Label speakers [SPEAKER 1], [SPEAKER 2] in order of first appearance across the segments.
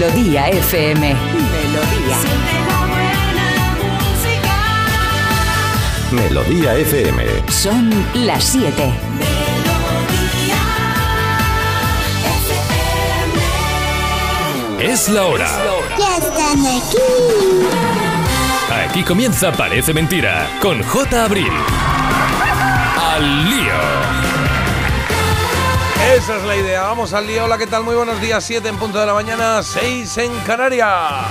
[SPEAKER 1] Melodía FM. Melodía.
[SPEAKER 2] Melodía FM.
[SPEAKER 1] Son las 7.
[SPEAKER 3] Es la hora.
[SPEAKER 4] Ya están aquí.
[SPEAKER 3] Aquí comienza Parece Mentira con J. Abril. Al lío.
[SPEAKER 5] Esa es la idea. Vamos al lío. Hola, ¿qué tal? Muy buenos días. 7 en punto de la mañana, 6 en Canarias.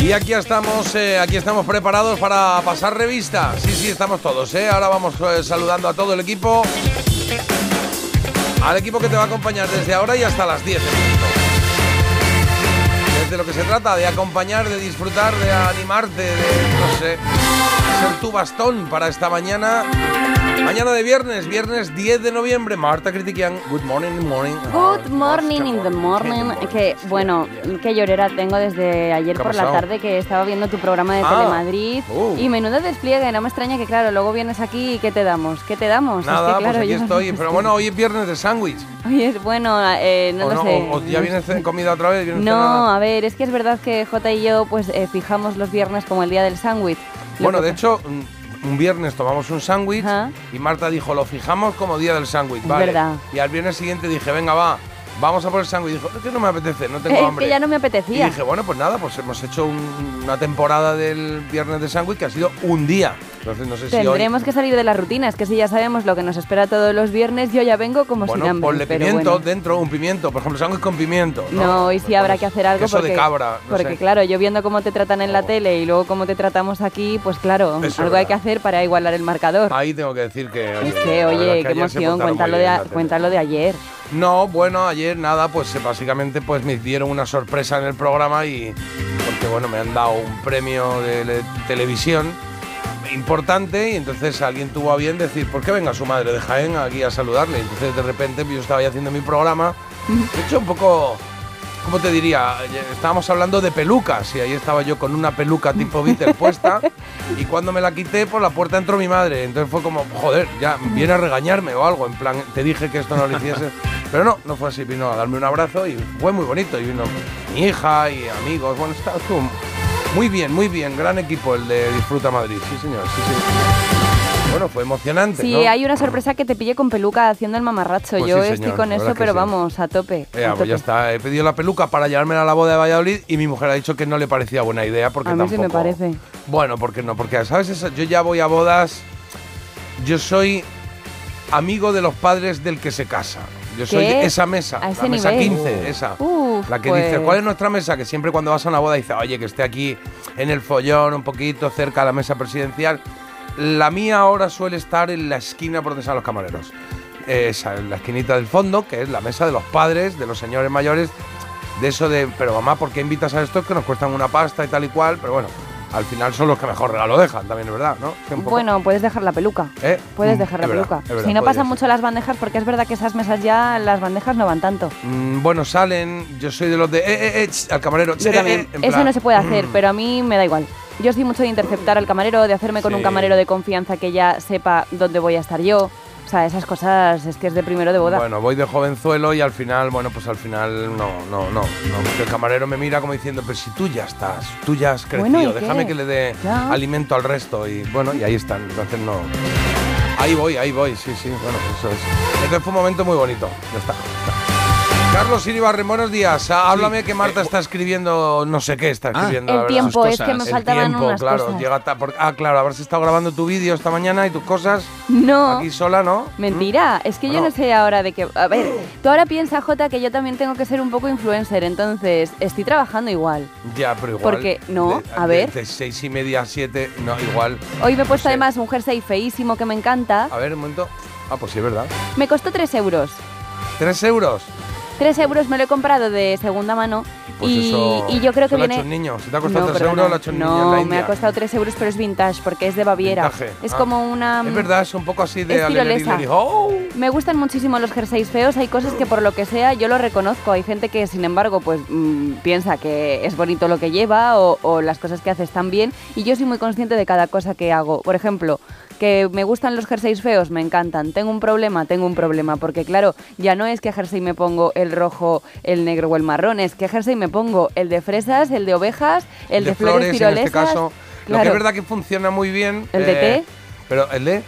[SPEAKER 5] Y aquí estamos, eh, aquí estamos preparados para pasar revista. Sí, sí, estamos todos. ¿eh? Ahora vamos eh, saludando a todo el equipo. Al equipo que te va a acompañar desde ahora y hasta las 10. en punto. Es de lo que se trata, de acompañar, de disfrutar, de animarte, de, no sé, ser tu bastón para esta mañana. Mañana de viernes, viernes 10 de noviembre. Marta Critiquian, good morning, in the morning.
[SPEAKER 6] Good morning in the morning. Que bueno, qué llorera tengo desde ayer
[SPEAKER 5] ¿Qué ha
[SPEAKER 6] por la tarde que estaba viendo tu programa de
[SPEAKER 5] Ah.
[SPEAKER 6] Telemadrid.
[SPEAKER 5] Uh.
[SPEAKER 6] Y menudo despliegue, no me extraña que claro, luego vienes aquí y ¿qué te damos? ¿Qué te damos?
[SPEAKER 5] Nada,
[SPEAKER 6] es que, claro,
[SPEAKER 5] pues aquí
[SPEAKER 6] yo-
[SPEAKER 5] estoy. Pero bueno, hoy es viernes de sándwich.
[SPEAKER 6] Oye, es bueno, eh, no
[SPEAKER 5] ¿O
[SPEAKER 6] lo
[SPEAKER 5] no?
[SPEAKER 6] sé.
[SPEAKER 5] ¿O, o ya vienes en comida otra vez? ¿Vienes
[SPEAKER 6] No,
[SPEAKER 5] cenada?
[SPEAKER 6] a ver, es que es verdad que J y yo pues eh, fijamos los viernes como el día del sándwich.
[SPEAKER 5] Bueno,
[SPEAKER 6] que
[SPEAKER 5] de hecho, un viernes tomamos un sándwich y Marta dijo, lo fijamos como día del sándwich, ¿vale?
[SPEAKER 6] verdad.
[SPEAKER 5] Y al viernes siguiente dije, venga, va, vamos a por el sándwich. Dijo, es que no me apetece, no tengo
[SPEAKER 6] es
[SPEAKER 5] hambre.
[SPEAKER 6] que ya no me
[SPEAKER 5] Y
[SPEAKER 6] apetecía.
[SPEAKER 5] dije, bueno, pues nada, pues hemos hecho un- una temporada del viernes de sándwich que ha sido un día. Entonces no sé si hoy...
[SPEAKER 6] Tendremos que salir de la rutina, es que si ya sabemos lo que nos espera todos los viernes, yo ya vengo como sin
[SPEAKER 5] Bueno,
[SPEAKER 6] hambre.
[SPEAKER 5] ponle
[SPEAKER 6] pero
[SPEAKER 5] pimiento
[SPEAKER 6] bueno.
[SPEAKER 5] dentro, un pimiento. Por ejemplo, sándwich con pimiento. No,
[SPEAKER 6] No, y
[SPEAKER 5] Pues
[SPEAKER 6] sí habrá que hacer algo
[SPEAKER 5] queso
[SPEAKER 6] porque,
[SPEAKER 5] de cabra, no
[SPEAKER 6] porque
[SPEAKER 5] sé.
[SPEAKER 6] claro, yo viendo cómo te tratan en la
[SPEAKER 5] Oh.
[SPEAKER 6] tele y luego cómo te tratamos aquí, pues claro,
[SPEAKER 5] Eso es
[SPEAKER 6] algo hay
[SPEAKER 5] verdad.
[SPEAKER 6] que hacer para igualar el marcador.
[SPEAKER 5] Ahí tengo que decir que...
[SPEAKER 6] es
[SPEAKER 5] la
[SPEAKER 6] que,
[SPEAKER 5] verdad
[SPEAKER 6] oye,
[SPEAKER 5] es
[SPEAKER 6] qué
[SPEAKER 5] que ayer se
[SPEAKER 6] emoción,
[SPEAKER 5] portaron muy
[SPEAKER 6] cuéntalo de,
[SPEAKER 5] en
[SPEAKER 6] a-
[SPEAKER 5] la tele.
[SPEAKER 6] cuéntalo de ayer.
[SPEAKER 5] No, bueno, ayer nada, pues eh, básicamente pues me dieron una sorpresa en el programa y porque bueno, me han dado un premio de, le- televisión importante y entonces alguien tuvo a bien decir, ¿por qué venga su madre de Jaén aquí a saludarle? Entonces de repente yo estaba ahí haciendo mi programa, de hecho un poco ¿Cómo te diría? Eh, Estábamos hablando de pelucas y ahí estaba yo con una peluca tipo Beatle puesta y cuando me la quité por la puerta entró mi madre. Entonces fue como, joder, ya viene a regañarme o algo. En plan, te dije que esto no lo hiciese. Pero no, no fue así. Vino a darme un abrazo y fue muy bonito. Y vino mi hija y amigos. Bueno, está muy bien, muy bien. Gran equipo el de Disfruta Madrid. Sí, señor, sí, sí. Bueno, fue emocionante.
[SPEAKER 6] Sí,
[SPEAKER 5] ¿no?
[SPEAKER 6] hay una sorpresa que te pille con peluca haciendo el mamarracho.
[SPEAKER 5] Pues
[SPEAKER 6] yo
[SPEAKER 5] sí,
[SPEAKER 6] estoy con eso, pero
[SPEAKER 5] sí.
[SPEAKER 6] vamos, a tope.
[SPEAKER 5] Eh,
[SPEAKER 6] a
[SPEAKER 5] pues ya está. He pedido la peluca para llevármela a la boda de Valladolid y mi mujer ha dicho que no le parecía buena idea porque
[SPEAKER 6] A mí sí
[SPEAKER 5] tampoco.
[SPEAKER 6] me parece.
[SPEAKER 5] Bueno, porque no, porque sabes, Esa- yo ya voy a bodas. Yo soy amigo de los padres del que se casa. Yo soy
[SPEAKER 6] ¿Qué?
[SPEAKER 5] esa mesa,
[SPEAKER 6] A
[SPEAKER 5] la mesa
[SPEAKER 6] nivel.
[SPEAKER 5] 15, esa.
[SPEAKER 6] Uf,
[SPEAKER 5] la que
[SPEAKER 6] pues.
[SPEAKER 5] dice, ¿cuál es nuestra mesa? Que siempre cuando vas a una boda dice, oye, que esté aquí en el follón, un poquito cerca de la mesa presidencial. La mía ahora suele estar en la esquina por donde están los camareros. Esa, en la esquinita del fondo, que es la mesa de los padres, de los señores mayores, de eso de, pero mamá, ¿por qué invitas a estos que nos cuestan una pasta y tal y cual? Pero bueno, al final son los que mejor regalo dejan, también es verdad, ¿no?
[SPEAKER 6] Bueno, puedes dejar la peluca.
[SPEAKER 5] ¿Eh?
[SPEAKER 6] Puedes
[SPEAKER 5] Mm,
[SPEAKER 6] dejar la
[SPEAKER 5] verdad,
[SPEAKER 6] peluca.
[SPEAKER 5] verdad,
[SPEAKER 6] si no pasan
[SPEAKER 5] ser.
[SPEAKER 6] mucho las bandejas, porque es verdad que esas mesas ya, las bandejas no van tanto.
[SPEAKER 5] Mm, bueno, salen, yo soy de los de, eh, eh, eh, ch, al camarero, ch, eh, eh,
[SPEAKER 6] Eso no se puede hacer,
[SPEAKER 5] mm.
[SPEAKER 6] pero a mí me da igual. Yo soy mucho de interceptar al camarero, de hacerme con
[SPEAKER 5] Sí.
[SPEAKER 6] un camarero de confianza que ya sepa dónde voy a estar yo. O sea, esas cosas es que es de primero de boda.
[SPEAKER 5] Bueno, voy de jovenzuelo y al final, bueno, pues al final no, no, no, el camarero me mira como diciendo, pero si tú ya estás, tú ya has crecido,
[SPEAKER 6] Bueno, ¿y qué?
[SPEAKER 5] déjame que le dé
[SPEAKER 6] Ya.
[SPEAKER 5] alimento al resto y bueno, y ahí están, entonces no... Ahí voy, ahí voy, sí, sí, bueno, eso es. Entonces fue un momento muy bonito, ya está. ya está. Carlos Iribarren, buenos días. Ah, Háblame que Marta está escribiendo, no sé qué está escribiendo.
[SPEAKER 6] El
[SPEAKER 5] la verdad.
[SPEAKER 6] tiempo, es que me
[SPEAKER 2] cosas.
[SPEAKER 5] El
[SPEAKER 6] faltaban
[SPEAKER 5] tiempo,
[SPEAKER 6] unas
[SPEAKER 5] claro,
[SPEAKER 6] cosas.
[SPEAKER 5] llega ah, claro, habrás estado grabando tu vídeo esta mañana y tus cosas
[SPEAKER 6] No.
[SPEAKER 5] aquí sola, ¿no?
[SPEAKER 6] Mentira, es que yo no sé ahora de qué... A ver, tú ahora piensa, Jota, que yo también tengo que ser un poco influencer, entonces estoy trabajando igual.
[SPEAKER 5] Ya, pero igual.
[SPEAKER 6] Porque, no,
[SPEAKER 5] de-
[SPEAKER 6] a
[SPEAKER 5] de-
[SPEAKER 6] ver.
[SPEAKER 5] De seis y media a siete, no, igual.
[SPEAKER 6] Hoy me he puesto
[SPEAKER 5] sé.
[SPEAKER 6] además un jersey feísimo que me encanta.
[SPEAKER 5] A ver, un momento. Ah, pues sí, es verdad.
[SPEAKER 6] Me costó 3 euros.
[SPEAKER 5] ¿Tres euros?
[SPEAKER 6] 3 euros me lo he comprado de segunda mano
[SPEAKER 5] Pues
[SPEAKER 6] y,
[SPEAKER 5] eso-
[SPEAKER 6] y yo creo que
[SPEAKER 5] eso lo ha
[SPEAKER 6] viene...
[SPEAKER 5] hecho un niño. Si te ha costado
[SPEAKER 6] No,
[SPEAKER 5] tres
[SPEAKER 6] perdona.
[SPEAKER 5] euros, lo ha hecho un
[SPEAKER 6] no,
[SPEAKER 5] niño en la
[SPEAKER 6] me ha costado 3 euros, pero es vintage porque es de Baviera.
[SPEAKER 5] Vintage.
[SPEAKER 6] Es
[SPEAKER 5] Ah.
[SPEAKER 6] como una...
[SPEAKER 5] Es verdad, es un poco así de Alegría ¡Oh!
[SPEAKER 6] Me gustan muchísimo los jerseys feos, hay cosas que por lo que sea yo lo reconozco, hay gente que sin embargo pues mm, piensa que es bonito lo que lleva o, o las cosas que hace están bien y yo soy muy consciente de cada cosa que hago. Por ejemplo, Que me gustan los jerseys feos, me encantan. Tengo un problema, tengo un problema. Porque claro, ya no es que jersey me pongo el rojo, el negro o el marrón, es que jersey me pongo el de fresas, el de ovejas, el de, flores,
[SPEAKER 5] en
[SPEAKER 6] tirolesas.
[SPEAKER 5] este caso. Lo que es verdad que funciona muy bien.
[SPEAKER 6] ¿El de
[SPEAKER 5] eh,
[SPEAKER 6] té?
[SPEAKER 5] Pero el de.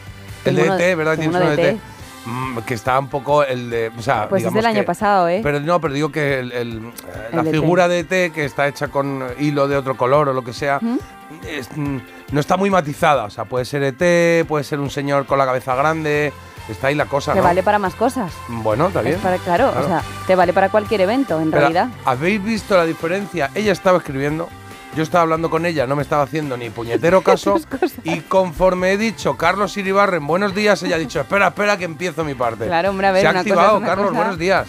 [SPEAKER 5] El té, ¿verdad? Tienes
[SPEAKER 6] uno
[SPEAKER 5] uno Mm, que está un poco el de. O sea,
[SPEAKER 6] Pues es del año
[SPEAKER 5] que-
[SPEAKER 6] pasado, ¿eh?
[SPEAKER 5] Pero no, pero digo que el- el- la
[SPEAKER 6] té.
[SPEAKER 5] figura de té que está hecha con hilo de otro color o lo que sea,
[SPEAKER 6] ¿Mm?
[SPEAKER 5] es, no está muy matizada. O sea, puede ser ET, puede ser un señor con la cabeza grande. Está ahí la cosa,
[SPEAKER 6] Te
[SPEAKER 5] ¿no?
[SPEAKER 6] vale para más cosas.
[SPEAKER 5] Bueno, está bien.
[SPEAKER 6] Para, claro,
[SPEAKER 5] Claro.
[SPEAKER 6] o sea, te vale para cualquier evento, en
[SPEAKER 5] Pero,
[SPEAKER 6] realidad.
[SPEAKER 5] ¿Habéis visto la diferencia? Ella estaba escribiendo, yo estaba hablando con ella, no me estaba haciendo ni puñetero caso. y conforme he dicho Carlos Iribarren, buenos días, ella ha dicho, espera, espera que empiezo mi parte.
[SPEAKER 6] Claro, hombre, a ver,
[SPEAKER 5] Se ha
[SPEAKER 6] una cosa es
[SPEAKER 5] activado,
[SPEAKER 6] una
[SPEAKER 5] Carlos,
[SPEAKER 6] cosa.
[SPEAKER 5] buenos días.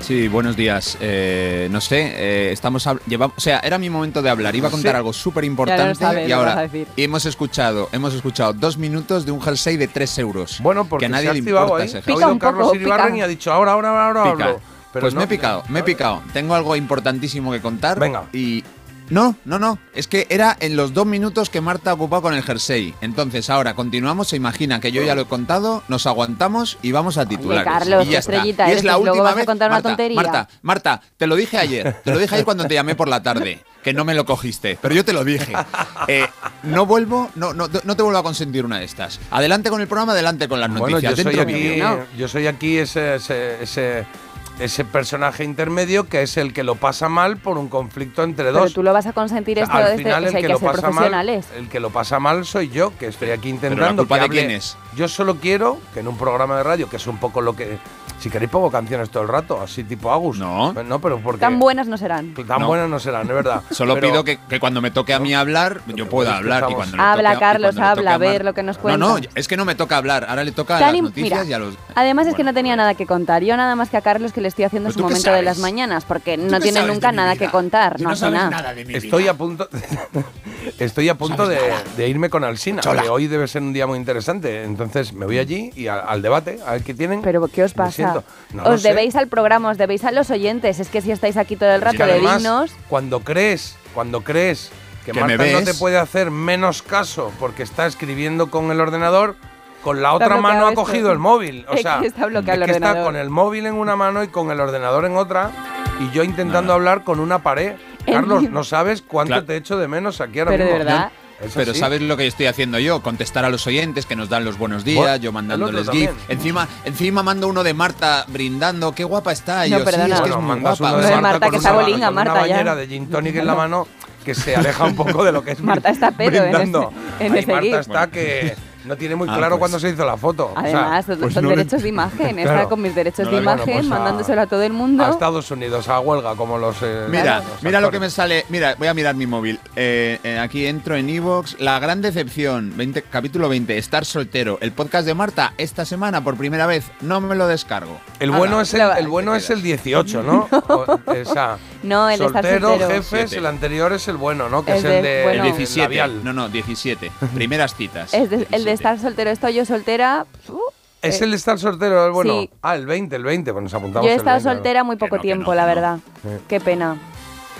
[SPEAKER 2] Sí, buenos días. Eh, no sé, eh, estamos hab- lleva- o sea, era mi momento de hablar. Iba a contar
[SPEAKER 5] Sí.
[SPEAKER 2] algo súper importante y ahora
[SPEAKER 6] decir.
[SPEAKER 2] hemos escuchado, hemos escuchado dos minutos de un jersey de 3 euros.
[SPEAKER 5] Bueno, porque
[SPEAKER 2] que a nadie
[SPEAKER 5] se ha
[SPEAKER 2] le importa
[SPEAKER 5] ahí.
[SPEAKER 2] ese
[SPEAKER 5] Ha
[SPEAKER 2] jersey.
[SPEAKER 5] Oído
[SPEAKER 6] un
[SPEAKER 5] Carlos
[SPEAKER 6] poco,
[SPEAKER 5] Iribarren y ha dicho, ahora, ahora, ahora. Pero
[SPEAKER 2] pues
[SPEAKER 5] no-
[SPEAKER 2] me he picado, me he picado. Tengo algo importantísimo que contar.
[SPEAKER 5] Venga.
[SPEAKER 2] Y. No, no, no. Es que era en los dos minutos que Marta ha ocupado con el jersey. Entonces, ahora continuamos. Se imagina que yo ya lo he contado, nos aguantamos y vamos a titulares.
[SPEAKER 6] Carlos,
[SPEAKER 2] y está.
[SPEAKER 6] estrellita
[SPEAKER 2] Y es la última vez.
[SPEAKER 6] contar una
[SPEAKER 2] Marta,
[SPEAKER 6] tontería.
[SPEAKER 2] Marta, Marta, te lo dije ayer. Te lo dije ayer cuando te llamé por la tarde. Que no me lo cogiste. Pero yo te lo dije. Eh, no vuelvo, no, no, no te vuelvo a consentir una de estas. Adelante con el programa, adelante con las
[SPEAKER 5] Bueno,
[SPEAKER 2] noticias.
[SPEAKER 5] yo soy, aquí, yo soy aquí ese, ese, ese, ese personaje intermedio que es el que lo pasa mal por un conflicto entre
[SPEAKER 6] Pero
[SPEAKER 5] dos.
[SPEAKER 6] tú lo vas a consentir
[SPEAKER 5] O sea,
[SPEAKER 6] esto,
[SPEAKER 5] al final
[SPEAKER 6] o sea,
[SPEAKER 5] el
[SPEAKER 6] hay
[SPEAKER 5] que
[SPEAKER 6] que
[SPEAKER 5] lo
[SPEAKER 6] ser
[SPEAKER 5] pasa mal,
[SPEAKER 6] profesionales.
[SPEAKER 5] el que lo pasa mal soy yo, que estoy aquí
[SPEAKER 2] Pero
[SPEAKER 5] intentando.
[SPEAKER 2] la culpa
[SPEAKER 5] que
[SPEAKER 2] de
[SPEAKER 5] hable-
[SPEAKER 2] quién es.
[SPEAKER 5] Yo solo quiero que en un programa de radio, que es un poco lo que, si queréis pongo canciones todo el rato, así tipo Agus.
[SPEAKER 2] No.
[SPEAKER 5] no, pero porque
[SPEAKER 6] Tan buenas no serán.
[SPEAKER 5] tan
[SPEAKER 2] No.
[SPEAKER 5] buenas no serán, es verdad.
[SPEAKER 2] Solo
[SPEAKER 5] Pero-
[SPEAKER 2] pido que, que cuando me toque a mí hablar, yo pueda
[SPEAKER 5] es que
[SPEAKER 2] hablar. Y cuando
[SPEAKER 6] Habla,
[SPEAKER 2] toque y
[SPEAKER 6] Carlos,
[SPEAKER 2] cuando toque
[SPEAKER 6] habla,
[SPEAKER 2] a
[SPEAKER 6] ver
[SPEAKER 2] Mar-
[SPEAKER 6] lo que nos
[SPEAKER 2] No, no,
[SPEAKER 6] cuenta.
[SPEAKER 2] es que no me toca hablar. Ahora le toca a las noticias
[SPEAKER 6] mira,
[SPEAKER 2] y a los.
[SPEAKER 6] Además es que no tenía nada que contar. Yo nada más que a Carlos que le estoy haciendo
[SPEAKER 2] ¿Pero
[SPEAKER 6] su momento de las mañanas, porque
[SPEAKER 2] ¿Tú
[SPEAKER 6] no tiene nunca nada
[SPEAKER 2] vida?
[SPEAKER 6] que contar,
[SPEAKER 2] Tú
[SPEAKER 6] no hace nada.
[SPEAKER 2] de mi
[SPEAKER 5] Estoy
[SPEAKER 2] vida.
[SPEAKER 5] a punto estoy a punto de, de irme con Alsina,
[SPEAKER 2] Chola.
[SPEAKER 5] que hoy debe ser un día muy interesante. Entonces me voy allí y a- al debate, a ver qué tienen.
[SPEAKER 6] Pero ¿qué os pasa?
[SPEAKER 5] no
[SPEAKER 6] os
[SPEAKER 5] sé.
[SPEAKER 6] debéis al programa, os debéis a los oyentes. Es que si estáis aquí todo el
[SPEAKER 5] Y
[SPEAKER 6] rato de
[SPEAKER 5] además, cuando crees, cuando crees que,
[SPEAKER 2] Que me
[SPEAKER 5] Marta no te puede hacer menos caso porque está escribiendo con el ordenador, con la otra mano ha
[SPEAKER 6] esto.
[SPEAKER 5] cogido el móvil. O
[SPEAKER 6] Es
[SPEAKER 5] sea,
[SPEAKER 6] que está bloqueado
[SPEAKER 5] es que está con el móvil en una mano y con el ordenador en otra y yo intentando hablar con una pared. Carlos, no sabes cuánto
[SPEAKER 2] Claro.
[SPEAKER 5] te echo de menos aquí ahora
[SPEAKER 6] pero de
[SPEAKER 5] mismo.
[SPEAKER 6] verdad.
[SPEAKER 5] Es
[SPEAKER 2] Pero. ¿sabes lo que estoy haciendo yo? Contestar a los oyentes que nos dan los buenos días,
[SPEAKER 5] Bueno,
[SPEAKER 2] yo
[SPEAKER 5] el
[SPEAKER 2] mandándoles GIF. Encima, encima mando uno de Marta brindando, qué guapa está. Y
[SPEAKER 6] No,
[SPEAKER 2] yo,
[SPEAKER 6] perdona.
[SPEAKER 2] sí, es que
[SPEAKER 5] Bueno,
[SPEAKER 2] es muy
[SPEAKER 5] mandas
[SPEAKER 2] guapa.
[SPEAKER 5] uno
[SPEAKER 6] Lo
[SPEAKER 5] de
[SPEAKER 6] de
[SPEAKER 5] Marta,
[SPEAKER 6] que
[SPEAKER 5] una,
[SPEAKER 6] está
[SPEAKER 5] una
[SPEAKER 6] Marta, ya.
[SPEAKER 5] bañera de gin tonic en la mano que se aleja un poco de lo que es
[SPEAKER 6] Marta está pedo en
[SPEAKER 5] brindando.
[SPEAKER 6] ese- en ese
[SPEAKER 5] Marta
[SPEAKER 6] gif.
[SPEAKER 5] está que no tiene muy
[SPEAKER 2] Ah,
[SPEAKER 5] claro
[SPEAKER 2] pues.
[SPEAKER 5] cuándo se hizo la foto. O sea,
[SPEAKER 6] Además, son-
[SPEAKER 2] pues
[SPEAKER 6] son
[SPEAKER 2] no lo
[SPEAKER 6] derechos de imagen. Está
[SPEAKER 5] Claro.
[SPEAKER 6] con mis derechos
[SPEAKER 2] No
[SPEAKER 6] de imagen,
[SPEAKER 5] bueno, pues
[SPEAKER 6] mandándoselo a todo el mundo.
[SPEAKER 5] a Estados Unidos a huelga como los eh,
[SPEAKER 2] Mira,
[SPEAKER 5] los
[SPEAKER 2] mira lo que me sale. Mira, voy a mirar mi móvil. Eh, eh, aquí entro en Evox. La gran decepción, 20, capítulo 20, estar soltero. El podcast de Marta, esta semana por primera vez, no me lo descargo.
[SPEAKER 5] El bueno es el, el bueno es el 18, ¿no? O- esa,
[SPEAKER 6] No, el de estar
[SPEAKER 5] soltero,
[SPEAKER 6] soltero.
[SPEAKER 5] jefes,
[SPEAKER 2] Siete.
[SPEAKER 5] el anterior es el bueno, ¿no? Que es,
[SPEAKER 6] Es
[SPEAKER 5] el
[SPEAKER 6] de-
[SPEAKER 5] de
[SPEAKER 6] bueno.
[SPEAKER 2] el
[SPEAKER 6] No.
[SPEAKER 2] 17.
[SPEAKER 5] labial.
[SPEAKER 2] No, no, 17. Primeras citas.
[SPEAKER 6] Es de- el de
[SPEAKER 2] 17.
[SPEAKER 6] Estar soltero, estoy yo soltera. uh,
[SPEAKER 5] ¿Es
[SPEAKER 6] eh,
[SPEAKER 5] el de estar soltero bueno?
[SPEAKER 6] sí.
[SPEAKER 5] Ah, el 20, el 20, pues nos apuntamos
[SPEAKER 6] Yo he estado
[SPEAKER 5] 20, ¿no?
[SPEAKER 6] soltera muy poco
[SPEAKER 2] no,
[SPEAKER 6] tiempo,
[SPEAKER 2] no,
[SPEAKER 6] la verdad.
[SPEAKER 5] Sí.
[SPEAKER 6] Qué pena.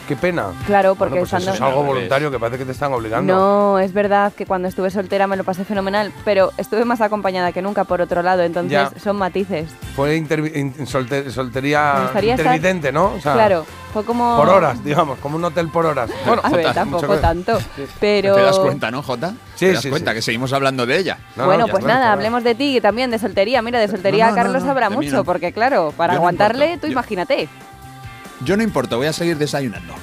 [SPEAKER 5] Qué pena.
[SPEAKER 6] Claro, porque
[SPEAKER 5] Bueno, pues eso
[SPEAKER 6] estando.
[SPEAKER 5] es algo voluntario que parece que te están obligando.
[SPEAKER 6] No, es verdad que cuando estuve soltera me lo pasé fenomenal, pero estuve más acompañada que nunca por otro lado, entonces
[SPEAKER 5] Ya.
[SPEAKER 6] son matices.
[SPEAKER 5] Fue in- soltería
[SPEAKER 6] estar-
[SPEAKER 5] intermitente, ¿no? O sea,
[SPEAKER 6] claro, fue como...
[SPEAKER 5] Por horas, digamos, como un hotel por horas. Bueno,
[SPEAKER 6] A ver, tampoco
[SPEAKER 5] que-
[SPEAKER 6] tanto, pero...
[SPEAKER 2] ¿Te das cuenta, no, Jota?
[SPEAKER 5] Sí,
[SPEAKER 2] ¿Te das
[SPEAKER 5] sí,
[SPEAKER 2] cuenta
[SPEAKER 5] sí.
[SPEAKER 2] que seguimos hablando de ella?
[SPEAKER 5] No, no,
[SPEAKER 6] bueno, pues nada, hablemos de ti y también de soltería. Mira, de soltería
[SPEAKER 2] No,
[SPEAKER 6] Carlos
[SPEAKER 2] mí
[SPEAKER 6] mucho,
[SPEAKER 2] no.
[SPEAKER 6] porque claro, para
[SPEAKER 2] Yo
[SPEAKER 6] aguantarle, tú
[SPEAKER 2] Yo-
[SPEAKER 6] imagínate.
[SPEAKER 2] Yo no importo, voy a seguir desayunando.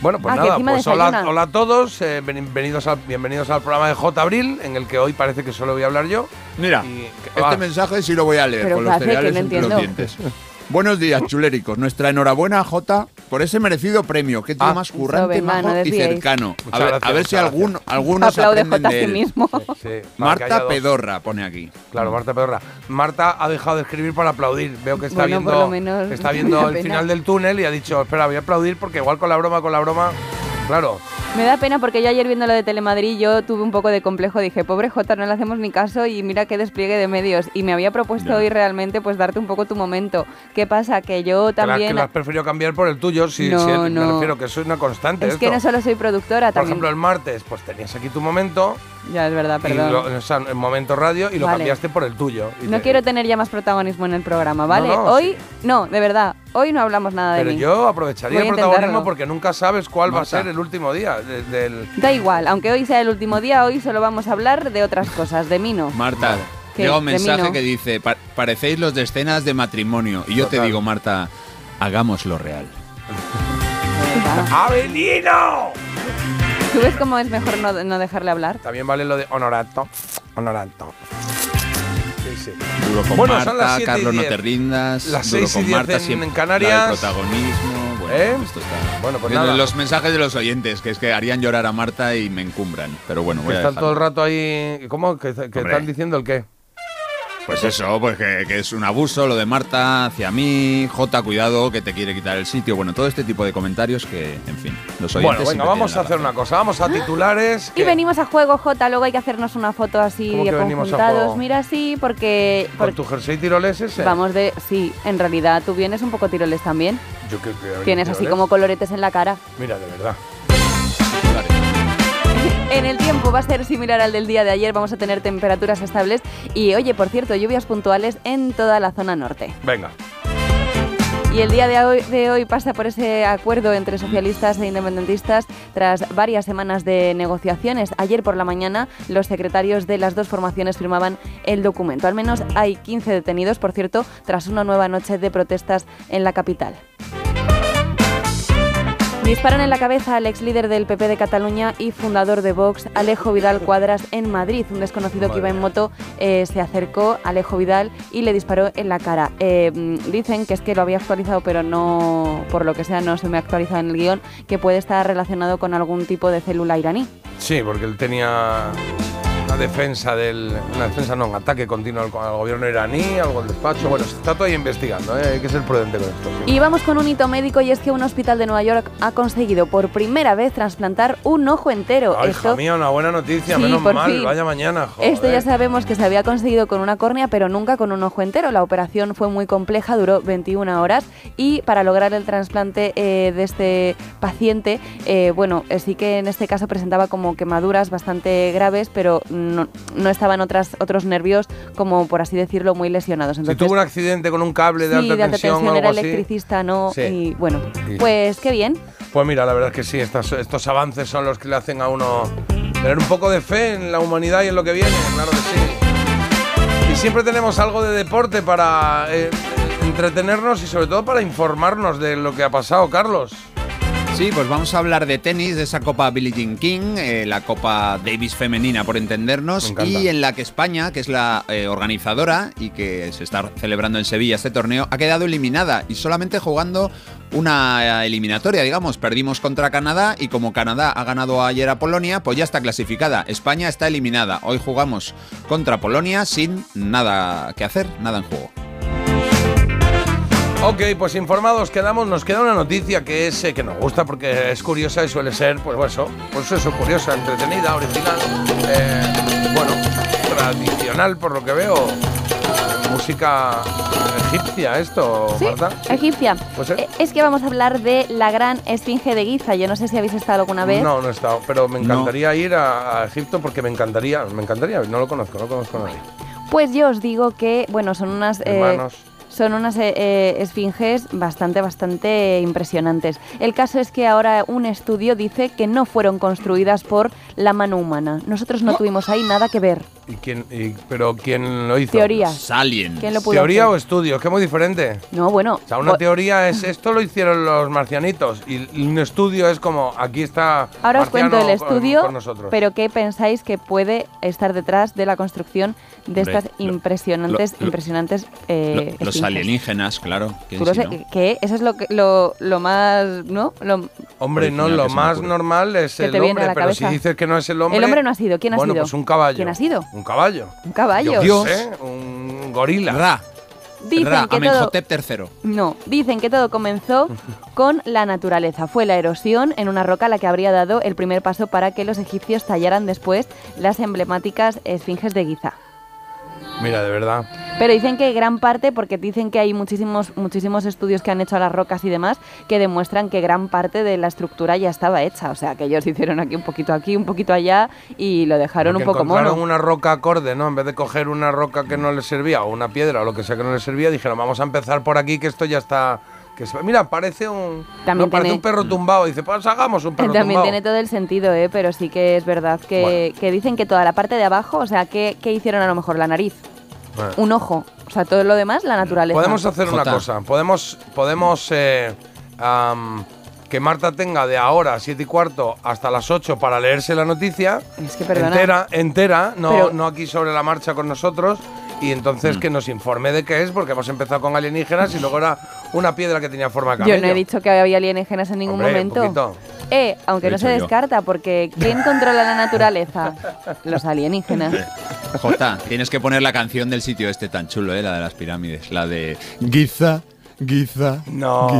[SPEAKER 5] Bueno, pues
[SPEAKER 6] Ah,
[SPEAKER 5] nada, pues hola, hola a todos, eh, bienvenidos, al, bienvenidos al programa de J. Abril, en el que hoy parece que solo voy a hablar yo.
[SPEAKER 2] Mira,
[SPEAKER 5] Y-
[SPEAKER 2] este mensaje sí lo voy a leer
[SPEAKER 6] Pero
[SPEAKER 2] con
[SPEAKER 6] ¿qué
[SPEAKER 2] los cereales
[SPEAKER 6] no
[SPEAKER 2] entre los dientes. Buenos días, chuléricos. Nuestra enhorabuena a Jota por ese merecido premio. Qué tío
[SPEAKER 5] Ah.
[SPEAKER 2] más currante, majo
[SPEAKER 6] no
[SPEAKER 2] y cercano. A ver,
[SPEAKER 5] gracias,
[SPEAKER 2] a ver si algún, algunos aprenden de
[SPEAKER 6] sí mismo.
[SPEAKER 5] Sí,
[SPEAKER 2] Marta. Pedorra pone aquí.
[SPEAKER 5] Claro, Marta Pedorra. Marta ha dejado de escribir para aplaudir. Veo que está
[SPEAKER 6] Bueno,
[SPEAKER 5] viendo, está viendo el
[SPEAKER 6] pena.
[SPEAKER 5] final del túnel y ha dicho, espera, voy a aplaudir porque igual con la broma, con la broma. Claro,
[SPEAKER 6] Me da pena porque yo ayer viendo lo de Telemadrid yo tuve un poco de complejo, dije, pobre Jota, no le hacemos ni caso y mira qué despliegue de medios. Y me había propuesto
[SPEAKER 2] Ya.
[SPEAKER 6] hoy realmente pues darte un poco tu momento. ¿Qué pasa? Que yo también...
[SPEAKER 5] Que lo has preferido cambiar por el tuyo, si,
[SPEAKER 6] No,
[SPEAKER 5] si el- me
[SPEAKER 6] no.
[SPEAKER 5] refiero que eso es una constante.
[SPEAKER 6] es que no solo soy productora,
[SPEAKER 5] Por
[SPEAKER 6] también...
[SPEAKER 5] ejemplo, el martes, pues tenías aquí tu momento,
[SPEAKER 6] Ya, es verdad,
[SPEAKER 5] y
[SPEAKER 6] perdón.
[SPEAKER 5] lo- o sea, el momento radio, y lo
[SPEAKER 6] Vale.
[SPEAKER 5] cambiaste por el tuyo. Y
[SPEAKER 6] No
[SPEAKER 5] te-
[SPEAKER 6] quiero tener ya más protagonismo en el programa, ¿vale?
[SPEAKER 5] no,
[SPEAKER 6] hoy, no, de verdad, hoy no hablamos nada
[SPEAKER 5] Pero
[SPEAKER 6] de mí.
[SPEAKER 5] yo aprovecharía el protagonismo porque nunca sabes cuál va a ser el último día de- del...
[SPEAKER 6] Da igual, aunque hoy sea el último día, hoy solo vamos a hablar de otras cosas, de mí no.
[SPEAKER 2] Marta,
[SPEAKER 6] ¿Qué?
[SPEAKER 2] llega un mensaje
[SPEAKER 6] no.
[SPEAKER 2] que dice, "Pa- parecéis los de escenas de matrimonio. Y yo te digo, Marta, hagámoslo real.
[SPEAKER 5] ¡Avelino!
[SPEAKER 6] ¿Tú ves cómo es mejor no, no dejarle hablar?
[SPEAKER 5] También vale lo de honorato. Honorato. Sí, sí.
[SPEAKER 2] Duro con
[SPEAKER 5] Bueno,
[SPEAKER 2] Marta,
[SPEAKER 5] son las siete y
[SPEAKER 2] Carlos, no te rindas.
[SPEAKER 5] Las
[SPEAKER 2] duro
[SPEAKER 5] seis y
[SPEAKER 2] con Marta,
[SPEAKER 5] en-
[SPEAKER 2] siempre
[SPEAKER 5] en Canarias.
[SPEAKER 2] protagonismo. Bueno,
[SPEAKER 5] ¿Eh?
[SPEAKER 2] esto está.
[SPEAKER 5] Bueno, pues nada.
[SPEAKER 2] Los mensajes de los oyentes, que es que harían llorar a Marta y me encumbran. Pero bueno, voy
[SPEAKER 5] Que
[SPEAKER 2] a
[SPEAKER 5] están todo el rato ahí... ¿Cómo? ¿Que, que
[SPEAKER 2] Hombre.
[SPEAKER 5] están diciendo el qué?
[SPEAKER 2] Pues eso, pues que, que es un abuso lo de Marta hacia mí. Jota, cuidado, que te quiere quitar el sitio. Bueno, todo este tipo de comentarios que, en fin, los oyentes.
[SPEAKER 5] Bueno, venga, vamos a hacer una cosa. Vamos a titulares.
[SPEAKER 6] Y
[SPEAKER 5] que-
[SPEAKER 6] venimos a juego, Jota, luego hay que hacernos una foto así
[SPEAKER 5] ¿Cómo que a
[SPEAKER 6] conjuntados.
[SPEAKER 5] juego?
[SPEAKER 6] Mira, sí, porque...
[SPEAKER 5] ¿Con
[SPEAKER 6] porque
[SPEAKER 5] tu jersey tiroles ese?
[SPEAKER 6] Vamos de... Sí, en realidad tú vienes un poco tiroles también.
[SPEAKER 5] Yo creo que
[SPEAKER 6] Tienes así como coloretes en la cara.
[SPEAKER 5] Mira, de verdad.
[SPEAKER 6] En el tiempo va a ser similar al del día de ayer, vamos a tener temperaturas estables y, oye, por cierto, lluvias puntuales en toda la zona norte.
[SPEAKER 5] Venga.
[SPEAKER 6] Y el día de hoy, de hoy pasa por ese acuerdo entre socialistas e independentistas tras varias semanas de negociaciones. Ayer por la mañana los secretarios de las dos formaciones firmaban el documento. Al menos hay 15 detenidos, por cierto, tras una nueva noche de protestas en la capital. Disparan en la cabeza al ex líder del PP de Cataluña y fundador de Vox, Alejo Vidal Cuadras, en Madrid. Un desconocido que iba en moto eh, se acercó a Alejo Vidal y le disparó en la cara. Eh, dicen que es que lo había actualizado, pero no, por lo que sea, no se me ha actualizado en el guion, que puede estar relacionado con algún tipo de célula iraní.
[SPEAKER 5] Sí, porque él tenía una defensa del. Una defensa, no, un ataque continuo al, al gobierno iraní, algo al despacho. Bueno, se está todavía investigando, ¿eh? hay que ser prudente con esto. sí.
[SPEAKER 6] Y vamos con un hito médico y es que un hospital de Nueva York ha conseguido por primera vez trasplantar un ojo entero.
[SPEAKER 5] Ay,
[SPEAKER 6] Esto-
[SPEAKER 5] hija mía, una buena noticia,
[SPEAKER 6] Sí,
[SPEAKER 5] menos
[SPEAKER 6] por
[SPEAKER 5] mal,
[SPEAKER 6] fin.
[SPEAKER 5] vaya mañana, joder.
[SPEAKER 6] Esto ya sabemos que se había conseguido con una córnea, pero nunca con un ojo entero. La operación fue muy compleja, duró 21 horas y para lograr el trasplante eh, de este paciente, eh, bueno, eh, sí que en este caso presentaba como quemaduras bastante graves, pero no, no estaban otras, otros nervios como, por así decirlo, muy lesionados.
[SPEAKER 5] Si
[SPEAKER 6] Entonces,
[SPEAKER 5] tuvo un accidente con un cable de
[SPEAKER 6] sí,
[SPEAKER 5] alta
[SPEAKER 6] de alta
[SPEAKER 5] tensión,
[SPEAKER 6] era
[SPEAKER 5] algo así.
[SPEAKER 6] electricista, ¿no?
[SPEAKER 5] Sí.
[SPEAKER 6] Y bueno,
[SPEAKER 5] Sí.
[SPEAKER 6] pues qué bien.
[SPEAKER 5] Pues mira, la verdad es que sí, estos avances son los que le hacen a uno tener un poco de fe en la humanidad y en lo que viene, claro que sí. Y siempre tenemos algo de deporte para eh, entretenernos y sobre todo para informarnos de lo que ha pasado, Carlos.
[SPEAKER 2] Sí, pues vamos a hablar de tenis, de esa Copa Billie Jean King, eh, la Copa Davis femenina, por entendernos, y en la que España, que es la eh, organizadora y que se está celebrando en Sevilla este torneo, ha quedado eliminada y solamente jugando una eh, eliminatoria, digamos. Perdimos contra Canadá y como Canadá ha ganado ayer a Polonia, pues ya está clasificada. España está eliminada. Hoy jugamos contra Polonia sin nada que hacer, nada en juego.
[SPEAKER 5] Ok, pues informados quedamos, nos queda una noticia que es eh, que nos gusta porque es curiosa y suele ser, pues eso, pues eso, curiosa, entretenida, original, eh, bueno, tradicional por lo que veo. Música egipcia esto,
[SPEAKER 6] Sí,
[SPEAKER 5] Marta.
[SPEAKER 6] egipcia.
[SPEAKER 5] Pues, eh.
[SPEAKER 6] Eh, Es que vamos a hablar de la gran esfinge de Giza. Yo no sé si habéis estado alguna vez.
[SPEAKER 5] No, no he estado, pero me
[SPEAKER 2] No.
[SPEAKER 5] encantaría ir a, a Egipto porque me encantaría, me encantaría, no lo conozco, no conozco a nadie.
[SPEAKER 6] Pues yo os digo que, bueno, son unas... eh,
[SPEAKER 5] Hermanos.
[SPEAKER 6] Son unas eh, eh, esfinges bastante, bastante impresionantes. El caso es que ahora un estudio dice que no fueron construidas por la mano humana. Nosotros no tuvimos ahí nada que ver.
[SPEAKER 5] ¿Y quién, y- pero quién lo hizo?
[SPEAKER 6] Teoría.
[SPEAKER 2] Salien.
[SPEAKER 6] ¿Quién lo pudo
[SPEAKER 5] ¿Teoría o estudio? Que es muy diferente.
[SPEAKER 6] No, bueno.
[SPEAKER 5] O sea, una
[SPEAKER 6] o-
[SPEAKER 5] teoría es esto lo hicieron los marcianitos y un estudio es como aquí está.
[SPEAKER 6] Ahora os cuento el
[SPEAKER 5] con-
[SPEAKER 6] estudio,
[SPEAKER 5] con nosotros.
[SPEAKER 6] pero ¿qué pensáis que puede estar detrás de la construcción de
[SPEAKER 2] Hombre,
[SPEAKER 6] estas
[SPEAKER 2] lo-
[SPEAKER 6] impresionantes,
[SPEAKER 2] lo- lo-
[SPEAKER 6] impresionantes eh,
[SPEAKER 2] Lo- los
[SPEAKER 6] esfinges?
[SPEAKER 2] Alienígenas, claro. ¿quién
[SPEAKER 6] Tú lo
[SPEAKER 2] si
[SPEAKER 6] sé,
[SPEAKER 2] no?
[SPEAKER 6] que eso es lo, que, lo, lo más, ¿no? Lo-
[SPEAKER 5] Hombre, no, lo más normal es el hombre, pero
[SPEAKER 6] cabeza.
[SPEAKER 5] si dices que no es el hombre.
[SPEAKER 6] El hombre no ha sido, ¿quién ha
[SPEAKER 5] bueno,
[SPEAKER 6] sido?
[SPEAKER 5] pues un caballo.
[SPEAKER 6] ¿Quién ha sido?
[SPEAKER 5] Un caballo.
[SPEAKER 6] un caballo.
[SPEAKER 5] Yo
[SPEAKER 2] Dios.
[SPEAKER 5] sé, un gorila.
[SPEAKER 2] Ra.
[SPEAKER 6] Dicen
[SPEAKER 2] Ra,
[SPEAKER 6] que todo...
[SPEAKER 2] Amenhotep III.
[SPEAKER 6] No, dicen que todo comenzó con la naturaleza. Fue la erosión en una roca la que habría dado el primer paso para que los egipcios tallaran después las emblemáticas esfinges de Giza.
[SPEAKER 5] Mira, de verdad.
[SPEAKER 6] Pero dicen que gran parte, porque dicen que hay muchísimos, muchísimos estudios que han hecho a las rocas y demás, que demuestran que gran parte de la estructura ya estaba hecha. O sea, que ellos hicieron aquí un poquito aquí, un poquito allá y lo dejaron
[SPEAKER 5] Porque
[SPEAKER 6] un poco mono.
[SPEAKER 5] una roca acorde, ¿no? En vez de coger una roca que no les servía o una piedra o lo que sea que no les servía, dijeron, vamos a empezar por aquí que esto ya está... Que se- Mira, parece un,
[SPEAKER 6] También
[SPEAKER 5] no, parece
[SPEAKER 6] tiene-
[SPEAKER 5] un perro tumbado. Dice, pues hagamos un perro
[SPEAKER 6] También
[SPEAKER 5] tumbado.
[SPEAKER 6] tiene todo el sentido, ¿eh? pero sí que es verdad que, que dicen que toda la parte de abajo, o sea, ¿qué, qué hicieron a lo mejor? La nariz,
[SPEAKER 5] Bueno.
[SPEAKER 6] un ojo, o sea, todo lo demás, la naturaleza.
[SPEAKER 5] Podemos hacer una
[SPEAKER 2] Jota.
[SPEAKER 5] cosa. Podemos, podemos eh, que Marta tenga de ahora, 7 y cuarto, hasta las 8 para leerse la noticia.
[SPEAKER 6] Es que perdona.
[SPEAKER 5] Entera, entera, no,
[SPEAKER 6] Pero-
[SPEAKER 5] no aquí sobre la marcha con nosotros. Y entonces que nos informe de qué es, porque hemos empezado con alienígenas y luego era una piedra que tenía forma de
[SPEAKER 6] Yo
[SPEAKER 5] camello.
[SPEAKER 6] no he dicho que había alienígenas en ningún
[SPEAKER 5] Hombre, un
[SPEAKER 6] momento.
[SPEAKER 5] poquito.
[SPEAKER 6] Eh, aunque no se
[SPEAKER 2] yo.
[SPEAKER 6] descarta, porque ¿quién controla la naturaleza? Los alienígenas.
[SPEAKER 2] Jota, tienes que poner la canción del sitio este tan chulo, ¿eh? la de las pirámides. La de Giza, Giza.
[SPEAKER 5] No.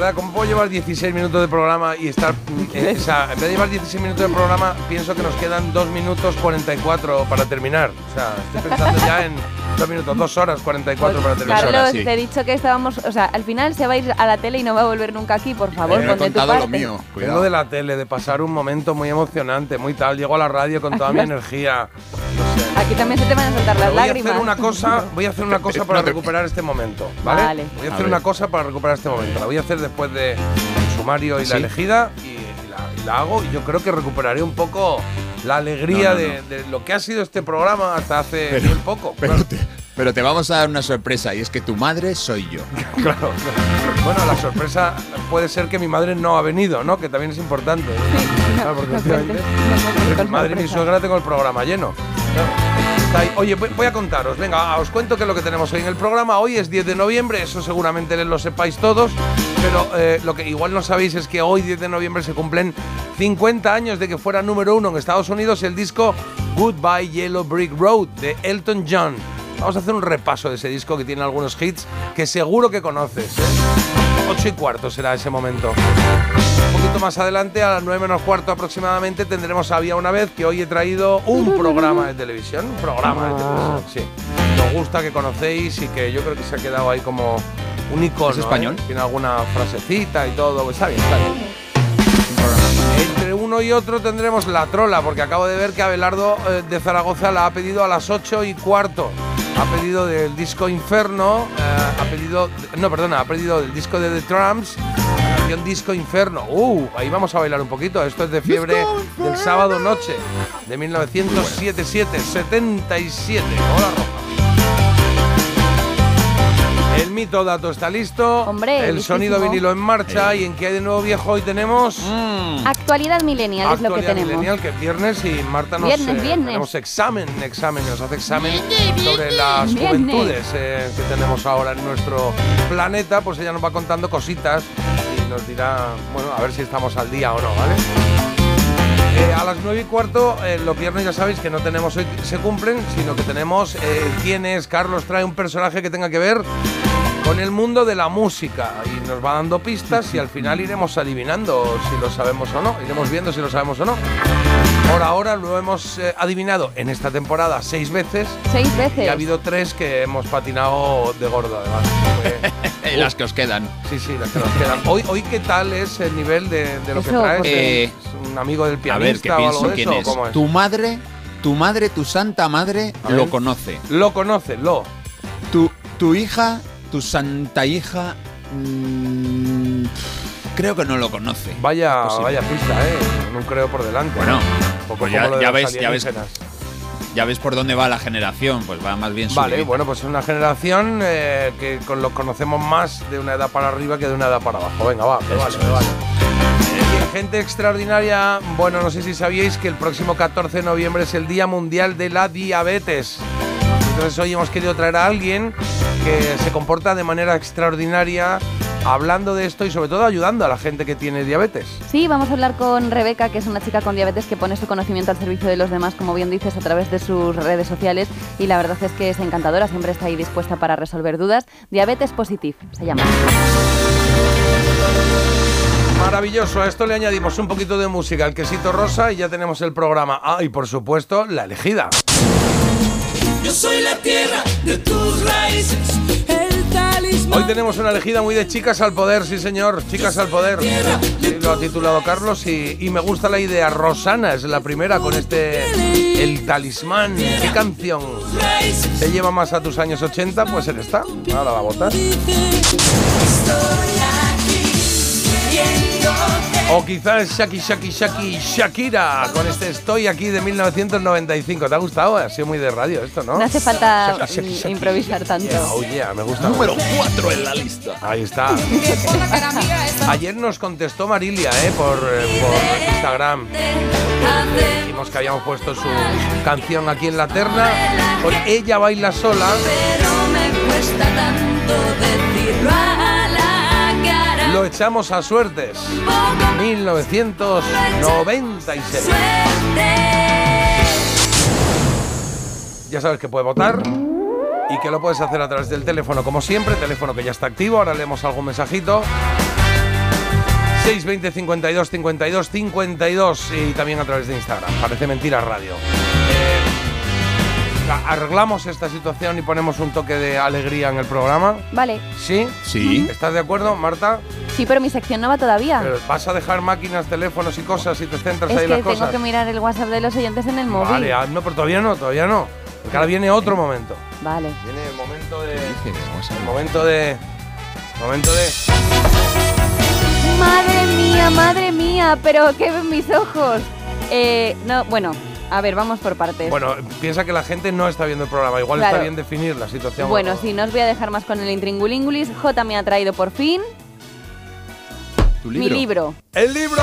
[SPEAKER 5] Verdad, ¿cómo puedo llevar 16 minutos de programa y estar... eh, o sea, en vez de llevar 16 minutos de programa, pienso que nos quedan 2 minutos 44 para terminar. O sea, estoy pensando ya en 2 minutos, 2 horas 44 para terminar.
[SPEAKER 2] Carlos,
[SPEAKER 6] Carlos,
[SPEAKER 2] sí.
[SPEAKER 6] te he dicho que estábamos, o sea, al final se va a ir a la tele y no va a volver nunca aquí, por favor,
[SPEAKER 2] Eh, he contado lo mío.
[SPEAKER 5] Vengo
[SPEAKER 2] Cuidado.
[SPEAKER 5] de la tele, de pasar un momento muy emocionante, muy tal. Llego a la radio con toda mi energía. No sé.
[SPEAKER 6] Aquí también se te van a saltar las
[SPEAKER 5] Voy a
[SPEAKER 6] lágrimas.
[SPEAKER 5] hacer una cosa, voy a hacer una cosa para recuperar este momento, ¿vale?
[SPEAKER 6] Vale.
[SPEAKER 5] Voy a
[SPEAKER 2] A
[SPEAKER 5] hacer
[SPEAKER 2] ver.
[SPEAKER 5] una cosa para recuperar este momento. La voy a hacer después de el sumario y la
[SPEAKER 2] ¿Sí?
[SPEAKER 5] elegida y, y la, y la hago y yo creo que recuperaré un poco la alegría
[SPEAKER 2] No, no,
[SPEAKER 5] de, de lo que ha sido este programa hasta hace
[SPEAKER 2] Pero-
[SPEAKER 5] bien poco.
[SPEAKER 2] Pero
[SPEAKER 5] Claro,
[SPEAKER 2] te, pero te vamos a dar una sorpresa y es que tu madre soy yo.
[SPEAKER 5] claro. Bueno, la sorpresa puede ser que mi madre no ha venido, ¿no? Que también es importante. Claro, porque mi madre y mi suegra tengo el programa lleno. Está Oye, voy a contaros, venga, os cuento qué es lo que tenemos hoy en el programa. Hoy es 10 de noviembre, eso seguramente lo sepáis todos, pero eh, lo que igual no sabéis es que hoy, 10 de noviembre, se cumplen 50 años de que fuera número uno en Estados Unidos el disco Goodbye Yellow Brick Road de Elton John. Vamos a hacer un repaso de ese disco que tiene algunos hits que seguro que conoces. ¿eh? 8 y cuarto será ese momento. Poquito más adelante, a las 9 menos cuarto aproximadamente, tendremos Había una vez que hoy he traído un programa de televisión. Un programa de televisión, sí. Que os gusta, que conocéis y que yo creo que se ha quedado ahí como un icono.
[SPEAKER 2] ¿Es español?
[SPEAKER 5] ¿eh? Tiene alguna frasecita y todo. Pues está bien, está bien. Entre uno y otro tendremos la trola, porque acabo de ver que Abelardo eh, de Zaragoza la ha pedido a las 8 y cuarto. Ha pedido del disco Inferno, eh, ha pedido, no, perdona, ha pedido del disco de The Tramps, canción Disco Inferno. Uh, ahí vamos a bailar un poquito. Esto es de fiebre del sábado noche de 1977, 77. Hola, Roja. El mito dato está listo.
[SPEAKER 6] Hombre,
[SPEAKER 5] el
[SPEAKER 6] listísimo.
[SPEAKER 5] sonido vinilo en marcha. ¿Y en qué hay de nuevo viejo hoy tenemos?
[SPEAKER 6] Actualidad millennial es lo que
[SPEAKER 5] Actualidad
[SPEAKER 6] tenemos.
[SPEAKER 5] millennial, que es viernes y Marta nos
[SPEAKER 6] Viernes,
[SPEAKER 5] eh,
[SPEAKER 6] viernes.
[SPEAKER 5] tenemos examen, examen, nos hace examen sobre las
[SPEAKER 6] Viernes.
[SPEAKER 5] juventudes eh, que tenemos ahora en nuestro planeta, pues ella nos va contando cositas nos dirá, bueno, a ver si estamos al día o no, ¿vale? Eh, a las 9 y cuarto, eh, los viernes ya sabéis que no tenemos hoy se cumplen, sino que tenemos eh, quién es, Carlos trae un personaje que tenga que ver con el mundo de la música y nos va dando pistas y al final iremos adivinando si lo sabemos o no, iremos viendo si lo sabemos o no. Por ahora lo hemos eh, adivinado en esta temporada seis veces
[SPEAKER 6] Seis veces.
[SPEAKER 5] y ha habido tres que hemos patinado de gordo además. Fue-
[SPEAKER 2] Las que os quedan.
[SPEAKER 5] sí, sí, las que nos quedan. Hoy, hoy ¿qué tal es el nivel de, de lo que
[SPEAKER 6] Eso,
[SPEAKER 5] traes?
[SPEAKER 2] porque-
[SPEAKER 5] ¿Es un amigo del
[SPEAKER 2] A ver, que
[SPEAKER 5] pianista o algo
[SPEAKER 2] pienso
[SPEAKER 5] de
[SPEAKER 2] quién
[SPEAKER 5] eso?
[SPEAKER 2] es.
[SPEAKER 5] ¿Cómo es?
[SPEAKER 2] Tu madre, tu madre, tu santa madre
[SPEAKER 5] A ver.
[SPEAKER 2] lo conoce.
[SPEAKER 5] Lo conoce, lo.
[SPEAKER 2] Tu, tu hija, tu santa hija, mm, creo que no lo conoce.
[SPEAKER 5] Vaya,
[SPEAKER 2] Posible.
[SPEAKER 5] vaya pista, ¿eh? Un creo por delante.
[SPEAKER 2] Bueno,
[SPEAKER 5] un poco
[SPEAKER 2] pues ya-
[SPEAKER 5] como lo de
[SPEAKER 2] ya
[SPEAKER 5] los
[SPEAKER 2] ves- ya ves-
[SPEAKER 5] alienígenas.
[SPEAKER 2] Ya ves por dónde va la generación, pues va más bien
[SPEAKER 5] Vale,
[SPEAKER 2] subidita.
[SPEAKER 5] bueno, pues es una generación eh, que con los conocemos más de una edad para arriba que de una edad para abajo. Venga, va, me vale, me vale. Y en gente extraordinaria, bueno, no sé si sabíais que el próximo 14 de noviembre es el Día Mundial de la Diabetes. Entonces hoy hemos querido traer a alguien que se comporta de manera extraordinaria hablando de esto y sobre todo ayudando a la gente que tiene diabetes.
[SPEAKER 6] Sí, vamos a hablar con Rebeca, que es una chica con diabetes que pone su conocimiento al servicio de los demás, como bien dices, a través de sus redes sociales. Y la verdad es que es encantadora, siempre está ahí dispuesta para resolver dudas. Diabetes Positive se llama.
[SPEAKER 5] Maravilloso, a esto le añadimos un poquito de música, el quesito rosa y ya tenemos el programa. Ah, y por supuesto, la elegida.
[SPEAKER 4] Yo soy la tierra de tus raíces.
[SPEAKER 5] Hoy tenemos una elegida muy de chicas al poder, sí señor, chicas al poder. Sí, lo ha titulado Carlos y, me gusta la idea. Rosana es la primera con este El Talismán. ¿Qué canción te lleva más a tus años 80? Pues en esta. Ahora la a votar.
[SPEAKER 4] Estoy aquí.
[SPEAKER 5] O quizás Shaki Shaki Shaki Shakira con este Estoy aquí de 1995. ¿Te ha gustado? Ha sido muy de radio esto, ¿no?
[SPEAKER 6] No hace falta
[SPEAKER 5] Shaki, shaki, shaki.
[SPEAKER 6] improvisar tanto.
[SPEAKER 5] Yeah, oh yeah, me gusta.
[SPEAKER 2] Número 4 en la lista.
[SPEAKER 5] Ahí está. Ayer nos contestó Marilia, ¿eh? Por, eh, por Instagram. Dijimos que habíamos puesto su canción aquí en la terna. Con Ella baila sola.
[SPEAKER 4] Pero me cuesta tanto decirlo.
[SPEAKER 5] Lo echamos a suertes. 1996.
[SPEAKER 4] Suerte.
[SPEAKER 5] Ya sabes que puedes votar y que lo puedes hacer a través del teléfono, como siempre, teléfono que ya está activo. Ahora leemos algún mensajito. 620 52 52 52 y también a través de Instagram. Parece mentira radio. Arreglamos esta situación y ponemos un toque de alegría en el programa.
[SPEAKER 6] Vale,
[SPEAKER 5] ¿Sí?
[SPEAKER 2] Sí.
[SPEAKER 5] ¿Estás de acuerdo, Marta?
[SPEAKER 6] sí, pero mi sección no va todavía.
[SPEAKER 5] Pero ¿Vas a dejar máquinas, teléfonos y cosas y te centras
[SPEAKER 6] es
[SPEAKER 5] ahí
[SPEAKER 6] que
[SPEAKER 5] en las
[SPEAKER 6] tengo
[SPEAKER 5] cosas?
[SPEAKER 6] que mirar el WhatsApp de los oyentes en el móvil.
[SPEAKER 5] Vale, ah, no, pero todavía no, todavía no. Porque ahora viene otro momento.
[SPEAKER 6] Vale.
[SPEAKER 5] Viene el momento de.
[SPEAKER 2] Que
[SPEAKER 5] El momento de. Momento de.
[SPEAKER 6] Madre mía, madre mía, pero ¿qué ven mis ojos? Eh, no, bueno, a ver, vamos por partes.
[SPEAKER 5] Bueno, piensa que la gente no está viendo el programa. Igual
[SPEAKER 6] Claro.
[SPEAKER 5] está bien definir la situación.
[SPEAKER 6] Bueno, sí, no os voy a dejar más con el intringulingulis. J me ha traído por fin
[SPEAKER 2] ¿Tu
[SPEAKER 6] mi libro.
[SPEAKER 5] ¡El libro!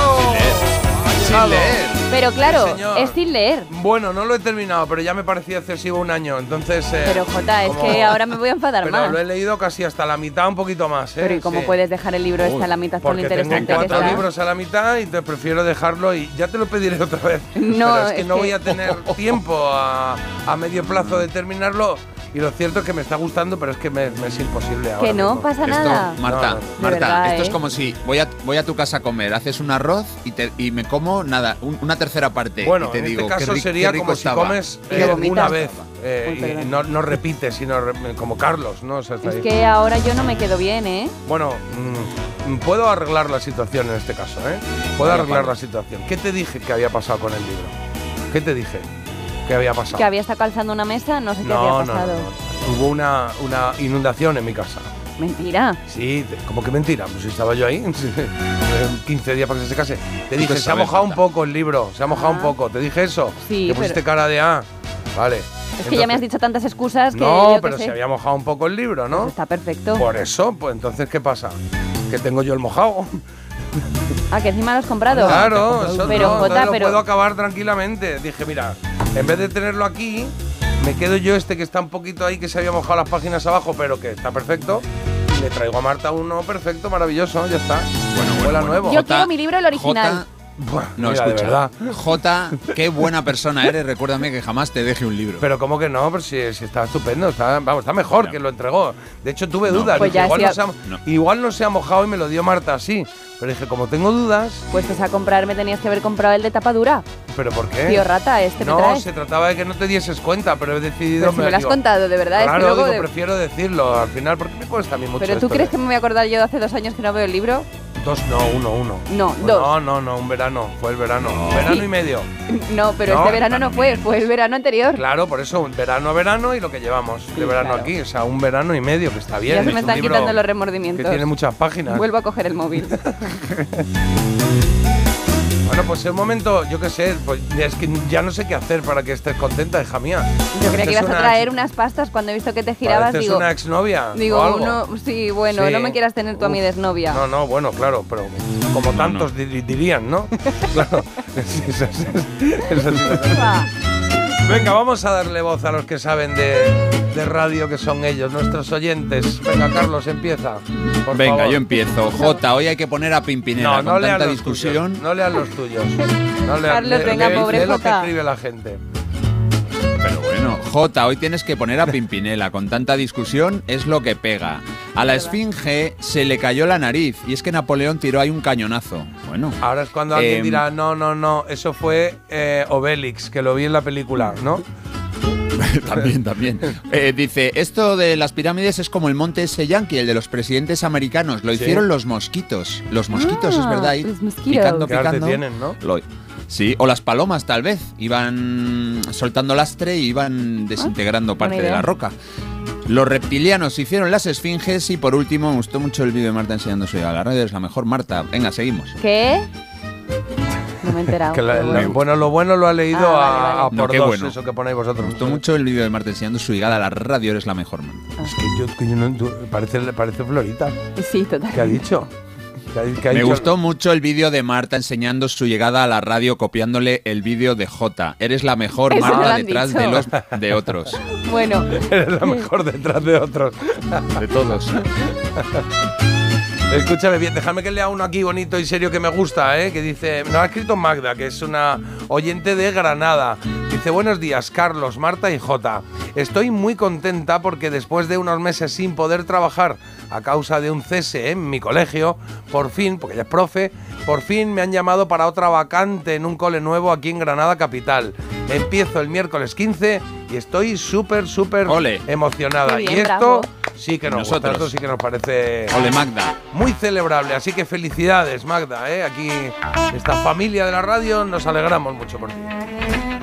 [SPEAKER 2] Sin leer.
[SPEAKER 6] Pero claro, es sin leer.
[SPEAKER 5] Bueno, no lo he terminado, pero ya me parecía excesivo un año. Entonces. eh,
[SPEAKER 6] Pero Jota, es que ahora me voy a enfadar
[SPEAKER 5] Pero
[SPEAKER 6] más.
[SPEAKER 5] lo he leído casi hasta la mitad, un poquito más. ¿eh?
[SPEAKER 6] Pero ¿y cómo
[SPEAKER 5] Sí.
[SPEAKER 6] puedes dejar el libro este
[SPEAKER 5] Uy,
[SPEAKER 6] a la mitad
[SPEAKER 5] tengo
[SPEAKER 6] interesante que
[SPEAKER 5] cuatro
[SPEAKER 6] está?
[SPEAKER 5] libros a la mitad y te prefiero dejarlo y ya te lo pediré otra vez.
[SPEAKER 6] No,
[SPEAKER 5] Pero es que
[SPEAKER 6] es
[SPEAKER 5] no
[SPEAKER 6] que-
[SPEAKER 5] voy a tener tiempo a, a medio plazo de terminarlo. Y lo cierto es que me está gustando, pero es que me, me es imposible ahora
[SPEAKER 6] Que no
[SPEAKER 5] mismo.
[SPEAKER 6] pasa
[SPEAKER 2] Esto,
[SPEAKER 6] nada.
[SPEAKER 2] Marta,
[SPEAKER 5] No, no,
[SPEAKER 2] Marta,
[SPEAKER 6] verdad,
[SPEAKER 2] esto
[SPEAKER 6] ¿eh?
[SPEAKER 2] es como si voy a, voy a tu casa a comer, haces un arroz y, te, y me como nada, un- una tercera parte.
[SPEAKER 5] Bueno,
[SPEAKER 2] y te
[SPEAKER 5] en
[SPEAKER 2] digo,
[SPEAKER 5] este
[SPEAKER 2] qué
[SPEAKER 5] caso
[SPEAKER 2] ri-
[SPEAKER 5] sería
[SPEAKER 2] qué
[SPEAKER 5] como si
[SPEAKER 2] estaba.
[SPEAKER 5] comes
[SPEAKER 6] Y
[SPEAKER 5] eh, una vez eh, y no, no repites, sino re- como Carlos, ¿no? O sea, está
[SPEAKER 6] Es
[SPEAKER 5] ahí.
[SPEAKER 6] que ahora yo no me quedo bien, ¿eh?
[SPEAKER 5] Bueno, mm, puedo arreglar la situación en este caso, ¿eh? Puedo arreglar la situación. ¿Qué te dije que había pasado con el libro? ¿Qué te dije que había pasado?
[SPEAKER 6] Que había estado calzando una mesa, no sé qué
[SPEAKER 5] no,
[SPEAKER 6] había
[SPEAKER 5] no, no,
[SPEAKER 6] pasado.
[SPEAKER 5] no. Hubo una, una inundación en mi casa.
[SPEAKER 6] Mentira.
[SPEAKER 5] Sí, ¿cómo que mentira? Pues si estaba yo ahí, sí, eh, 15 días para que se secase. Te dije,
[SPEAKER 2] qué
[SPEAKER 5] se ha mojado un poco el libro, se ha mojado un
[SPEAKER 6] Ah.
[SPEAKER 5] poco. ¿Te dije eso?
[SPEAKER 6] Sí,
[SPEAKER 5] Te pusiste
[SPEAKER 6] pero-
[SPEAKER 5] cara de A. Vale.
[SPEAKER 6] Es que ya me has dicho tantas excusas que
[SPEAKER 5] No,
[SPEAKER 6] yo qué
[SPEAKER 5] pero
[SPEAKER 6] sé.
[SPEAKER 5] se había mojado un poco el libro, ¿no?
[SPEAKER 6] Pues está perfecto.
[SPEAKER 5] Por eso, pues entonces, ¿qué pasa? Que tengo yo el mojado.
[SPEAKER 6] Ah, que encima lo has comprado.
[SPEAKER 5] Claro, eso
[SPEAKER 6] Pero,
[SPEAKER 5] no,
[SPEAKER 6] Jota,
[SPEAKER 5] entonces lo
[SPEAKER 6] pero-
[SPEAKER 5] puedo acabar tranquilamente. Dije, mira, en vez de tenerlo aquí, me quedo yo este que está un poquito ahí, que se había mojado las páginas abajo, pero que está perfecto. Y le traigo a Marta uno perfecto, maravilloso, ya está.
[SPEAKER 2] Bueno, bueno,
[SPEAKER 5] nuevo.
[SPEAKER 6] Yo
[SPEAKER 2] Jota-
[SPEAKER 6] quiero mi libro, el original.
[SPEAKER 5] Buah,
[SPEAKER 2] no,
[SPEAKER 5] mira,
[SPEAKER 2] escucha.
[SPEAKER 5] de verdad.
[SPEAKER 2] Jota, qué buena persona eres. Recuérdame que jamás te deje un libro.
[SPEAKER 5] Pero ¿cómo que no? Pero si, si está estupendo, está, vamos, está mejor que lo entregó. De hecho, tuve
[SPEAKER 2] No.
[SPEAKER 5] dudas.
[SPEAKER 6] Pues
[SPEAKER 5] igual,
[SPEAKER 6] sí,
[SPEAKER 5] no se ha,
[SPEAKER 2] no.
[SPEAKER 5] igual no se ha mojado y me lo dio Marta así. Pero dije, como tengo dudas,
[SPEAKER 6] Pues pues a comprarme tenías que haber comprado el de tapadura.
[SPEAKER 5] ¿pero por qué?
[SPEAKER 6] Tío rata, este me
[SPEAKER 5] no,
[SPEAKER 6] traes.
[SPEAKER 5] se trataba de que no te dieses cuenta, pero he decidido...
[SPEAKER 6] Pero si me lo has
[SPEAKER 5] digo,
[SPEAKER 6] contado, de verdad. es que
[SPEAKER 5] Claro,
[SPEAKER 6] luego
[SPEAKER 5] digo,
[SPEAKER 6] de-
[SPEAKER 5] prefiero decirlo al final porque me cuesta a mí mucho.
[SPEAKER 6] Pero tú
[SPEAKER 5] esto
[SPEAKER 6] crees
[SPEAKER 5] de-
[SPEAKER 6] que me voy a acordar yo de hace dos años que no veo el libro?
[SPEAKER 5] Dos, no, uno, uno.
[SPEAKER 6] No,
[SPEAKER 5] Bueno,
[SPEAKER 6] dos.
[SPEAKER 5] No, no, no, un verano, fue el verano. Verano y medio.
[SPEAKER 6] No, pero
[SPEAKER 5] No,
[SPEAKER 6] este verano no fue, fue el verano anterior.
[SPEAKER 5] Claro, por eso, un verano a verano y lo que llevamos
[SPEAKER 6] Sí,
[SPEAKER 5] de verano
[SPEAKER 6] claro.
[SPEAKER 5] aquí. O sea, un verano y medio, que está bien.
[SPEAKER 6] ya se me están quitando los
[SPEAKER 5] Que
[SPEAKER 6] remordimientos.
[SPEAKER 5] tiene muchas páginas.
[SPEAKER 6] Vuelvo a coger el móvil.
[SPEAKER 5] Bueno, pues es un momento, yo qué sé, pues es que ya no sé qué hacer para que estés contenta, hija mía.
[SPEAKER 6] Yo creía que ibas a traer unas pastas cuando he visto que te girabas. Digo,
[SPEAKER 5] una exnovia.
[SPEAKER 6] digo
[SPEAKER 5] o algo.
[SPEAKER 6] uno, sí, bueno,
[SPEAKER 5] Sí.
[SPEAKER 6] no me quieras tener tú a mi
[SPEAKER 5] Uf.
[SPEAKER 6] desnovia.
[SPEAKER 5] No, no, bueno, claro, pero como
[SPEAKER 2] No,
[SPEAKER 5] tantos di- dirían, ¿no? claro. Venga, vamos a darle voz a los que saben de, de radio, que son ellos, nuestros oyentes. Venga, Carlos, empieza. por
[SPEAKER 2] Venga,
[SPEAKER 5] favor.
[SPEAKER 2] yo empiezo. Jota, hoy hay que poner a Pimpinela
[SPEAKER 5] No, no lean
[SPEAKER 2] tanta
[SPEAKER 5] los
[SPEAKER 2] discusión.
[SPEAKER 5] tuyos. No lean los tuyos. No lean,
[SPEAKER 6] Carlos,
[SPEAKER 5] lee-
[SPEAKER 6] venga,
[SPEAKER 5] lee-
[SPEAKER 6] pobre
[SPEAKER 5] lo que escribe la gente.
[SPEAKER 2] Jota, hoy tienes que poner a Pimpinela. Con tanta discusión es lo que pega. A la esfinge se le cayó la nariz y es que Napoleón tiró ahí un cañonazo. Bueno,
[SPEAKER 5] Ahora es cuando alguien
[SPEAKER 2] Em,
[SPEAKER 5] dirá, no, no, no, eso fue eh, Obélix, que lo vi en la película, ¿no?
[SPEAKER 2] también, también. Eh, dice, esto de las pirámides es como el monte ese yankee, el de los presidentes americanos. Lo
[SPEAKER 5] Sí.
[SPEAKER 2] hicieron los mosquitos. Los mosquitos,
[SPEAKER 6] Ah,
[SPEAKER 2] es verdad. ahí
[SPEAKER 6] los mosquitos.
[SPEAKER 2] picando, picando.
[SPEAKER 5] tienen, ¿no?
[SPEAKER 2] Lo- sí, o las palomas tal vez. Iban soltando lastre y iban desintegrando
[SPEAKER 6] buena
[SPEAKER 2] parte de la roca. Los reptilianos hicieron las esfinges y por último me gustó mucho el vídeo de Marta enseñando su a la radio. Es la mejor Marta. Venga, seguimos.
[SPEAKER 6] ¿Qué? No me he enterado.
[SPEAKER 5] Que la-
[SPEAKER 6] pero
[SPEAKER 5] la-
[SPEAKER 6] bueno.
[SPEAKER 5] bueno, lo bueno lo ha leído
[SPEAKER 6] Ah,
[SPEAKER 5] a,
[SPEAKER 6] vale.
[SPEAKER 5] a
[SPEAKER 2] No,
[SPEAKER 5] por
[SPEAKER 2] qué
[SPEAKER 5] dos,
[SPEAKER 2] bueno.
[SPEAKER 5] eso que ponéis vosotros.
[SPEAKER 2] Me gustó mucho el vídeo de Marta enseñando su llegada a la radio. Eres la mejor, Marta.
[SPEAKER 5] Es que yo, que yo no, parece, parece Florita.
[SPEAKER 6] Sí, total.
[SPEAKER 5] ¿Qué ha dicho? ¿Qué ha- qué ha
[SPEAKER 2] Me gustó mucho el vídeo de Marta enseñando su llegada a la radio copiándole el vídeo de Jota. Eres la mejor
[SPEAKER 6] Eso
[SPEAKER 2] Marta detrás
[SPEAKER 6] dicho.
[SPEAKER 2] de los de otros.
[SPEAKER 6] Bueno,
[SPEAKER 5] Eres la mejor detrás de otros.
[SPEAKER 2] De todos.
[SPEAKER 5] Escúchame bien, déjame que lea uno aquí bonito y serio que me gusta, ¿eh? que dice, nos ha escrito Magda, que es una oyente de Granada. Dice, buenos días, Carlos, Marta y Jota. Estoy muy contenta porque después de unos meses sin poder trabajar a causa de un cese en mi colegio, por fin, porque ella es profe, por fin me han llamado para otra vacante en un cole nuevo aquí en Granada Capital. Empiezo el miércoles 15 y estoy súper, súper emocionada.
[SPEAKER 6] Bien,
[SPEAKER 5] y esto
[SPEAKER 6] bravo.
[SPEAKER 5] Sí que nos gusta,
[SPEAKER 2] Nosotros.
[SPEAKER 5] esto sí que nos parece
[SPEAKER 2] Ole Magda.
[SPEAKER 5] muy celebrable. Así que felicidades, Magda. ¿eh? Aquí, esta familia de la radio, nos alegramos mucho por ti.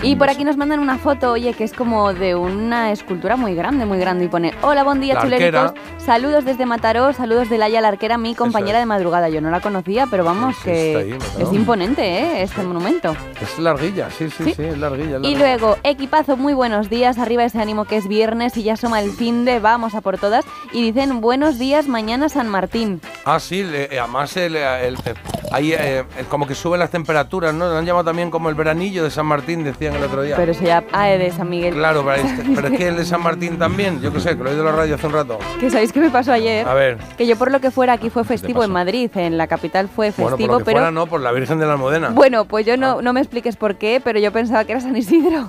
[SPEAKER 6] Y por aquí nos mandan una foto, oye, que es como de una escultura muy grande, muy grande. Y pone, hola, buen día,
[SPEAKER 5] arquera.
[SPEAKER 6] Saludos desde Mataró, saludos de Laia la Arquera, mi compañera
[SPEAKER 5] es.
[SPEAKER 6] de madrugada. Yo no la conocía, pero vamos,
[SPEAKER 5] Sí, está ahí,
[SPEAKER 6] que es imponente, ¿eh? Este monumento.
[SPEAKER 5] Es larguilla, sí, sí, sí,
[SPEAKER 6] Sí.
[SPEAKER 5] es larguilla.
[SPEAKER 6] Y luego, equipazo, muy buenos días. Arriba ese ánimo que es viernes y ya asoma el fin de vamos a por todas. Y dicen, buenos días, mañana San Martín.
[SPEAKER 5] Ah, sí, le- eh, además el, el- el- ahí eh, eh, como que suben las temperaturas, ¿no? Lo han llamado también como el veranillo de San Martín, decían el otro día.
[SPEAKER 6] Pero eso ya, ah, de San Miguel.
[SPEAKER 5] Claro, pero, es- pero es que el de San Martín también, yo qué sé, que lo he oído en la radio hace un rato.
[SPEAKER 6] Que sabéis qué me pasó ayer.
[SPEAKER 5] A ver,
[SPEAKER 6] Que yo por lo que fuera aquí fue festivo en Madrid, en la capital fue
[SPEAKER 5] bueno, por
[SPEAKER 6] festivo,
[SPEAKER 5] lo que
[SPEAKER 6] pero
[SPEAKER 5] fuera no, por la Virgen de la Almudena.
[SPEAKER 6] bueno, pues yo no, no me expliques por qué, pero yo pensaba que era San Isidro.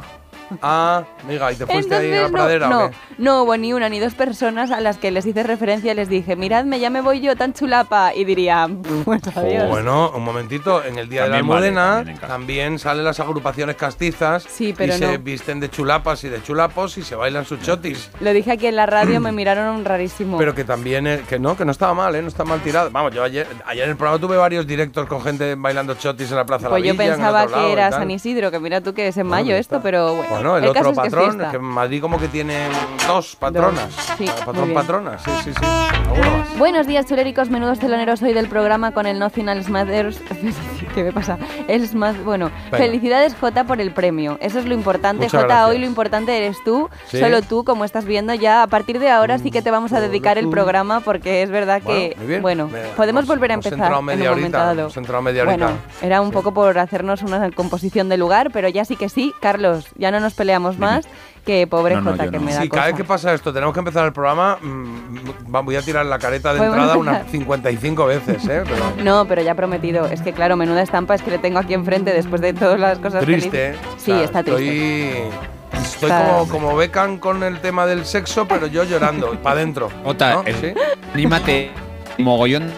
[SPEAKER 5] Ah, amiga, ¿y te fuiste ahí a la
[SPEAKER 6] no,
[SPEAKER 5] pradera
[SPEAKER 6] no,
[SPEAKER 5] o qué?
[SPEAKER 6] no hubo ni una ni dos personas a las que les hice referencia y les dije, miradme, ya me voy yo tan chulapa y dirían, pues adiós.
[SPEAKER 5] Bueno, un momentito, en el Día de la
[SPEAKER 2] También vale,
[SPEAKER 5] Almudena
[SPEAKER 2] también
[SPEAKER 5] salen las agrupaciones castizas
[SPEAKER 6] Sí, pero
[SPEAKER 5] y se
[SPEAKER 6] no.
[SPEAKER 5] visten de chulapas y de chulapos y se bailan sus chotis.
[SPEAKER 6] Lo dije aquí en la radio, me miraron rarísimo.
[SPEAKER 5] Pero que también, que no, que no estaba mal, ¿eh? No está mal tirado. Vamos, yo ayer, ayer en el programa tuve varios directos con gente bailando chotis en la Plaza
[SPEAKER 6] pues
[SPEAKER 5] de la
[SPEAKER 6] yo
[SPEAKER 5] Villa, en
[SPEAKER 6] pensaba
[SPEAKER 5] lado
[SPEAKER 6] que era. San Isidro, que mira tú que es en mayo esto, pero bueno.
[SPEAKER 5] Bueno, el,
[SPEAKER 6] caso
[SPEAKER 5] otro
[SPEAKER 6] es que es
[SPEAKER 5] patrón,
[SPEAKER 6] fiesta.
[SPEAKER 5] que Madrid como que tienen dos patronas.
[SPEAKER 6] sí,
[SPEAKER 5] Ah,
[SPEAKER 6] muy
[SPEAKER 5] patrón, patronas, sí, sí, sí. Más.
[SPEAKER 6] Buenos días, chuléricos, menudos teloneros hoy del programa con el Nothing Smathers. ¿Qué me pasa? El Smath, bueno,
[SPEAKER 5] Venga.
[SPEAKER 6] felicidades Jota por el premio. Eso es lo importante.
[SPEAKER 5] Muchas
[SPEAKER 6] Jota,
[SPEAKER 5] gracias.
[SPEAKER 6] hoy lo importante eres tú,
[SPEAKER 5] Sí.
[SPEAKER 6] solo tú, como estás viendo. Ya a partir de ahora sí que te vamos a dedicar el programa porque es verdad que,
[SPEAKER 5] Bueno, muy bien.
[SPEAKER 6] bueno,
[SPEAKER 5] Me-
[SPEAKER 6] podemos
[SPEAKER 5] hemos-
[SPEAKER 6] volver a empezar en
[SPEAKER 5] media
[SPEAKER 6] un momento dado.
[SPEAKER 5] media
[SPEAKER 6] bueno, era un
[SPEAKER 5] Sí.
[SPEAKER 6] poco por hacernos una composición de lugar, pero ya sí que sí, Carlos, ya no nos peleamos más. Que pobre
[SPEAKER 2] No, no,
[SPEAKER 6] Jota,
[SPEAKER 2] yo
[SPEAKER 6] que
[SPEAKER 2] no.
[SPEAKER 6] me da
[SPEAKER 5] Sí, cada
[SPEAKER 6] cosa.
[SPEAKER 5] vez que pasa esto, tenemos que empezar el programa. mm, va- voy a tirar la careta de entrada unas 55 veces, ¿eh? Pero
[SPEAKER 6] No, pero ya prometido. Es que claro, menuda estampa es que le tengo aquí enfrente después de todas las cosas
[SPEAKER 5] triste. ¿eh?
[SPEAKER 6] Sí,
[SPEAKER 5] O sea,
[SPEAKER 6] está triste.
[SPEAKER 5] Estoy, como, como becan con el tema del sexo, pero yo llorando, para adentro.
[SPEAKER 2] Jota,
[SPEAKER 5] ¿no? ¿Sí?
[SPEAKER 2] anímate. Mogollón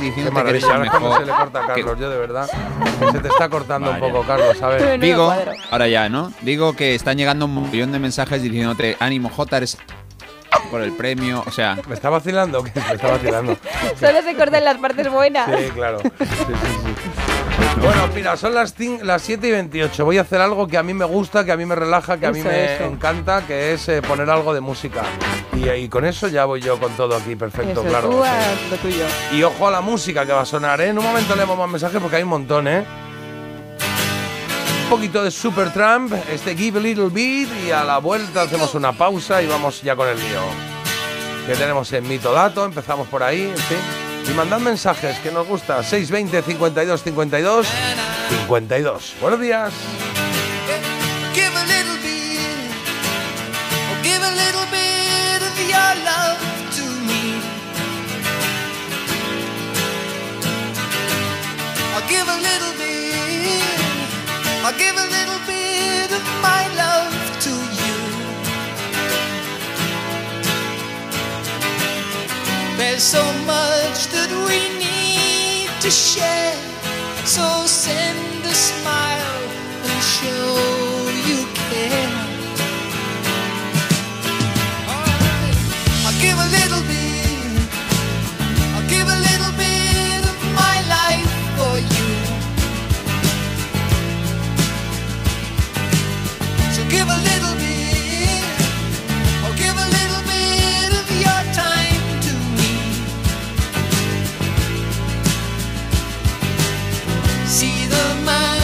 [SPEAKER 2] Diciendo que eres el
[SPEAKER 5] cómo se
[SPEAKER 2] mejor.
[SPEAKER 5] le corta a Carlos, yo de verdad. que se te está cortando un poco, Carlos, a ver.
[SPEAKER 2] Digo, ahora ya, ¿no? Digo que están llegando un millón de mensajes diciéndote, ánimo Jota, eres por el premio. O sea,
[SPEAKER 5] ¿Me está vacilando? ¿Qué? Me está vacilando.
[SPEAKER 6] Solo se cortan las partes buenas.
[SPEAKER 5] Sí, claro. Sí, sí, sí. Bueno, mira, son las, las 7 y 28. Voy a hacer algo que a mí me gusta, que a mí me relaja, que a mí
[SPEAKER 6] Eso,
[SPEAKER 5] me
[SPEAKER 6] eso.
[SPEAKER 5] encanta, que es eh, poner algo de música. Y, y con eso ya voy yo con todo aquí, perfecto,
[SPEAKER 6] Eso,
[SPEAKER 5] claro.
[SPEAKER 6] tú
[SPEAKER 5] Sí.
[SPEAKER 6] haz lo tuyo.
[SPEAKER 5] Y ojo a la música que va a sonar, ¿eh? En un momento leemos más mensajes porque hay un montón, ¿eh? Un poquito de Supertramp, este Give a Little Beat y a la vuelta hacemos una pausa y vamos ya con el lío. Que tenemos en Mito Dato, empezamos por ahí, en fin. Y mandad mensajes que nos gusta. 620 52 52 52. Buenos días.
[SPEAKER 4] give a little bit,
[SPEAKER 7] oh, I'll oh, oh, give a little bit of my love. There's so much that we need to share. So send a smile and show you care. I'll give a little bit. I'll give a little bit of my life for you. So give a little bit. See the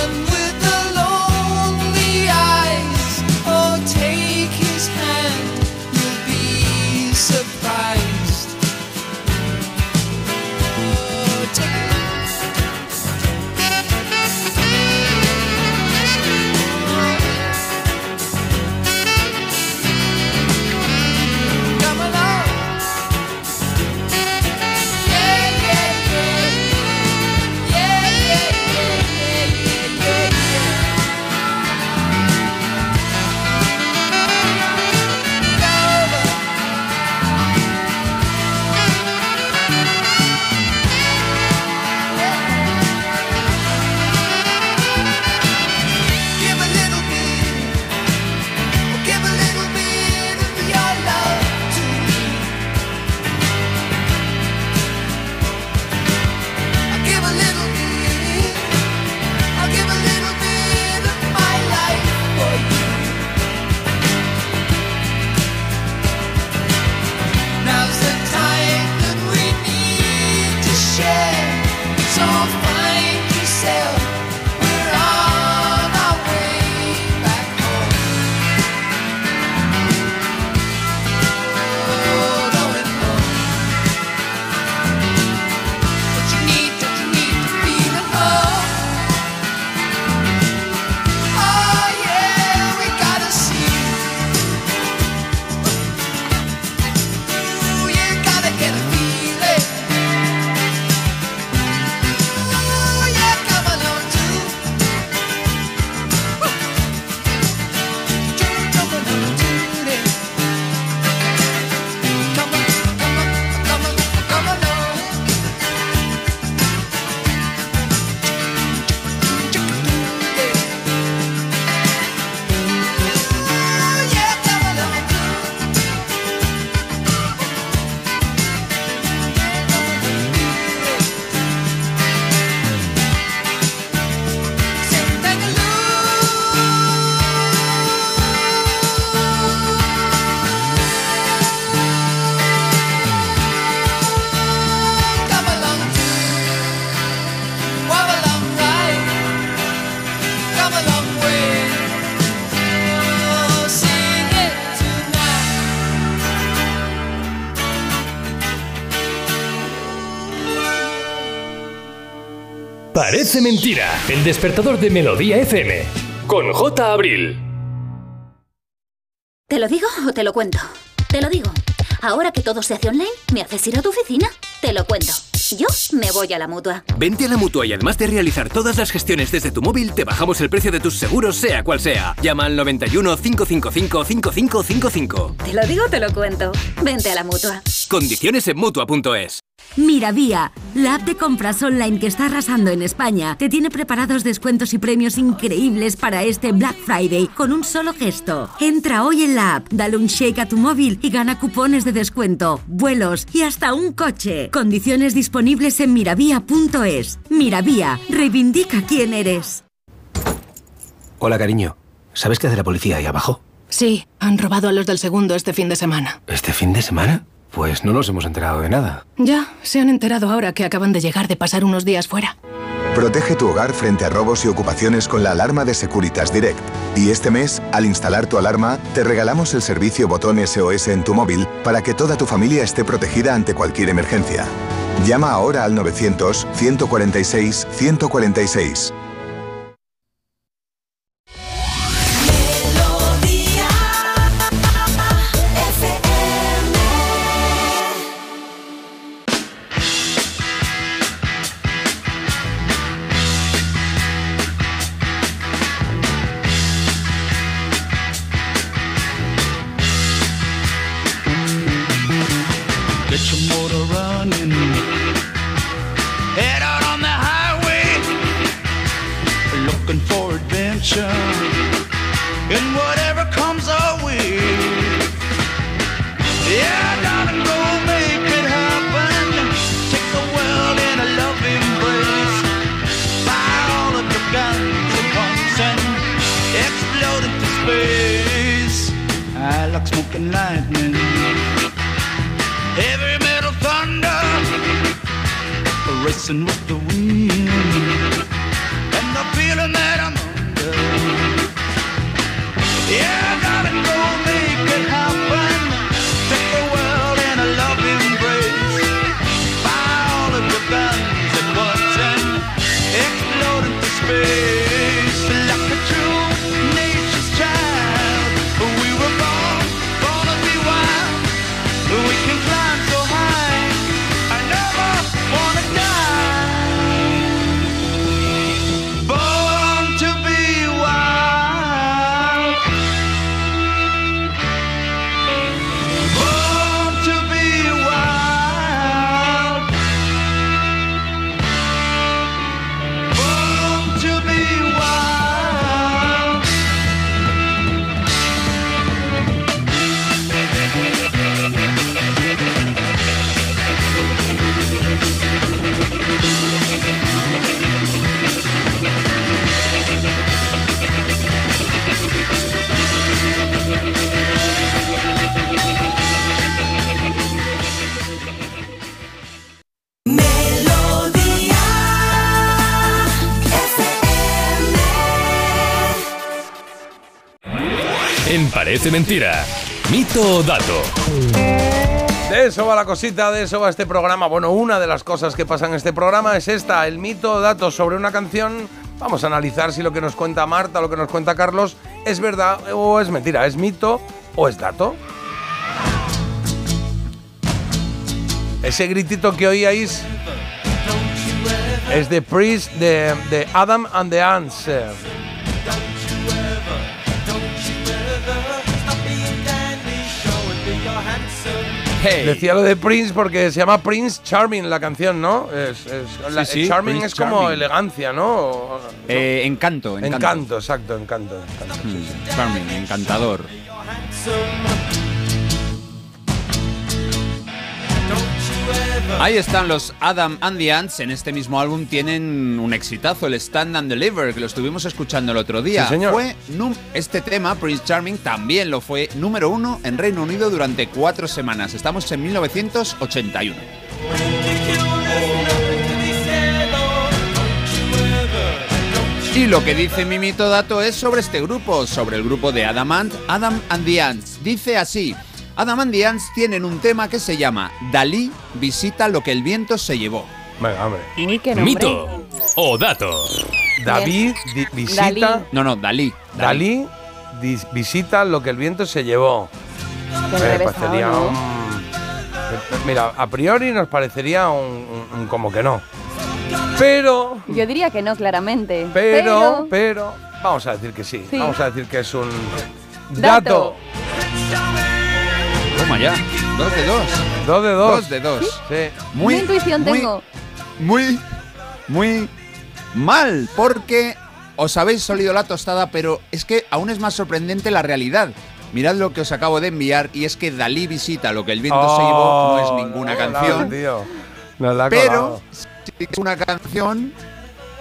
[SPEAKER 3] Parece mentira. El despertador de Melodía FM. Con J. Abril.
[SPEAKER 8] ¿Te lo digo o te lo cuento? Te lo digo. Ahora que todo se hace online, ¿me haces ir a tu oficina? Te lo cuento. Yo me voy a la mutua.
[SPEAKER 9] Vente a la mutua y además de realizar todas las gestiones desde tu móvil, te bajamos el precio de tus seguros, sea cual sea. Llama al 91 555 5555.
[SPEAKER 8] Te lo digo o te lo cuento. Vente a la mutua.
[SPEAKER 9] Condiciones en mutua.es.
[SPEAKER 10] Miravía, la app de compras online que está arrasando en España, te tiene preparados descuentos y premios increíbles para este Black Friday con un solo gesto. Entra hoy en la app, dale un shake a tu móvil y gana cupones de descuento, vuelos y hasta un coche. Condiciones disponibles en miravía.es. Miravía, reivindica quién eres.
[SPEAKER 11] Hola, cariño. ¿Sabes qué hace la policía ahí abajo?
[SPEAKER 12] Sí, han robado a los del segundo este fin de semana.
[SPEAKER 11] ¿Este fin de semana? Pues no nos hemos enterado de nada.
[SPEAKER 12] Ya, se han enterado ahora que acaban de llegar de pasar unos días fuera.
[SPEAKER 13] Protege tu hogar frente a robos y ocupaciones con la alarma de Securitas Direct. Y este mes, al instalar tu alarma, te regalamos el servicio botón SOS en tu móvil para que toda tu familia esté protegida ante cualquier emergencia. Llama ahora al
[SPEAKER 14] 900
[SPEAKER 7] 146 146. Mentira. Mito o dato.
[SPEAKER 5] De eso va la cosita, de eso va este programa. Bueno, una de las cosas que pasa en este programa es esta, el mito o dato sobre una canción. Vamos a analizar si lo que nos cuenta Marta, lo que nos cuenta Carlos, es verdad o es mentira, es mito o es dato. Ese gritito que oíais es de Priest, de, de Adam and the Ants. Decía lo de Prince porque se llama Prince Charming la canción, ¿no? Es, es- la-
[SPEAKER 2] sí,
[SPEAKER 5] charming
[SPEAKER 2] Prince
[SPEAKER 5] es como
[SPEAKER 2] Charming.
[SPEAKER 5] elegancia, ¿no? O-
[SPEAKER 2] Eh, encanto, encanto.
[SPEAKER 5] encanto, exacto, encanto. encanto.
[SPEAKER 2] Mm, Charming, encantador. Ahí están los Adam and the Ants. En este mismo álbum tienen un exitazo, el Stand and Deliver, que lo estuvimos escuchando el otro día.
[SPEAKER 5] Sí, señor.
[SPEAKER 2] Fue este tema, Prince Charming, también lo fue número uno en Reino Unido durante cuatro semanas. Estamos en 1981. Y lo que dice mi mito dato es sobre este grupo, sobre el grupo de Adam Ant, Adam and the Ants. Dice así: Adam and the Ants tienen un tema que se llama Dalí visita lo que el viento se llevó.
[SPEAKER 5] Venga, hombre.
[SPEAKER 6] Uy, qué nombre.
[SPEAKER 7] Mito o dato.
[SPEAKER 5] David di- visita.
[SPEAKER 6] Dalí.
[SPEAKER 2] No, no, Dalí.
[SPEAKER 5] Dalí dis- visita lo que el viento se llevó.
[SPEAKER 6] Qué
[SPEAKER 5] Eh,
[SPEAKER 6] enrevesado,
[SPEAKER 5] parecería
[SPEAKER 6] ¿no?
[SPEAKER 5] un- eh, Mira, a priori nos parecería un, un- un como que no. Pero,
[SPEAKER 6] Yo diría que no, claramente.
[SPEAKER 5] pero, pero, vamos a decir que sí.
[SPEAKER 6] Sí.
[SPEAKER 5] Vamos a decir que es un
[SPEAKER 6] Dato.
[SPEAKER 5] dato.
[SPEAKER 2] Toma ya. Dos de dos.
[SPEAKER 5] Dos de dos.
[SPEAKER 2] Dos de dos.
[SPEAKER 5] Sí.
[SPEAKER 2] Muy,
[SPEAKER 6] Una intuición
[SPEAKER 2] muy,
[SPEAKER 6] tengo.
[SPEAKER 2] Muy, muy mal. Porque os habéis solido la tostada, pero es que aún es más sorprendente la realidad. Mirad lo que os acabo de enviar y es que Dalí visita lo que el viento se llevó no es ninguna
[SPEAKER 5] la ha colado,
[SPEAKER 2] canción.
[SPEAKER 5] Oh, tío. Ha
[SPEAKER 2] Pero sí que es una canción.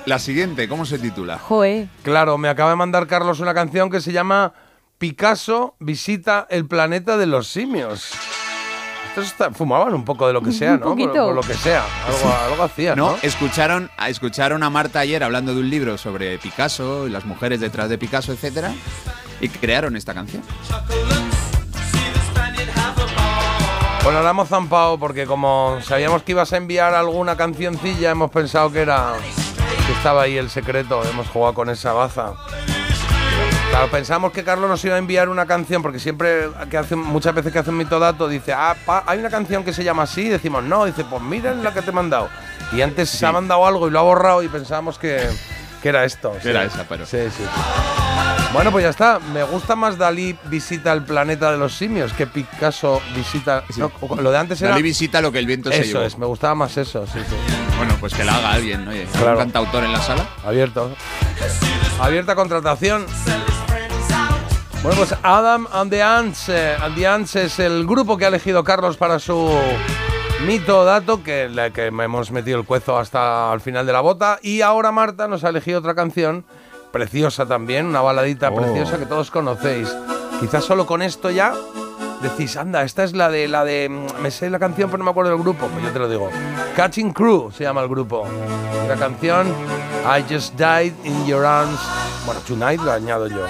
[SPEAKER 2] La siguiente, ¿cómo se titula?
[SPEAKER 6] Joe.
[SPEAKER 5] Claro, me acaba de mandar Carlos una canción que se llama Picasso visita el planeta de los simios. Estos está- fumaban un poco de lo que sea, ¿no? Por,
[SPEAKER 6] poquito.
[SPEAKER 5] por lo que sea. Algo, algo hacían, ¿no?
[SPEAKER 2] No, escucharon, a- escucharon a Marta ayer hablando de un libro sobre Picasso y las mujeres detrás de Picasso, etcétera, y crearon esta canción.
[SPEAKER 5] Bueno, la hemos zampado porque como sabíamos que ibas a enviar alguna cancioncilla, hemos pensado que era que estaba ahí el secreto. Hemos jugado con esa baza. Claro, pensamos que Carlos nos iba a enviar una canción porque siempre que hace muchas veces que hace un mitodato dice, ah, pa, hay una canción que se llama así, y decimos no, dice, pues miren la que te he mandado. Y antes se ha mandado algo y lo ha borrado y pensábamos que, que era esto.
[SPEAKER 2] Que era esa, pero-
[SPEAKER 5] Sí, sí. Bueno, pues ya está. Me gusta más Dalí visita el planeta de los simios que Picasso visita. no, lo de antes era.
[SPEAKER 2] Dalí visita lo que el viento se
[SPEAKER 5] Eso
[SPEAKER 2] llevó.
[SPEAKER 5] es, me gustaba más eso, sí, sí.
[SPEAKER 2] Bueno, pues que la haga alguien, oye. ¿Hay
[SPEAKER 5] Claro.
[SPEAKER 2] un cantautor en la sala?
[SPEAKER 5] Abierto. Abierta contratación. Bueno, pues Adam and the Ants. eh, and the Ants es el grupo que ha elegido Carlos para su mito dato, que, la que me hemos metido el cuezo hasta el final de la bota. Y ahora Marta nos ha elegido otra canción, preciosa también, una baladita
[SPEAKER 2] Oh.
[SPEAKER 5] preciosa que todos conocéis. Quizás solo con esto ya decís, anda, esta es la de la de. mm, Me sé la canción, pero no me acuerdo del grupo. Pues yo te lo digo. Catching Crew se llama el grupo. La canción I Just Died in Your Arms. Bueno, Tonight lo añado yo.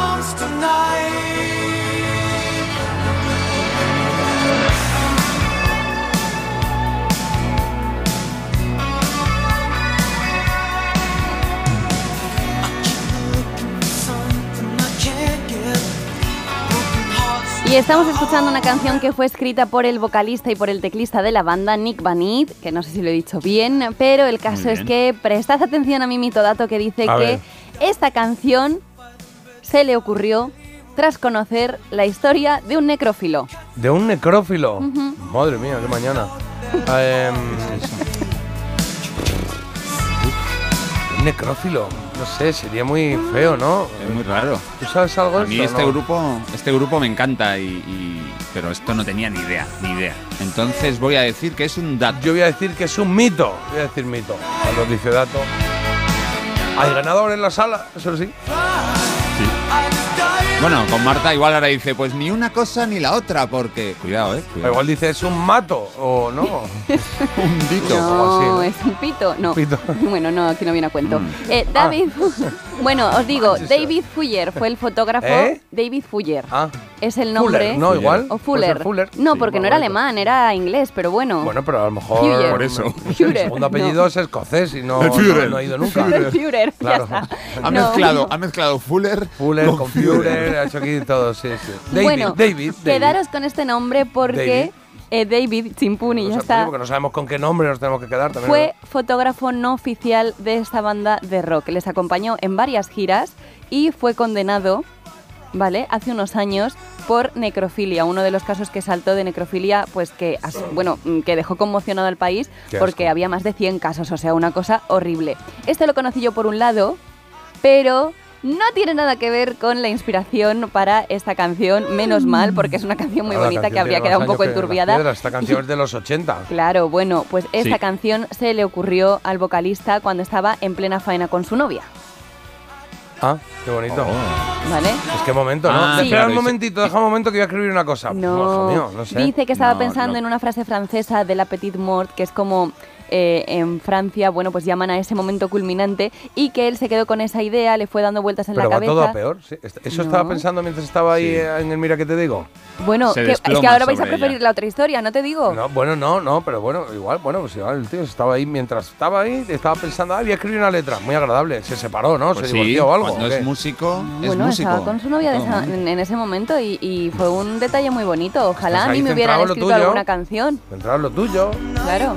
[SPEAKER 7] arms
[SPEAKER 6] Y estamos escuchando una canción que fue escrita por el vocalista y por el teclista de la banda, Nick Vanit, que no sé si lo he dicho bien, pero el caso es que prestad atención a mi mito dato que dice
[SPEAKER 5] A
[SPEAKER 6] que
[SPEAKER 5] ver.
[SPEAKER 6] esta canción se le ocurrió tras conocer la historia de un necrófilo.
[SPEAKER 5] De un necrófilo. Madre mía, qué mañana. Un necrófilo. No sé, sería muy feo, ¿no?
[SPEAKER 2] Es muy raro.
[SPEAKER 5] ¿Tú sabes algo
[SPEAKER 2] A mí
[SPEAKER 5] esto,
[SPEAKER 2] este
[SPEAKER 5] no?
[SPEAKER 2] grupo, este grupo me encanta y, y- pero esto no tenía ni idea, ni idea. Entonces voy a decir que es un dato.
[SPEAKER 5] Yo voy a decir que es un mito. Voy a decir mito. Cuando dice dato. ¿Hay ganador en la sala? Eso sí.
[SPEAKER 2] Bueno, con Marta igual ahora dice, pues ni una cosa ni la otra, porque cuidado, eh. Cuidado.
[SPEAKER 5] igual dice es un mato o no.
[SPEAKER 2] un dito.
[SPEAKER 5] o así,
[SPEAKER 6] No,
[SPEAKER 5] ¿no?
[SPEAKER 6] es un pito. No.
[SPEAKER 5] Pito.
[SPEAKER 6] Bueno, no, aquí no viene a cuento.
[SPEAKER 2] Mm.
[SPEAKER 6] Eh, David. bueno, os digo, David Fuller fue el fotógrafo.
[SPEAKER 5] ¿Eh?
[SPEAKER 6] David Fuller.
[SPEAKER 5] Ah,
[SPEAKER 6] Es el nombre.
[SPEAKER 5] Fuller, ¿no? Igual.
[SPEAKER 6] O Fuller.
[SPEAKER 5] Fuller.
[SPEAKER 6] No,
[SPEAKER 5] Sí,
[SPEAKER 6] porque no era
[SPEAKER 5] bonito.
[SPEAKER 6] alemán, era inglés, pero bueno.
[SPEAKER 5] Bueno, pero a lo mejor.
[SPEAKER 6] Fuller.
[SPEAKER 2] Por eso.
[SPEAKER 5] El
[SPEAKER 6] Fuller,
[SPEAKER 5] segundo
[SPEAKER 6] no.
[SPEAKER 5] apellido es escocés y no, no, no ha ido nunca.
[SPEAKER 6] Führer,
[SPEAKER 5] Claro.
[SPEAKER 6] ya está.
[SPEAKER 2] Ha
[SPEAKER 6] No.
[SPEAKER 2] mezclado, ha mezclado Fuller,
[SPEAKER 5] Fuller con Führer, ha hecho aquí todo, sí, sí. David,
[SPEAKER 6] bueno,
[SPEAKER 5] David, David.
[SPEAKER 6] quedaros con este nombre porque
[SPEAKER 5] David.
[SPEAKER 6] David, David
[SPEAKER 5] O
[SPEAKER 6] ya está.
[SPEAKER 5] Porque no sabemos con qué nombre nos tenemos que quedar también.
[SPEAKER 6] Fue fotógrafo no oficial de esta banda de rock. Les acompañó en varias giras y fue condenado, ¿vale? Hace unos años por necrofilia, uno de los casos que saltó de necrofilia, pues que, bueno, mm, que dejó conmocionado al país
[SPEAKER 5] Qué
[SPEAKER 6] porque
[SPEAKER 5] asco.
[SPEAKER 6] había más de 100 casos, o sea, una cosa horrible. Este lo conocí yo por un lado, pero no tiene nada que ver con la inspiración para esta canción, menos mal, porque es una canción muy
[SPEAKER 5] Ah,
[SPEAKER 6] bonita que habría quedado un poco
[SPEAKER 5] que
[SPEAKER 6] enturbiada.
[SPEAKER 5] piedras. Esta canción es de los 80.
[SPEAKER 6] Claro, bueno, pues esta
[SPEAKER 2] Sí.
[SPEAKER 6] canción se le ocurrió al vocalista cuando estaba en plena faena con su novia,
[SPEAKER 5] Ah, qué bonito.
[SPEAKER 6] ¿vale?
[SPEAKER 5] Pues qué momento, ¿no?
[SPEAKER 2] Ah,
[SPEAKER 5] Espera un momentito, deja un momento que voy a escribir una cosa.
[SPEAKER 6] No,
[SPEAKER 5] Ojo mío, no sé.
[SPEAKER 6] dice que estaba
[SPEAKER 2] No,
[SPEAKER 6] pensando
[SPEAKER 2] no.
[SPEAKER 6] en una frase francesa de la Petite Mort, que es como eh, en Francia, bueno, pues llaman a ese momento culminante y que él se quedó con esa idea, le fue dando vueltas en
[SPEAKER 5] Pero
[SPEAKER 6] la
[SPEAKER 5] va
[SPEAKER 6] cabeza.
[SPEAKER 5] todo a peor. sí. Eso estaba
[SPEAKER 6] No.
[SPEAKER 5] pensando mientras estaba ahí
[SPEAKER 2] Sí.
[SPEAKER 5] eh, en el Mira que te digo.
[SPEAKER 6] Bueno,
[SPEAKER 2] Se
[SPEAKER 6] que- es que
[SPEAKER 2] desploma
[SPEAKER 6] ahora vais a
[SPEAKER 2] sobre
[SPEAKER 6] preferir
[SPEAKER 2] ella.
[SPEAKER 6] la otra historia, ¿no te digo?
[SPEAKER 5] No, bueno, no, no, pero bueno, igual, bueno, pues igual el tío estaba ahí, mientras estaba ahí, estaba pensando, ah, voy a escribir una letra. Muy agradable. Se separó, ¿no?
[SPEAKER 2] Pues
[SPEAKER 5] se
[SPEAKER 2] sí,
[SPEAKER 5] divorció o algo.
[SPEAKER 2] cuando
[SPEAKER 5] ¿o qué?
[SPEAKER 2] es músico, es
[SPEAKER 6] Bueno,
[SPEAKER 2] músico.
[SPEAKER 6] estaba con su novia de esa- en, en ese momento y, y fue un detalle muy bonito. Ojalá
[SPEAKER 5] Estás ahí
[SPEAKER 6] ni me hubieran
[SPEAKER 5] centrado en lo
[SPEAKER 6] escrito
[SPEAKER 5] tuyo.
[SPEAKER 6] alguna canción.
[SPEAKER 5] Centrar lo tuyo.
[SPEAKER 6] Claro.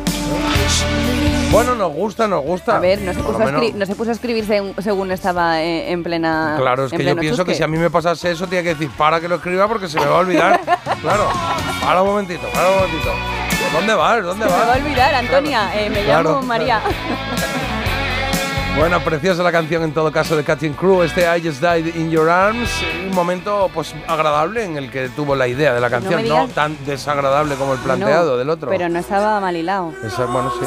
[SPEAKER 5] Bueno, nos gusta, nos gusta.
[SPEAKER 6] A ver, no se puso, a,
[SPEAKER 5] menos-
[SPEAKER 6] escri- no se puso a escribir según, según estaba eh, en plena.
[SPEAKER 5] Claro, es que yo pienso que si a mí me pasase eso, tenía que decir, para que lo escriba porque se me va a olvidar. claro. Para un momentito, para un momentito. ¿Dónde vas? ¿Dónde
[SPEAKER 6] Se me va a
[SPEAKER 5] vas?
[SPEAKER 6] olvidar, Antonia. eh, me
[SPEAKER 5] Claro,
[SPEAKER 6] llamo María.
[SPEAKER 5] Bueno, preciosa la canción en todo caso de Catching Crew, este I Just Died in Your Arms, un momento pues agradable en el que tuvo la idea de la
[SPEAKER 6] No
[SPEAKER 5] canción, no,
[SPEAKER 6] digas-
[SPEAKER 5] tan desagradable como el planteado
[SPEAKER 6] No,
[SPEAKER 5] del otro.
[SPEAKER 6] Pero no estaba mal hilado.
[SPEAKER 5] Esa- bueno, sí.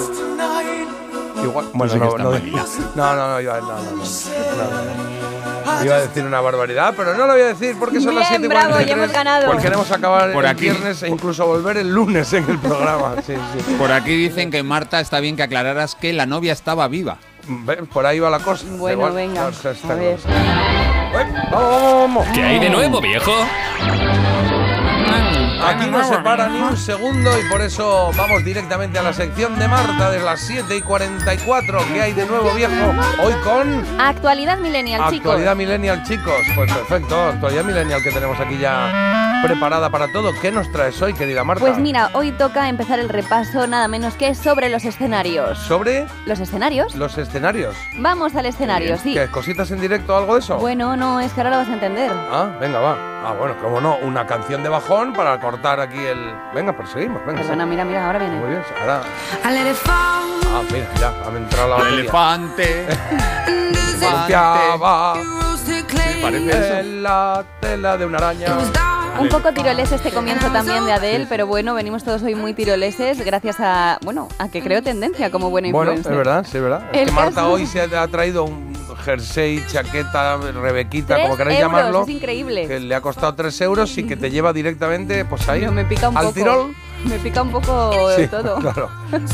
[SPEAKER 5] Igual, bueno, no, no, no, no, no, iba, no, no, no, no, no. Iba a decir una barbaridad, pero no lo voy a decir porque son las
[SPEAKER 6] Bien,
[SPEAKER 5] 7 y
[SPEAKER 6] bravo, ya
[SPEAKER 5] 43,
[SPEAKER 6] hemos ganado.
[SPEAKER 5] Porque queremos acabar
[SPEAKER 2] Por
[SPEAKER 5] el
[SPEAKER 2] aquí.
[SPEAKER 5] viernes e incluso volver el lunes en el programa. Sí, sí.
[SPEAKER 2] Por aquí dicen que Marta está bien que aclararas que la novia estaba viva.
[SPEAKER 5] Por ahí va la cosa.
[SPEAKER 6] Bueno,
[SPEAKER 5] Igual,
[SPEAKER 6] venga.
[SPEAKER 5] no
[SPEAKER 6] A ver.
[SPEAKER 5] Vamos, vamos, vamos.
[SPEAKER 3] ¿Qué hay de nuevo, viejo?
[SPEAKER 5] Aquí no se para ni un segundo y por eso vamos directamente a la sección de Marta de las 7 y 44. ¿Qué hay de nuevo, viejo? Hoy con
[SPEAKER 6] Actualidad millennial, chicos.
[SPEAKER 5] Actualidad Millennial, chicos. Pues perfecto, actualidad Millennial que tenemos aquí ya preparada para todo. ¿Qué nos traes hoy, querida Marta?
[SPEAKER 6] Pues mira, hoy toca empezar el repaso nada menos que sobre los escenarios.
[SPEAKER 5] ¿Sobre
[SPEAKER 6] ¿Los escenarios?
[SPEAKER 5] los escenarios?
[SPEAKER 6] Vamos al escenario, sí.
[SPEAKER 5] ¿Qué, cositas en directo o algo de eso?
[SPEAKER 6] Bueno, no, es que ahora lo vas a entender.
[SPEAKER 5] Ah, venga, va. Ah, bueno, cómo no, una canción de bajón para cortar aquí el... Venga, perseguimos, venga.
[SPEAKER 6] Perdona, mira, mira, ahora viene.
[SPEAKER 5] Muy bien, ahora... Ah, mira, ya, ha entrado la
[SPEAKER 2] El elefante.
[SPEAKER 5] Limpiaba
[SPEAKER 2] parece
[SPEAKER 5] en la tela de una araña.
[SPEAKER 6] Un poco tirolés este comienzo también de Adele, pero bueno, venimos todos hoy muy tiroleses gracias a, bueno, a que creo tendencia como buena
[SPEAKER 5] Bueno, es verdad, sí, es verdad. Es
[SPEAKER 6] El
[SPEAKER 5] que Marta
[SPEAKER 6] caso-
[SPEAKER 5] hoy se ha traído un jersey, chaqueta, rebequita, como queráis
[SPEAKER 6] euros,
[SPEAKER 5] llamarlo.
[SPEAKER 6] es increíble.
[SPEAKER 5] Que le ha costado 3 euros y que te lleva directamente, pues ahí,
[SPEAKER 6] me pica un
[SPEAKER 5] al
[SPEAKER 6] poco.
[SPEAKER 5] tirol.
[SPEAKER 6] Me pica un poco
[SPEAKER 5] Sí,
[SPEAKER 6] todo.
[SPEAKER 5] claro.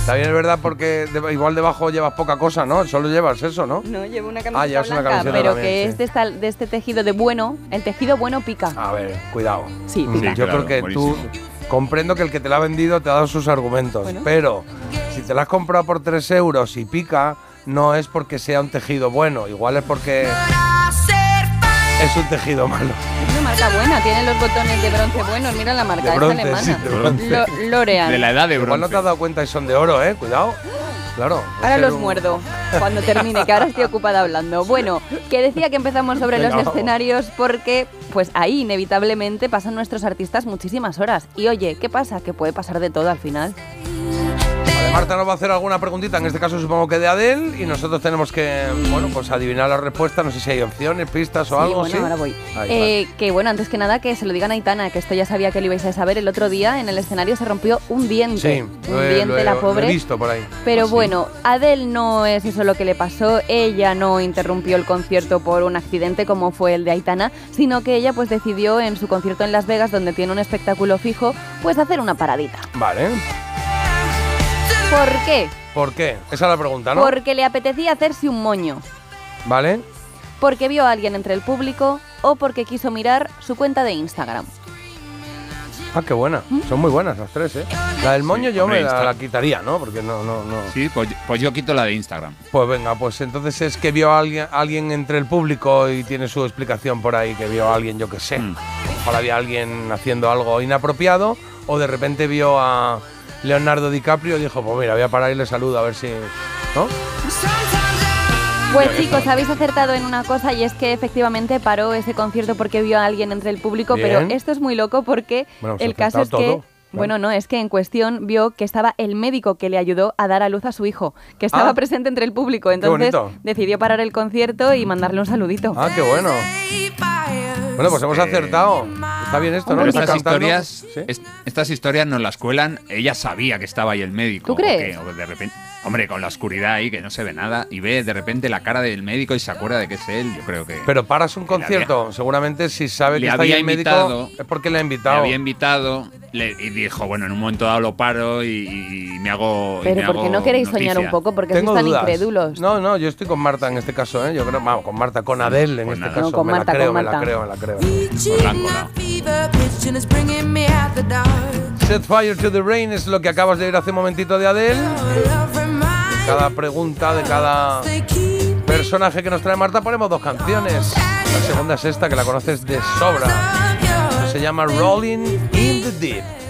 [SPEAKER 5] También es verdad porque de- igual debajo llevas poca cosa, ¿no? Solo llevas eso, ¿no?
[SPEAKER 6] No, llevo una camiseta
[SPEAKER 5] Ah, llevas una
[SPEAKER 6] blanca,
[SPEAKER 5] camiseta
[SPEAKER 6] pero
[SPEAKER 5] también,
[SPEAKER 6] que
[SPEAKER 5] sí.
[SPEAKER 6] es de, esta- de este tejido de bueno. El tejido bueno pica.
[SPEAKER 5] A ver, cuidado.
[SPEAKER 6] Sí,
[SPEAKER 5] Mm,
[SPEAKER 6] pica.
[SPEAKER 5] Yo
[SPEAKER 2] claro,
[SPEAKER 5] creo que
[SPEAKER 2] buenísimo.
[SPEAKER 5] tú comprendo que el que te la ha vendido te ha dado sus argumentos,
[SPEAKER 6] Bueno.
[SPEAKER 5] pero si te la has comprado por 3 euros y pica, no es porque sea un tejido bueno, igual es porque es un tejido malo.
[SPEAKER 6] Es una marca buena, tiene los botones de bronce buenos. Mira la marca,
[SPEAKER 5] De
[SPEAKER 6] es
[SPEAKER 5] bronce,
[SPEAKER 6] alemana.
[SPEAKER 5] sí, de bronce.
[SPEAKER 6] Lo- L'Oreal.
[SPEAKER 2] De la edad de
[SPEAKER 5] Igual no
[SPEAKER 2] bronce.
[SPEAKER 5] te has dado cuenta y son de oro, ¿eh? Cuidado. Claro.
[SPEAKER 6] Ahora los
[SPEAKER 5] un-
[SPEAKER 6] muerdo cuando termine, que ahora estoy ocupada hablando. Bueno, que decía que empezamos sobre
[SPEAKER 5] Venga,
[SPEAKER 6] los
[SPEAKER 5] vamos.
[SPEAKER 6] escenarios porque pues ahí inevitablemente pasan nuestros artistas muchísimas horas. Y oye, ¿qué pasa? Que puede pasar de todo al final.
[SPEAKER 5] Marta nos va a hacer alguna preguntita, en este caso supongo que de Adele, y nosotros tenemos que, bueno, pues adivinar la respuesta. No sé si hay opciones, pistas o
[SPEAKER 6] Sí,
[SPEAKER 5] algo,
[SPEAKER 6] bueno,
[SPEAKER 5] ¿sí?
[SPEAKER 6] ahora voy.
[SPEAKER 5] Ahí,
[SPEAKER 6] Eh, que bueno, antes que nada que se lo digan a Aitana, que esto ya sabía que lo ibais a saber. El otro día en el escenario se rompió un diente.
[SPEAKER 5] Sí,
[SPEAKER 6] un
[SPEAKER 5] he-
[SPEAKER 6] diente
[SPEAKER 5] he-
[SPEAKER 6] la
[SPEAKER 5] lo he
[SPEAKER 6] pobre.
[SPEAKER 5] visto por ahí.
[SPEAKER 6] Pero bueno, Adele no es eso lo que le pasó. Ella no interrumpió el concierto por un accidente como fue el de Aitana, sino que ella pues decidió en su concierto en Las Vegas, donde tiene un espectáculo fijo, pues hacer una paradita.
[SPEAKER 5] Vale.
[SPEAKER 6] ¿Por qué?
[SPEAKER 5] ¿Por qué? Esa es la pregunta, ¿no?
[SPEAKER 6] Porque le apetecía hacerse un moño.
[SPEAKER 5] Vale.
[SPEAKER 6] Porque vio a alguien entre el público o porque quiso mirar su cuenta de Instagram.
[SPEAKER 5] Ah, qué buena. Son muy buenas las tres, ¿eh? La del moño yo me la quitaría, ¿no? Porque no, no, no.
[SPEAKER 2] Sí, pues, pues yo quito la de Instagram.
[SPEAKER 5] Pues venga, pues entonces es que vio a alguien, alguien entre el público y tiene su explicación por ahí, que vio a alguien, yo qué sé.
[SPEAKER 2] Mm.
[SPEAKER 5] Ojalá había alguien haciendo algo inapropiado o de repente vio a Leonardo DiCaprio dijo, pues mira, voy a parar y le saludo a ver si... ¿No?
[SPEAKER 6] Pues chicos, habéis acertado en una cosa y es que efectivamente paró ese concierto porque vio a alguien entre el público,
[SPEAKER 5] Bien.
[SPEAKER 6] pero esto es muy loco porque
[SPEAKER 5] Bueno,
[SPEAKER 6] el caso es que... Bueno, no, es que en cuestión vio que estaba el médico que le ayudó a dar a luz a su hijo, que estaba
[SPEAKER 5] Ah.
[SPEAKER 6] presente entre el público. Entonces decidió parar el concierto y mandarle un saludito.
[SPEAKER 5] Ah, qué bueno. Bueno, pues hemos
[SPEAKER 2] Eh,
[SPEAKER 5] acertado. Está bien esto, ¿no?
[SPEAKER 2] Estas
[SPEAKER 5] cantando.
[SPEAKER 2] historias, estas historias nos las cuelan. Ella sabía que estaba ahí el médico.
[SPEAKER 6] ¿Tú
[SPEAKER 2] o
[SPEAKER 6] crees?
[SPEAKER 2] que- o de repente, hombre, con la oscuridad ahí que no se ve nada y ve de repente la cara del médico y se acuerda de que es él. Yo creo que
[SPEAKER 5] Pero paras un
[SPEAKER 2] Le había-
[SPEAKER 5] concierto, seguramente si sabe que
[SPEAKER 2] Le
[SPEAKER 5] está ahí
[SPEAKER 2] había
[SPEAKER 5] el médico
[SPEAKER 2] invitado.
[SPEAKER 5] es porque le ha invitado.
[SPEAKER 2] había invitado le- y dijo, bueno, en un momento dado lo paro y, y me hago. y
[SPEAKER 6] Pero
[SPEAKER 2] me
[SPEAKER 6] ¿por qué
[SPEAKER 2] hago
[SPEAKER 6] no queréis soñar un poco? Porque
[SPEAKER 5] Tengo
[SPEAKER 6] sois tan
[SPEAKER 5] dudas.
[SPEAKER 6] incrédulos.
[SPEAKER 5] No, no, yo estoy con Marta en este caso, ¿eh? Yo creo, vamos, con Marta, con Adele en
[SPEAKER 2] Pues
[SPEAKER 5] este
[SPEAKER 2] nada.
[SPEAKER 5] caso.
[SPEAKER 6] No, con
[SPEAKER 5] me
[SPEAKER 6] Marta,
[SPEAKER 5] la creo,
[SPEAKER 6] con
[SPEAKER 5] me la
[SPEAKER 6] Marta.
[SPEAKER 5] creo, me la creo.
[SPEAKER 2] La colado.
[SPEAKER 5] Set fire to the rain es lo que acabas de ir hace un momentito de Adele. Cada pregunta, de cada personaje que nos trae Marta, ponemos dos canciones. La segunda es esta, que la conoces de sobra. Se llama Rolling in the Deep.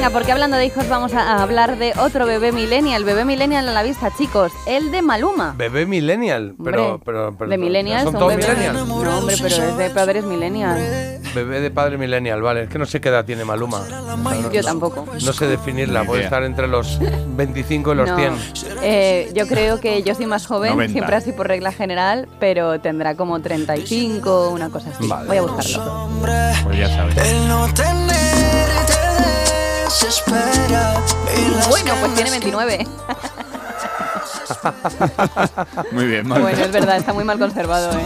[SPEAKER 6] Venga, porque hablando de hijos vamos a hablar de otro bebé millennial, bebé millennial a la vista, chicos, el de Maluma.
[SPEAKER 5] Bebé millennial, pero,
[SPEAKER 6] Hombre,
[SPEAKER 5] pero, pero
[SPEAKER 6] de millennials
[SPEAKER 5] son
[SPEAKER 6] son
[SPEAKER 5] todos millennials.
[SPEAKER 6] No, hombre, pero es de padres millennial.
[SPEAKER 5] Bebé de padre millennial, vale. Es que no sé qué edad tiene Maluma. No,
[SPEAKER 6] Yo tampoco.
[SPEAKER 5] no sé definirla,
[SPEAKER 2] Ni
[SPEAKER 5] puede estar entre los 25 y los
[SPEAKER 6] No.
[SPEAKER 5] 100.
[SPEAKER 6] Eh, yo creo que yo soy más joven,
[SPEAKER 2] 90.
[SPEAKER 6] siempre así por regla general, pero tendrá como 35, una cosa así.
[SPEAKER 5] Vale.
[SPEAKER 6] Voy a buscarlo.
[SPEAKER 2] Pues ya sabes.
[SPEAKER 4] El no tener
[SPEAKER 6] Bueno, pues tiene 29.
[SPEAKER 2] Muy bien, muy
[SPEAKER 6] Bueno,
[SPEAKER 2] bien.
[SPEAKER 6] es verdad, está muy mal conservado, ¿eh?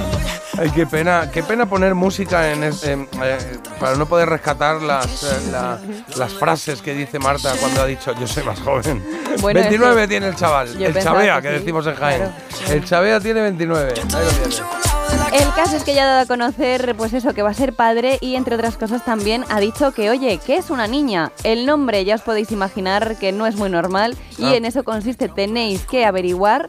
[SPEAKER 5] Ay, qué pena, qué pena poner música en este, eh, para no poder rescatar las, eh, la- las frases que dice Marta cuando ha dicho yo soy más joven.
[SPEAKER 6] Bueno,
[SPEAKER 5] 29
[SPEAKER 6] es que
[SPEAKER 5] tiene el chaval, el chavea
[SPEAKER 6] que
[SPEAKER 5] que
[SPEAKER 6] sí,
[SPEAKER 5] decimos en Jaén.
[SPEAKER 6] claro.
[SPEAKER 5] El chavea tiene 29. Ahí lo tienes.
[SPEAKER 6] El caso es que ya ha dado a conocer, pues eso, que va a ser padre y entre otras cosas también ha dicho que, oye, que es una niña. El nombre ya os podéis imaginar que no es muy normal y
[SPEAKER 5] Ah.
[SPEAKER 6] en eso consiste, tenéis que averiguar,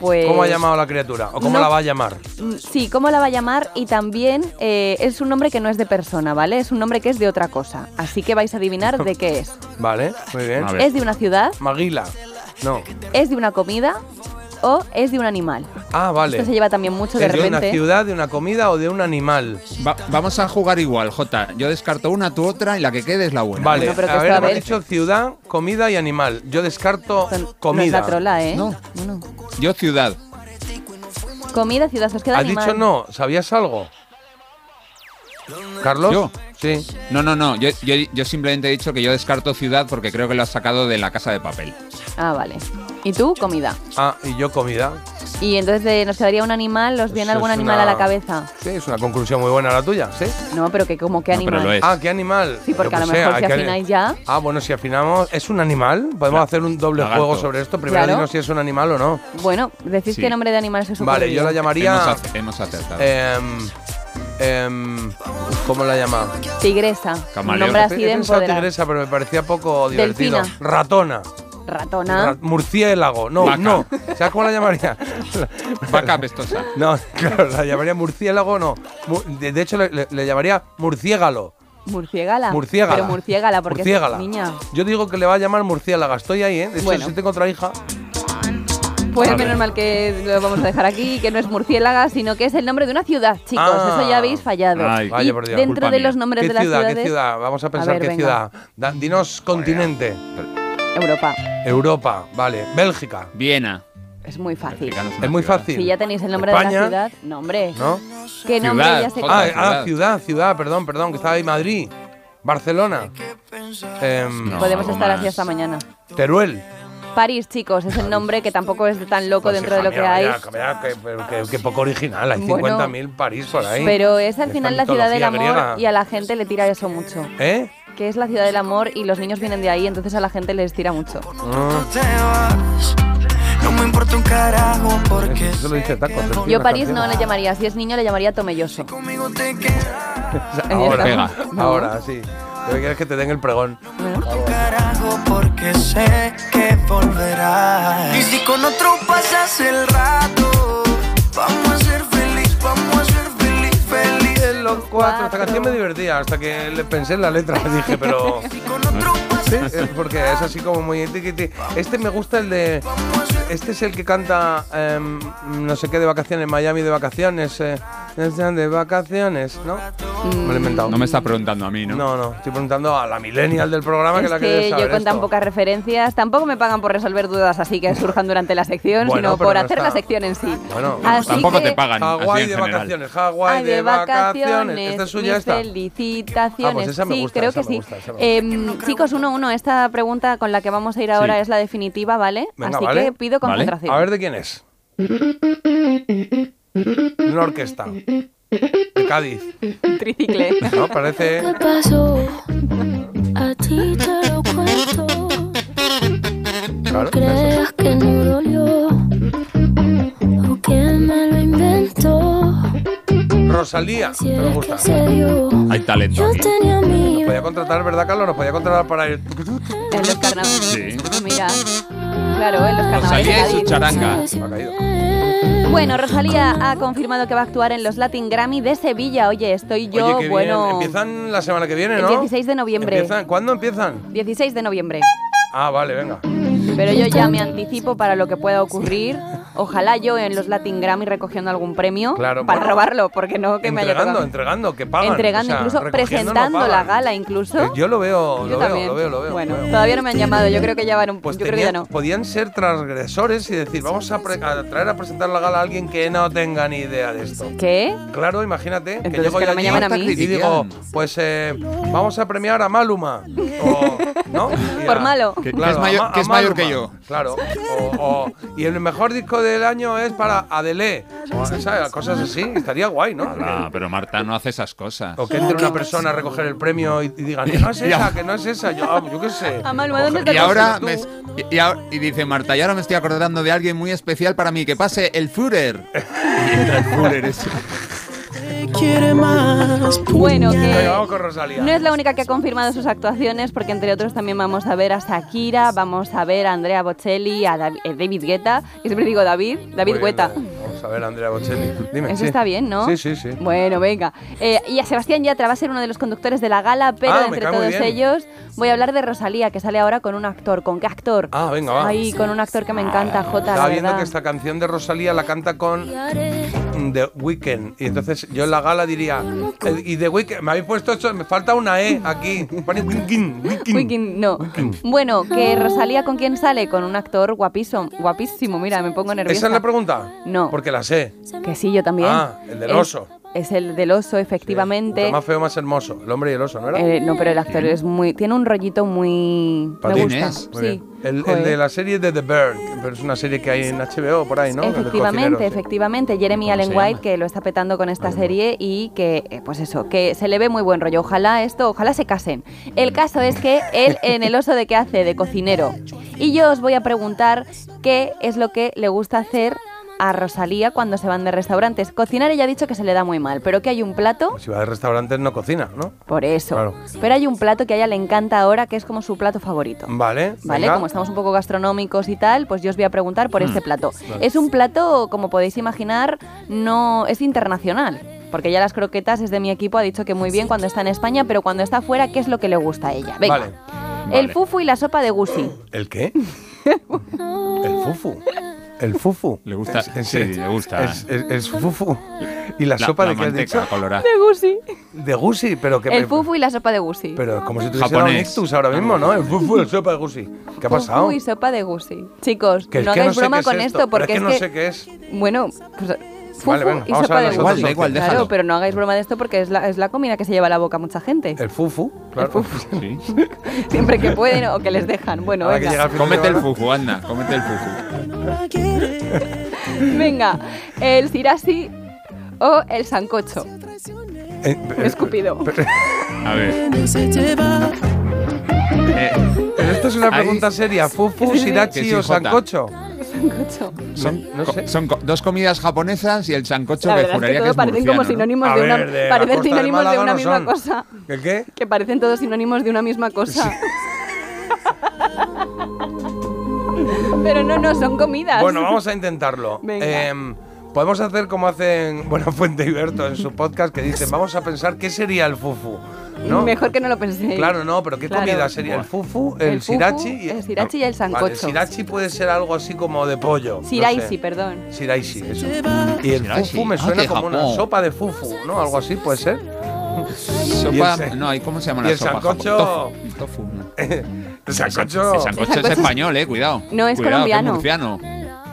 [SPEAKER 6] pues...
[SPEAKER 5] ¿Cómo ha llamado a la criatura? ¿O cómo
[SPEAKER 6] no-
[SPEAKER 5] la va a llamar?
[SPEAKER 6] Mm, Sí, cómo la va a llamar y también eh, es un nombre que no es de persona, ¿vale? Es un nombre que es de otra cosa. Así que vais a adivinar de qué es.
[SPEAKER 5] Vale, muy bien.
[SPEAKER 6] ¿Es de una ciudad?
[SPEAKER 5] Maguila. No.
[SPEAKER 6] ¿Es de una comida? ¿O es de un animal?
[SPEAKER 5] Ah, vale.
[SPEAKER 6] Esto se lleva también mucho de
[SPEAKER 5] ¿Es de una
[SPEAKER 6] repente.
[SPEAKER 5] ciudad, de una comida o de un animal?
[SPEAKER 2] Va- vamos a jugar igual, Jota. Yo descarto una, tú otra y la que quede es la buena.
[SPEAKER 5] Vale,
[SPEAKER 6] Bueno, pero que
[SPEAKER 5] a ver, hemos dicho ciudad, comida y animal. Yo descarto
[SPEAKER 6] No es
[SPEAKER 5] comida.
[SPEAKER 6] la trola, ¿eh?
[SPEAKER 2] No.
[SPEAKER 6] No, no.
[SPEAKER 2] Yo ciudad.
[SPEAKER 6] Comida, ciudad, os queda
[SPEAKER 5] ¿Has
[SPEAKER 6] animal.
[SPEAKER 5] dicho no? ¿Sabías algo? ¿Carlos?
[SPEAKER 2] ¿Yo?
[SPEAKER 5] Sí.
[SPEAKER 2] No, no, no. Yo, yo, yo simplemente he dicho que yo descarto ciudad porque creo que lo has sacado de la casa de papel.
[SPEAKER 6] Ah, vale. ¿Y tú? Comida.
[SPEAKER 5] Ah, y yo comida.
[SPEAKER 6] Y entonces eh, nos quedaría un animal, ¿os viene
[SPEAKER 5] Eso
[SPEAKER 6] algún
[SPEAKER 5] es
[SPEAKER 6] animal
[SPEAKER 5] una-
[SPEAKER 6] a la cabeza?
[SPEAKER 5] Sí, es una conclusión muy buena la tuya, ¿sí?
[SPEAKER 6] No, pero que como qué
[SPEAKER 2] No, pero
[SPEAKER 6] animal.
[SPEAKER 2] lo es.
[SPEAKER 5] Ah, ¿qué animal?
[SPEAKER 6] Sí, porque
[SPEAKER 5] Yo
[SPEAKER 6] a
[SPEAKER 5] qué
[SPEAKER 6] lo
[SPEAKER 5] sé,
[SPEAKER 6] mejor
[SPEAKER 5] hay
[SPEAKER 6] si
[SPEAKER 5] que-
[SPEAKER 6] afináis ya.
[SPEAKER 5] Ah, bueno, si afinamos, ¿es un animal? Podemos hacer un doble
[SPEAKER 2] Lagarto.
[SPEAKER 5] juego sobre esto. Primero
[SPEAKER 6] Claro.
[SPEAKER 5] dinos si es un animal o no.
[SPEAKER 6] Bueno, decís
[SPEAKER 2] Sí.
[SPEAKER 6] qué nombre de animal se os
[SPEAKER 5] Vale, yo la llamaría.
[SPEAKER 2] Hemos, ac- hemos acertado.
[SPEAKER 5] em, em, ¿Cómo la llama?
[SPEAKER 6] Tigresa. Un
[SPEAKER 2] Camaleón.
[SPEAKER 6] nombre así
[SPEAKER 5] He
[SPEAKER 6] de
[SPEAKER 5] pensado
[SPEAKER 6] empoderado.
[SPEAKER 5] tigresa, pero me parecía poco divertido.
[SPEAKER 6] Delfina.
[SPEAKER 5] Ratona.
[SPEAKER 6] Ratona.
[SPEAKER 5] Ra- murciélago. No,
[SPEAKER 2] Vaca.
[SPEAKER 5] no. ¿Sabes cómo la llamaría?
[SPEAKER 2] Vaca pestosa.
[SPEAKER 5] No, claro, la llamaría murciélago, no. De, de hecho, le, le- le llamaría murciégalo.
[SPEAKER 6] Murciégala.
[SPEAKER 5] Murciégala.
[SPEAKER 6] Pero murciégala, porque
[SPEAKER 5] Murciégala.
[SPEAKER 6] es niña.
[SPEAKER 5] Yo digo que le va a llamar murciélaga. Estoy ahí, ¿eh? De hecho,
[SPEAKER 6] Bueno.
[SPEAKER 5] si tengo otra hija.
[SPEAKER 6] Pues
[SPEAKER 2] ver.
[SPEAKER 6] menos mal que lo vamos a dejar aquí, que no es murciélaga, sino que es el nombre de una ciudad, chicos.
[SPEAKER 5] Ah.
[SPEAKER 6] Eso ya habéis fallado.
[SPEAKER 2] Ay,
[SPEAKER 6] y
[SPEAKER 5] vaya por Dios.
[SPEAKER 6] dentro de
[SPEAKER 2] mía.
[SPEAKER 6] los nombres
[SPEAKER 5] ¿Qué
[SPEAKER 6] de las
[SPEAKER 5] ciudad?
[SPEAKER 6] ciudades,
[SPEAKER 5] ¿Qué ciudad? Vamos a pensar
[SPEAKER 6] ver,
[SPEAKER 5] qué
[SPEAKER 6] venga.
[SPEAKER 5] ciudad. Da- dinos continente.
[SPEAKER 6] Europa.
[SPEAKER 5] Europa, vale. Bélgica.
[SPEAKER 2] Viena.
[SPEAKER 6] Es muy fácil.
[SPEAKER 2] Bélgica no es una
[SPEAKER 5] Es muy
[SPEAKER 2] ciudad.
[SPEAKER 5] fácil.
[SPEAKER 6] Si ya tenéis el nombre de
[SPEAKER 5] España,
[SPEAKER 6] la ciudad, no, hombre.
[SPEAKER 5] ¿No?
[SPEAKER 6] ¿Qué nombre
[SPEAKER 2] Ciudad,
[SPEAKER 6] ya se.
[SPEAKER 5] Ah,
[SPEAKER 6] conoce?
[SPEAKER 5] ah,
[SPEAKER 2] ciudad.
[SPEAKER 5] ciudad, ciudad, perdón, perdón, que estaba ahí Madrid. Barcelona. Em,
[SPEAKER 2] No,
[SPEAKER 6] Podemos
[SPEAKER 2] algo
[SPEAKER 6] estar
[SPEAKER 2] más.
[SPEAKER 6] así hasta mañana.
[SPEAKER 5] Teruel.
[SPEAKER 6] París, chicos, es el nombre que tampoco es tan loco
[SPEAKER 5] Pues,
[SPEAKER 6] dentro de
[SPEAKER 5] hija
[SPEAKER 6] lo que
[SPEAKER 5] mía,
[SPEAKER 6] hay.
[SPEAKER 5] vaya, que, pero que- que poco original. Hay
[SPEAKER 6] Bueno,
[SPEAKER 5] 50.000 París por ahí.
[SPEAKER 6] Pero es al
[SPEAKER 5] Esta
[SPEAKER 6] final la ciudad del
[SPEAKER 5] mitología
[SPEAKER 6] amor
[SPEAKER 5] griega.
[SPEAKER 6] y a la gente le tira eso mucho.
[SPEAKER 5] ¿Eh?
[SPEAKER 6] Que es la ciudad del amor y los niños vienen de ahí, entonces a la gente les tira mucho.
[SPEAKER 7] No me importa un carajo porque
[SPEAKER 5] eso lo dice Taco.
[SPEAKER 6] Yo París no le llamaría, si es niño le llamaría Tomelloso.
[SPEAKER 5] Ahora,
[SPEAKER 2] Pega.
[SPEAKER 5] ahora, sí. Lo que quieres es que te den el pregón.
[SPEAKER 7] carajo porque sé que volverás. Y si con otro pasas el rato, vamos a ser
[SPEAKER 5] cuatro. Esta canción me divertía hasta que le pensé en la letra. Dije, pero. Sí, es porque es así como muy tiquiti. Este me gusta el de. Este es el que canta em, no sé qué de vacaciones, Miami de vacaciones. Eh, de vacaciones, ¿no? Me lo he inventado.
[SPEAKER 2] No me está preguntando a mí, ¿no?
[SPEAKER 5] No, no, estoy preguntando a la millennial del programa que
[SPEAKER 6] Es
[SPEAKER 5] la que debe
[SPEAKER 6] que
[SPEAKER 5] saber
[SPEAKER 6] yo con tan pocas referencias tampoco me pagan por resolver dudas así que surjan durante la sección,
[SPEAKER 5] Bueno,
[SPEAKER 6] sino por
[SPEAKER 5] no
[SPEAKER 6] hacer
[SPEAKER 5] está-
[SPEAKER 6] la sección en sí.
[SPEAKER 5] Bueno,
[SPEAKER 6] Así
[SPEAKER 2] Tampoco
[SPEAKER 6] que-
[SPEAKER 2] te pagan. así
[SPEAKER 5] Hawái de
[SPEAKER 2] general.
[SPEAKER 5] vacaciones, Hawái de, vacaciones. ¿Esta es suya esta?
[SPEAKER 6] felicitaciones.
[SPEAKER 5] Ah, pues esa me
[SPEAKER 6] sí,
[SPEAKER 5] gusta,
[SPEAKER 6] creo
[SPEAKER 5] esa
[SPEAKER 6] que
[SPEAKER 5] me
[SPEAKER 6] sí.
[SPEAKER 5] gusta, esa me
[SPEAKER 6] Em, chicos, uno uno. Esta pregunta con la que vamos a ir ahora
[SPEAKER 2] Sí.
[SPEAKER 6] es la definitiva, ¿vale?
[SPEAKER 5] Venga,
[SPEAKER 6] Así
[SPEAKER 5] vale.
[SPEAKER 6] que pido
[SPEAKER 2] Vale.
[SPEAKER 6] concentración.
[SPEAKER 5] A ver de quién es. Una orquesta. De Cádiz.
[SPEAKER 6] Tricicle.
[SPEAKER 5] ¿No? Parece.
[SPEAKER 15] ¿Qué pasó? A ti te lo cuento.
[SPEAKER 5] Claro.
[SPEAKER 15] Creas que no dolió. O que me lo inventó.
[SPEAKER 5] Rosalía. Me gusta.
[SPEAKER 2] Hay talento aquí.
[SPEAKER 5] Nos podía contratar, ¿verdad, Carlos? Nos podía contratar para ir.
[SPEAKER 6] En los carnavales.
[SPEAKER 2] Sí.
[SPEAKER 6] Mira. Claro, en los carnavales.
[SPEAKER 2] Rosalía y su charanga.
[SPEAKER 5] Ha caído.
[SPEAKER 6] Bueno, Rosalía ha confirmado que va a actuar en los Latin Grammy de Sevilla. Oye, estoy yo,
[SPEAKER 5] Oye, qué
[SPEAKER 6] bueno.
[SPEAKER 5] bien. Empiezan la semana que viene,
[SPEAKER 6] El
[SPEAKER 5] ¿no?
[SPEAKER 6] 16 de noviembre.
[SPEAKER 5] ¿Empiezan? ¿Cuándo empiezan?
[SPEAKER 6] 16 de noviembre.
[SPEAKER 5] Ah, vale, venga.
[SPEAKER 6] Pero yo ya me anticipo para lo que pueda ocurrir. Ojalá yo en los Latin Grammy recogiendo algún premio
[SPEAKER 5] Claro,
[SPEAKER 6] para
[SPEAKER 5] bueno.
[SPEAKER 6] robarlo, porque no que me haya
[SPEAKER 5] entregando,
[SPEAKER 6] tocado.
[SPEAKER 5] entregando, que pagan.
[SPEAKER 6] Entregando,
[SPEAKER 5] o sea,
[SPEAKER 6] incluso
[SPEAKER 5] no
[SPEAKER 6] presentando la gala, incluso.
[SPEAKER 5] Eh, Yo lo veo,
[SPEAKER 6] Yo
[SPEAKER 5] lo veo, lo veo, lo veo.
[SPEAKER 6] Bueno,
[SPEAKER 5] lo veo.
[SPEAKER 6] todavía no me han llamado. Yo creo que ya van un,
[SPEAKER 5] Pues
[SPEAKER 6] yo creo que ya
[SPEAKER 5] tenían-
[SPEAKER 6] no.
[SPEAKER 5] podían ser transgresores y decir, vamos a, pre- a traer a presentar la gala a alguien que no tenga ni idea de esto.
[SPEAKER 6] ¿Qué?
[SPEAKER 5] Claro, imagínate
[SPEAKER 6] Entonces
[SPEAKER 5] que llego
[SPEAKER 6] que
[SPEAKER 5] yo
[SPEAKER 6] no me a mí.
[SPEAKER 5] y digo, pues eh, vamos a premiar a Maluma. O ¿no?
[SPEAKER 6] Por malo.
[SPEAKER 2] Que- que es mayor- que es que yo.
[SPEAKER 5] Claro. O- o- y el mejor disco del año es para Adele. O, ¿sabes? Cosas así. Estaría guay, ¿no?
[SPEAKER 2] Ah, pero Marta no hace esas cosas.
[SPEAKER 5] O que entre una persona a recoger el premio y, y digan que no es esa, que no es esa. Yo, ah, yo qué sé.
[SPEAKER 6] A Maluma, ¿dónde
[SPEAKER 5] Coge-
[SPEAKER 6] está
[SPEAKER 2] Y ahora, me, y, y ahora- y dice Marta, y ahora me estoy acordando de alguien muy especial para mí, que pase el Führer. Y entra el Führer ese.
[SPEAKER 6] Bueno, que no es la única que ha confirmado sus actuaciones, porque entre otros también vamos a ver a Shakira, vamos a ver a Andrea Bocelli, a eh, David Guetta, que siempre digo David, David
[SPEAKER 5] bien,
[SPEAKER 6] Guetta.
[SPEAKER 5] David. Vamos a ver, Andrea Bocelli. Dime.
[SPEAKER 6] Eso
[SPEAKER 5] sí.
[SPEAKER 6] está bien, ¿no?
[SPEAKER 5] Sí, sí, sí.
[SPEAKER 6] Bueno, venga. Eh, y a Sebastián Yatra va a ser uno de los conductores de la gala, pero
[SPEAKER 5] Ah,
[SPEAKER 6] entre todos ellos voy a hablar de Rosalía, que sale ahora con un actor. ¿Con qué actor?
[SPEAKER 5] Ah, venga, va.
[SPEAKER 6] Ay, con un actor que me encanta, Jota, la
[SPEAKER 5] Estaba viendo
[SPEAKER 6] verdad.
[SPEAKER 5] que esta canción de Rosalía la canta con The Weeknd. Y entonces yo en la gala diría, eh, y The Weeknd, me habéis puesto esto, me falta una E aquí. Pone Weeknd, Weeknd.
[SPEAKER 6] Weeknd, no. Bueno, que Rosalía con quién sale? Con un actor guapísimo, guapísimo, mira, me pongo nerviosa.
[SPEAKER 5] ¿Esa es la pregunta?
[SPEAKER 6] No.
[SPEAKER 5] Porque la sé.
[SPEAKER 6] Que sí, yo también.
[SPEAKER 5] Ah, el del oso.
[SPEAKER 6] Es el del oso, efectivamente.
[SPEAKER 5] El más feo, más hermoso. El hombre y el oso, ¿no era?
[SPEAKER 6] Eh, no, pero el actor es muy. Tiene un rollito muy.
[SPEAKER 5] Para
[SPEAKER 6] me gusta.
[SPEAKER 5] Muy
[SPEAKER 6] Sí.
[SPEAKER 5] El, de la serie de The Bird, pero es una serie que hay en HBO por ahí, ¿no?
[SPEAKER 6] Efectivamente,
[SPEAKER 5] sí.
[SPEAKER 6] efectivamente. Jeremy
[SPEAKER 2] ¿Cómo
[SPEAKER 6] Allen White, que lo está petando con esta serie y que, eh, pues eso, que se le ve muy buen rollo. Ojalá esto, ojalá se casen. El caso es que él en el oso de qué hace, de cocinero. Y yo os voy a preguntar qué es lo que le gusta hacer a Rosalía cuando se van de restaurantes. Cocinar ella ha dicho que se le da muy mal, pero que hay un plato,
[SPEAKER 5] Si va de restaurantes no cocina, ¿no?
[SPEAKER 6] por eso.
[SPEAKER 5] Claro.
[SPEAKER 6] Pero hay un plato que a ella le encanta ahora, que es como su plato favorito.
[SPEAKER 5] Vale.
[SPEAKER 6] ¿Vale?
[SPEAKER 5] venga.
[SPEAKER 6] Como estamos un poco gastronómicos y tal, pues yo os voy a preguntar por este plato.
[SPEAKER 5] vale.
[SPEAKER 6] Es un plato, como podéis imaginar, no es internacional. Porque ya las croquetas es de mi equipo, ha dicho que muy bien cuando está en España, pero cuando está fuera, ¿qué es lo que le gusta a ella? Venga.
[SPEAKER 5] Vale.
[SPEAKER 6] El fufu y la sopa de gusi.
[SPEAKER 5] ¿El qué? el fufu. El fufu.
[SPEAKER 2] Le gusta,
[SPEAKER 5] Es- es-
[SPEAKER 2] sí, le gusta.
[SPEAKER 5] Es, es- es fufu. ¿Y la,
[SPEAKER 2] La-
[SPEAKER 5] sopa
[SPEAKER 2] la
[SPEAKER 5] de qué has
[SPEAKER 2] manteca
[SPEAKER 5] dicho?
[SPEAKER 2] colorada.
[SPEAKER 6] De gusi.
[SPEAKER 5] De gusi, pero que
[SPEAKER 6] El
[SPEAKER 5] me-
[SPEAKER 6] fufu y la sopa de gusi.
[SPEAKER 5] Pero como si tuviese un ictus ahora mismo, ¿no? El fufu y la sopa de gusi. ¿Qué ha pasado?
[SPEAKER 6] Fufu y sopa de gusi. Chicos,
[SPEAKER 5] Que es
[SPEAKER 6] no
[SPEAKER 5] que
[SPEAKER 6] hagáis
[SPEAKER 5] sé
[SPEAKER 6] broma con
[SPEAKER 5] esto,
[SPEAKER 6] porque
[SPEAKER 5] es que no sé qué es.
[SPEAKER 6] Bueno, pues fufu
[SPEAKER 5] Vale, venga,
[SPEAKER 6] y
[SPEAKER 5] vamos a
[SPEAKER 6] sopa de
[SPEAKER 2] Igual,
[SPEAKER 5] opciones.
[SPEAKER 6] Claro,
[SPEAKER 2] déjalo.
[SPEAKER 6] pero no hagáis broma de esto porque es la, es la comida que se lleva a la boca mucha gente.
[SPEAKER 5] El fufu, claro.
[SPEAKER 2] Sí.
[SPEAKER 6] Siempre que pueden o que les dejan. Bueno,
[SPEAKER 5] Ahora
[SPEAKER 6] venga.
[SPEAKER 5] el
[SPEAKER 2] Cómete el fufu, anda, cómete el fufu.
[SPEAKER 6] Venga, el cirasi o el sancocho.
[SPEAKER 5] Eh, pero-
[SPEAKER 6] Escupido.
[SPEAKER 2] A ver. Eh,
[SPEAKER 5] Pero esto es una pregunta seria. ¿Fufu,
[SPEAKER 2] sí,
[SPEAKER 5] o sancocho?
[SPEAKER 6] Sancocho.
[SPEAKER 2] son,
[SPEAKER 5] No
[SPEAKER 2] co-
[SPEAKER 5] sé.
[SPEAKER 2] son co- dos comidas japonesas y el sancocho
[SPEAKER 6] La
[SPEAKER 2] que
[SPEAKER 6] verdad es que
[SPEAKER 2] juraría que, es
[SPEAKER 6] parecen como sinónimos de una,
[SPEAKER 5] ver, de la
[SPEAKER 6] parecen
[SPEAKER 5] de
[SPEAKER 6] sinónimos de una
[SPEAKER 5] no
[SPEAKER 6] misma
[SPEAKER 5] son.
[SPEAKER 6] cosa.
[SPEAKER 5] ¿El qué?
[SPEAKER 6] Que parecen todos sinónimos de una misma cosa. Pero no, no, son comidas.
[SPEAKER 5] Bueno, vamos a intentarlo.
[SPEAKER 6] Venga.
[SPEAKER 5] Em, podemos hacer como hacen Buenafuente y Berto en su podcast, que dicen, vamos a pensar qué sería el fufu. ¿no?
[SPEAKER 6] Mejor que no lo penséis.
[SPEAKER 5] Claro, no, pero ¿qué
[SPEAKER 6] Claro.
[SPEAKER 5] comida sería? ¿El fufu, el,
[SPEAKER 6] El fufu,
[SPEAKER 5] srirachi? y-
[SPEAKER 6] el srirachi y el
[SPEAKER 5] Vale, el
[SPEAKER 6] sancocho.
[SPEAKER 5] srirachi puede ser algo así como de pollo. no
[SPEAKER 6] Siraisi,
[SPEAKER 5] sé.
[SPEAKER 6] perdón.
[SPEAKER 5] Siraisi, eso. Y el fufu me
[SPEAKER 2] Ah,
[SPEAKER 5] suena
[SPEAKER 2] de
[SPEAKER 5] como una sopa de fufu, ¿no? Algo así puede ser.
[SPEAKER 2] Sopa,
[SPEAKER 5] Y el
[SPEAKER 2] no, ¿y cómo se llama
[SPEAKER 5] y
[SPEAKER 2] la
[SPEAKER 5] el
[SPEAKER 2] sopa?
[SPEAKER 5] sancocho-
[SPEAKER 2] Tofu. Tofu, no.
[SPEAKER 5] El sancocho.
[SPEAKER 2] El sancocho es español, eh, cuidado.
[SPEAKER 6] No, es
[SPEAKER 2] Cuidado, que
[SPEAKER 6] colombiano.
[SPEAKER 2] murciano.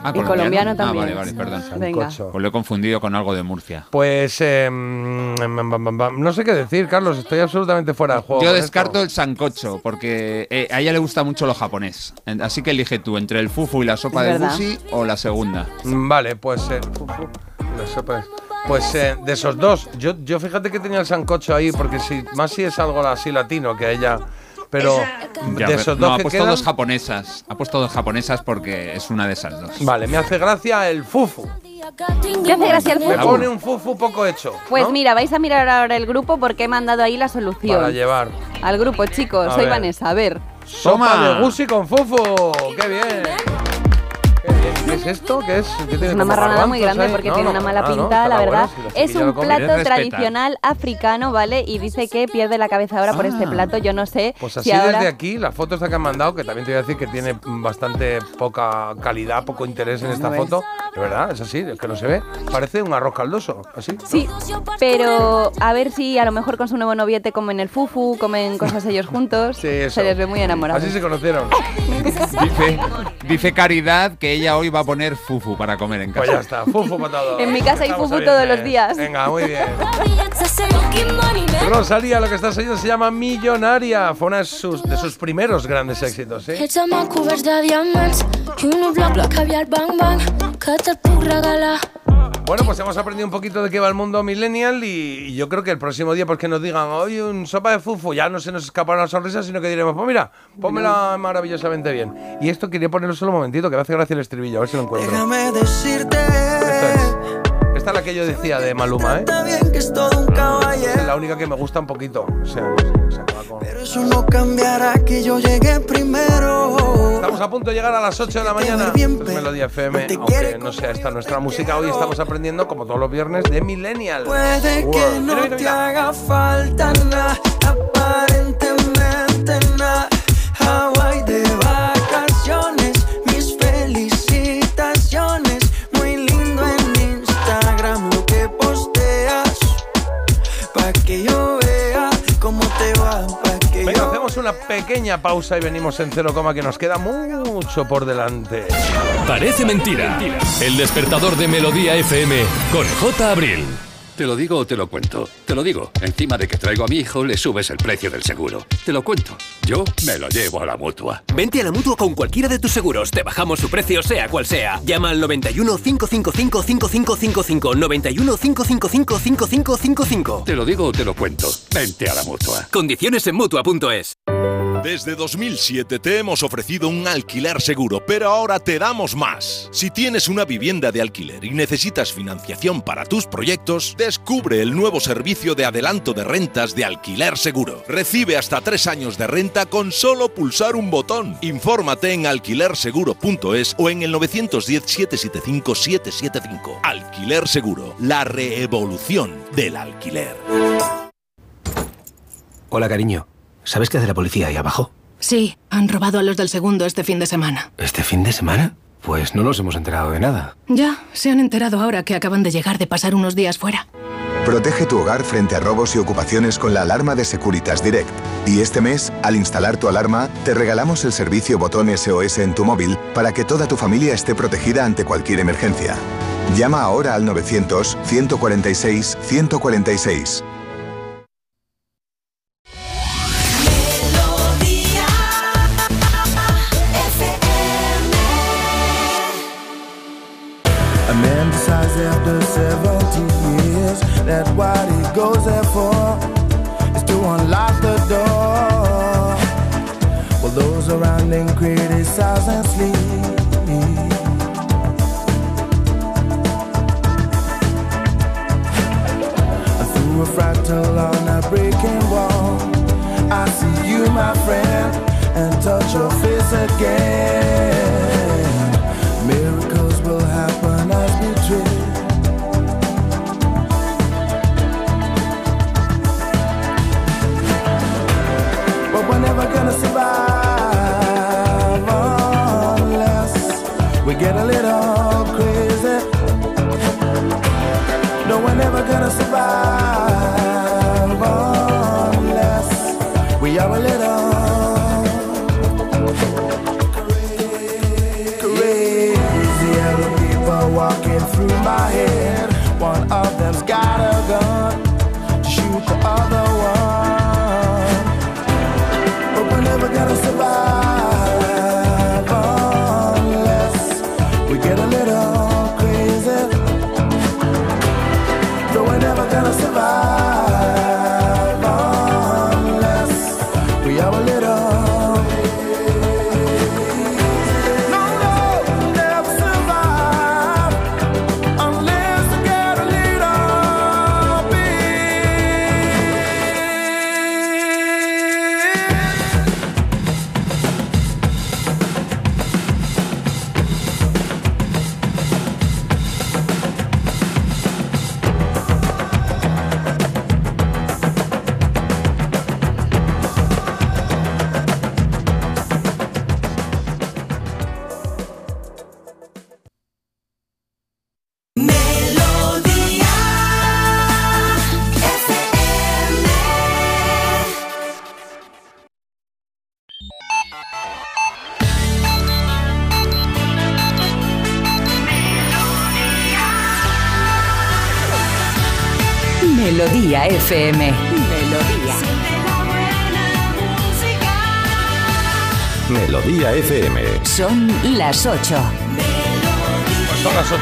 [SPEAKER 2] Ah,
[SPEAKER 6] Y colombiano también.
[SPEAKER 2] Ah, vale, vale, perdón.
[SPEAKER 6] Venga.
[SPEAKER 5] Sancocho.
[SPEAKER 2] Pues lo he confundido con algo de Murcia.
[SPEAKER 5] Pues em, bam, bam, no sé qué decir, Carlos. Estoy absolutamente fuera de juego.
[SPEAKER 2] Yo descarto
[SPEAKER 5] esto.
[SPEAKER 2] el sancocho porque eh, a ella le gusta mucho lo japonés. Así que elige tú entre el fufu y la sopa de bushi o la segunda.
[SPEAKER 5] Mm, Vale, pues eh, fufu, la sopa es- Pues eh, de esos dos, yo, yo fíjate que tenía el sancocho ahí, porque si más si es algo así latino que a ella. Pero
[SPEAKER 2] Ya,
[SPEAKER 5] de esos
[SPEAKER 2] no,
[SPEAKER 5] dos
[SPEAKER 2] ha
[SPEAKER 5] que
[SPEAKER 2] puesto
[SPEAKER 5] quedan,
[SPEAKER 2] dos japonesas. Ha puesto dos japonesas porque es una de esas dos.
[SPEAKER 5] Vale, me hace gracia el fufu.
[SPEAKER 6] ¿Qué hace gracia el
[SPEAKER 5] Me
[SPEAKER 6] fufu?
[SPEAKER 5] pone un fufu poco hecho.
[SPEAKER 6] Pues
[SPEAKER 5] ¿no?
[SPEAKER 6] mira, vais a mirar ahora el grupo porque he mandado ahí la solución.
[SPEAKER 5] Para llevar.
[SPEAKER 6] Al grupo, chicos.
[SPEAKER 5] A
[SPEAKER 6] Soy
[SPEAKER 5] ver.
[SPEAKER 6] Vanessa. A ver.
[SPEAKER 5] Sopa
[SPEAKER 2] Toma.
[SPEAKER 5] de gusi con fufu. ¡Qué bien! Qué bien. ¿Qué es esto? ¿Qué es? ¿Qué tiene
[SPEAKER 6] Es una marranada muy grande porque
[SPEAKER 5] No,
[SPEAKER 6] tiene
[SPEAKER 5] no,
[SPEAKER 6] una mala
[SPEAKER 5] ah, no,
[SPEAKER 6] pinta, la verdad.
[SPEAKER 5] bueno, si
[SPEAKER 6] es un plato tradicional africano, ¿vale? Y dice que pierde la cabeza ahora por este
[SPEAKER 2] Ah.
[SPEAKER 6] plato. Yo no sé
[SPEAKER 5] Pues
[SPEAKER 6] si
[SPEAKER 5] así
[SPEAKER 6] ahora...
[SPEAKER 5] desde aquí, la foto esta que han mandado, que también te voy a decir que tiene bastante poca calidad, poco interés en esta foto. De verdad, es así, es que no se ve. Parece un arroz caldoso, así.
[SPEAKER 6] Sí, pero a ver si a lo mejor con su nuevo noviete comen el fufu, comen cosas ellos juntos.
[SPEAKER 5] Sí, eso.
[SPEAKER 6] Se les ve muy enamorados.
[SPEAKER 5] Así se conocieron.
[SPEAKER 2] Dice, dice Caridad que ella hoy va a poner fufu para comer en casa.
[SPEAKER 5] Pues ya está, fufu para todo.
[SPEAKER 6] En mi casa hay fufu todos los días.
[SPEAKER 5] Venga, muy bien. Rosalía, lo que estás oyendo se llama Millonaria. Fue uno de sus, de sus primeros grandes éxitos, ¿sí? Bueno, pues hemos aprendido un poquito de qué va el mundo millennial y, yo creo que el próximo día, pues que nos digan, oye, un sopa de fufu, ya no se nos escapará la sonrisa, sino que diremos, pues mira, pónmela maravillosamente bien. Y esto quería ponerlo solo un momentito, que me hace gracia el estribillo, a ver si lo encuentro.
[SPEAKER 7] Déjame decirte
[SPEAKER 5] es. Esta es la que yo decía de Maluma, ¿eh?
[SPEAKER 7] bien que es todo un caballero.
[SPEAKER 5] Es la única que me gusta un poquito. O sea, se acaba con-
[SPEAKER 7] eso no cambiará que yo llegué primero.
[SPEAKER 5] Estamos a punto de llegar a las 8 de la mañana. Esto es Melodía FM, aunque no sea esta nuestra música. Hoy estamos aprendiendo, como todos los viernes, de Millennial.
[SPEAKER 7] Puede
[SPEAKER 5] World.
[SPEAKER 7] que no
[SPEAKER 5] Mira, mira,
[SPEAKER 7] te
[SPEAKER 5] mira.
[SPEAKER 7] haga falta nada, aparentemente nada. Hawaii de
[SPEAKER 5] pequeña pausa y venimos en cero coma que nos queda mucho por delante.
[SPEAKER 3] Parece mentira. El despertador de Melodía FM con J. Abril.
[SPEAKER 16] Te lo digo o te lo cuento. Te lo digo. Encima de que traigo a mi hijo, le subes el precio del seguro. Te lo cuento. Yo me lo llevo a la mutua.
[SPEAKER 9] Vente a la mutua con cualquiera de tus seguros. Te bajamos su precio, sea cual sea. Llama al 91 555 5555. 91 555 5555.
[SPEAKER 16] Te lo digo o te lo cuento. Vente a la mutua.
[SPEAKER 9] Condiciones en mutua.es.
[SPEAKER 17] Desde 2007 te hemos ofrecido un alquiler seguro, pero ahora te damos más. Si tienes una vivienda de alquiler y necesitas financiación para tus proyectos, descubre el nuevo servicio de adelanto de rentas de alquiler seguro. Recibe hasta tres años de renta con solo pulsar un botón. Infórmate en alquilerseguro.es o en el 910-775-775. Alquiler Seguro, la reevolución del alquiler.
[SPEAKER 11] Hola, cariño. ¿Sabes qué hace la policía ahí abajo?
[SPEAKER 12] Sí, han robado a los del segundo este fin de semana.
[SPEAKER 11] ¿Este fin de semana? Pues no nos hemos enterado de nada.
[SPEAKER 12] Ya, se han enterado ahora que acaban de llegar de pasar unos días fuera.
[SPEAKER 13] Protege tu hogar frente a robos y ocupaciones con la alarma de Securitas Direct. Y este mes, al instalar tu alarma, te regalamos el servicio botón SOS en tu móvil para que toda tu familia esté protegida ante cualquier emergencia. Llama ahora al 900-146-146.
[SPEAKER 18] Years that what he goes there for is to unlock the door. Well, those around him criticize and sleep. Through a fractal on a breaking wall, I see you, my friend, and touch your face again.
[SPEAKER 1] Las 8.
[SPEAKER 5] Pues son las 8.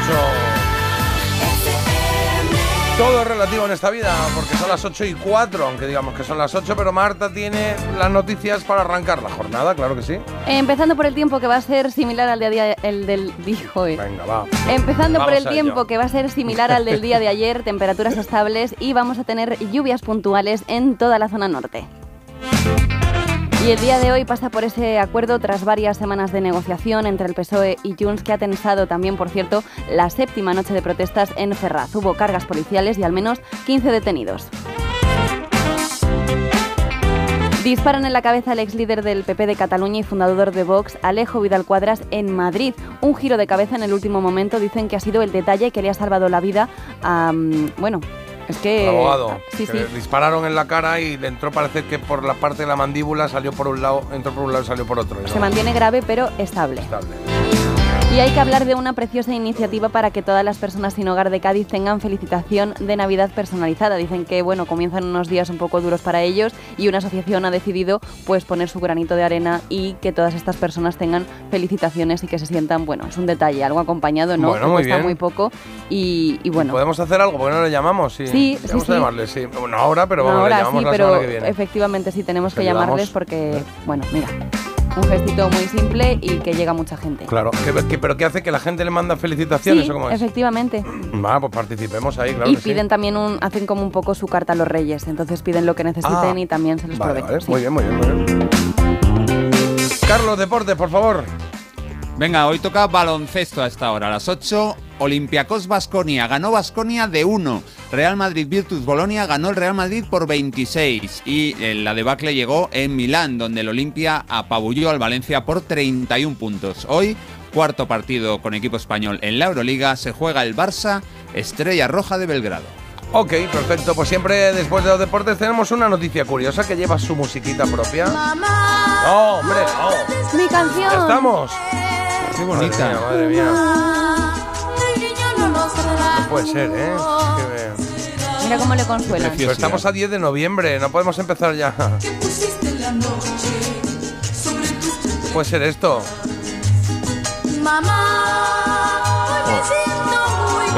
[SPEAKER 5] Todo es relativo en esta vida, porque son las 8 y 4, aunque digamos que son las 8, pero Marta tiene las noticias para arrancar la jornada, claro que sí.
[SPEAKER 6] Empezando por el tiempo que va a ser similar al de día, el del dijo. eh.
[SPEAKER 5] Venga, va.
[SPEAKER 6] Empezando por el tiempo que va a ser similar al del día de ayer, temperaturas estables y vamos a tener lluvias puntuales en toda la zona norte. Y el día de hoy pasa por ese acuerdo tras varias semanas de negociación entre el PSOE y Junts, que ha tensado también, por cierto, la séptima noche de protestas en Ferraz. Hubo cargas policiales y al menos 15 detenidos. Disparan en la cabeza al ex líder del PP de Cataluña y fundador de Vox, Alejo Vidal Cuadras, en Madrid. Un giro de cabeza en el último momento dicen que ha sido el detalle que le ha salvado la vida a... mm, Bueno, es que...
[SPEAKER 5] El abogado.
[SPEAKER 6] Sí,
[SPEAKER 5] que
[SPEAKER 6] sí.
[SPEAKER 5] le dispararon en la cara y le entró, parece que por la parte de la mandíbula salió por un lado, entró por un lado y salió por otro.
[SPEAKER 6] Se mantiene grave pero estable. Y hay que hablar de una preciosa iniciativa para que todas las personas sin hogar de Cádiz tengan felicitación de Navidad personalizada. Dicen que bueno, comienzan unos días un poco duros para ellos y una asociación ha decidido pues poner su granito de arena y que todas estas personas tengan felicitaciones y que se sientan, bueno, es un detalle, algo acompañado, ¿no?
[SPEAKER 5] Bueno,
[SPEAKER 6] que
[SPEAKER 5] muy
[SPEAKER 6] cuesta
[SPEAKER 5] bien.
[SPEAKER 6] muy poco y, y bueno.
[SPEAKER 5] ¿Podemos hacer algo? ¿Por qué no le llamamos? Sí,
[SPEAKER 6] Sí, sí,
[SPEAKER 5] Vamos
[SPEAKER 6] sí.
[SPEAKER 5] a llamarle, sí. Bueno, ahora, pero
[SPEAKER 6] No,
[SPEAKER 5] vamos,
[SPEAKER 6] ahora
[SPEAKER 5] le llamamos
[SPEAKER 6] sí,
[SPEAKER 5] la
[SPEAKER 6] pero
[SPEAKER 5] que viene.
[SPEAKER 6] efectivamente sí tenemos que llamarles porque, bueno, mira, un gestito muy simple y que llega mucha gente.
[SPEAKER 5] Claro, ¿Qué- qué- ¿pero qué hace? ¿Que la gente le manda felicitaciones
[SPEAKER 6] Sí,
[SPEAKER 5] o cómo es?
[SPEAKER 6] efectivamente.
[SPEAKER 5] Va, pues participemos ahí, claro
[SPEAKER 6] y
[SPEAKER 5] que sí.
[SPEAKER 6] piden también un, hacen como un poco su carta a los reyes, entonces piden lo que necesiten
[SPEAKER 5] Ah,
[SPEAKER 6] y también se les
[SPEAKER 5] Vale,
[SPEAKER 6] provee.
[SPEAKER 5] vale,
[SPEAKER 6] Sí.
[SPEAKER 5] muy bien, muy bien, muy bien. Carlos Deportes, por favor.
[SPEAKER 2] Venga, hoy toca baloncesto a esta hora. A las 8, Olympiacos Basconia. Ganó Basconia de 1. Real Madrid Virtus Bolonia ganó el Real Madrid por 26. Y eh, la debacle llegó en Milán, donde el Olimpia apabulló al Valencia por 31 puntos. Hoy, cuarto partido con equipo español en la Euroliga, se juega el Barça Estrella Roja de Belgrado.
[SPEAKER 5] Ok, perfecto. Pues siempre después de los deportes tenemos una noticia curiosa que lleva su musiquita propia. No, hombre, no.
[SPEAKER 6] Mi canción.
[SPEAKER 5] Ya estamos.
[SPEAKER 2] Qué
[SPEAKER 5] bonita. Madre mía, madre mía. Puede ser, ¿eh? Es que
[SPEAKER 6] Mira cómo le consuelan.
[SPEAKER 5] Pero estamos a 10 de noviembre, no podemos empezar ya. ¿Qué puede ser esto?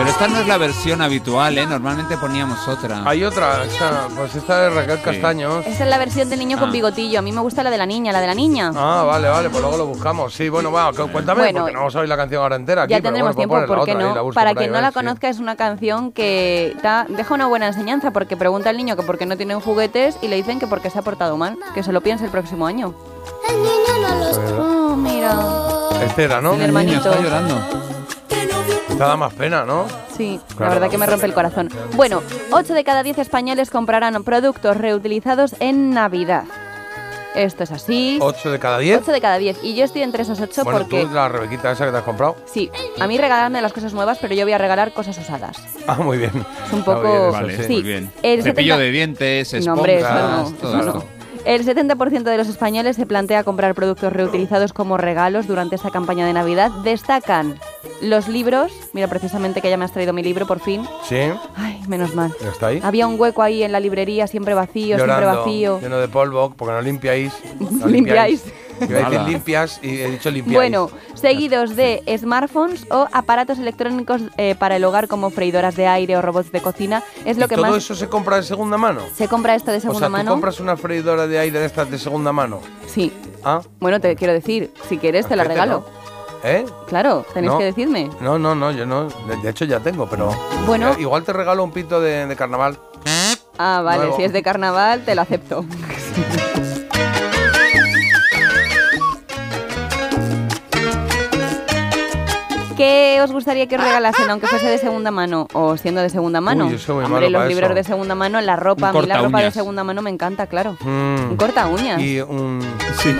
[SPEAKER 2] Pero esta no es la versión habitual, ¿eh? Normalmente poníamos otra.
[SPEAKER 5] Hay otra, esta, pues esta de Raquel Castaños.
[SPEAKER 6] Esta es la versión del niño
[SPEAKER 2] Ah.
[SPEAKER 6] con bigotillo. A mí me gusta la de la niña, la de la niña.
[SPEAKER 5] Ah, vale, vale, pues luego lo buscamos. Sí, bueno, va, cu- cuéntame,
[SPEAKER 6] Bueno,
[SPEAKER 5] porque no vamos a oír la canción ahora entera aquí.
[SPEAKER 6] ya
[SPEAKER 5] pero
[SPEAKER 6] tendremos
[SPEAKER 5] bueno, pues
[SPEAKER 6] tiempo,
[SPEAKER 5] pones la
[SPEAKER 6] ¿por qué
[SPEAKER 5] otra
[SPEAKER 6] no?
[SPEAKER 5] busco
[SPEAKER 6] Para
[SPEAKER 5] por ahí,
[SPEAKER 6] quien no la
[SPEAKER 5] sí.
[SPEAKER 6] conozca, es una canción que da- deja una buena enseñanza porque pregunta al niño que por qué no tienen juguetes y le dicen que porque se ha portado mal, que se lo piense el próximo año. Oh, mira.
[SPEAKER 5] Este era, ¿no?
[SPEAKER 6] El hermanito.
[SPEAKER 2] Está llorando.
[SPEAKER 5] Esta da más pena, ¿no?
[SPEAKER 6] Sí, la
[SPEAKER 5] Claro.
[SPEAKER 6] verdad que me rompe el corazón. Bueno, 8 de cada 10 españoles comprarán productos reutilizados en Navidad. Esto es así.
[SPEAKER 5] 8 de cada 10.
[SPEAKER 6] 8 de cada 10. Y yo estoy entre esos 8
[SPEAKER 5] Bueno,
[SPEAKER 6] porque...
[SPEAKER 5] tú la Rebequita esa que te has comprado.
[SPEAKER 6] Sí, a mí regalarme las cosas nuevas, pero yo voy a regalar cosas usadas.
[SPEAKER 5] Ah, muy bien.
[SPEAKER 6] Es un poco...
[SPEAKER 5] bien, eso,
[SPEAKER 2] Vale,
[SPEAKER 5] sí.
[SPEAKER 6] sí.
[SPEAKER 2] muy bien.
[SPEAKER 6] El
[SPEAKER 2] Cepillo
[SPEAKER 6] 70
[SPEAKER 2] de dientes,
[SPEAKER 6] No, hombre, eso
[SPEAKER 2] esponjas,
[SPEAKER 6] no,
[SPEAKER 2] todo
[SPEAKER 6] eso no. El 70% de los españoles se plantea comprar productos reutilizados como regalos durante esta campaña de Navidad. Destacan los libros. Mira, precisamente que ya me has traído mi libro por fin.
[SPEAKER 5] Sí,
[SPEAKER 6] Ay, menos mal.
[SPEAKER 5] está ahí.
[SPEAKER 6] Había un hueco ahí en la librería, siempre vacío, siempre vacío.
[SPEAKER 5] lleno de polvo, porque no limpiáis. No
[SPEAKER 6] Limpiáis.
[SPEAKER 5] Iba a decir
[SPEAKER 2] Nada.
[SPEAKER 5] limpias y he dicho limpiáis.
[SPEAKER 6] Bueno, seguidos de smartphones o aparatos electrónicos eh, para el hogar como freidoras de aire o robots de cocina. Es lo
[SPEAKER 5] ¿Y
[SPEAKER 6] que
[SPEAKER 5] todo
[SPEAKER 6] más
[SPEAKER 5] eso se compra de segunda mano?
[SPEAKER 6] se compra esto de
[SPEAKER 5] O
[SPEAKER 6] segunda
[SPEAKER 5] sea, tú
[SPEAKER 6] mano.
[SPEAKER 5] compras una freidora de aire de estas de segunda mano.
[SPEAKER 6] Sí.
[SPEAKER 5] ¿Ah?
[SPEAKER 6] Bueno, te quiero decir, si quieres te la regalo.
[SPEAKER 5] ¿Eh?
[SPEAKER 6] Claro, tenéis
[SPEAKER 5] No.
[SPEAKER 6] que decirme.
[SPEAKER 5] No, no, no, yo no. De, de hecho ya tengo, pero...
[SPEAKER 6] Bueno.
[SPEAKER 5] Eh, igual te regalo un pito de, de carnaval.
[SPEAKER 6] Ah, vale,
[SPEAKER 5] Nuevo.
[SPEAKER 6] si es de carnaval, te lo acepto. ¿Qué os gustaría que os regalasen, aunque fuese de segunda mano o siendo de segunda mano?
[SPEAKER 5] Uy, yo soy muy
[SPEAKER 6] Hombre,
[SPEAKER 5] malo
[SPEAKER 6] los libros
[SPEAKER 5] eso.
[SPEAKER 6] de segunda mano, la ropa, a mí la ropa de segunda mano me encanta, claro.
[SPEAKER 5] Mm.
[SPEAKER 6] Un corta uñas.
[SPEAKER 5] Y un...
[SPEAKER 2] Sí,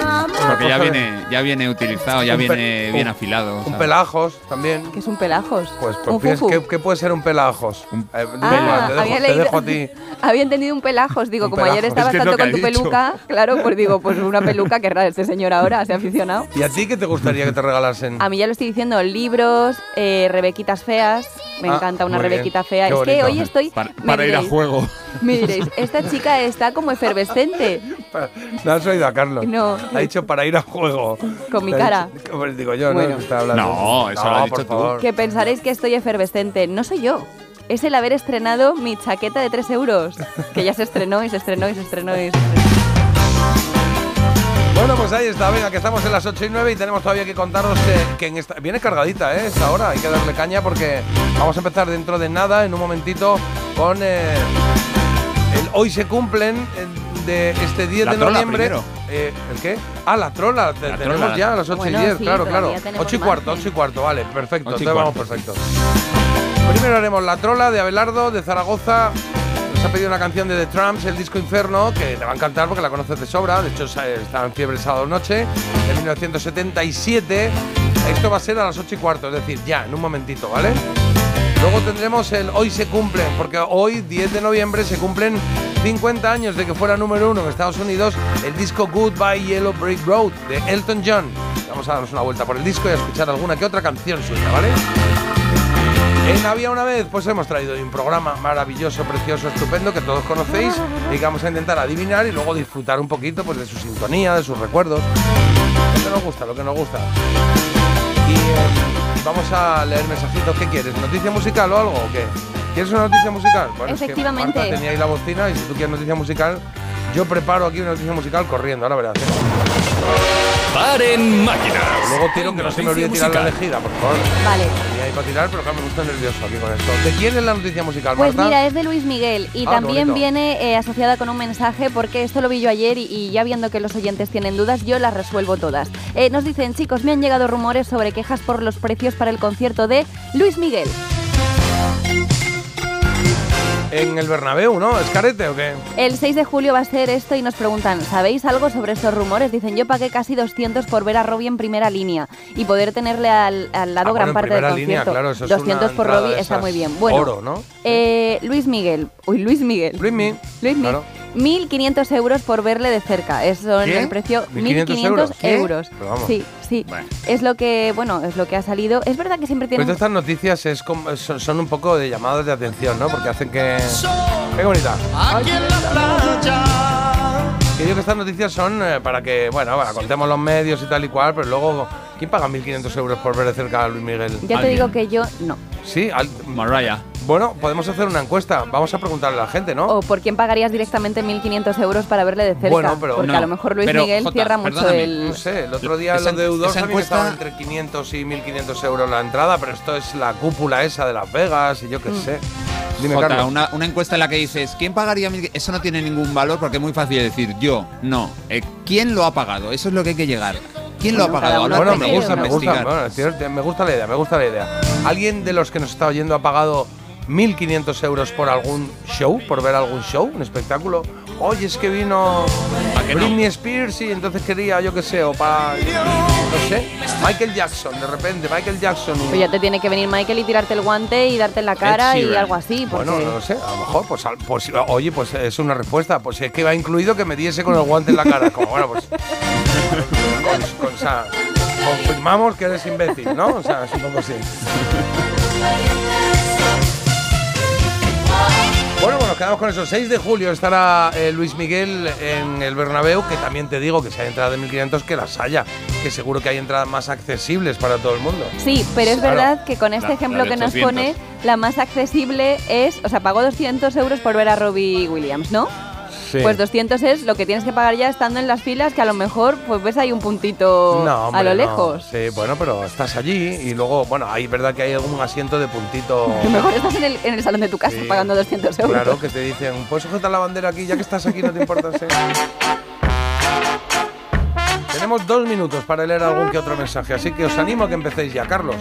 [SPEAKER 2] porque ya viene, ya viene utilizado, ya viene
[SPEAKER 5] un-
[SPEAKER 2] bien afilado. o
[SPEAKER 5] Un
[SPEAKER 2] sea.
[SPEAKER 5] pelajos también.
[SPEAKER 6] Que es un pelajos.
[SPEAKER 5] Pues,
[SPEAKER 6] un
[SPEAKER 5] pues
[SPEAKER 6] fufu.
[SPEAKER 5] ¿qué, qué puede ser un pelajos?
[SPEAKER 2] Un-
[SPEAKER 5] Eh,
[SPEAKER 6] Ah,
[SPEAKER 5] te, dejo,
[SPEAKER 6] había
[SPEAKER 5] te
[SPEAKER 6] leído-
[SPEAKER 5] dejo a ti.
[SPEAKER 6] Había entendido un pelajos, digo,
[SPEAKER 5] Un
[SPEAKER 6] como ayer estabas
[SPEAKER 2] Es que
[SPEAKER 6] tanto
[SPEAKER 2] que
[SPEAKER 6] con tu
[SPEAKER 2] dicho.
[SPEAKER 6] peluca, claro, pues digo, pues una peluca, qué rara este señor ahora, se ha aficionado.
[SPEAKER 5] ¿Y a ti qué te gustaría que te regalasen?
[SPEAKER 6] A mí ya lo estoy diciendo, libros, eh, rebequitas feas, Me
[SPEAKER 5] Ah,
[SPEAKER 6] encanta una
[SPEAKER 5] muy bien.
[SPEAKER 6] Rebequita fea.
[SPEAKER 5] Qué
[SPEAKER 6] es que
[SPEAKER 5] bonito.
[SPEAKER 6] hoy estoy.
[SPEAKER 2] Para, para ir a
[SPEAKER 6] diréis-
[SPEAKER 2] juego.
[SPEAKER 6] Me diréis, esta chica está como efervescente.
[SPEAKER 5] No has oído a Carlos.
[SPEAKER 6] No.
[SPEAKER 5] Ha dicho para ir a juego.
[SPEAKER 6] Con mi cara.
[SPEAKER 5] dicho- Pues digo yo,
[SPEAKER 6] Bueno.
[SPEAKER 5] ¿no? Que está hablando.
[SPEAKER 2] No, eso lo has
[SPEAKER 5] por
[SPEAKER 2] dicho tú.
[SPEAKER 5] favor.
[SPEAKER 6] Que pensaréis que estoy efervescente. No soy yo. Es el haber estrenado mi chaqueta de 3 euros. Que ya se estrenó y se estrenó y se estrenó y se estrenó.
[SPEAKER 5] Bueno, pues ahí está, venga, que estamos en las 8 y 9 y tenemos todavía que contaros que, que en esta, viene cargadita, ¿eh? Esta hora, hay que darle caña porque vamos a empezar dentro de nada, en un momentito, con eh, el Hoy se cumplen eh, de este 10
[SPEAKER 2] La
[SPEAKER 5] de
[SPEAKER 2] trola
[SPEAKER 5] noviembre. Eh, ¿El qué? Ah, la trola,
[SPEAKER 2] La
[SPEAKER 5] tenemos
[SPEAKER 2] trola.
[SPEAKER 5] ya a las 8
[SPEAKER 6] Bueno,
[SPEAKER 5] y 10,
[SPEAKER 6] sí,
[SPEAKER 5] claro, claro.
[SPEAKER 6] todavía tenemos
[SPEAKER 5] 8 y cuarto,
[SPEAKER 6] margen.
[SPEAKER 5] 8 y cuarto, vale, perfecto, entonces vamos
[SPEAKER 2] cuarto.
[SPEAKER 5] perfectos. Primero haremos la trola de Abelardo, de Zaragoza. Nos ha pedido una canción de The Tramps, el disco Inferno, que te va a encantar porque la conoces de sobra. De hecho, está en fiebre el sábado noche, de 1977. Esto va a ser a las 8 y cuarto, es decir, ya, en un momentito, ¿vale? Luego tendremos el Hoy se cumplen, porque hoy, 10 de noviembre, se cumplen 50 años de que fuera número uno en Estados Unidos el disco Goodbye Yellow Brick Road de Elton John. Vamos a darnos una vuelta por el disco y a escuchar alguna que otra canción suya, ¿vale? En Había una vez, pues hemos traído un programa maravilloso, precioso, estupendo, que todos conocéis y que vamos a intentar adivinar y luego disfrutar un poquito pues, de su sintonía, de sus recuerdos. Lo que nos gusta, lo que nos gusta. Y eh, vamos a leer mensajitos. ¿Qué quieres? ¿Noticia musical o algo o qué? ¿Quieres una noticia musical? Bueno, es que
[SPEAKER 6] Efectivamente.
[SPEAKER 5] Tenía ahí la bocina y si tú quieres noticia musical, yo preparo aquí una noticia musical corriendo, ahora verás. ¿eh?
[SPEAKER 3] Paren máquinas.
[SPEAKER 5] Luego tiro que no se me olvide tirar la elegida, por favor.
[SPEAKER 6] Vale.
[SPEAKER 5] Tenía ahí para tirar, pero claro, me gusta nervioso aquí con esto. ¿De quién es la noticia musical,
[SPEAKER 6] Pues
[SPEAKER 5] Marta?
[SPEAKER 6] mira, es de Luis Miguel y
[SPEAKER 5] Ah,
[SPEAKER 6] también viene eh, asociada con un mensaje porque esto lo vi yo ayer y, y ya viendo que los oyentes tienen dudas, yo las resuelvo todas. Eh, nos dicen, chicos, me han llegado rumores sobre quejas por los precios para el concierto de Luis Miguel.
[SPEAKER 5] En el Bernabéu, ¿no? ¿Es carete o qué?
[SPEAKER 6] El 6 de julio va a ser esto y nos preguntan, ¿sabéis algo sobre estos rumores? Dicen, yo pagué casi 200 por ver a Robbie en primera línea y poder tenerle al, al lado
[SPEAKER 5] Ah,
[SPEAKER 6] gran
[SPEAKER 5] bueno,
[SPEAKER 6] parte del concierto.
[SPEAKER 5] línea, claro, eso es
[SPEAKER 6] 200
[SPEAKER 5] una
[SPEAKER 6] por Robbie está muy bien. Bueno,
[SPEAKER 5] oro, ¿no?
[SPEAKER 6] eh, Luis Miguel, uy, Luis Miguel.
[SPEAKER 5] Luis Mi.
[SPEAKER 6] Luis Miguel.
[SPEAKER 5] Claro.
[SPEAKER 6] 1.500 euros por verle de cerca.
[SPEAKER 5] ¿Qué?
[SPEAKER 6] el precio
[SPEAKER 5] 1.500
[SPEAKER 6] 1.500
[SPEAKER 5] euros. ¿Qué?
[SPEAKER 6] euros.
[SPEAKER 5] Pero vamos.
[SPEAKER 6] Sí, sí. Es lo que, bueno, es lo que ha salido. Es verdad que siempre
[SPEAKER 5] Pues
[SPEAKER 6] tienen...
[SPEAKER 5] estas noticias es como- son, son un poco de llamadas de atención, ¿no? Porque hacen que... ¡Qué bonita!
[SPEAKER 7] Aquí en la playa.
[SPEAKER 5] Que digo que estas noticias son eh, para que, bueno, bueno, contemos los medios y tal y cual, pero luego, ¿quién paga 1.500 euros por ver de cerca a Luis Miguel?
[SPEAKER 6] Ya te digo que yo no.
[SPEAKER 5] Sí, al-
[SPEAKER 2] Mariah.
[SPEAKER 5] Bueno, podemos hacer una encuesta. Vamos a preguntarle a la gente, ¿no?
[SPEAKER 6] O por quién pagarías directamente 1.500 euros para verle de cerca.
[SPEAKER 5] Bueno, pero-
[SPEAKER 6] porque
[SPEAKER 5] no,
[SPEAKER 6] a lo mejor Luis
[SPEAKER 5] pero,
[SPEAKER 6] Miguel
[SPEAKER 5] Jota,
[SPEAKER 6] cierra mucho el...
[SPEAKER 5] No sé, el otro día
[SPEAKER 2] Esa-
[SPEAKER 5] los de U2
[SPEAKER 2] esa
[SPEAKER 5] también estaban
[SPEAKER 2] encuesta-
[SPEAKER 5] entre 500 y 1.500 euros la entrada, pero esto es la cúpula esa de Las Vegas y yo qué
[SPEAKER 6] Mm.
[SPEAKER 5] sé. Dime,
[SPEAKER 2] Jota, una, una encuesta en la que dices, ¿quién pagaría mil? Eso no tiene ningún valor porque es muy fácil decir yo, no. Eh, ¿Quién lo ha pagado? Eso es lo que hay que llegar. ¿Quién lo ha pagado?
[SPEAKER 5] Bueno,
[SPEAKER 2] con
[SPEAKER 5] me gusta, me gusta, bueno, me gusta la idea, me gusta la idea. ¿Alguien de los que nos está oyendo ha pagado 1.500 euros por algún show, por ver algún show, un espectáculo? Oye, es que vino
[SPEAKER 2] que no?
[SPEAKER 5] Britney Spears y entonces quería, yo qué sé, o para, no sé, Michael Jackson, de repente, Michael Jackson.
[SPEAKER 6] Pues ya te tiene que venir Michael y tirarte el guante y darte en la cara y algo así. Porque...
[SPEAKER 5] Bueno, no lo sé, a lo mejor, pues, pues, oye, pues es una respuesta. Pues es que va incluido que me diese con el guante en la cara. Como bueno, pues. con- con- o sea, confirmamos que eres imbécil, ¿no? O sea, es un poco Bueno, bueno, quedamos con eso. 6 de julio estará eh, Luis Miguel en el Bernabéu, que también te digo que si hay entradas de 1.500 que las haya, que seguro que hay entradas más accesibles para todo el mundo.
[SPEAKER 6] Sí, pero es
[SPEAKER 5] Claro.
[SPEAKER 6] verdad que con este
[SPEAKER 2] La-
[SPEAKER 6] ejemplo
[SPEAKER 2] la
[SPEAKER 6] que nos
[SPEAKER 2] 800.
[SPEAKER 6] pone, la más accesible es, o sea, pagó 200 euros por ver a Robbie Williams, ¿no?
[SPEAKER 5] Sí.
[SPEAKER 6] Pues 200 es lo que tienes que pagar ya estando en las filas, que a lo mejor pues ves ahí un puntito
[SPEAKER 5] No, hombre,
[SPEAKER 6] a lo
[SPEAKER 5] no.
[SPEAKER 6] lejos.
[SPEAKER 5] Sí, bueno, pero estás allí y luego, bueno, hay verdad que hay algún asiento de puntito.
[SPEAKER 6] A lo mejor estás en el, en el salón de tu casa
[SPEAKER 5] Sí.
[SPEAKER 6] pagando 200 euros.
[SPEAKER 5] Claro, que te dicen, ¿puedes sujetar la bandera aquí? Ya que estás aquí, no te importa. Tenemos dos minutos para leer algún que otro mensaje, así que os animo a que empecéis ya, Carlos.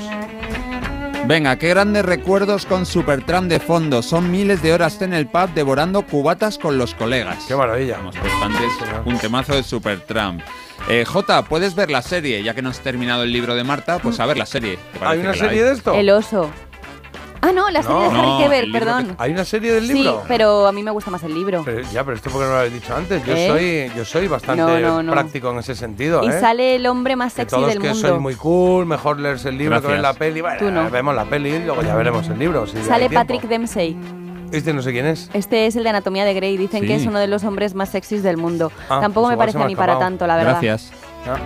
[SPEAKER 2] Venga, qué grandes recuerdos con Supertram de fondo. Son miles de horas en el pub devorando cubatas con los colegas.
[SPEAKER 5] Qué maravilla.
[SPEAKER 2] Vamos, pues antes un temazo de Supertram. Eh, Jota, puedes ver la serie, ya que no has terminado el libro de Marta, pues a ver la serie. ¿Te
[SPEAKER 5] ¿Hay una serie de esto?
[SPEAKER 6] El oso. Ah, no, la serie
[SPEAKER 5] No.
[SPEAKER 6] de Harry
[SPEAKER 5] No,
[SPEAKER 6] Keber, perdón.
[SPEAKER 5] ¿Hay una serie del libro?
[SPEAKER 6] Sí, pero a mí me gusta más el libro.
[SPEAKER 5] Pero ya, pero esto porque no lo habéis dicho antes. Yo
[SPEAKER 6] ¿Eh?
[SPEAKER 5] soy, yo soy bastante
[SPEAKER 6] No, no, no.
[SPEAKER 5] práctico en ese sentido.
[SPEAKER 6] Y
[SPEAKER 5] ¿eh?
[SPEAKER 6] sale el hombre más
[SPEAKER 5] Que
[SPEAKER 6] sexy
[SPEAKER 5] todos
[SPEAKER 6] del
[SPEAKER 5] que
[SPEAKER 6] mundo.
[SPEAKER 5] soy muy cool, mejor leerse el libro que ver
[SPEAKER 2] Gracias.
[SPEAKER 5] la peli. Bueno,
[SPEAKER 6] Tú no.
[SPEAKER 5] vemos la peli y luego ya veremos el libro. si hay
[SPEAKER 6] Sale
[SPEAKER 5] tiempo.
[SPEAKER 6] Patrick Dempsey.
[SPEAKER 5] Este no sé quién es.
[SPEAKER 6] Este es el de Anatomía de Grey. Dicen
[SPEAKER 5] Sí.
[SPEAKER 6] que es uno de los hombres más sexys del mundo.
[SPEAKER 5] Ah,
[SPEAKER 6] Tampoco
[SPEAKER 5] pues
[SPEAKER 6] me
[SPEAKER 5] igual
[SPEAKER 6] parece
[SPEAKER 5] me
[SPEAKER 6] a
[SPEAKER 5] ha
[SPEAKER 6] mí para
[SPEAKER 5] escapado.
[SPEAKER 6] tanto, la verdad.
[SPEAKER 2] Gracias.
[SPEAKER 5] Ah.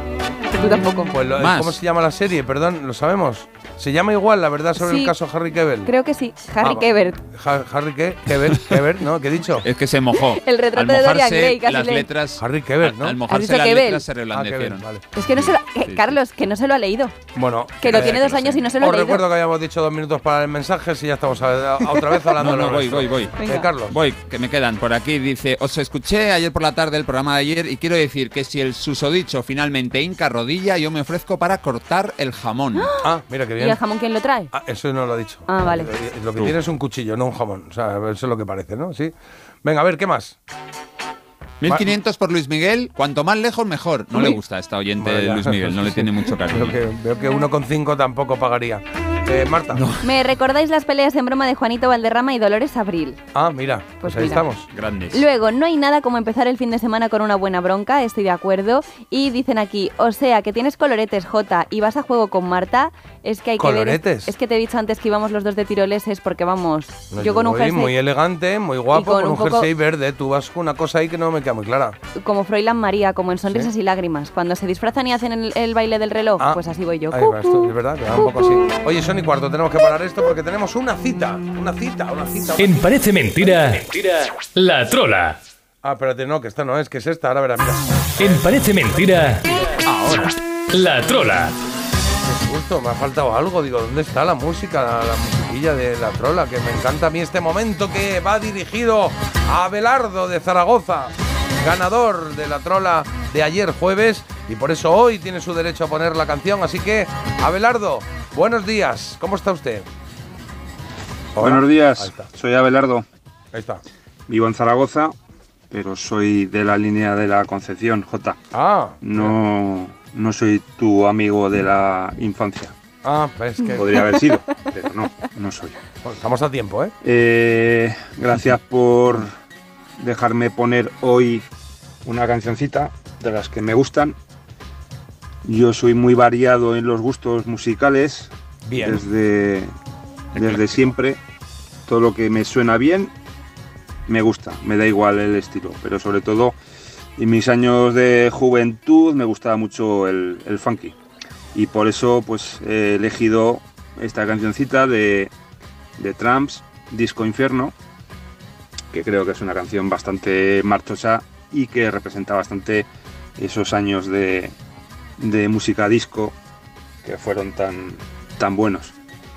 [SPEAKER 6] Tú tampoco.
[SPEAKER 5] Pues lo-
[SPEAKER 2] Más.
[SPEAKER 5] ¿Cómo se llama la serie? Perdón, ¿lo sabemos? ¿Se llama igual la verdad sobre
[SPEAKER 6] Sí.
[SPEAKER 5] el caso Harry Kebel?
[SPEAKER 6] Creo que sí. Harry
[SPEAKER 5] Ah, va.
[SPEAKER 6] Kebert.
[SPEAKER 5] Ha- Harry qué? Kebel, Kebel, ¿no? ¿Qué he dicho?
[SPEAKER 2] Es que se mojó.
[SPEAKER 6] El retrato
[SPEAKER 2] Al
[SPEAKER 6] de Dorian
[SPEAKER 2] mojarse
[SPEAKER 6] Gray, casi
[SPEAKER 2] las
[SPEAKER 6] le-
[SPEAKER 2] letras.
[SPEAKER 5] Harry Kebel, ¿no?
[SPEAKER 2] Al mojarse
[SPEAKER 6] dicho
[SPEAKER 2] las
[SPEAKER 6] Kebel?
[SPEAKER 2] letras se
[SPEAKER 5] Ah,
[SPEAKER 2] reblandecieron.
[SPEAKER 5] vale.
[SPEAKER 6] Es que no se lo. eh, Carlos, que no se lo ha leído.
[SPEAKER 5] Bueno,
[SPEAKER 6] Que lo
[SPEAKER 5] eh,
[SPEAKER 6] tiene dos años y no se lo ha
[SPEAKER 5] Os
[SPEAKER 6] leído.
[SPEAKER 5] recuerdo que habíamos dicho dos minutos para el mensaje, si ya estamos a- a- otra vez hablando
[SPEAKER 2] No,
[SPEAKER 5] de
[SPEAKER 2] no,
[SPEAKER 5] lo
[SPEAKER 2] voy,
[SPEAKER 5] nuestro.
[SPEAKER 2] voy, voy.
[SPEAKER 6] Venga.
[SPEAKER 5] Eh, Carlos.
[SPEAKER 2] Voy, que me quedan por aquí. Dice, os escuché ayer por la tarde el programa de ayer y quiero decir que si el susodicho finalmente hinca rodilla, yo me ofrezco para cortar el jamón.
[SPEAKER 5] Ah, mira qué
[SPEAKER 6] ¿Y
[SPEAKER 5] bien.
[SPEAKER 6] el jamón quién lo trae?
[SPEAKER 5] Ah, eso no lo ha dicho.
[SPEAKER 6] Ah, vale.
[SPEAKER 5] Lo que tiene es un cuchillo, no un jamón. O sea, eso es lo que parece, ¿no? Sí. Venga, a ver, ¿qué más?
[SPEAKER 2] 1500 por Luis Miguel, cuanto más lejos mejor. No le gusta a esta oyente de. Luis Miguel, no le
[SPEAKER 5] Sí.
[SPEAKER 2] tiene mucho
[SPEAKER 5] Veo
[SPEAKER 2] cariño.
[SPEAKER 5] que, veo que uno con cinco tampoco pagaría. Eh, Marta.
[SPEAKER 6] ¿Me recordáis las peleas en broma de Juanito Valderrama y Dolores Abril?
[SPEAKER 5] Ah, mira, pues,
[SPEAKER 6] Pues
[SPEAKER 5] ahí
[SPEAKER 6] mira.
[SPEAKER 5] estamos.
[SPEAKER 2] Grandes.
[SPEAKER 6] Luego, no hay nada como empezar el fin de semana con una buena bronca, estoy de acuerdo. Y dicen aquí, o sea, que tienes coloretes, J, y vas a juego con Marta, es que hay que ver...
[SPEAKER 5] ¿Coloretes?
[SPEAKER 6] Es que te he dicho antes que íbamos los dos de tiroleses porque vamos,
[SPEAKER 5] No,
[SPEAKER 6] yo con un jersey
[SPEAKER 5] muy elegante, muy guapo,
[SPEAKER 6] con
[SPEAKER 5] con,
[SPEAKER 6] un
[SPEAKER 5] un
[SPEAKER 6] poco-
[SPEAKER 5] jersey verde. Tú vas con una cosa ahí que no me queda muy clara.
[SPEAKER 6] como Froilán María, como en Sonrisas y Lágrimas. Cuando se disfrazan y hacen el, el baile del reloj,
[SPEAKER 5] Ah,
[SPEAKER 6] pues así voy yo.
[SPEAKER 5] Ahí va, esto,
[SPEAKER 6] Cucú.
[SPEAKER 5] es verdad, que va un poco así. Oye, son y cuarto, tenemos que parar esto porque tenemos una cita, una cita, una cita. una
[SPEAKER 3] En. Parece Mentira, la trola.
[SPEAKER 5] Ah, espérate, no, que esta no es, que es esta, ahora verás, mira.
[SPEAKER 3] En Parece Mentira, ahora, la trola.
[SPEAKER 5] Justo, me ha faltado algo, digo, ¿dónde está la música, la, la musiquilla de la trola? Que me encanta a mí este momento que va dirigido a Abelardo de Zaragoza, ganador de la trola de ayer jueves, y por eso hoy tiene su derecho a poner la canción. Así que, Abelardo, buenos días, ¿cómo está usted? Hola.
[SPEAKER 19] Buenos días, soy Abelardo.
[SPEAKER 5] ahí está.
[SPEAKER 19] Vivo en Zaragoza, pero soy de la línea de la Concepción, J.
[SPEAKER 5] Ah,
[SPEAKER 19] No, no soy tu amigo de la infancia.
[SPEAKER 5] ah, es que
[SPEAKER 19] Podría haber sido, pero no, no soy.
[SPEAKER 5] Bueno, estamos a tiempo, ¿eh?
[SPEAKER 19] Eh, gracias por dejarme poner hoy una cancioncita de las que me gustan. Yo soy muy variado en los gustos musicales.
[SPEAKER 5] Bien.
[SPEAKER 19] Desde, desde siempre. Todo lo que me suena bien me gusta. Me da igual el estilo. Pero sobre todo en mis años de juventud me gustaba mucho el, el funky. Y por eso pues he elegido esta cancioncita de, de Tramps, Disco Inferno, que creo que es una canción bastante marchosa y que representa bastante esos años de, de música disco que fueron tan, tan buenos.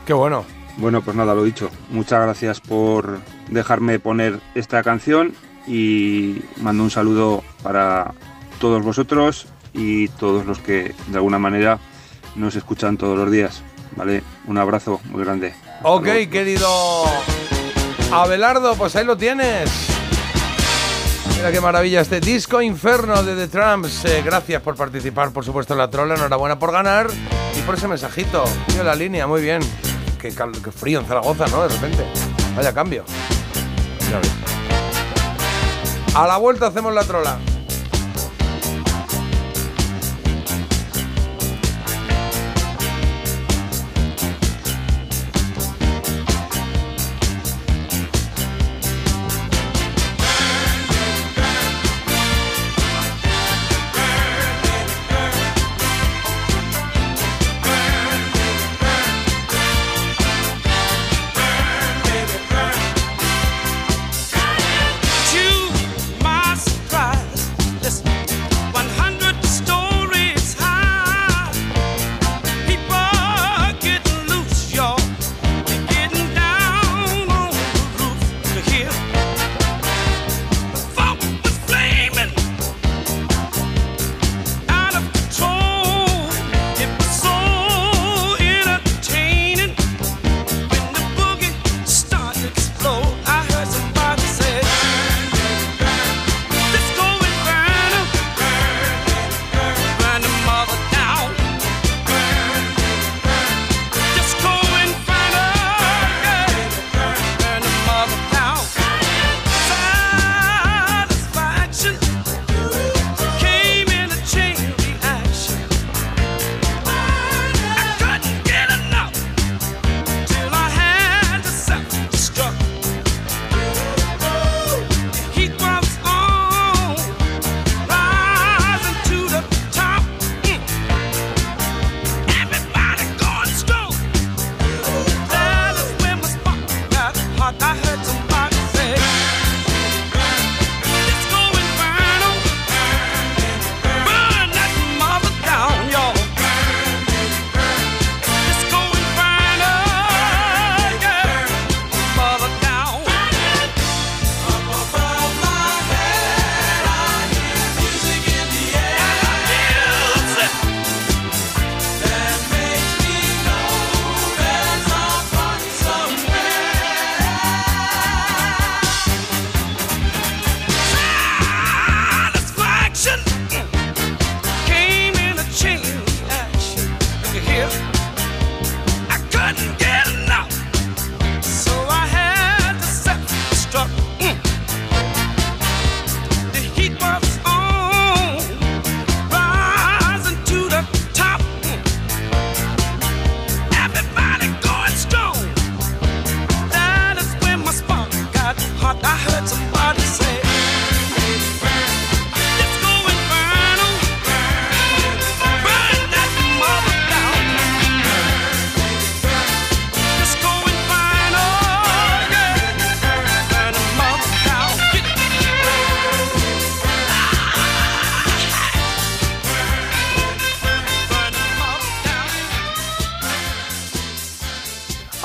[SPEAKER 5] Qué bueno.
[SPEAKER 19] Bueno, pues nada, lo dicho. Muchas gracias por dejarme poner esta canción y mando un saludo para todos vosotros y todos los que de alguna manera nos escuchan todos los días. ¿Vale? Un abrazo muy grande.
[SPEAKER 5] Ok, querido Abelardo, pues ahí lo tienes. Mira qué maravilla este disco inferno de The Tramps. Eh, gracias por participar, por supuesto, en la trola. Enhorabuena por ganar y por ese mensajito. Tío, la línea, muy bien. Qué, frío en Zaragoza, ¿no? De repente. Vaya cambio. A la vuelta hacemos la trola.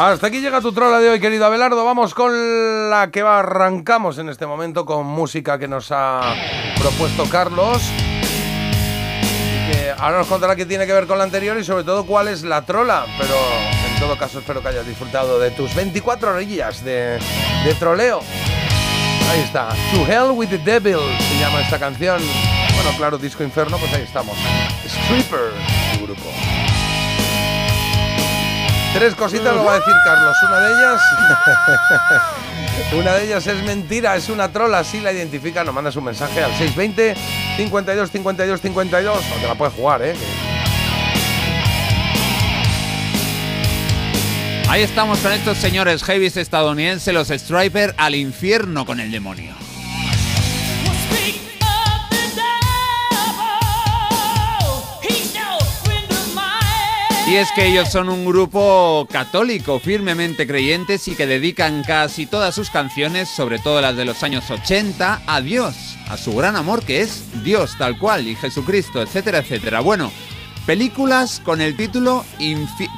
[SPEAKER 5] Hasta aquí llega tu trola de hoy, querido Abelardo. Vamos con la que arrancamos en este momento con música que nos ha propuesto Carlos. Que ahora nos contará qué tiene que ver con la anterior y sobre todo cuál es la trola. Pero en todo caso espero que hayas disfrutado de tus 24 orillas de, de troleo. Ahí está. To Hell with the Devil se llama esta canción. Bueno, claro, Disco Inferno, pues ahí estamos. Stripper, Tres cositas lo va a decir Carlos. Una de ellas. una de ellas es mentira, es una trola. Así la identifica, nos mandas un mensaje al 620 52 52 52. No te la puedes jugar, ¿eh?
[SPEAKER 2] Ahí estamos con estos señores heavies estadounidenses, los Striper, al infierno con el demonio. Y es que ellos son un grupo católico, firmemente creyentes y que dedican casi todas sus canciones, sobre todo las de los años 80, a Dios, a su gran amor que es Dios tal cual y Jesucristo, etcétera, etcétera. Bueno, películas con el título,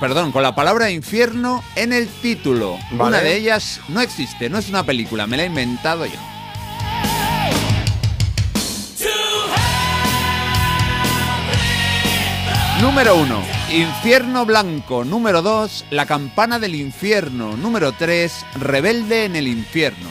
[SPEAKER 2] perdón, con la palabra infierno en el título.
[SPEAKER 5] Vale.
[SPEAKER 2] Una de ellas no existe, no es una película, me la he inventado yo. Número 1. Infierno Blanco. Número 2. La campana del infierno. Número 3. Rebelde en el infierno.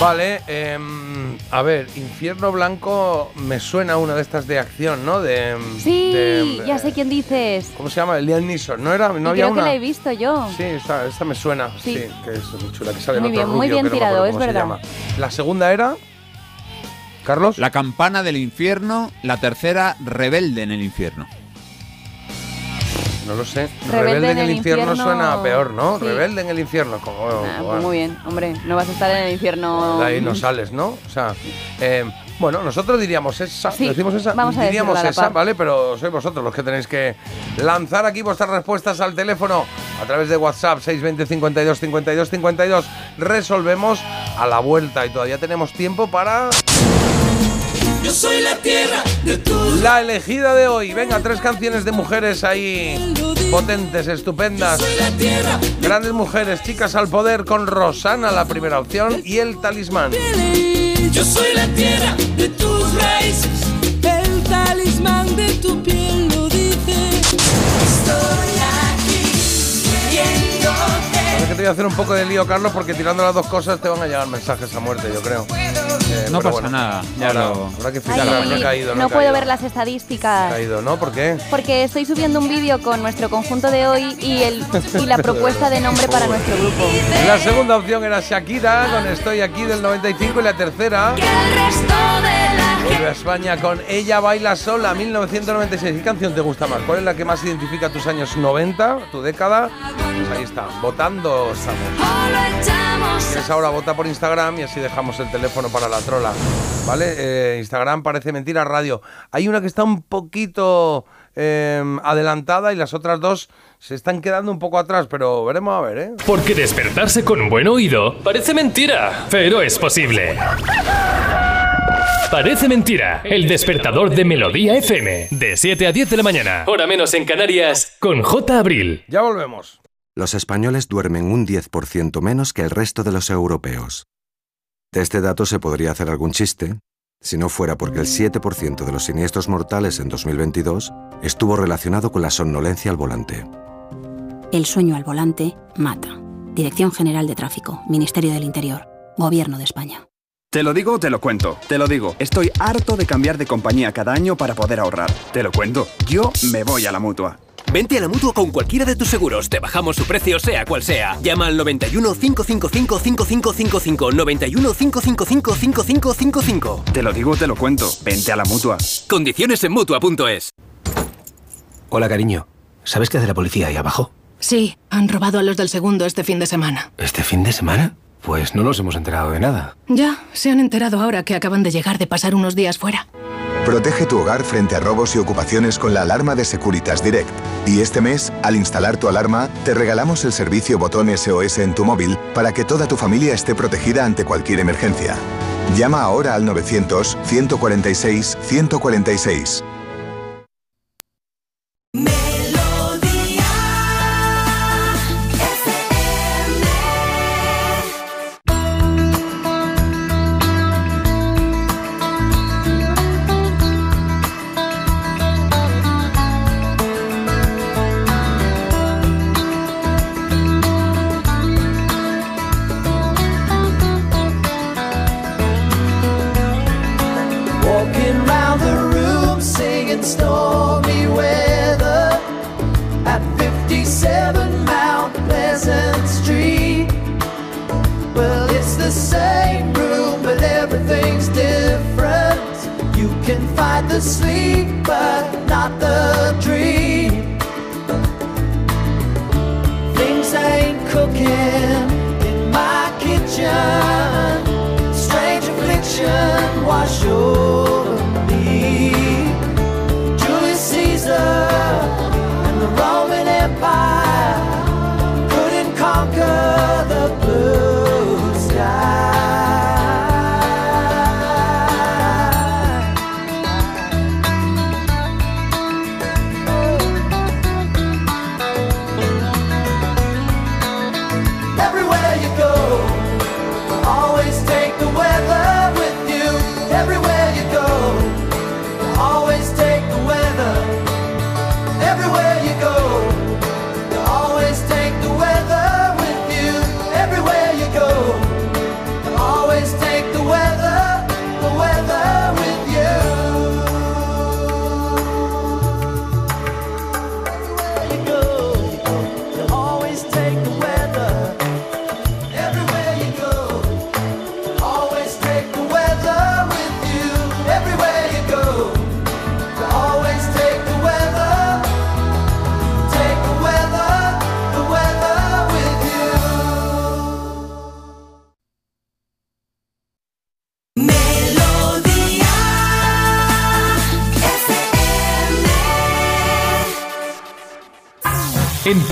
[SPEAKER 5] Vale, em, a ver, Infierno Blanco me suena a una de estas de acción, ¿no? De,
[SPEAKER 6] Sí,
[SPEAKER 5] de-
[SPEAKER 6] ya sé quién dices.
[SPEAKER 5] ¿Cómo se llama? Liam Neeson, ¿no era? ¿No
[SPEAKER 6] Y
[SPEAKER 5] había
[SPEAKER 6] creo
[SPEAKER 5] una?
[SPEAKER 6] que la he visto yo.
[SPEAKER 5] Sí, esta, esta me suena, sí.
[SPEAKER 6] Sí.
[SPEAKER 5] que es muy chula, que sale
[SPEAKER 6] Muy
[SPEAKER 5] el otro
[SPEAKER 6] bien, muy
[SPEAKER 5] rubio,
[SPEAKER 6] bien
[SPEAKER 5] que no me
[SPEAKER 6] tirado,
[SPEAKER 5] acuerdo
[SPEAKER 6] es
[SPEAKER 5] cómo se
[SPEAKER 6] verdad.
[SPEAKER 5] llama. La segunda era, Carlos.
[SPEAKER 2] La campana del infierno. La tercera. Rebelde en el infierno.
[SPEAKER 5] No lo sé.
[SPEAKER 6] Rebelde
[SPEAKER 5] Rebelde,
[SPEAKER 6] en
[SPEAKER 5] el infierno,
[SPEAKER 6] infierno,
[SPEAKER 5] suena peor, ¿no?
[SPEAKER 6] sí.
[SPEAKER 5] Rebelde en el infierno. Como,
[SPEAKER 6] Ah, pues muy bien, hombre, no vas a estar en el infierno.
[SPEAKER 5] De ahí no sales, ¿no? O sea, eh, bueno, nosotros diríamos esa,
[SPEAKER 6] Sí,
[SPEAKER 5] decimos esa,
[SPEAKER 6] vamos a
[SPEAKER 5] diríamos
[SPEAKER 6] a
[SPEAKER 5] esa. ¿vale? Pero sois vosotros los que tenéis que lanzar aquí vuestras respuestas al teléfono a través de WhatsApp 620 52 52 52. Resolvemos a la vuelta y todavía tenemos tiempo para
[SPEAKER 4] Yo soy la tierra de tu
[SPEAKER 5] la elegida de hoy. Venga, tres canciones de mujeres ahí potentes, estupendas. Grandes mujeres, chicas al poder con Rosana, la primera opción, y el talismán.
[SPEAKER 4] Yo soy la tierra de tus raíces. El talismán de tu piel lo dice.
[SPEAKER 5] Que te voy a hacer un poco de lío, Carlos, porque tirando las dos cosas te van a llegar mensajes a muerte, yo creo. Eh,
[SPEAKER 2] No pasa nada, ya lo-
[SPEAKER 5] que
[SPEAKER 6] Ay,
[SPEAKER 5] fijarlo. Ya ha caído,
[SPEAKER 6] no puedo
[SPEAKER 5] caído.
[SPEAKER 6] ver las estadísticas.
[SPEAKER 5] Caído, ¿no? ¿Por qué?
[SPEAKER 6] Porque estoy subiendo un vídeo con nuestro conjunto de hoy y, el, y la propuesta de nombre para nuestro grupo.
[SPEAKER 5] La segunda opción era Shakira con Estoy aquí del 95 y la tercera vuelve a España con Ella baila sola 1996. ¿Qué canción te gusta más? ¿Cuál es la que más identifica tus años 90, tu década? Pues ahí está, votando estamos. Si quieres ahora vota por Instagram y así dejamos el teléfono para la trola. ¿Vale? Eh, Instagram parece mentira radio. Hay una que está un poquito eh, adelantada y las otras dos se están quedando un poco atrás, pero veremos a ver, ¿eh?
[SPEAKER 3] Porque despertarse con un buen oído parece mentira, pero es posible. Parece mentira, el despertador de Melodía FM, de 7 a 10 de la mañana, hora menos en Canarias, con J. Abril.
[SPEAKER 5] Ya volvemos.
[SPEAKER 20] Los españoles duermen un 10% menos que el resto de los europeos. De este dato se podría hacer algún chiste, si no fuera porque el 7% de los siniestros mortales en 2022 estuvo relacionado con la somnolencia al volante.
[SPEAKER 21] El sueño al volante mata. Dirección General de Tráfico, Ministerio del Interior, Gobierno de España.
[SPEAKER 22] Te lo digo, te lo cuento. Te lo digo. Estoy harto de cambiar de compañía cada año para poder ahorrar. Te lo cuento. Yo me voy a la mutua.
[SPEAKER 9] Vente a la mutua con cualquiera de tus seguros. Te bajamos su precio, sea cual sea. Llama al 91 555 5555. 91 555 5555.
[SPEAKER 22] Te lo digo, te lo cuento. Vente a la mutua.
[SPEAKER 9] Condiciones en mutua.es.
[SPEAKER 11] Hola, cariño. ¿Sabes qué hace la policía ahí abajo?
[SPEAKER 12] Sí, han robado a los del segundo este fin de semana.
[SPEAKER 11] ¿Este fin de semana? Pues no nos hemos enterado de nada.
[SPEAKER 12] Ya, se han enterado ahora que acaban de llegar de pasar unos días fuera.
[SPEAKER 13] Protege tu hogar frente a robos y ocupaciones con la alarma de Securitas Direct. Y este mes, al instalar tu alarma, te regalamos el servicio botón SOS en tu móvil para que toda tu familia esté protegida ante cualquier emergencia. Llama ahora al 900-146-146.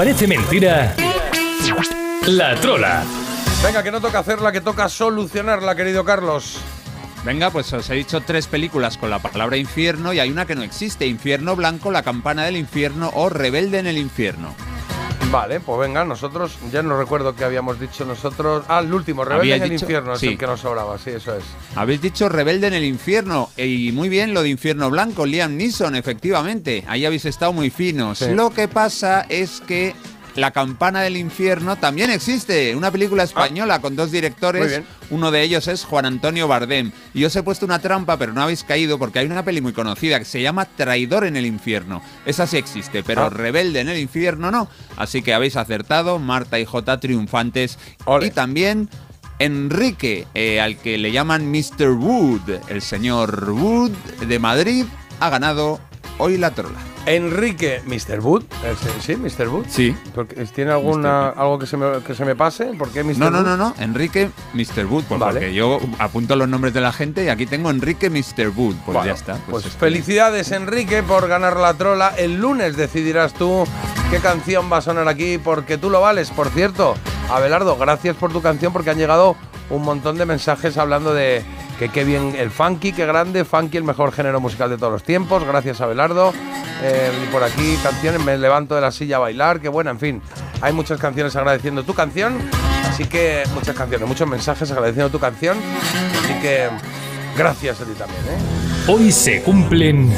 [SPEAKER 3] Parece Mentira, La Trola.
[SPEAKER 5] Venga, que no toca hacerla, que toca solucionarla, querido Carlos.
[SPEAKER 2] Venga, pues os he dicho tres películas con la palabra infierno y hay una que no existe. Infierno Blanco, La Campana del Infierno o Rebelde en el Infierno.
[SPEAKER 5] Vale, pues venga, nosotros, ya no recuerdo qué habíamos dicho nosotros. Ah, el último, Rebelde en el
[SPEAKER 2] dicho-
[SPEAKER 5] infierno, es
[SPEAKER 2] sí.
[SPEAKER 5] el que nos sobraba, sí, eso es.
[SPEAKER 2] Habéis dicho Rebelde en el Infierno y muy bien lo de Infierno Blanco, Liam Neeson, efectivamente. Ahí habéis estado muy finos.
[SPEAKER 5] Sí.
[SPEAKER 2] Lo que pasa es que La Campana del Infierno también existe, una película española con dos
[SPEAKER 5] Ah.
[SPEAKER 2] Directores. Uno de ellos es Juan Antonio Bardem. Y os he puesto una trampa, pero no habéis caído porque hay una peli muy conocida que se llama Traidor en el Infierno. Esa sí existe, pero
[SPEAKER 5] Ah.
[SPEAKER 2] Rebelde en el Infierno no. Así que habéis acertado, Marta y J triunfantes. Y también Enrique, eh, al que le llaman Mr. Wood, el señor Wood de Madrid, ha ganado hoy la trola.
[SPEAKER 5] Enrique, Mr. Wood, eh, sí, Mr. Wood.
[SPEAKER 2] Sí.
[SPEAKER 5] Porque, ¿Tiene alguna, algo que se, me, que se me pase? ¿Por qué Mr.
[SPEAKER 2] No, no,
[SPEAKER 5] Wood?
[SPEAKER 2] no, no, Enrique Mr. Wood, pues
[SPEAKER 5] Vale.
[SPEAKER 2] porque yo apunto los nombres de la gente y aquí tengo Enrique Mr. Wood, pues
[SPEAKER 5] Bueno,
[SPEAKER 2] ya está.
[SPEAKER 5] Pues
[SPEAKER 2] este-
[SPEAKER 5] felicidades Enrique por ganar la trola. El lunes decidirás tú qué canción va a sonar aquí porque tú lo vales. Por cierto, Abelardo, gracias por tu canción porque han llegado un montón de mensajes hablando de que qué bien el funky, qué grande, funky el mejor género musical de todos los tiempos. Gracias Abelardo. Eh, y por aquí canciones, me levanto de la silla a bailar, qué buena, en fin. Hay muchas canciones agradeciendo tu canción, así que muchas canciones, muchos mensajes agradeciendo tu canción. Así que gracias a ti también, ¿eh?
[SPEAKER 3] Hoy se cumplen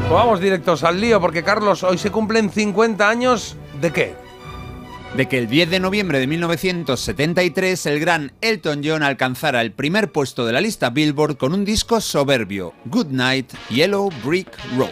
[SPEAKER 5] Pues vamos directos al lío, porque Carlos, hoy se cumplen 50 años de qué?
[SPEAKER 2] De que el 10 de noviembre de 1973 el gran Elton John alcanzara el primer puesto de la lista Billboard con un disco soberbio, Good Night, Yellow Brick Road.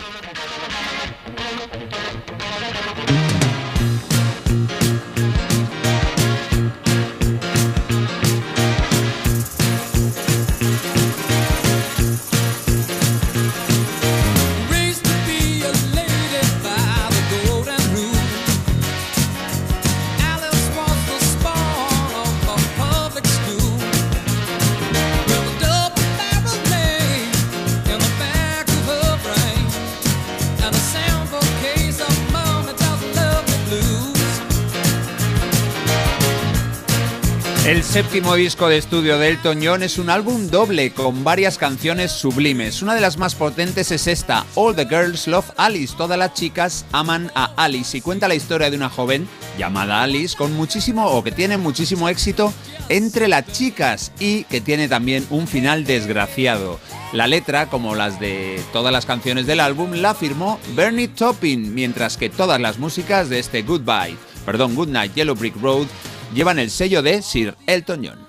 [SPEAKER 2] Séptimo disco de estudio de Elton John es un álbum doble con varias canciones sublimes. Una de las más potentes es esta, All the Girls Love Alice. Todas las chicas aman a Alice y cuenta la historia de una joven llamada Alice con muchísimo o que tiene muchísimo éxito entre las chicas y que tiene también un final desgraciado. La letra, como las de todas las canciones del álbum, la firmó Bernie Taupin, mientras que todas las músicas de este Goodbye, perdón, Goodnight Yellow Brick Road llevan el sello de Sir Elton John.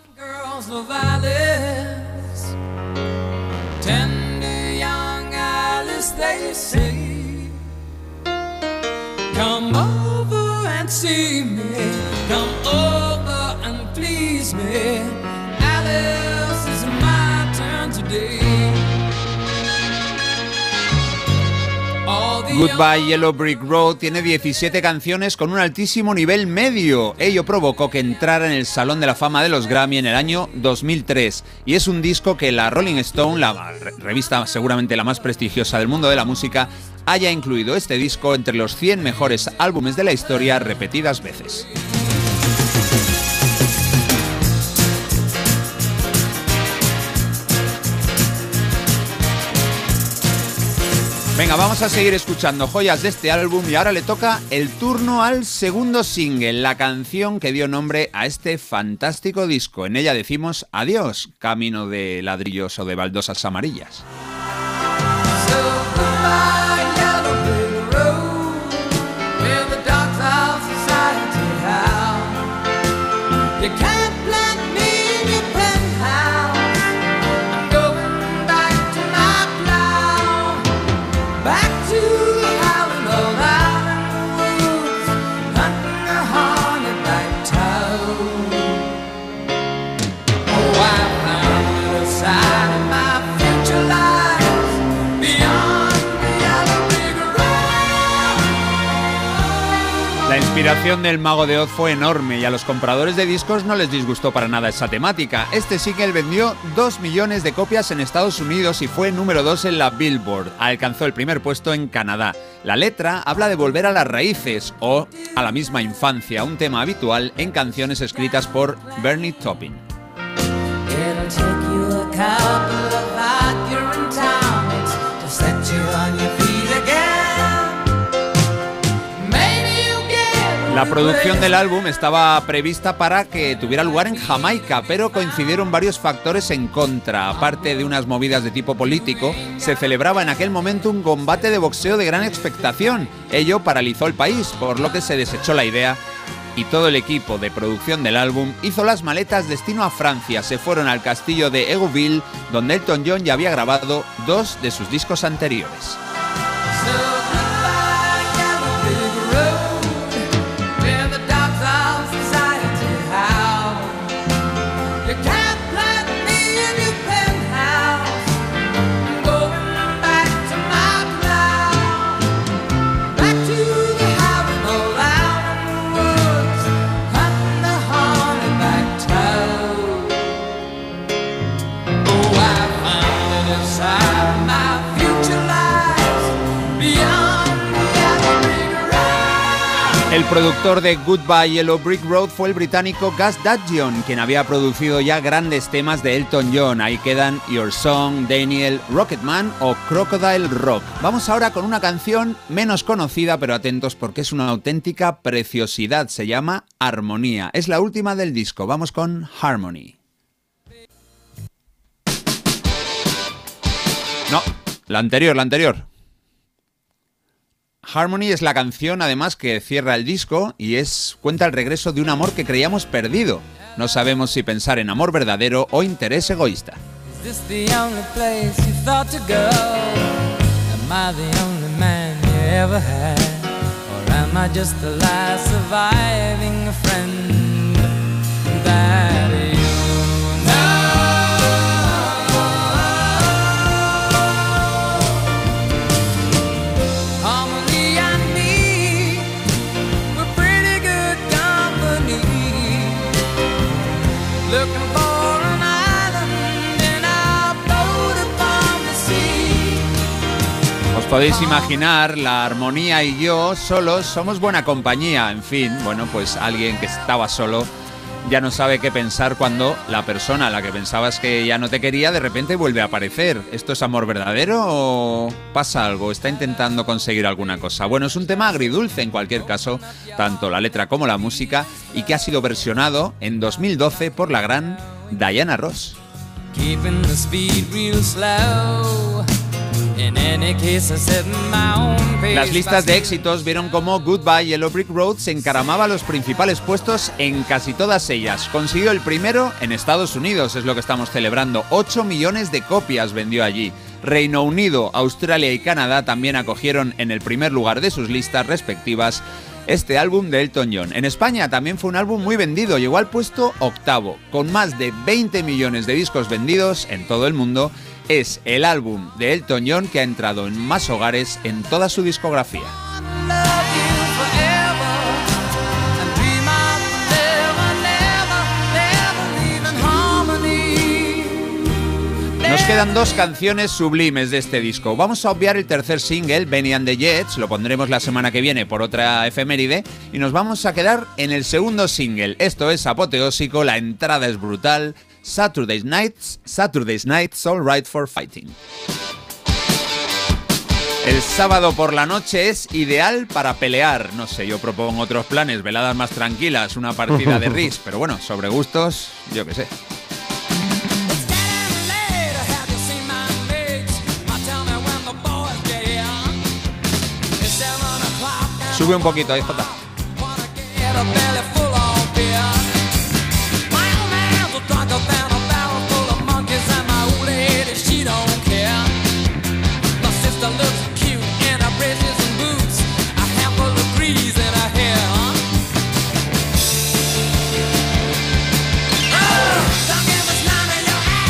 [SPEAKER 4] Alice, my turn.
[SPEAKER 2] Goodbye Yellow Brick Road tiene 17 canciones con un altísimo nivel medio. Ello provocó que entrara en el Salón de la Fama de los Grammy en el año 2003 y es un disco que la Rolling Stone, la re- revista seguramente la más prestigiosa del mundo de la música, haya incluido este disco entre los 100 mejores álbumes de la historia repetidas veces. Venga, vamos a seguir escuchando joyas de este álbum y ahora le toca el turno al segundo single, la canción que dio nombre a este fantástico disco. En ella decimos adiós, camino de ladrillos o de baldosas amarillas. Inspiración del Mago de Oz fue enorme y a los compradores de discos no les disgustó para nada esa temática. Este single vendió 2 millones de copias en Estados Unidos y fue número 2 en la Billboard. Alcanzó el primer puesto en Canadá. La letra habla de volver a las raíces o a la misma infancia, un tema habitual en canciones escritas por Bernie Taupin. La producción del álbum estaba prevista para que tuviera lugar en Jamaica, pero coincidieron varios factores en contra. Aparte de unas movidas de tipo político, se celebraba en aquel momento un combate de boxeo de gran expectación. Ello paralizó el país, por lo que se desechó la idea y todo el equipo de producción del álbum hizo las maletas destino a Francia. Se fueron al castillo de Egouville, donde Elton John ya había grabado dos de sus discos anteriores. El productor de Goodbye Yellow Brick Road fue el británico Gus Dudgeon, quien había producido ya grandes temas de Elton John. Ahí quedan Your Song, Daniel, Rocketman o Crocodile Rock. Vamos ahora con una canción menos conocida, pero atentos porque es una auténtica preciosidad. Se llama Armonía. Es la última del disco. Vamos con Harmony. No, la anterior, la anterior. Harmony es la canción además que cierra el disco y es cuenta el regreso de un amor que creíamos perdido. No sabemos si pensar en amor verdadero o interés egoísta. Podéis imaginar, la armonía y yo solos somos buena compañía. En fin, bueno, pues alguien que estaba solo ya no sabe qué pensar cuando la persona a la que pensabas que ya no te quería de repente vuelve a aparecer. ¿Esto es amor verdadero o pasa algo? ¿Está intentando conseguir alguna cosa? Bueno, es un tema agridulce en cualquier caso, tanto la letra como la música, y que ha sido versionado en 2012 por la gran Diana Ross.
[SPEAKER 4] Keeping the speed real slow.
[SPEAKER 2] Las listas de éxitos vieron cómo Goodbye Yellow Brick Road se encaramaba a los principales puestos en casi todas ellas. Consiguió el primero en Estados Unidos, es lo que estamos celebrando. 8 millones de copias vendió allí. Reino Unido, Australia y Canadá también acogieron en el primer lugar de sus listas respectivas este álbum de Elton John. En España también fue un álbum muy vendido, llegó al puesto octavo, con más de 20 millones de discos vendidos en todo el mundo. Es el álbum de Elton John que ha entrado en más hogares en toda su discografía. Nos quedan dos canciones sublimes de este disco. Vamos a obviar el tercer single, Benny and the Jets, lo pondremos la semana que viene por otra efeméride, y nos vamos a quedar en el segundo single. Esto es apoteósico, la entrada es brutal. Saturday's Nights, Saturday's Nights, All Right for Fighting. El sábado por la noche es ideal para pelear. No sé, yo propongo otros planes, veladas más tranquilas, una partida de RIS, pero bueno, sobre gustos, yo qué sé. Sube un poquito ahí, Jota.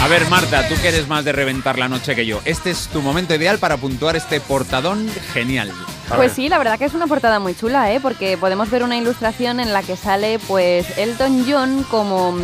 [SPEAKER 2] Ver, Marta, tú que eres más de reventar la noche que yo. Este es tu momento ideal para puntuar este portadón genial.
[SPEAKER 6] Pues sí, la verdad que es una portada muy chula, ¿eh? Porque podemos ver una ilustración en la que sale, pues, Elton John como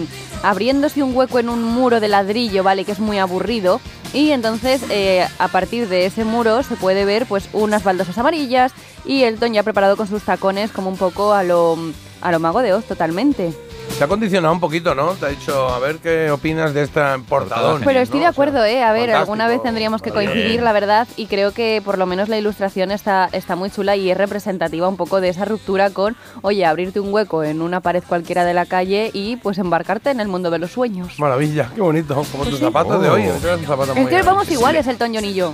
[SPEAKER 6] abriéndose un hueco en un muro de ladrillo, ¿vale? Que es muy aburrido. Y entonces, eh, a partir de ese muro se puede ver, pues, unas baldosas amarillas y Elton ya preparado con sus tacones como un poco a lo, a lo mago de Oz, totalmente.
[SPEAKER 5] Te ha condicionado un poquito, ¿no? Te ha dicho, a ver qué opinas de esta portadón.
[SPEAKER 6] Pero estoy de
[SPEAKER 5] ¿no? O sea,
[SPEAKER 6] acuerdo, ¿eh? A ver,
[SPEAKER 5] fantástico.
[SPEAKER 6] alguna vez tendríamos que coincidir, la verdad, y creo que por lo menos la ilustración está, está muy chula y es representativa un poco de esa ruptura con, oye, abrirte un hueco en una pared cualquiera de la calle y pues embarcarte en el mundo de los sueños.
[SPEAKER 5] Maravilla, qué bonito. Como tus
[SPEAKER 6] sí.
[SPEAKER 5] zapatos de
[SPEAKER 2] Oh.
[SPEAKER 5] hoy. Tienes tus zapatos
[SPEAKER 6] Es
[SPEAKER 5] muy
[SPEAKER 6] que vamos
[SPEAKER 5] grandes.
[SPEAKER 6] iguales el John y yo.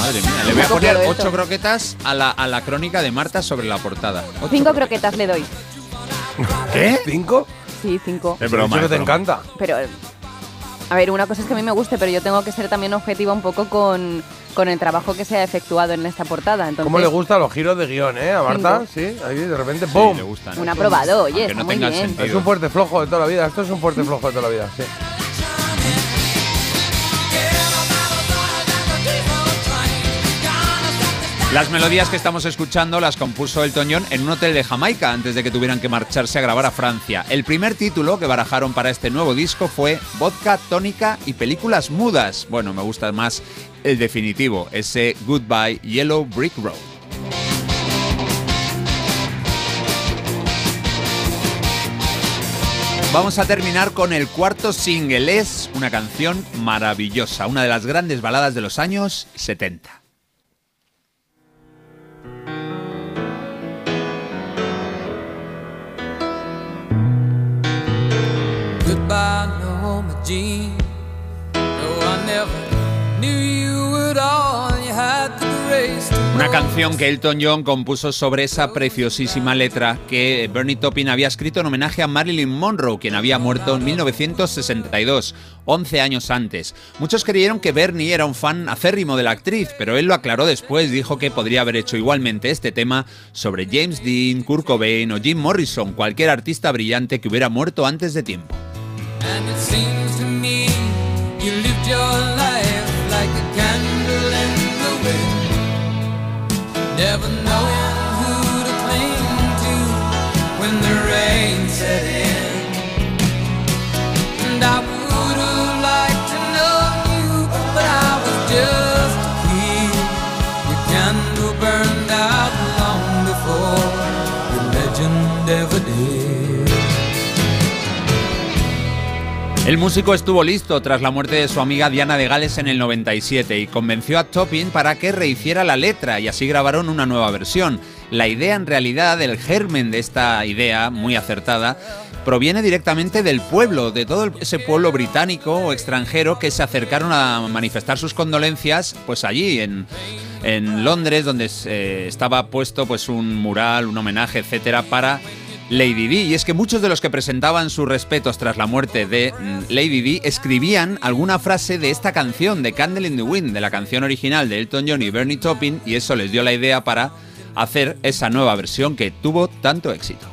[SPEAKER 2] Madre mía, le voy a poner ocho croquetas a la, a la crónica de Marta sobre la portada. Ocho
[SPEAKER 6] Cinco croquetas le doy.
[SPEAKER 2] ¿Qué?
[SPEAKER 5] ¿Cinco?
[SPEAKER 6] Sí, cinco.
[SPEAKER 2] Es broma,
[SPEAKER 5] Eso que
[SPEAKER 2] es
[SPEAKER 5] te
[SPEAKER 2] broma.
[SPEAKER 5] encanta.
[SPEAKER 6] Pero, eh, a ver, una cosa es que a mí me guste, pero yo tengo que ser también objetiva un poco con, con el trabajo que se ha efectuado en esta portada. Entonces,
[SPEAKER 5] ¿Cómo le gustan los giros de guion, eh? A Marta, sí, ahí de repente, ¡pum!
[SPEAKER 2] le gustan.
[SPEAKER 6] Un aprobado, oye,
[SPEAKER 2] Aunque
[SPEAKER 6] está
[SPEAKER 2] no
[SPEAKER 6] muy
[SPEAKER 2] tenga
[SPEAKER 6] bien.
[SPEAKER 2] sentido.
[SPEAKER 5] Es un fuerte flojo de toda la vida. Esto es un fuerte flojo de toda la vida, sí.
[SPEAKER 2] Las melodías que estamos escuchando las compuso Elton John en un hotel de Jamaica antes de que tuvieran que marcharse a grabar a Francia. El primer título que barajaron para este nuevo disco fue Vodka, Tónica y Películas Mudas. Bueno, me gusta más el definitivo, ese Goodbye Yellow Brick Road. Vamos a terminar con el cuarto single. Es una canción maravillosa, una de las grandes baladas de los años 70. Una canción que Elton John compuso sobre esa preciosísima letra que Bernie Taupin había escrito en homenaje a Marilyn Monroe, quien había muerto en 1962, 11 años antes. Muchos creyeron que Bernie era un fan acérrimo de la actriz, pero él lo aclaró después, dijo que podría haber hecho igualmente este tema sobre James Dean, Kurt Cobain o Jim Morrison, cualquier artista brillante que hubiera muerto antes de tiempo.
[SPEAKER 4] And it seems to me you lived your life like a candle in the wind, never knowing who to cling to when the rain set in.
[SPEAKER 2] El músico estuvo listo tras la muerte de su amiga Diana de Gales en el 97 y convenció a Topin para que rehiciera la letra y así grabaron una nueva versión. La idea en realidad, el germen de esta idea, muy acertada, proviene directamente del pueblo, de todo ese pueblo británico o extranjero que se acercaron a manifestar sus condolencias pues allí en, en Londres donde eh, estaba puesto pues un mural, un homenaje, etcétera, para Lady Di. Y es que muchos de los que presentaban sus respetos tras la muerte de mm, Lady Di escribían alguna frase de esta canción, de Candle in the Wind, de la canción original de Elton John y Bernie Taupin, y eso les dio la idea para hacer esa nueva versión que tuvo tanto éxito.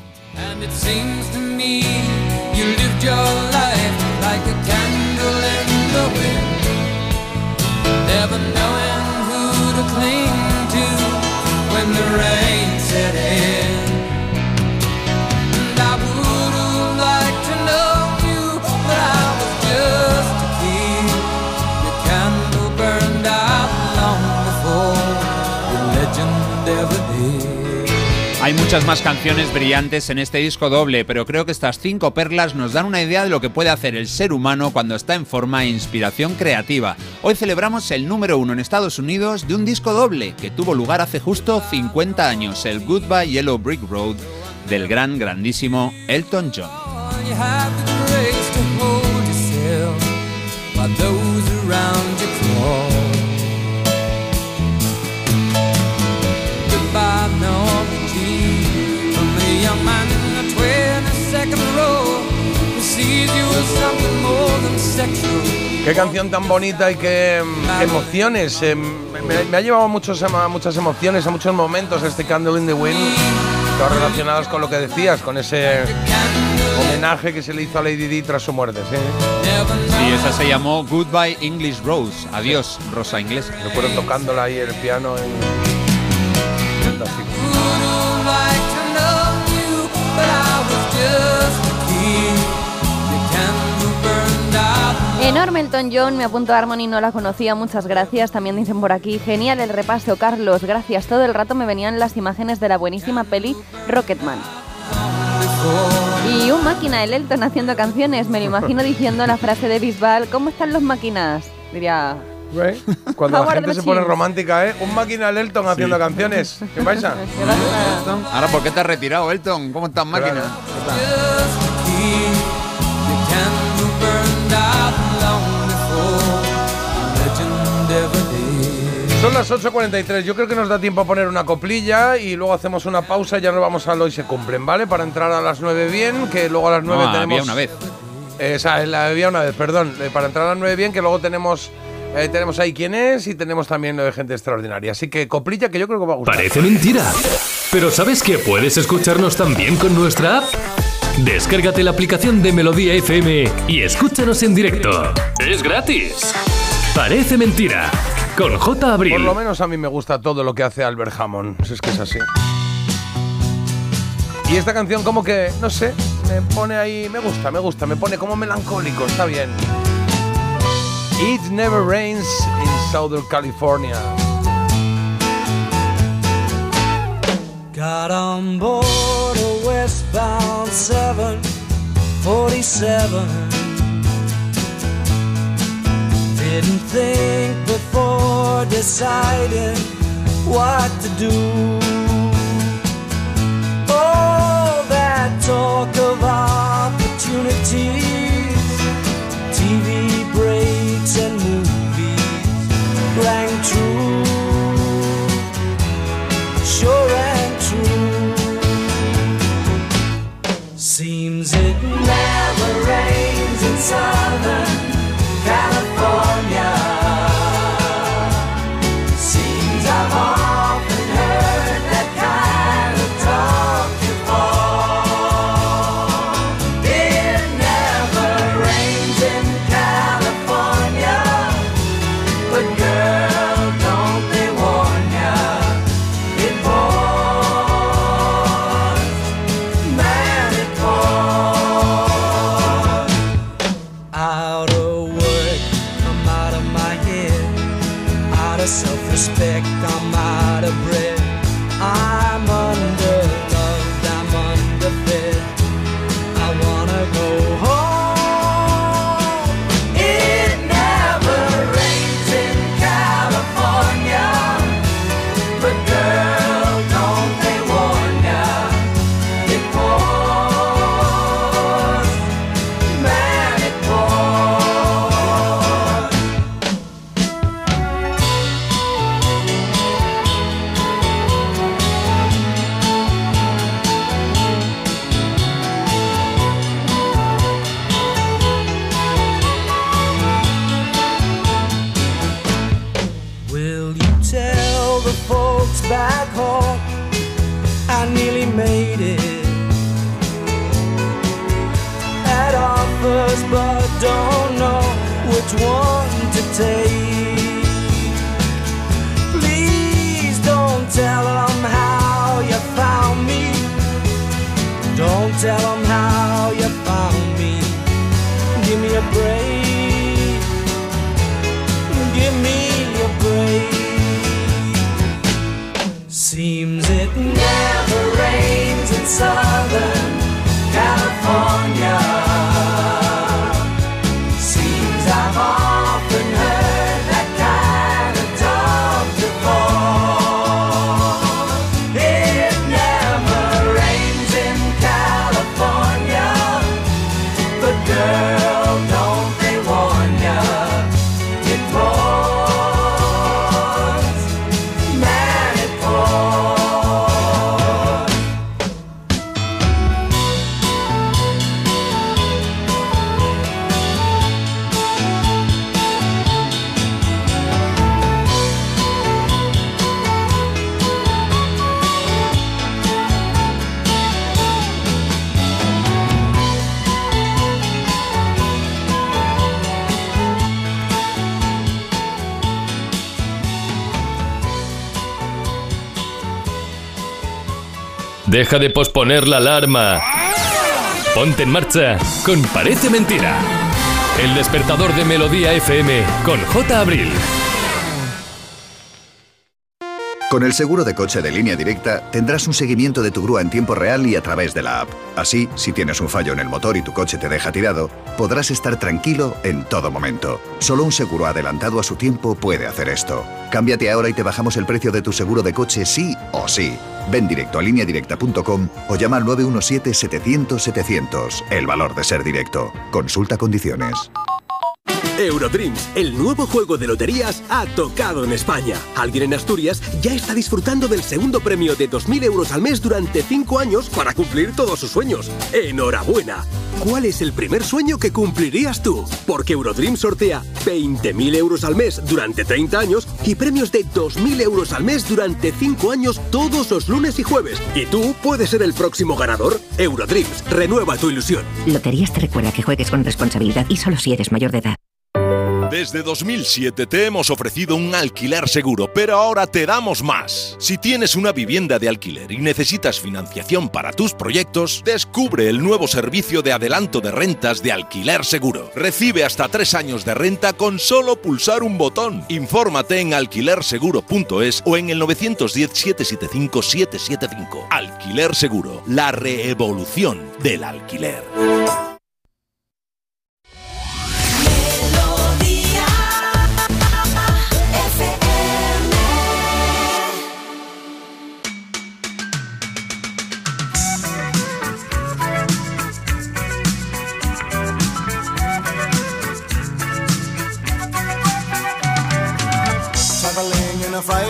[SPEAKER 2] Hay muchas más canciones brillantes en este disco doble, pero creo que estas cinco perlas nos dan una idea de lo que puede hacer el ser humano cuando está en forma e inspiración creativa. Hoy celebramos el número uno en Estados Unidos de un disco doble que tuvo lugar hace justo 50 años, el Goodbye Yellow Brick Road del gran, grandísimo Elton John.
[SPEAKER 5] Qué canción tan bonita y qué mm, emociones. eh, me, me ha llevado muchos, emo- muchas emociones, a muchos momentos este Candle in the Wind, todas relacionadas con lo que decías, con ese homenaje que se le hizo a Lady Di tras su muerte. ¿sí?
[SPEAKER 2] Sí, esa se llamó Goodbye English Rose. Adiós, Rosa Inglesa.
[SPEAKER 5] Recuerdo tocándola ahí el piano en... Fantástico.
[SPEAKER 6] Enorme Elton John, me apunto a Harmony, no la conocía, muchas gracias. También dicen por aquí, genial el repaso, Carlos, gracias. Todo el rato me venían las imágenes de la buenísima peli Rocketman. Y un máquina, el Elton haciendo canciones, me lo imagino diciendo la frase de Bisbal, ¿cómo están los máquinas? Diría.
[SPEAKER 5] Cuando la gente se pone romántica, ¿eh? Un máquina del Elton haciendo canciones. ¿Qué pasa?
[SPEAKER 2] Ahora, ¿por qué te has retirado, Elton? ¿Cómo estás, máquina?
[SPEAKER 23] Your
[SPEAKER 5] Son las 8.43, yo creo que nos da tiempo a poner una coplilla y luego hacemos una pausa y ya nos vamos al hoy se cumplen, ¿vale? Para entrar a las 9 bien, que luego a las 9
[SPEAKER 2] No,
[SPEAKER 5] tenemos...
[SPEAKER 2] había una vez.
[SPEAKER 5] Eh, o sea, la había una vez, perdón. Eh, para entrar a las 9 bien, que luego tenemos... eh, tenemos ahí quién es y tenemos también lo de gente extraordinaria. Así que coplilla que yo creo que va a gustar.
[SPEAKER 3] Parece mentira. Pero ¿sabes que puedes escucharnos también con nuestra app? Descárgate la aplicación de Melodía FM y escúchanos en directo. Es gratis. Parece mentira. Con J. Abril.
[SPEAKER 5] Por lo menos a mí me gusta todo lo que hace Albert Hammond, si es que es así. Y esta canción como que, no sé, me pone ahí, me gusta, me gusta, me pone como melancólico, está bien. It never rains in Southern California.
[SPEAKER 23] Got on board a westbound 747. Didn't think before deciding what to do. All that talk of opportunities, TV breaks and movies rang true sure and true. Seems it never rains in rains
[SPEAKER 3] Deja de posponer la alarma. Ponte en marcha con Parece Mentira. El despertador de Melodía FM con J. Abril.
[SPEAKER 24] Con el seguro de coche de línea directa tendrás un seguimiento de tu grúa en tiempo real y a través de la app. Así, si tienes un fallo en el motor y tu coche te deja tirado, podrás estar tranquilo en todo momento. Solo un seguro adelantado a su tiempo puede hacer esto. Cámbiate ahora y te bajamos el precio de tu seguro de coche sí o sí. Ven directo a lineadirecta.com o llama al 917-700-700. El valor de ser directo. Consulta condiciones.
[SPEAKER 9] Eurodreams, el nuevo juego de loterías, ha tocado en España. Alguien en Asturias ya está disfrutando del segundo premio de 2.000 euros al mes durante 5 años para cumplir todos sus sueños. ¡Enhorabuena! ¿Cuál es el primer sueño que cumplirías tú? Porque Eurodreams sortea 20.000 euros al mes durante 30 años y premios de 2.000 euros al mes durante 5 años todos los lunes y jueves. Y tú puedes ser el próximo ganador. Eurodreams, renueva tu ilusión.
[SPEAKER 25] Loterías te recuerda que juegues con responsabilidad y solo si eres mayor de edad.
[SPEAKER 17] Desde 2007 te hemos ofrecido un alquiler seguro, pero ahora te damos más. Si tienes una vivienda de alquiler y necesitas financiación para tus proyectos, descubre el nuevo servicio de adelanto de rentas de alquiler seguro. Recibe hasta tres años de renta con solo pulsar un botón. Infórmate en alquilerseguro.es o en el 910-775-775. Alquiler Seguro, la reevolución del alquiler.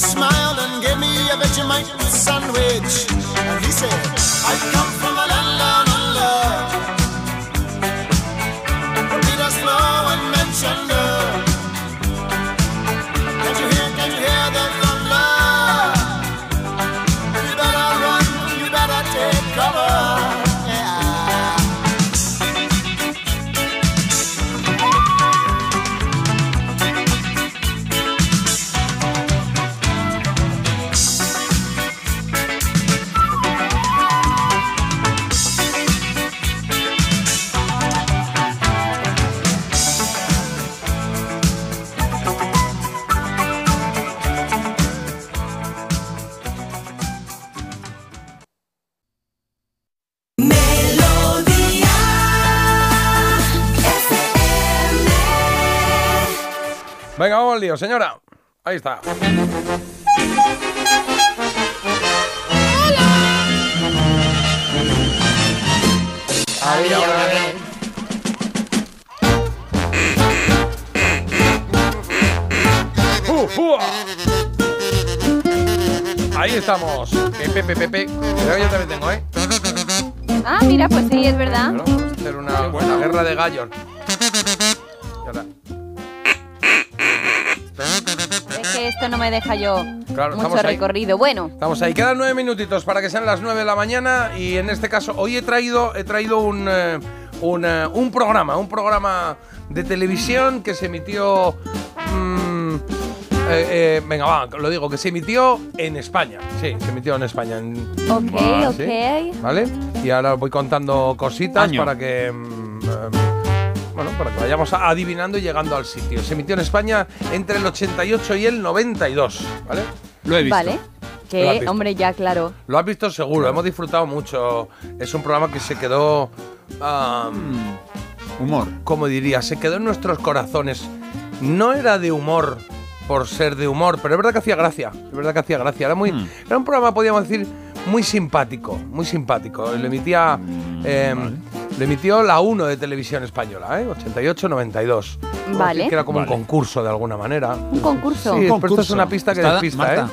[SPEAKER 18] smiled and gave me a Vegemite sandwich. And he said, I come from a land down under. Peter Slow and mentioned
[SPEAKER 5] Señora. Ahí está. Ahí, ahora. Uh, uh. Ahí estamos. Pepe, pepe, pepe. Creo que yo también tengo, ¿eh?
[SPEAKER 6] Ah, mira, pues sí, es verdad.
[SPEAKER 5] Claro, vamos a hacer una buena guerra de gallos. Y ahora,
[SPEAKER 6] Es que esto no me deja yo
[SPEAKER 5] Claro,
[SPEAKER 6] mucho
[SPEAKER 5] estamos ahí.
[SPEAKER 6] recorrido. Bueno,
[SPEAKER 5] Estamos ahí, quedan nueve minutitos para que sean las nueve de la mañana y en este caso hoy he traído, he traído un, eh, un, eh, un programa, un programa de televisión que se emitió... mm, eh, eh, venga, va, lo digo, que se emitió en España. Sí, se emitió en España. en-
[SPEAKER 6] ok,
[SPEAKER 5] Ah,
[SPEAKER 6] ok.
[SPEAKER 5] sí. ¿Vale? Y ahora voy contando cositas
[SPEAKER 2] Año.
[SPEAKER 5] para que... mm, eh, bueno, para que vayamos a- adivinando y llegando al sitio. Se emitió en España entre el 88 y el 92, ¿vale?
[SPEAKER 2] Lo he visto.
[SPEAKER 6] Vale.
[SPEAKER 5] Lo has
[SPEAKER 6] Que,
[SPEAKER 5] visto.
[SPEAKER 6] hombre, ya, claro.
[SPEAKER 5] Lo has visto seguro, hemos disfrutado mucho. Es un programa que se quedó. ah,
[SPEAKER 2] Humor.
[SPEAKER 5] como diría, se quedó en nuestros corazones. No era de humor por ser de humor, pero es verdad que hacía gracia. Es verdad que hacía gracia. Era, muy, era un programa, podríamos decir, muy simpático. Muy simpático. Lo emitía. eh, Lo emitió la 1 de televisión española, ¿eh? 88-92.
[SPEAKER 6] Vale.
[SPEAKER 5] Que era como
[SPEAKER 2] Vale.
[SPEAKER 5] un concurso de alguna manera.
[SPEAKER 6] Un concurso.
[SPEAKER 5] Sí,
[SPEAKER 2] Un
[SPEAKER 5] pero esto es una pista que despista,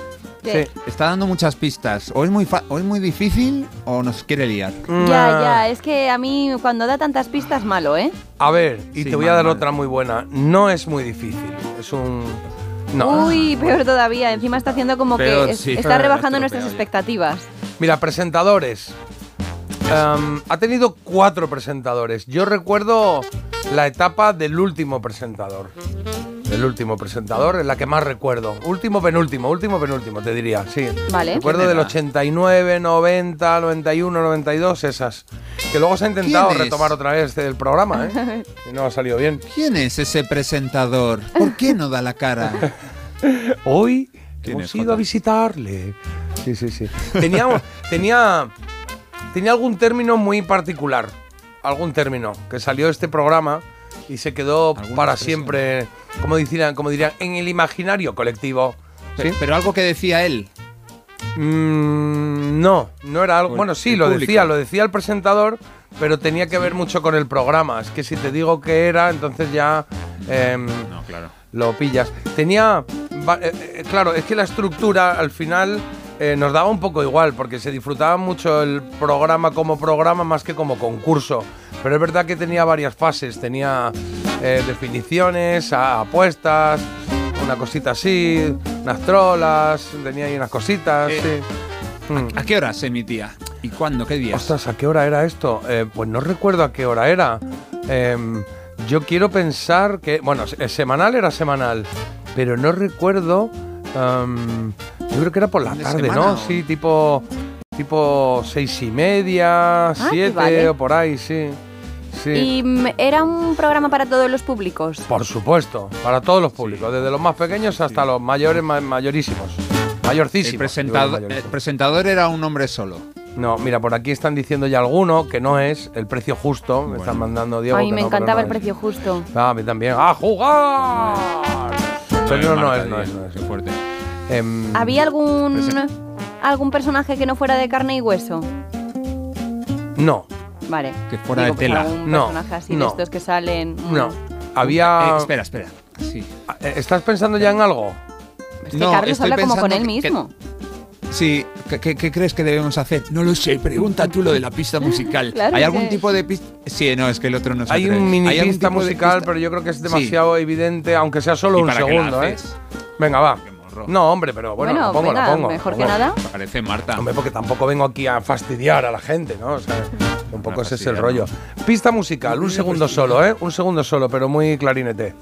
[SPEAKER 5] ¿eh?
[SPEAKER 2] Está dando muchas pistas. O es muy, fa- o es muy difícil o nos quiere liar.
[SPEAKER 6] Ya, ya, es que a mí cuando da tantas pistas, malo, ¿eh?
[SPEAKER 5] A ver, y
[SPEAKER 2] Sí,
[SPEAKER 5] te voy a dar
[SPEAKER 2] mal.
[SPEAKER 5] otra muy buena. No es muy difícil. Es un. No.
[SPEAKER 6] Uy, peor todavía. Encima está haciendo como
[SPEAKER 2] Peor,
[SPEAKER 6] que es-
[SPEAKER 2] sí.
[SPEAKER 6] está rebajando nuestras expectativas.
[SPEAKER 5] Mira, presentadores. Em, ha tenido cuatro presentadores. Yo recuerdo la etapa del último presentador. El último presentador, es la que más recuerdo. Último, penúltimo, último, penúltimo, te diría, sí.
[SPEAKER 6] Vale.
[SPEAKER 5] Recuerdo
[SPEAKER 2] ¿Quién
[SPEAKER 5] del
[SPEAKER 2] era?
[SPEAKER 5] 89, 90, 91, 92, esas. Que luego se ha intentado retomar otra vez el programa, ¿eh? Y no ha salido bien.
[SPEAKER 2] ¿Quién es ese presentador? ¿Por qué no da la cara?
[SPEAKER 5] Hoy
[SPEAKER 2] ¿Quién
[SPEAKER 5] hemos ido a visitarle. Sí, sí, sí. Tenía, tenía, tenía algún término muy particular. Algún término que salió de este programa y se quedó
[SPEAKER 2] ¿Alguna
[SPEAKER 5] para
[SPEAKER 2] expresión?
[SPEAKER 5] siempre, como dirían, como dirían, en el imaginario colectivo. ¿Sí?
[SPEAKER 2] Pero, algo que decía él.
[SPEAKER 5] Mm, no, no era algo. Bueno, sí, lo
[SPEAKER 2] público.
[SPEAKER 5] decía, lo decía el presentador, pero tenía que ver mucho con el programa. Es que si te digo que era, entonces ya. em,
[SPEAKER 2] No, claro.
[SPEAKER 5] lo pillas. Tenía. eh, eh, claro, es que la estructura al final eh, nos daba un poco igual, porque se disfrutaba mucho el programa como programa más que como concurso. Pero es verdad que tenía varias fases. Tenía eh, definiciones, apuestas, una cosita así, unas trolas, tenía ahí unas cositas.
[SPEAKER 2] Eh,
[SPEAKER 5] sí. Mm.
[SPEAKER 2] ¿A qué hora se emitía? ¿Y cuándo? ¿Qué días?
[SPEAKER 5] Ostras, ¿a qué hora era esto? Pues no recuerdo a qué hora era. Em, yo quiero pensar que. Bueno, se- semanal era semanal, pero no recuerdo. Yo creo que era por la
[SPEAKER 2] ¿Fin de
[SPEAKER 5] tarde,
[SPEAKER 2] semana
[SPEAKER 5] ¿no?
[SPEAKER 2] o-
[SPEAKER 5] Sí, tipo. Tipo seis y media,
[SPEAKER 6] qué
[SPEAKER 5] siete
[SPEAKER 6] vale.
[SPEAKER 5] o por ahí, sí. Sí.
[SPEAKER 6] Y era un programa para todos los públicos.
[SPEAKER 5] Por supuesto, para todos los públicos, desde los más pequeños hasta los mayores, ma- mayorísimos. Mayorcísimos.
[SPEAKER 2] El presentador, el presentador era un hombre solo.
[SPEAKER 5] No, mira, por aquí están diciendo ya alguno que no es el precio justo. Me están mandando Diego.
[SPEAKER 6] Ay,
[SPEAKER 5] que
[SPEAKER 6] me
[SPEAKER 5] no,
[SPEAKER 6] encantaba
[SPEAKER 5] no
[SPEAKER 6] el
[SPEAKER 5] es.
[SPEAKER 6] precio justo.
[SPEAKER 5] Ah, a mí también. ¡A jugar! Pero no, no es, no es, no es.
[SPEAKER 2] Qué fuerte.
[SPEAKER 5] Em,
[SPEAKER 6] ¿Había algún algún personaje que no fuera de carne y hueso?
[SPEAKER 5] no,
[SPEAKER 6] Vale.
[SPEAKER 2] Que fuera
[SPEAKER 6] Digo,
[SPEAKER 2] de
[SPEAKER 6] pues
[SPEAKER 2] tela.
[SPEAKER 6] algún
[SPEAKER 5] No,
[SPEAKER 6] personaje así de
[SPEAKER 5] no.
[SPEAKER 6] estos que salen. mm.
[SPEAKER 5] no. Había.
[SPEAKER 2] Eh, espera, espera. Sí.
[SPEAKER 5] Eh, ¿Estás pensando ya en algo?
[SPEAKER 6] Es que
[SPEAKER 2] No,
[SPEAKER 6] Carlos
[SPEAKER 2] estoy
[SPEAKER 6] habla como con
[SPEAKER 2] pensando
[SPEAKER 6] él
[SPEAKER 2] que-
[SPEAKER 6] mismo.
[SPEAKER 2] Sí, ¿qué, qué- qué crees que debemos hacer? No lo sé, pregunta tú lo de la pista musical.
[SPEAKER 6] Claro
[SPEAKER 2] ¿Hay
[SPEAKER 6] que-
[SPEAKER 2] algún tipo de pista? Sí, no, es que el otro no se
[SPEAKER 5] Hay
[SPEAKER 2] atreve.
[SPEAKER 5] un mini
[SPEAKER 2] ¿Hay algún
[SPEAKER 5] pista musical,
[SPEAKER 2] pista?
[SPEAKER 5] pero yo creo que es
[SPEAKER 2] Sí.
[SPEAKER 5] demasiado evidente, aunque sea solo
[SPEAKER 2] ¿Y
[SPEAKER 5] un
[SPEAKER 2] para qué la
[SPEAKER 5] segundo, ¿eh? Venga, va. No, hombre, pero bueno,
[SPEAKER 6] Bueno,
[SPEAKER 5] la pongo,
[SPEAKER 6] venga,
[SPEAKER 5] pongo.
[SPEAKER 6] mejor que nada.
[SPEAKER 2] Parece Marta.
[SPEAKER 5] Hombre, porque tampoco vengo aquí a fastidiar a la gente, ¿no? O sea, un poco ese es el rollo. Pista musical, un segundo solo, ¿eh? Un segundo solo, pero muy clarinete.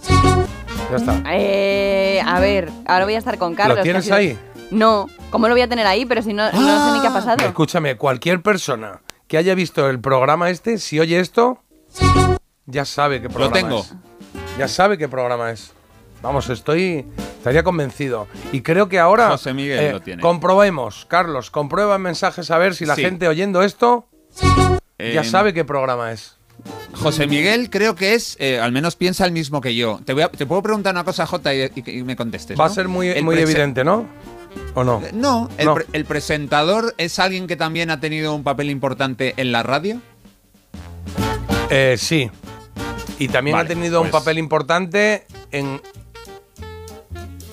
[SPEAKER 5] Ya está.
[SPEAKER 6] Eh, a ver, ahora voy a estar con Carlos.
[SPEAKER 5] ¿Lo tienes
[SPEAKER 6] sido-
[SPEAKER 5] ahí?
[SPEAKER 6] No, ¿cómo lo voy a tener ahí? Pero si no, no sé ni qué ha pasado.
[SPEAKER 5] Escúchame, cualquier persona que haya visto el programa este, si oye esto, ya sabe qué programa
[SPEAKER 2] tengo.
[SPEAKER 5] es. Ya sabe qué programa es. Vamos, estoy. Estaría convencido. Y creo que ahora.
[SPEAKER 2] José Miguel
[SPEAKER 5] eh,
[SPEAKER 2] lo tiene.
[SPEAKER 5] Comprobemos, Carlos, comprueba en mensajes a ver si la
[SPEAKER 2] Sí.
[SPEAKER 5] gente oyendo esto ya
[SPEAKER 2] Em,
[SPEAKER 5] sabe qué programa es.
[SPEAKER 2] José Miguel creo que es, eh, al menos piensa el mismo que yo. Te, voy a- te puedo preguntar una cosa, Jota, y, y- y me contestes.
[SPEAKER 5] Va a ser muy,
[SPEAKER 2] El
[SPEAKER 5] muy evidente, ¿no? ¿O no?
[SPEAKER 2] Eh, No, el,
[SPEAKER 5] No.
[SPEAKER 2] pre- el presentador es alguien que también ha tenido un papel importante en la radio.
[SPEAKER 5] Eh, sí. Y también
[SPEAKER 2] Vale,
[SPEAKER 5] ha tenido un
[SPEAKER 2] pues-
[SPEAKER 5] papel importante en,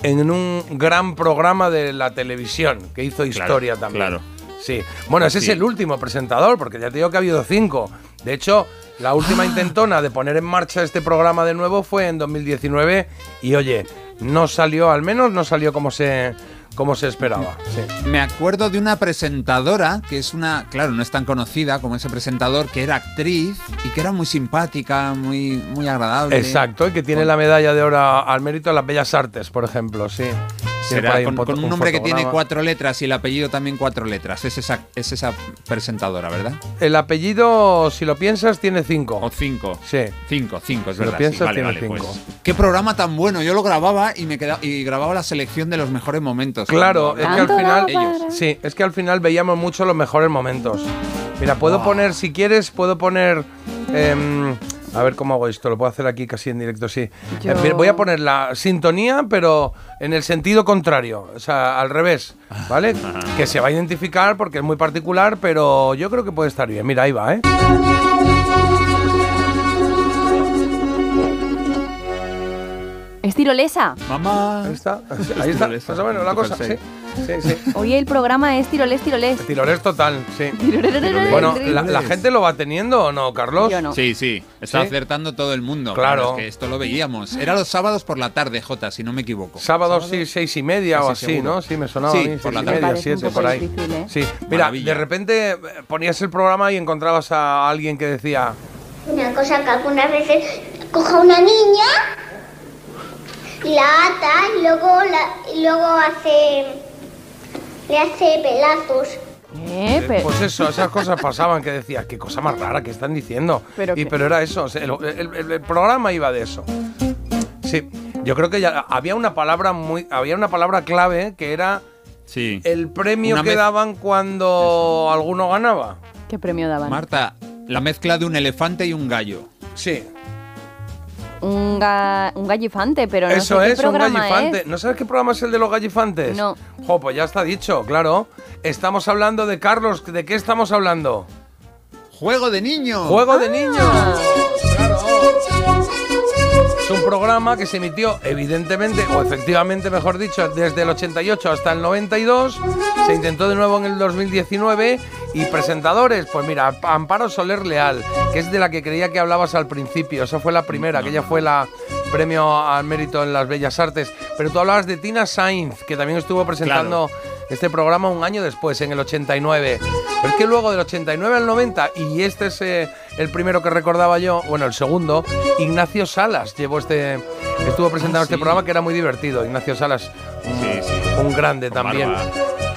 [SPEAKER 5] en un gran programa de la televisión, que hizo historia también.
[SPEAKER 2] claro.
[SPEAKER 5] Sí. Bueno, ese
[SPEAKER 2] Sí.
[SPEAKER 5] es el último presentador, porque ya te digo que ha habido cinco. De hecho, la
[SPEAKER 2] Ah.
[SPEAKER 5] última intentona de poner en marcha este programa de nuevo fue en 2019 y oye, no salió, al menos no salió como se, como se esperaba. Sí.
[SPEAKER 2] Me acuerdo de una presentadora que es una, claro, no es tan conocida como ese presentador, que era actriz y que era muy simpática, muy, muy agradable.
[SPEAKER 5] Exacto, y que tiene la medalla de oro al mérito de las bellas artes, por ejemplo, sí.
[SPEAKER 2] Será con,
[SPEAKER 5] foto-
[SPEAKER 2] con un nombre que tiene cuatro letras y el apellido también cuatro letras. Es esa, es esa presentadora, ¿verdad?
[SPEAKER 5] El apellido, si lo piensas, tiene cinco.
[SPEAKER 2] O cinco.
[SPEAKER 5] Sí.
[SPEAKER 2] Cinco, cinco, es
[SPEAKER 5] Si lo
[SPEAKER 2] verdad.
[SPEAKER 5] piensas,
[SPEAKER 2] sí, vale,
[SPEAKER 5] tiene
[SPEAKER 2] vale,
[SPEAKER 5] cinco.
[SPEAKER 2] pues. Qué programa tan bueno. Yo lo grababa y me quedaba y grababa la selección de los mejores momentos.
[SPEAKER 5] Claro,
[SPEAKER 2] Cuando
[SPEAKER 5] es que al final.
[SPEAKER 2] ellos.
[SPEAKER 5] Sí, es que al final veíamos mucho los mejores momentos. Mira, puedo
[SPEAKER 2] Wow.
[SPEAKER 5] poner, si quieres, puedo poner. em, a ver cómo hago esto, lo puedo hacer aquí casi en directo, sí.
[SPEAKER 6] Yo-
[SPEAKER 5] Eh, voy a poner la sintonía, pero en el sentido contrario, o sea, al revés, ¿vale? Que se va a identificar porque es muy particular, pero yo creo que puede estar bien. Mira, ahí va, ¿eh?
[SPEAKER 6] ¿Es tirolesa?
[SPEAKER 2] Mamá.
[SPEAKER 5] Ahí está, ahí está, más o menos la cosa, sí. Sí, sí.
[SPEAKER 6] Oye, el programa es tirolés, tirolés.
[SPEAKER 5] Tirolés total, sí.
[SPEAKER 6] Tirolés.
[SPEAKER 5] Bueno, la, la gente lo va teniendo o no, Carlos?
[SPEAKER 6] Yo no.
[SPEAKER 2] Sí, sí, está
[SPEAKER 5] ¿Sí?
[SPEAKER 2] acertando todo el mundo.
[SPEAKER 5] Claro.
[SPEAKER 2] es que esto lo veíamos. Era los sábados por la tarde, Jota, si no me equivoco.
[SPEAKER 5] Sábados sí, seis y media o así,
[SPEAKER 2] seguro.
[SPEAKER 5] ¿no? Sí, me sonaba
[SPEAKER 2] Sí,
[SPEAKER 5] a mí,
[SPEAKER 2] por la tarde.
[SPEAKER 5] media, siete, por ahí.
[SPEAKER 6] difícil, ¿eh?
[SPEAKER 5] Sí, mira,
[SPEAKER 2] Maravilla.
[SPEAKER 5] de repente eh, ponías el programa y encontrabas a alguien que decía,
[SPEAKER 26] Una cosa que algunas veces coja una niña, la ata y luego, la, y luego hace, le hace pelazos.
[SPEAKER 6] Eh,
[SPEAKER 5] eh,
[SPEAKER 6] pero-
[SPEAKER 5] pues eso, esas cosas pasaban que decías, qué cosa más rara que están diciendo.
[SPEAKER 6] Pero
[SPEAKER 5] y pero era eso, el, el- el- el programa iba de eso. Sí, yo creo que ya había una palabra muy, había una palabra clave que era
[SPEAKER 2] Sí.
[SPEAKER 5] el premio
[SPEAKER 2] Una
[SPEAKER 5] que daban cuando alguno ganaba.
[SPEAKER 6] ¿Qué premio daban?
[SPEAKER 2] Marta, la mezcla de un elefante y un gallo.
[SPEAKER 5] Sí.
[SPEAKER 6] Un, ga- un gallifante, pero no
[SPEAKER 5] Eso
[SPEAKER 6] sé qué
[SPEAKER 5] es, un
[SPEAKER 6] programa
[SPEAKER 5] gallifante.
[SPEAKER 6] es.
[SPEAKER 5] ¿No sabes qué programa es el de los gallifantes?
[SPEAKER 6] No.
[SPEAKER 5] Jo, pues ya está dicho, claro. Estamos hablando de Carlos. ¿De qué estamos hablando?
[SPEAKER 2] ¡Juego de niños!
[SPEAKER 5] ¡Juego de niños! Claro. Es un programa que se emitió, evidentemente, o efectivamente, mejor dicho, desde el 88 hasta el 92. Se intentó de nuevo en el 2019. Y presentadores, pues mira, Amparo Soler Leal, que es de la que creía que hablabas al principio. Esa fue la primera, que ella fue la premio al mérito en las Bellas Artes. Pero tú hablabas de Tina Sainz, que también estuvo presentando este programa un año después, en el 89. Pero es que luego del 89 al 90, y este es eh, el primero que recordaba yo, bueno, el segundo, Ignacio Salas llevó este, estuvo presentando
[SPEAKER 2] Ah,
[SPEAKER 5] este programa que era muy divertido. Ignacio Salas, un, un grande
[SPEAKER 2] Con
[SPEAKER 5] también.
[SPEAKER 2] barba.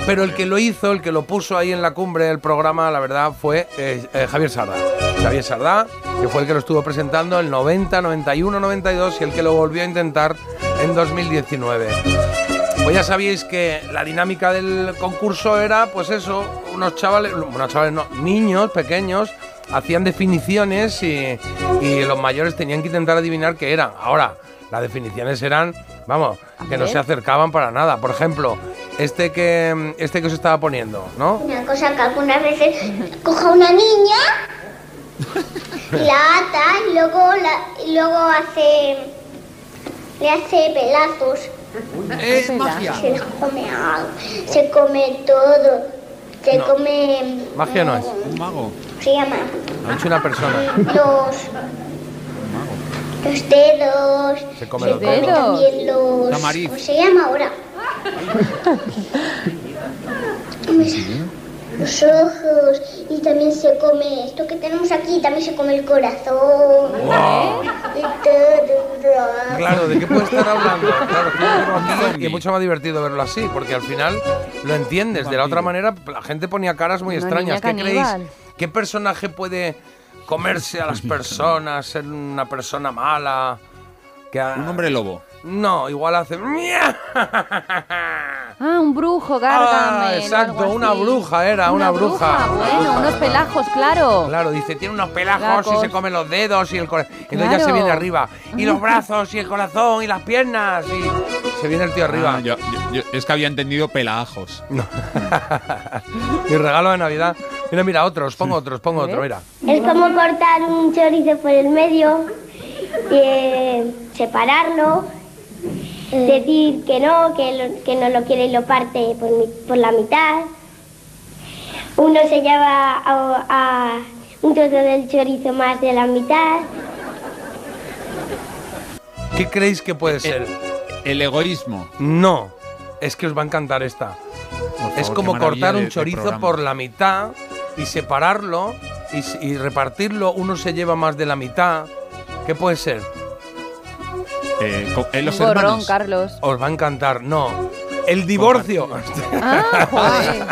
[SPEAKER 5] Pero el que lo hizo, el que lo puso ahí en la cumbre del programa, la verdad, fue eh, eh, Javier Sardá. Javier Sardá, que fue el que lo estuvo presentando el 90, 91, 92 y el que lo volvió a intentar en 2019. Pues ya sabíais que la dinámica del concurso era, pues eso, unos chavales, unos chavales no, niños pequeños, hacían definiciones y, y los mayores tenían que intentar adivinar qué eran. Ahora, las definiciones eran, vamos, que no se acercaban para nada. Por ejemplo, este que, este que os estaba poniendo, ¿no?
[SPEAKER 26] Una cosa que algunas veces coja una niña, la ata y luego, la, y luego hace, le hace pelazos.
[SPEAKER 2] ¡Es magia!
[SPEAKER 26] Se la come algo, se come todo, se
[SPEAKER 5] No.
[SPEAKER 26] come...
[SPEAKER 5] Magia no es.
[SPEAKER 2] Un mago.
[SPEAKER 26] Se llama
[SPEAKER 5] Ha dicho una persona.
[SPEAKER 26] los, los dedos,
[SPEAKER 5] Se come
[SPEAKER 26] se
[SPEAKER 5] los
[SPEAKER 26] come
[SPEAKER 5] dedos.
[SPEAKER 26] también los...
[SPEAKER 5] Tamariz.
[SPEAKER 26] ¿Cómo se llama ahora? Los ojos y también se come esto que tenemos aquí, también se come el corazón.
[SPEAKER 5] Wow.
[SPEAKER 26] Y todo.
[SPEAKER 5] Claro, ¿de qué puede estar hablando? Claro, aquí y es mucho más divertido verlo así, porque al final lo entiendes. De la otra manera, la gente ponía caras muy
[SPEAKER 6] Una
[SPEAKER 5] extrañas. ¿Qué creéis? ¿Qué personaje puede comerse a las personas, ser una persona mala? Que
[SPEAKER 2] Un hombre lobo.
[SPEAKER 5] No, igual hace...
[SPEAKER 6] Ah, un brujo, Gargamel.
[SPEAKER 5] Ah, exacto, una bruja era, una, bruja.
[SPEAKER 6] Bueno, unos pelajos, claro.
[SPEAKER 5] Claro, dice, tiene unos pelajos y se come los dedos y el corazón. Entonces ya se viene arriba. Y los brazos y el corazón y las piernas y se viene el tío arriba.
[SPEAKER 2] Ah, yo- yo- yo- es que había entendido pelajos.
[SPEAKER 5] Mi regalo de Navidad. Mira, mira, otros, pongo otros, pongo otro, mira.
[SPEAKER 26] Es como cortar un chorizo por el medio, eh, separarlo, decir que no, que, lo- que no lo quiere y lo parte por, mi- por la mitad. Uno se lleva a, a un trozo del chorizo más de la mitad.
[SPEAKER 5] ¿Qué creéis que puede ser?
[SPEAKER 2] El egoísmo.
[SPEAKER 5] No, es que os va a encantar esta. Es como cortar un
[SPEAKER 2] de
[SPEAKER 5] chorizo por la mitad y separarlo y, y repartirlo. Uno se lleva más de la mitad. ¿Qué puede ser?
[SPEAKER 2] Eh, eh, los
[SPEAKER 6] Un gorrón,
[SPEAKER 2] hermanos.
[SPEAKER 6] Carlos.
[SPEAKER 5] Os va a encantar. No. El divorcio.
[SPEAKER 6] Ah, joder.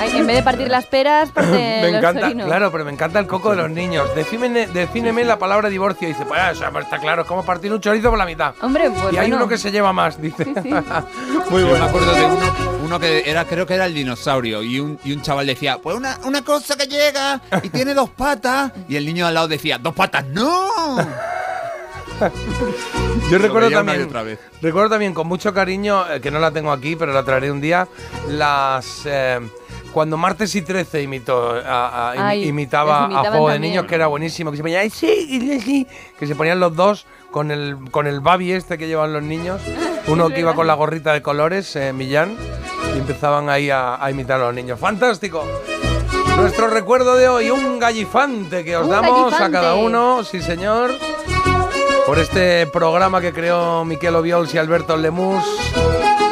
[SPEAKER 6] Ay, en vez de partir las peras, parte
[SPEAKER 5] me
[SPEAKER 6] los
[SPEAKER 5] encanta,
[SPEAKER 6] chorinos.
[SPEAKER 5] claro, pero me encanta el coco de los niños. Defíneme, defíneme la palabra divorcio. Y dice, pues ah, eso está claro, es como partir un chorizo por la mitad.
[SPEAKER 6] Hombre, pues
[SPEAKER 5] y hay
[SPEAKER 6] bueno.
[SPEAKER 5] uno que se lleva más, dice.
[SPEAKER 2] Muy bueno. me acuerdo de uno, uno que era, creo que era el dinosaurio, y un, y un chaval decía, pues una, una cosa que llega y tiene dos patas, y el niño al lado decía, dos patas, no.
[SPEAKER 5] Yo recuerdo también,
[SPEAKER 2] otra vez.
[SPEAKER 5] recuerdo también con mucho cariño, eh, que no la tengo aquí, pero la traeré un día, las... eh, cuando Martes y 13 imitó, a- a- imi-
[SPEAKER 6] Ay,
[SPEAKER 5] imitaba a Juego de. Niños, que era buenísimo, que se ponía, "Ay, sí, y sí", que se ponían los dos con el, con el babi este que llevan los niños, uno que iba con la gorrita de colores, eh, Millán, y empezaban ahí a, a imitar a los niños. ¡Fantástico! Nuestro recuerdo de hoy, un gallifante que os
[SPEAKER 6] Un
[SPEAKER 5] damos a cada uno, sí señor por este programa que creó Miquel Obiols y Alberto Lemus,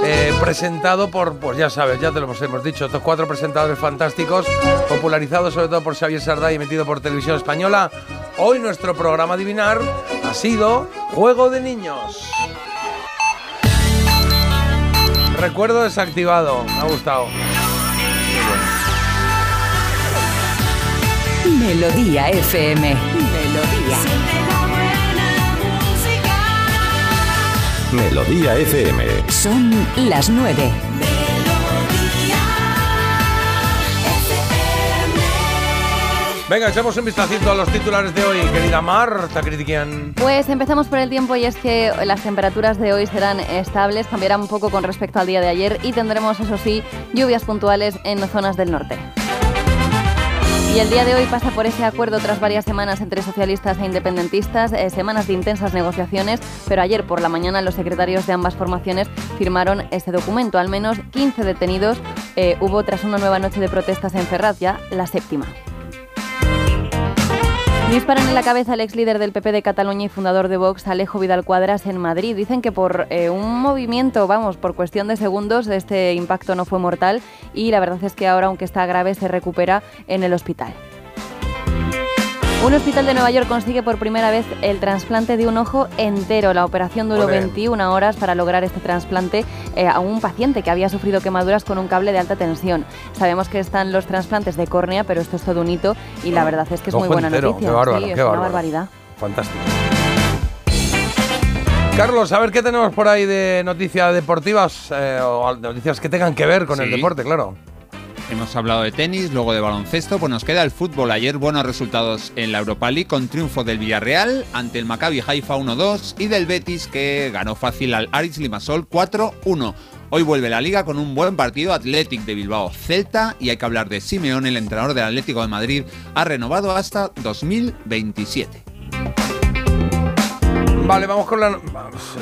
[SPEAKER 5] eh, presentado por, pues ya sabes, ya te lo hemos, dicho, estos cuatro presentadores fantásticos, popularizados sobre todo por Xavier Sardá y metido por Televisión Española. Hoy nuestro programa Adivinar ha sido Juego de Niños. Recuerdo desactivado, me ha gustado.
[SPEAKER 1] Melodía FM. Melodía.
[SPEAKER 3] Melodía FM.
[SPEAKER 1] Son las nueve.
[SPEAKER 5] Venga, echamos un vistacito a los titulares de hoy, querida Marta Critiquian.
[SPEAKER 6] Pues empezamos por el tiempo y es que las temperaturas de hoy serán estables, cambiarán un poco con respecto al día de ayer y tendremos, eso sí, lluvias puntuales en zonas del norte. Y el día de hoy pasa por ese acuerdo tras varias semanas entre socialistas e independentistas, eh, semanas de intensas negociaciones, pero ayer por la mañana los secretarios de ambas formaciones firmaron este documento. Al menos 15 detenidos eh, hubo tras una nueva noche de protestas en Ferraz, ya la séptima. Disparan en la cabeza al ex líder del PP de Cataluña y fundador de Vox, Alejo Vidal Cuadras, en Madrid. Dicen que por eh, un movimiento, vamos, por cuestión de segundos, este impacto no fue mortal y la verdad es que ahora, aunque está grave, se recupera en el hospital. Un hospital de Nueva York consigue por primera vez el trasplante de un ojo entero. La operación duró
[SPEAKER 5] Ole.
[SPEAKER 6] 21 horas para lograr este trasplante eh, a un paciente que había sufrido quemaduras con un cable de alta tensión. Sabemos que están los trasplantes de córnea, pero esto es todo un hito y la verdad es que es
[SPEAKER 5] Ojo
[SPEAKER 6] muy buena
[SPEAKER 5] entero,
[SPEAKER 6] noticia.
[SPEAKER 5] qué bárbaro,
[SPEAKER 6] sí,
[SPEAKER 5] qué
[SPEAKER 6] es una barbaridad.
[SPEAKER 5] Fantástico. Carlos, a ver qué tenemos por ahí de noticias deportivas eh, o noticias que tengan que ver con el deporte, claro.
[SPEAKER 2] Hemos hablado de tenis, luego de baloncesto, pues nos queda el fútbol. Ayer buenos resultados en la Europa League con triunfo del Villarreal ante el Maccabi Haifa 1-2 y del Betis que ganó fácil al Aris Limassol 4-1. Hoy vuelve la liga con un buen partido Athletic de Bilbao Celta y hay que hablar de Simeone, el entrenador del Atlético de Madrid, ha renovado hasta 2027.
[SPEAKER 5] Vale, vamos con la.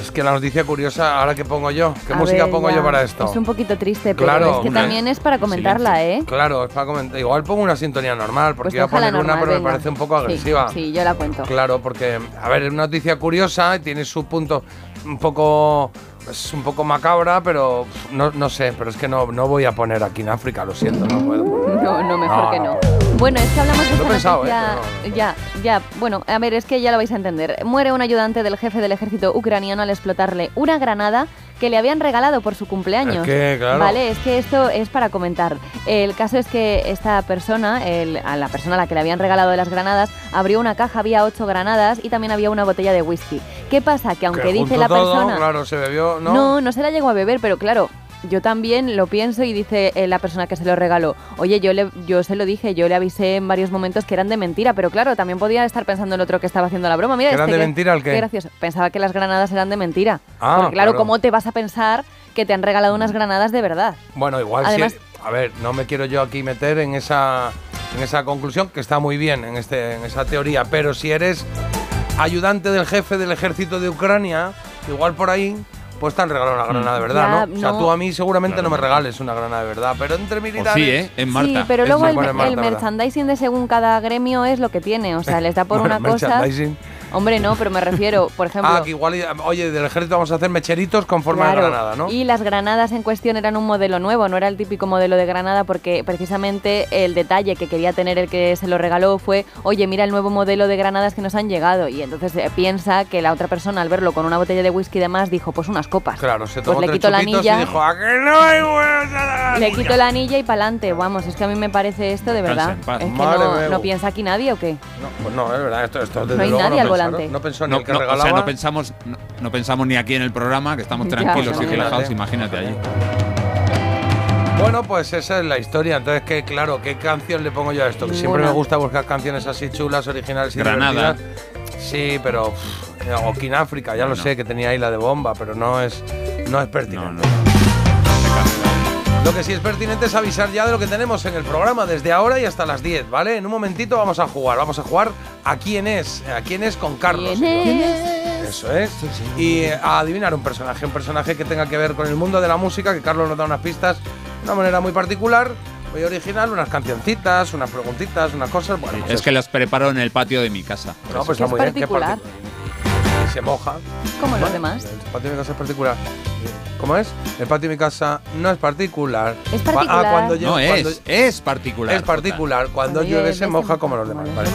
[SPEAKER 5] Es que la noticia curiosa, ahora que pongo yo. ¿Qué
[SPEAKER 6] A
[SPEAKER 5] música
[SPEAKER 6] ver,
[SPEAKER 5] pongo
[SPEAKER 6] ya,
[SPEAKER 5] yo para esto?
[SPEAKER 6] Es un poquito triste, pero
[SPEAKER 5] Claro,
[SPEAKER 6] es que también es para comentarla, ¿eh?
[SPEAKER 5] Claro, es para comentar. Igual pongo una sintonía normal, porque
[SPEAKER 6] Pues
[SPEAKER 5] iba a poner una, pero me parece un poco agresiva.
[SPEAKER 6] Sí, yo la cuento.
[SPEAKER 5] Claro, porque, a ver, es una noticia curiosa, tiene su punto un poco. Es un poco macabra, pero no, no sé, pero es que no, no voy a poner aquí en África, lo siento, no puedo.
[SPEAKER 6] No, no, mejor
[SPEAKER 5] No,
[SPEAKER 6] que
[SPEAKER 5] no.
[SPEAKER 6] no. Bueno, es que hablamos de esta
[SPEAKER 5] pensado, ¿eh?
[SPEAKER 6] noticia- Ya, ya. Bueno, a ver, es que ya lo vais a entender. Muere un ayudante del jefe del ejército ucraniano al explotarle una granada que le habían regalado por su cumpleaños.
[SPEAKER 5] Es que, claro.
[SPEAKER 6] Vale, es que esto es para comentar. El caso es que esta persona, el- a la persona a la que le habían regalado las granadas, abrió una caja, había ocho granadas y también había una botella de whisky. ¿Qué pasa? Que aunque
[SPEAKER 5] Que
[SPEAKER 6] dice la
[SPEAKER 5] todo,
[SPEAKER 6] persona...
[SPEAKER 5] Claro, se bebió, ¿no?
[SPEAKER 6] No, no se la llegó a beber, pero claro, yo también lo pienso y dice eh, la persona que se lo regaló, oye, yo, le, yo se lo dije, yo le avisé en varios momentos que eran de mentira, pero claro, también podía estar pensando el otro que estaba haciendo la broma. Mira,
[SPEAKER 5] ¿Que eran
[SPEAKER 6] este
[SPEAKER 5] de mentira el qué?
[SPEAKER 6] gracioso. Pensaba que las granadas eran de mentira.
[SPEAKER 5] Ah,
[SPEAKER 6] Porque claro,
[SPEAKER 5] claro.
[SPEAKER 6] ¿cómo te vas a pensar que te han regalado unas granadas de verdad?
[SPEAKER 5] Bueno, igual
[SPEAKER 6] Además-
[SPEAKER 5] sí. A ver, no me quiero yo aquí meter en esa, en esa conclusión, que está muy bien en, este, en esa teoría, pero si eres ayudante del jefe del ejército de Ucrania, igual por ahí, pues te han regalado una granada de verdad,
[SPEAKER 6] Ya,
[SPEAKER 5] ¿no? O sea,
[SPEAKER 6] no.
[SPEAKER 5] tú a mí seguramente
[SPEAKER 2] Claro.
[SPEAKER 5] no me regales una granada de verdad, pero entre
[SPEAKER 2] O
[SPEAKER 5] militares...
[SPEAKER 2] sí, ¿eh? En Marta.
[SPEAKER 6] Sí, pero luego el,
[SPEAKER 2] Marta.
[SPEAKER 6] El
[SPEAKER 5] ¿verdad?
[SPEAKER 6] merchandising de según cada gremio es lo que tiene. O sea, les da por
[SPEAKER 5] Bueno,
[SPEAKER 6] una cosa.
[SPEAKER 5] merchandising.
[SPEAKER 6] Hombre, no, pero me refiero, por ejemplo.
[SPEAKER 5] Ah, que igual, oye, del ejército vamos a hacer mecheritos con forma
[SPEAKER 6] Claro,
[SPEAKER 5] de granada, ¿no?
[SPEAKER 6] Y las granadas en cuestión eran un modelo nuevo, no era el típico modelo de granada, porque precisamente el detalle que quería tener el que se lo regaló fue, oye, mira el nuevo modelo de granadas que nos han llegado. Y entonces eh, piensa que la otra persona al verlo con una botella de whisky y demás dijo, pues unas copas.
[SPEAKER 5] Claro, se
[SPEAKER 6] Pues
[SPEAKER 5] tomó
[SPEAKER 6] le
[SPEAKER 5] tres
[SPEAKER 6] quitó la anilla.
[SPEAKER 5] y dijo, ¿a que no hay huevos?
[SPEAKER 6] Le quito la anilla y pa'lante. Vamos, es que a mí me parece esto de verdad. Es que no piensa aquí nadie o qué.
[SPEAKER 5] No, pues no, es verdad, esto, esto desde
[SPEAKER 6] No hay
[SPEAKER 5] luego
[SPEAKER 6] nadie
[SPEAKER 5] no No pensó ni
[SPEAKER 2] No,
[SPEAKER 5] el que
[SPEAKER 2] no,
[SPEAKER 5] regalaba.
[SPEAKER 2] o sea, no pensamos, no, no pensamos ni aquí en el programa, que estamos tranquilos y relajados,
[SPEAKER 5] imagínate.
[SPEAKER 2] allí.
[SPEAKER 5] Bueno, pues esa es la historia. Entonces, que claro, ¿qué canción le pongo yo a esto? Que siempre me gusta buscar canciones así chulas, originales y
[SPEAKER 2] Granada.
[SPEAKER 5] divertidas. Sí, pero pff, o África, ya lo
[SPEAKER 2] No.
[SPEAKER 5] sé que tenía ahí la de bomba, pero no es no es pertinente. Lo que sí es pertinente es avisar ya de lo que tenemos en el programa desde ahora y hasta las 10, ¿vale? En un momentito vamos a jugar, vamos a jugar a quién es, a quién es con Carlos.
[SPEAKER 6] ¿Quién es?
[SPEAKER 5] Eso es. Y eh, a adivinar un personaje, un personaje que tenga que ver con el mundo de la música, que Carlos nos da unas pistas de una manera muy particular, muy original, unas cancioncitas, unas preguntitas, unas cosas. Bueno, pues
[SPEAKER 2] Es
[SPEAKER 5] eso.
[SPEAKER 2] que las preparo en el patio de mi casa.
[SPEAKER 5] No, pues está
[SPEAKER 6] Es
[SPEAKER 5] muy bien, qué
[SPEAKER 6] particular.
[SPEAKER 5] Y se moja.
[SPEAKER 6] Como los demás.
[SPEAKER 5] El patio de mi casa es particular. ¿Cómo es? El patio de mi casa no es particular.
[SPEAKER 6] Es
[SPEAKER 5] Cua-
[SPEAKER 6] particular.
[SPEAKER 5] Ah, cuando
[SPEAKER 2] No,
[SPEAKER 5] llueve-
[SPEAKER 2] es,
[SPEAKER 5] cuando-
[SPEAKER 2] es particular.
[SPEAKER 5] es particular. Cuando,
[SPEAKER 6] Cuando
[SPEAKER 5] llueve se moja como los demás. vale.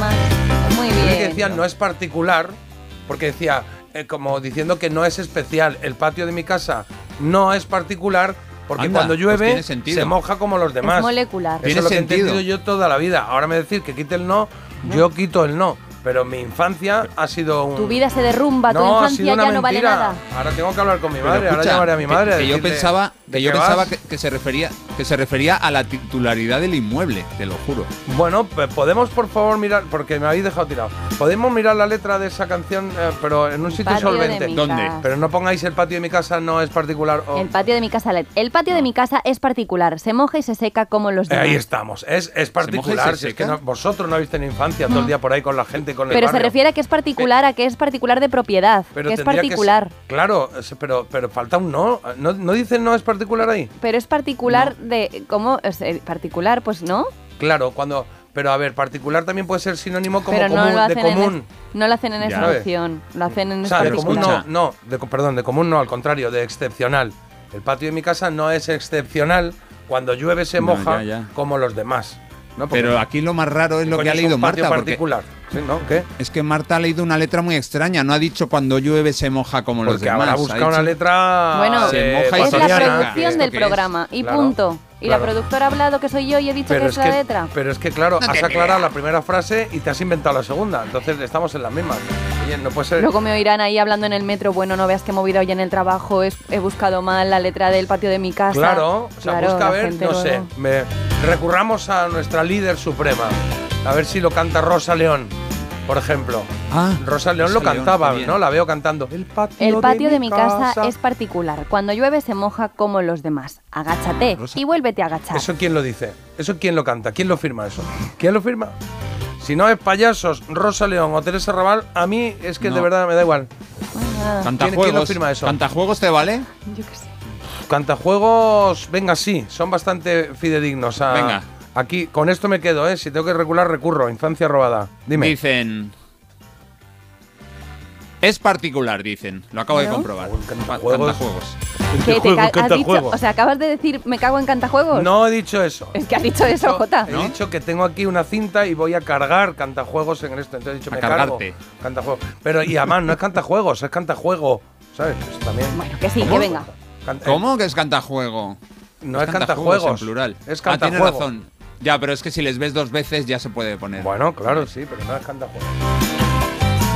[SPEAKER 6] Muy bien.
[SPEAKER 5] que decía no es particular, porque decía, eh, como diciendo que no es especial. El patio de mi casa no es particular, porque
[SPEAKER 2] Anda,
[SPEAKER 5] cuando
[SPEAKER 2] pues
[SPEAKER 5] llueve se moja como los demás.
[SPEAKER 6] Es molecular.
[SPEAKER 5] Eso
[SPEAKER 2] Tiene
[SPEAKER 5] es lo que he
[SPEAKER 2] sentido.
[SPEAKER 5] entendido yo toda la vida. Ahora me decir que quite el no, yo quito el no. Pero mi infancia ha sido un.
[SPEAKER 6] Tu vida se derrumba, tu
[SPEAKER 5] no,
[SPEAKER 6] infancia ya no vale nada.
[SPEAKER 5] Ahora tengo que hablar con mi madre, ahora llamaré a mi madre.
[SPEAKER 2] Que, yo pensaba,
[SPEAKER 5] ¿de
[SPEAKER 2] que, yo pensaba que, que se refería, que se refería a la titularidad del inmueble, te lo juro.
[SPEAKER 5] Bueno, podemos por favor mirar, porque me habéis dejado tirado. Podemos mirar la letra de esa canción, eh, pero en un sitio solvente.
[SPEAKER 2] ¿Dónde?
[SPEAKER 5] Pero no pongáis el patio de mi casa, no es particular.
[SPEAKER 6] El patio de mi casa, el patio de mi casa es particular, se moja y se seca como los
[SPEAKER 5] Eh,
[SPEAKER 6] demás.
[SPEAKER 5] ahí estamos, es, es particular.
[SPEAKER 2] se
[SPEAKER 5] Si es que no- vosotros no habéis tenido infancia todo el día por ahí con la gente con el
[SPEAKER 6] Pero se refiere a que es particular, a que es particular de propiedad,
[SPEAKER 5] Pero
[SPEAKER 6] que es particular.
[SPEAKER 5] ser- claro, pero, pero falta un no. no. ¿No dicen no es particular ahí?
[SPEAKER 6] Pero es particular de cómo es eh, particular, pues no.
[SPEAKER 5] Claro, cuando. Pero a ver, particular también puede ser sinónimo como
[SPEAKER 6] pero no
[SPEAKER 5] común,
[SPEAKER 6] lo
[SPEAKER 5] de
[SPEAKER 6] hacen en
[SPEAKER 5] común.
[SPEAKER 6] es- no lo hacen en esa opción, lo hacen en
[SPEAKER 5] O sea, de común no, no, de, perdón, de común no, al contrario, de excepcional. El patio de mi casa no es excepcional cuando llueve se
[SPEAKER 2] No,
[SPEAKER 5] moja
[SPEAKER 2] ya, ya.
[SPEAKER 5] como los demás. ¿no?
[SPEAKER 2] Pero aquí lo más raro es lo que ha leído Marta. Porque
[SPEAKER 5] particular. Sí, ¿no? ¿Qué?
[SPEAKER 2] es que Marta ha leído una letra muy extraña. No ha dicho cuando llueve se moja como los
[SPEAKER 5] Porque
[SPEAKER 2] demás.
[SPEAKER 5] habrá
[SPEAKER 2] ha
[SPEAKER 5] buscado una letra.
[SPEAKER 6] Bueno,
[SPEAKER 2] Se moja y
[SPEAKER 6] es la producción
[SPEAKER 2] ¿Esto
[SPEAKER 6] del programa y
[SPEAKER 5] Claro,
[SPEAKER 6] punto. Y
[SPEAKER 5] claro.
[SPEAKER 6] la productora ha hablado que soy yo y he dicho
[SPEAKER 5] Pero
[SPEAKER 6] que
[SPEAKER 5] es
[SPEAKER 6] es la
[SPEAKER 5] que,
[SPEAKER 6] letra.
[SPEAKER 5] pero es que, claro,
[SPEAKER 2] No
[SPEAKER 5] has aclarado
[SPEAKER 2] creas.
[SPEAKER 5] la primera frase y te has inventado la segunda. Entonces estamos en las mismas. Oye, no puede ser.
[SPEAKER 6] Luego me oirán ahí hablando en el metro, bueno, no veas qué movida hoy en el trabajo, es- he buscado mal la letra del patio de mi casa.
[SPEAKER 5] Claro, o sea,
[SPEAKER 6] Claro,
[SPEAKER 5] busca
[SPEAKER 6] la
[SPEAKER 5] ver, no sé. me- recurramos a nuestra líder suprema. A ver si lo canta Rosa León, por ejemplo.
[SPEAKER 2] Ah,
[SPEAKER 5] Rosa León
[SPEAKER 2] Rosa
[SPEAKER 5] lo cantaba. ¿no? La veo cantando. El patio,
[SPEAKER 6] El patio de mi casa es particular. Cuando llueve se moja como los demás. Agáchate
[SPEAKER 2] Rosa.
[SPEAKER 6] y vuélvete a agachar.
[SPEAKER 5] ¿Eso quién lo dice? ¿Eso quién lo canta? ¿Quién lo firma eso? ¿Quién lo firma? Si no es payasos, Rosa León o Teresa Raval, a mí es que de
[SPEAKER 2] No.
[SPEAKER 5] verdad me da igual.
[SPEAKER 6] Ah,
[SPEAKER 2] Cantajuegos.
[SPEAKER 5] ¿Quién- quién lo firma eso?
[SPEAKER 2] ¿Cantajuegos te vale?
[SPEAKER 6] yo qué sé.
[SPEAKER 5] Cantajuegos, venga, sí, son bastante fidedignos. a-
[SPEAKER 2] Venga.
[SPEAKER 5] Aquí, con esto me quedo, ¿eh? Si tengo que recular, recurro. Infancia robada. Dime.
[SPEAKER 2] Dicen. Es particular, dicen. Lo acabo de comprobar.
[SPEAKER 5] Cantajuegos.
[SPEAKER 2] Cantajuegos.
[SPEAKER 6] ¿Qué, te ca- has dicho,
[SPEAKER 5] cantajuego.
[SPEAKER 6] o sea, acabas de decir, me cago en cantajuegos.
[SPEAKER 5] No he dicho eso.
[SPEAKER 6] Es que has dicho eso, Jota.
[SPEAKER 5] He dicho que tengo aquí una cinta y voy a cargar cantajuegos en esto. Entonces he dicho,
[SPEAKER 2] A
[SPEAKER 5] me
[SPEAKER 2] cargarte.
[SPEAKER 5] cargo cantajuegos. Pero y además no es cantajuegos, es cantajuego. ¿Sabes? Eso también.
[SPEAKER 6] Bueno, que sí,
[SPEAKER 5] ¿Cómo?
[SPEAKER 6] que venga.
[SPEAKER 5] Can-
[SPEAKER 2] ¿Cómo que es cantajuego?
[SPEAKER 5] No es
[SPEAKER 2] cantajuegos
[SPEAKER 5] cantajuegos.
[SPEAKER 2] en plural.
[SPEAKER 5] Es
[SPEAKER 2] Ah, tienes
[SPEAKER 5] cantajuego.
[SPEAKER 2] razón. Ya, pero es que si les ves dos veces ya se puede poner.
[SPEAKER 5] Bueno, claro, sí, pero no es cantajuego.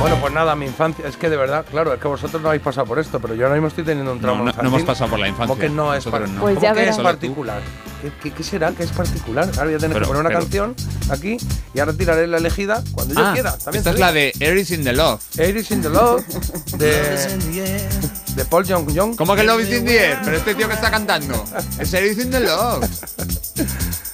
[SPEAKER 5] Bueno, pues nada, mi infancia, es que de verdad, claro, es que vosotros no habéis pasado por esto, pero yo ahora mismo estoy teniendo un
[SPEAKER 2] No,
[SPEAKER 5] trauma
[SPEAKER 2] no- no
[SPEAKER 5] infantil.
[SPEAKER 2] hemos pasado por la infancia.
[SPEAKER 5] ¿Cómo que no es, par-
[SPEAKER 2] no.
[SPEAKER 6] Pues
[SPEAKER 5] ¿cómo
[SPEAKER 6] ya
[SPEAKER 5] que es particular? ¿Qué, qué, qué será que es particular? Ahora voy a tener
[SPEAKER 2] Pero-
[SPEAKER 5] que poner una
[SPEAKER 2] pero-
[SPEAKER 5] canción aquí y ahora tiraré la elegida cuando yo
[SPEAKER 2] Ah,
[SPEAKER 5] quiera. También
[SPEAKER 2] esta es la de Air is in the Love.
[SPEAKER 5] Air is in the Love de, de Paul Young Young.
[SPEAKER 2] ¿Cómo que Love is in the air? Pero este tío que está cantando. Es Air is in the Love.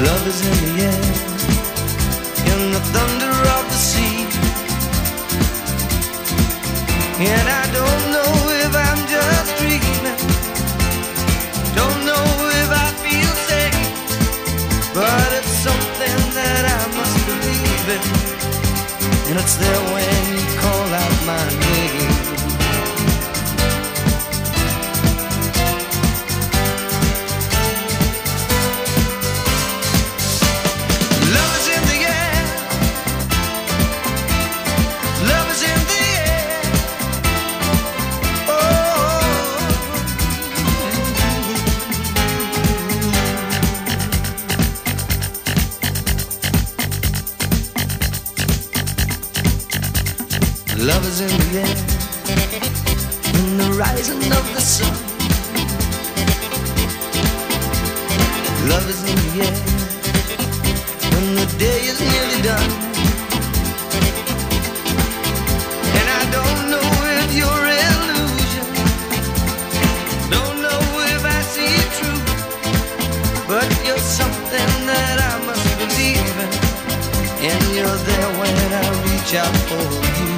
[SPEAKER 7] Love is in the air, in the thunder of the sea. And I don't know if I'm just dreaming, don't know if I feel safe, but it's something that I must believe in. And it's there when you call out my name. In the. In the rising of the sun. Love is in the air when the day is nearly done. And I don't know if you're illusion, don't know if I see it but you're something that I must and you're there when I reach out for you.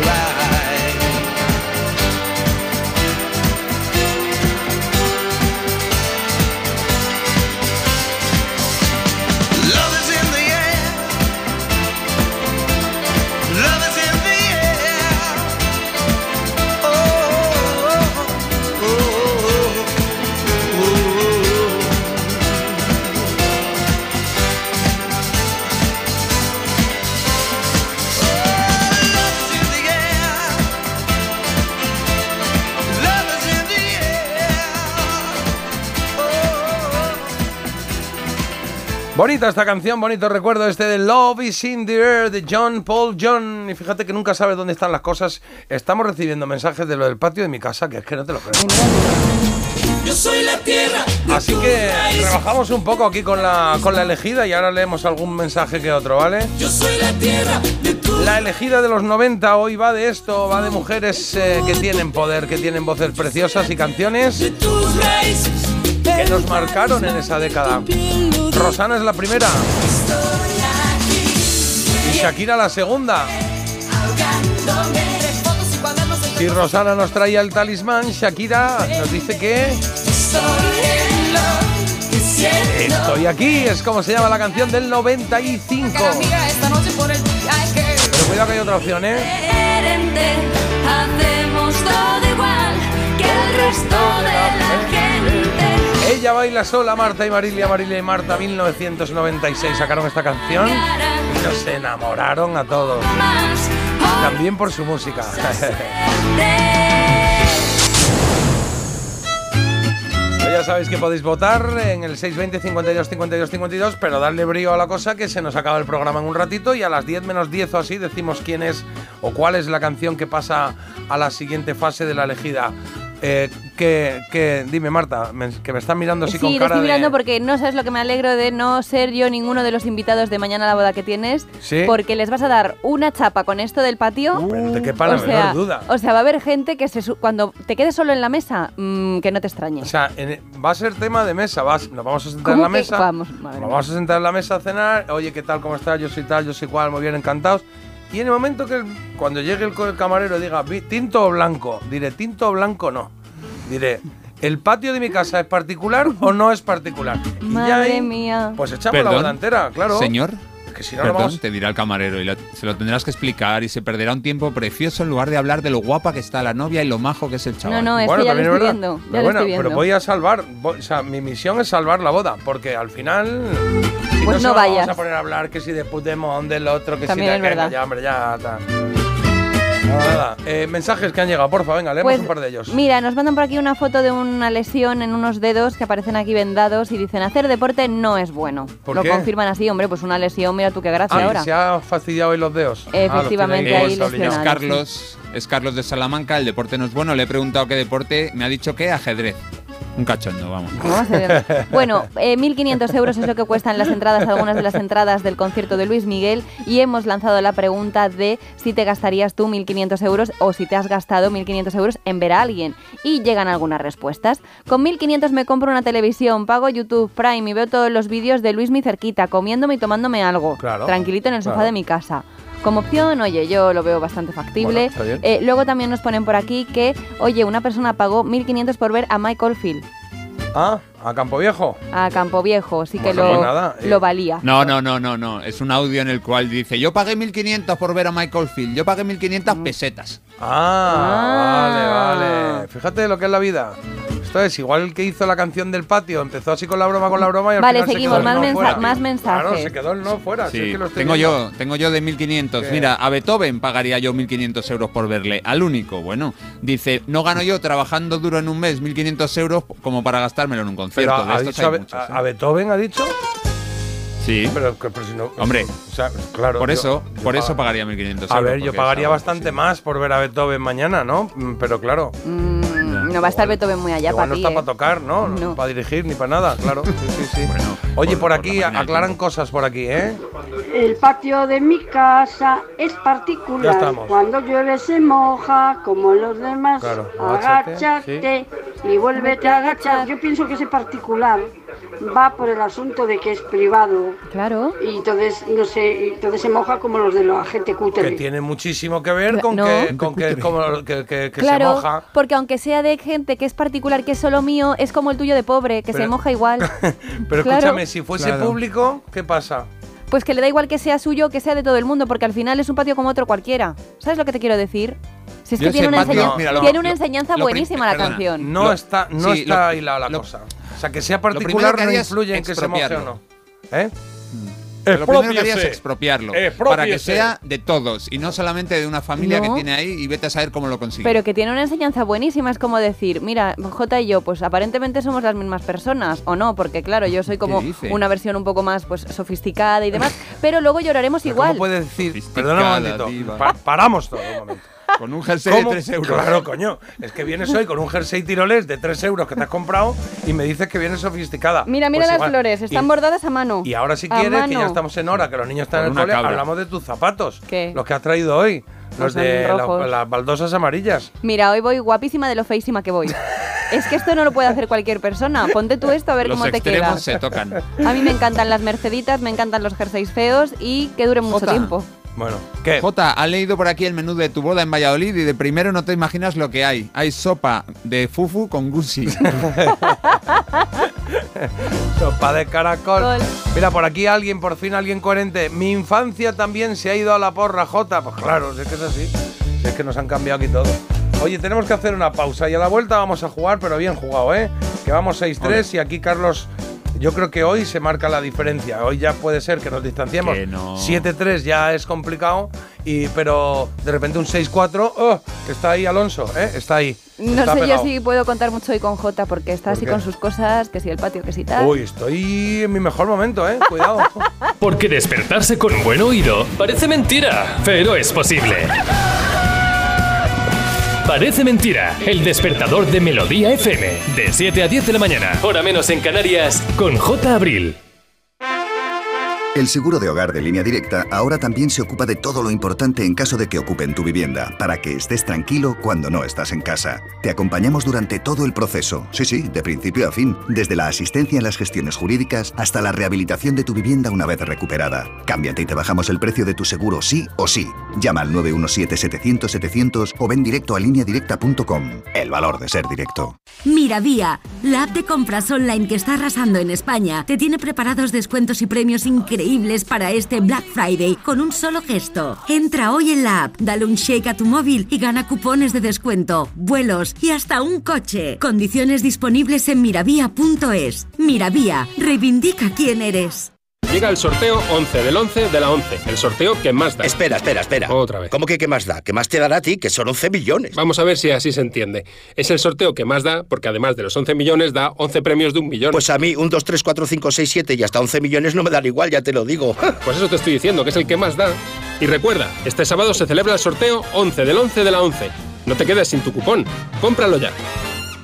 [SPEAKER 5] Bonita esta canción, bonito recuerdo este de Love is in the Air de John Paul John. Y fíjate que nunca sabes dónde están las cosas. Estamos recibiendo mensajes de lo del patio de mi casa, que es que no te lo creo.
[SPEAKER 7] Yo soy la tierra.
[SPEAKER 5] Así que rebajamos un poco aquí con la, con la elegida y ahora leemos algún mensaje que otro, ¿vale?
[SPEAKER 7] Yo soy la tierra
[SPEAKER 5] La elegida de los 90 hoy va de esto, va de mujeres eh, que tienen poder, que tienen voces preciosas y canciones
[SPEAKER 7] tus raíces.
[SPEAKER 5] Que nos marcaron en esa década. Rosana es la primera y Shakira la segunda. Si Rosana nos traía el talismán, Shakira nos dice que estoy aquí, es como se llama la canción del 95. Pero cuidado que hay otra opción, ¿eh?
[SPEAKER 4] Hacemos todo igual que el resto de la gente.
[SPEAKER 5] Ella baila sola, Marta y Marilia, Marilia y Marta, 1996 sacaron esta canción y nos enamoraron a todos. También por su música. Ya sabéis que podéis votar en el 620 52 52 52, pero darle brío a la cosa que se nos acaba el programa en un ratito y a las 10 menos 10 o así decimos quién es o cuál es la canción que pasa a la siguiente fase de la elegida. Eh, que, que- dime Marta, me- que me están mirando así
[SPEAKER 6] Sí,
[SPEAKER 5] con
[SPEAKER 6] te
[SPEAKER 5] cara
[SPEAKER 6] estoy mirando
[SPEAKER 5] de...
[SPEAKER 6] porque no sabes lo que me alegro de no ser yo ninguno de los invitados de mañana a la boda que tienes.
[SPEAKER 5] ¿Sí?
[SPEAKER 6] Porque les vas a dar una chapa con esto del patio.
[SPEAKER 5] Pero te quepa la
[SPEAKER 6] o sea,
[SPEAKER 5] menor duda.
[SPEAKER 6] O sea, va a haber gente que se su- cuando te quedes solo en la mesa, mm, que no te extrañe.
[SPEAKER 5] O sea, en- va a ser tema de mesa, vas, nos vamos a sentar en
[SPEAKER 6] ¿Cómo
[SPEAKER 5] la mesa.
[SPEAKER 6] vamos?
[SPEAKER 5] Nos vamos a sentar en la mesa a cenar. Oye, ¿qué tal? ¿Cómo estás? Yo soy tal, yo soy cual, muy bien, encantados. Y en el momento que el- cuando llegue el, camarero diga "Vi- tinto o blanco, diré tinto o blanco no. Diré, ¿el patio de mi casa es particular o no es particular? Y ya
[SPEAKER 6] Madre
[SPEAKER 5] ahí,
[SPEAKER 6] mía.
[SPEAKER 5] Pues echamos la boda entera, claro.
[SPEAKER 2] Señor.
[SPEAKER 5] Si no,
[SPEAKER 2] Perdón,
[SPEAKER 5] vamos.
[SPEAKER 2] te dirá el camarero y lo- se lo tendrás que explicar y se perderá un tiempo precioso en lugar de hablar de lo guapa que está la novia y lo majo que es el chaval.
[SPEAKER 6] No, no, es que ya lo
[SPEAKER 5] también
[SPEAKER 6] estoy
[SPEAKER 5] verdad.
[SPEAKER 6] viendo. Ya
[SPEAKER 5] Pero
[SPEAKER 6] lo
[SPEAKER 5] bueno,
[SPEAKER 6] estoy
[SPEAKER 5] pero voy a salvar, voy- o sea, mi misión es salvar la boda, porque al final, si
[SPEAKER 6] Pues
[SPEAKER 5] no,
[SPEAKER 6] no
[SPEAKER 5] se-
[SPEAKER 6] vayas.
[SPEAKER 5] vamos a poner a hablar que si de Puigdemont, del otro, que
[SPEAKER 6] También
[SPEAKER 5] si de
[SPEAKER 6] verdad.
[SPEAKER 5] ya, hombre, ya, tal. Nada, eh, mensajes que han llegado, porfa, venga, leemos
[SPEAKER 6] Pues,
[SPEAKER 5] un par de ellos.
[SPEAKER 6] Mira, nos mandan por aquí una foto de una lesión en unos dedos que aparecen aquí vendados y dicen hacer deporte no es bueno.
[SPEAKER 5] ¿Por
[SPEAKER 6] Lo
[SPEAKER 5] qué?
[SPEAKER 6] confirman así, hombre, pues una lesión, mira tú qué gracia
[SPEAKER 5] Ah,
[SPEAKER 6] ahora.
[SPEAKER 5] se ha fastidiado hoy los dedos. Ah, los
[SPEAKER 6] Efectivamente, ahí.
[SPEAKER 2] Es. Carlos, es Carlos de Salamanca, el deporte no es bueno. Le he preguntado qué deporte, me ha dicho que ajedrez. Un cachondo, vamos.
[SPEAKER 6] Vamos a ver. Bueno, eh, 1.500 euros es lo que cuestan las entradas, algunas de las entradas del concierto de Luis Miguel y hemos lanzado la pregunta de si te gastarías tú 1.500 euros o si te has gastado 1.500 euros en ver a alguien. Y llegan algunas respuestas. Con 1.500 me compro una televisión, pago YouTube Prime y veo todos los vídeos de Luis mi cerquita, comiéndome y tomándome algo.
[SPEAKER 5] Claro,
[SPEAKER 6] Tranquilito en el sofá
[SPEAKER 5] claro.
[SPEAKER 6] de mi casa. Como opción, oye, yo lo veo bastante factible.
[SPEAKER 5] Bueno.
[SPEAKER 6] Eh, luego también nos ponen por aquí que, oye, una persona pagó 1.500 por ver a Michael Field
[SPEAKER 5] Ah, a Campo Viejo.
[SPEAKER 6] a Campo Viejo, sí que
[SPEAKER 5] Bueno,
[SPEAKER 6] lo,
[SPEAKER 5] pues nada, eh.
[SPEAKER 6] lo valía.
[SPEAKER 2] No, no, no, no, no. Es un audio en el cual dice, yo pagué 1.500 por ver a Michael Field, yo pagué 1.500
[SPEAKER 6] Mm.
[SPEAKER 2] pesetas.
[SPEAKER 5] Ah,
[SPEAKER 6] Ah.
[SPEAKER 5] vale, vale. Fíjate lo que es la vida. Esto es igual el que hizo la canción del patio. Empezó así con la broma, con la broma y al
[SPEAKER 6] Vale,
[SPEAKER 5] final se
[SPEAKER 6] seguimos,
[SPEAKER 5] quedó el
[SPEAKER 6] más
[SPEAKER 5] no
[SPEAKER 6] mensa-
[SPEAKER 5] fuera.
[SPEAKER 6] más
[SPEAKER 5] Claro,
[SPEAKER 6] mensajes.
[SPEAKER 5] se quedó el no fuera. si
[SPEAKER 2] Sí,
[SPEAKER 5] es que lo estoy
[SPEAKER 2] tengo
[SPEAKER 5] viendo.
[SPEAKER 2] yo, tengo yo de 1.500.
[SPEAKER 5] ¿Qué?
[SPEAKER 2] Mira, a Beethoven pagaría yo 1.500 euros por verle. Al único, bueno, dice, no gano yo trabajando duro en un mes 1.500 euros como para gastármelo en un
[SPEAKER 5] Pero
[SPEAKER 2] concierto.
[SPEAKER 5] ha,
[SPEAKER 2] de
[SPEAKER 5] ha
[SPEAKER 2] estos
[SPEAKER 5] dicho a,
[SPEAKER 2] hay
[SPEAKER 5] Be-
[SPEAKER 2] muchos,
[SPEAKER 5] a-
[SPEAKER 2] ¿eh?
[SPEAKER 5] a Beethoven, ha dicho.
[SPEAKER 2] Sí.
[SPEAKER 5] Pero, que- pero si no.
[SPEAKER 2] Hombre,
[SPEAKER 5] o sea, claro.
[SPEAKER 2] por
[SPEAKER 5] yo-
[SPEAKER 2] eso,
[SPEAKER 5] yo
[SPEAKER 2] por eso
[SPEAKER 5] paga-
[SPEAKER 2] pagaría 1.500 euros.
[SPEAKER 5] A ver, yo
[SPEAKER 2] porque
[SPEAKER 5] pagaría
[SPEAKER 2] algo
[SPEAKER 5] bastante más por ver a Beethoven mañana, ¿no? Mm, Pero claro.
[SPEAKER 6] Mm, no va a estar Beethoven muy allá para
[SPEAKER 5] no
[SPEAKER 6] ti.
[SPEAKER 5] está
[SPEAKER 6] ¿eh?
[SPEAKER 5] para tocar, ¿no?
[SPEAKER 6] No.
[SPEAKER 5] Para dirigir ni para nada, claro. Sí, sí, sí. Oye, por aquí aclaran cosas por aquí, ¿eh?
[SPEAKER 27] El patio de mi casa es
[SPEAKER 5] Ya
[SPEAKER 27] particular.
[SPEAKER 5] estamos.
[SPEAKER 27] Cuando llueve se moja como los demás.
[SPEAKER 5] Claro, agáchate,
[SPEAKER 27] Agáchate y vuélvete a agachar. Yo pienso que ese particular va por el asunto de que es privado.
[SPEAKER 6] Claro.
[SPEAKER 27] Y entonces, no sé, entonces se moja como los de la gente
[SPEAKER 5] Que
[SPEAKER 27] cutre.
[SPEAKER 5] tiene muchísimo que ver con
[SPEAKER 6] No.
[SPEAKER 5] que, con que, como que, que- que se
[SPEAKER 6] Claro,
[SPEAKER 5] moja.
[SPEAKER 6] porque aunque sea de gente que es particular, que es solo mío, es como el tuyo de pobre, que se moja igual.
[SPEAKER 5] Pero
[SPEAKER 6] Claro.
[SPEAKER 5] escúchame, si fuese
[SPEAKER 2] Claro.
[SPEAKER 5] público, ¿qué pasa?
[SPEAKER 6] Pues que le da igual que sea suyo o que sea de todo el mundo, porque al final es un patio como otro cualquiera. ¿Sabes lo que te quiero decir? Si es que tiene una,
[SPEAKER 2] patio-
[SPEAKER 6] enseña-
[SPEAKER 2] mira, lo-
[SPEAKER 6] tiene una enseñanza
[SPEAKER 2] lo
[SPEAKER 6] buenísima la canción.
[SPEAKER 5] No
[SPEAKER 2] Lo-
[SPEAKER 5] está, no
[SPEAKER 2] sí,
[SPEAKER 5] está
[SPEAKER 2] lo-
[SPEAKER 5] ahí la, cosa. O sea, que sea particular
[SPEAKER 2] que
[SPEAKER 5] no influye en que se moje o no. ¿Eh?
[SPEAKER 2] Lo primero que haría es
[SPEAKER 5] Expropiese.
[SPEAKER 2] expropiarlo. Para que sea de todos y no solamente de una familia
[SPEAKER 6] No.
[SPEAKER 2] que tiene ahí y vete a saber cómo lo consigue.
[SPEAKER 6] Pero que tiene una enseñanza buenísima, es como decir, mira, J y yo, pues aparentemente somos las mismas personas, o no, porque claro, yo soy como una versión un poco más pues sofisticada y demás, pero luego lloraremos
[SPEAKER 5] Pero
[SPEAKER 6] igual.
[SPEAKER 5] ¿Cómo puedes decir? Perdona un momentito.
[SPEAKER 2] diva.
[SPEAKER 5] Pa- paramos todo un momento.
[SPEAKER 2] Con un jersey de
[SPEAKER 5] ¿Cómo?
[SPEAKER 2] 3 euros.
[SPEAKER 5] Claro, coño. Es que vienes hoy con un jersey tirolés de 3 euros que te has comprado y me dices que vienes sofisticada.
[SPEAKER 6] Mira, mira
[SPEAKER 5] Pues
[SPEAKER 6] las
[SPEAKER 5] igual.
[SPEAKER 6] flores, están
[SPEAKER 5] Y-
[SPEAKER 6] bordadas a mano.
[SPEAKER 5] Y ahora si
[SPEAKER 6] A
[SPEAKER 5] quieres, que ya estamos en hora, que los niños están en el cole,
[SPEAKER 2] cabra.
[SPEAKER 5] hablamos de tus zapatos.
[SPEAKER 6] ¿Qué?
[SPEAKER 5] Los que has traído hoy. Los
[SPEAKER 6] Pues son
[SPEAKER 5] de la- las baldosas amarillas.
[SPEAKER 6] Mira, hoy voy guapísima de lo feísima que voy. es que esto no lo puede hacer cualquier persona. Ponte tú esto a ver
[SPEAKER 2] Los
[SPEAKER 6] cómo te queda.
[SPEAKER 2] extremos se tocan.
[SPEAKER 6] A mí me encantan las merceditas, me encantan los jerseys feos y que duren mucho
[SPEAKER 2] Jota.
[SPEAKER 6] tiempo.
[SPEAKER 5] Bueno, ¿qué?
[SPEAKER 2] Jota, ha leído por aquí el menú de tu boda en Valladolid y de primero no te imaginas lo que hay. Hay sopa de fufu con gusi.
[SPEAKER 5] Sopa de caracol.
[SPEAKER 6] Col.
[SPEAKER 5] Mira, por aquí alguien, por fin alguien coherente. Mi infancia también se ha ido a la porra, Jota. Pues claro, si es que es así. Si es que nos han cambiado aquí todo. Oye, tenemos que hacer una pausa y a la vuelta vamos a jugar, pero bien jugado, ¿eh? Que vamos 6-3 y aquí Carlos. Yo creo que hoy se marca la diferencia. Hoy ya puede ser que nos distanciemos.
[SPEAKER 2] Que no.
[SPEAKER 5] 7-3 ya es complicado, y, pero de repente un 6-4, ¡oh! que está ahí Alonso, ¿eh? Está ahí.
[SPEAKER 6] No
[SPEAKER 5] Está
[SPEAKER 6] sé
[SPEAKER 5] pegado.
[SPEAKER 6] yo si puedo contar mucho hoy con J porque está
[SPEAKER 5] ¿Por
[SPEAKER 6] así
[SPEAKER 5] qué?
[SPEAKER 6] con sus cosas, que si el patio, que si tal.
[SPEAKER 5] Uy, estoy en mi mejor momento, ¿eh? Cuidado.
[SPEAKER 3] Porque despertarse con buen oído parece mentira, pero es posible. Parece mentira. El despertador de Melodía FM. De 7 a 10 de la mañana. Hora menos en Canarias. Con J. Abril.
[SPEAKER 24] El seguro de hogar de línea directa ahora también se ocupa de todo lo importante en caso de que ocupen tu vivienda, para que estés tranquilo cuando no estás en casa. Te acompañamos durante todo el proceso, sí, sí, de principio a fin, desde la asistencia en las gestiones jurídicas hasta la rehabilitación de tu vivienda una vez recuperada. Cámbiate y te bajamos el precio de tu seguro sí o sí. Llama al 917-700-700 o ven directo a lineadirecta.com. El valor de ser directo.
[SPEAKER 10] Miravía, la app de compras online que está arrasando en España, te tiene preparados descuentos y premios increíbles para este Black Friday con un solo gesto. Entra hoy en la app, dale un shake a tu móvil y gana cupones de descuento, vuelos y hasta un coche. Condiciones disponibles en miravía.es. Miravía, reivindica quién eres.
[SPEAKER 28] Llega el sorteo 11 del 11 de la 11. El sorteo que más da.
[SPEAKER 29] Espera, espera, espera.
[SPEAKER 28] Otra vez.
[SPEAKER 29] ¿Cómo que qué más da? ¿Qué más te dará a ti? Que son 11 millones.
[SPEAKER 28] Vamos a ver si así se entiende. Es el sorteo que más da porque además de los 11 millones da 11 premios de un millón.
[SPEAKER 29] Pues a mí un 2, 3, 4, 5, 6, 7 y hasta 11 millones no me dan igual, ya te lo digo.
[SPEAKER 28] Pues eso te estoy diciendo, que es el que más da. Y recuerda, este sábado se celebra el sorteo 11 del 11 de la 11. No te quedes sin tu cupón. Cómpralo ya.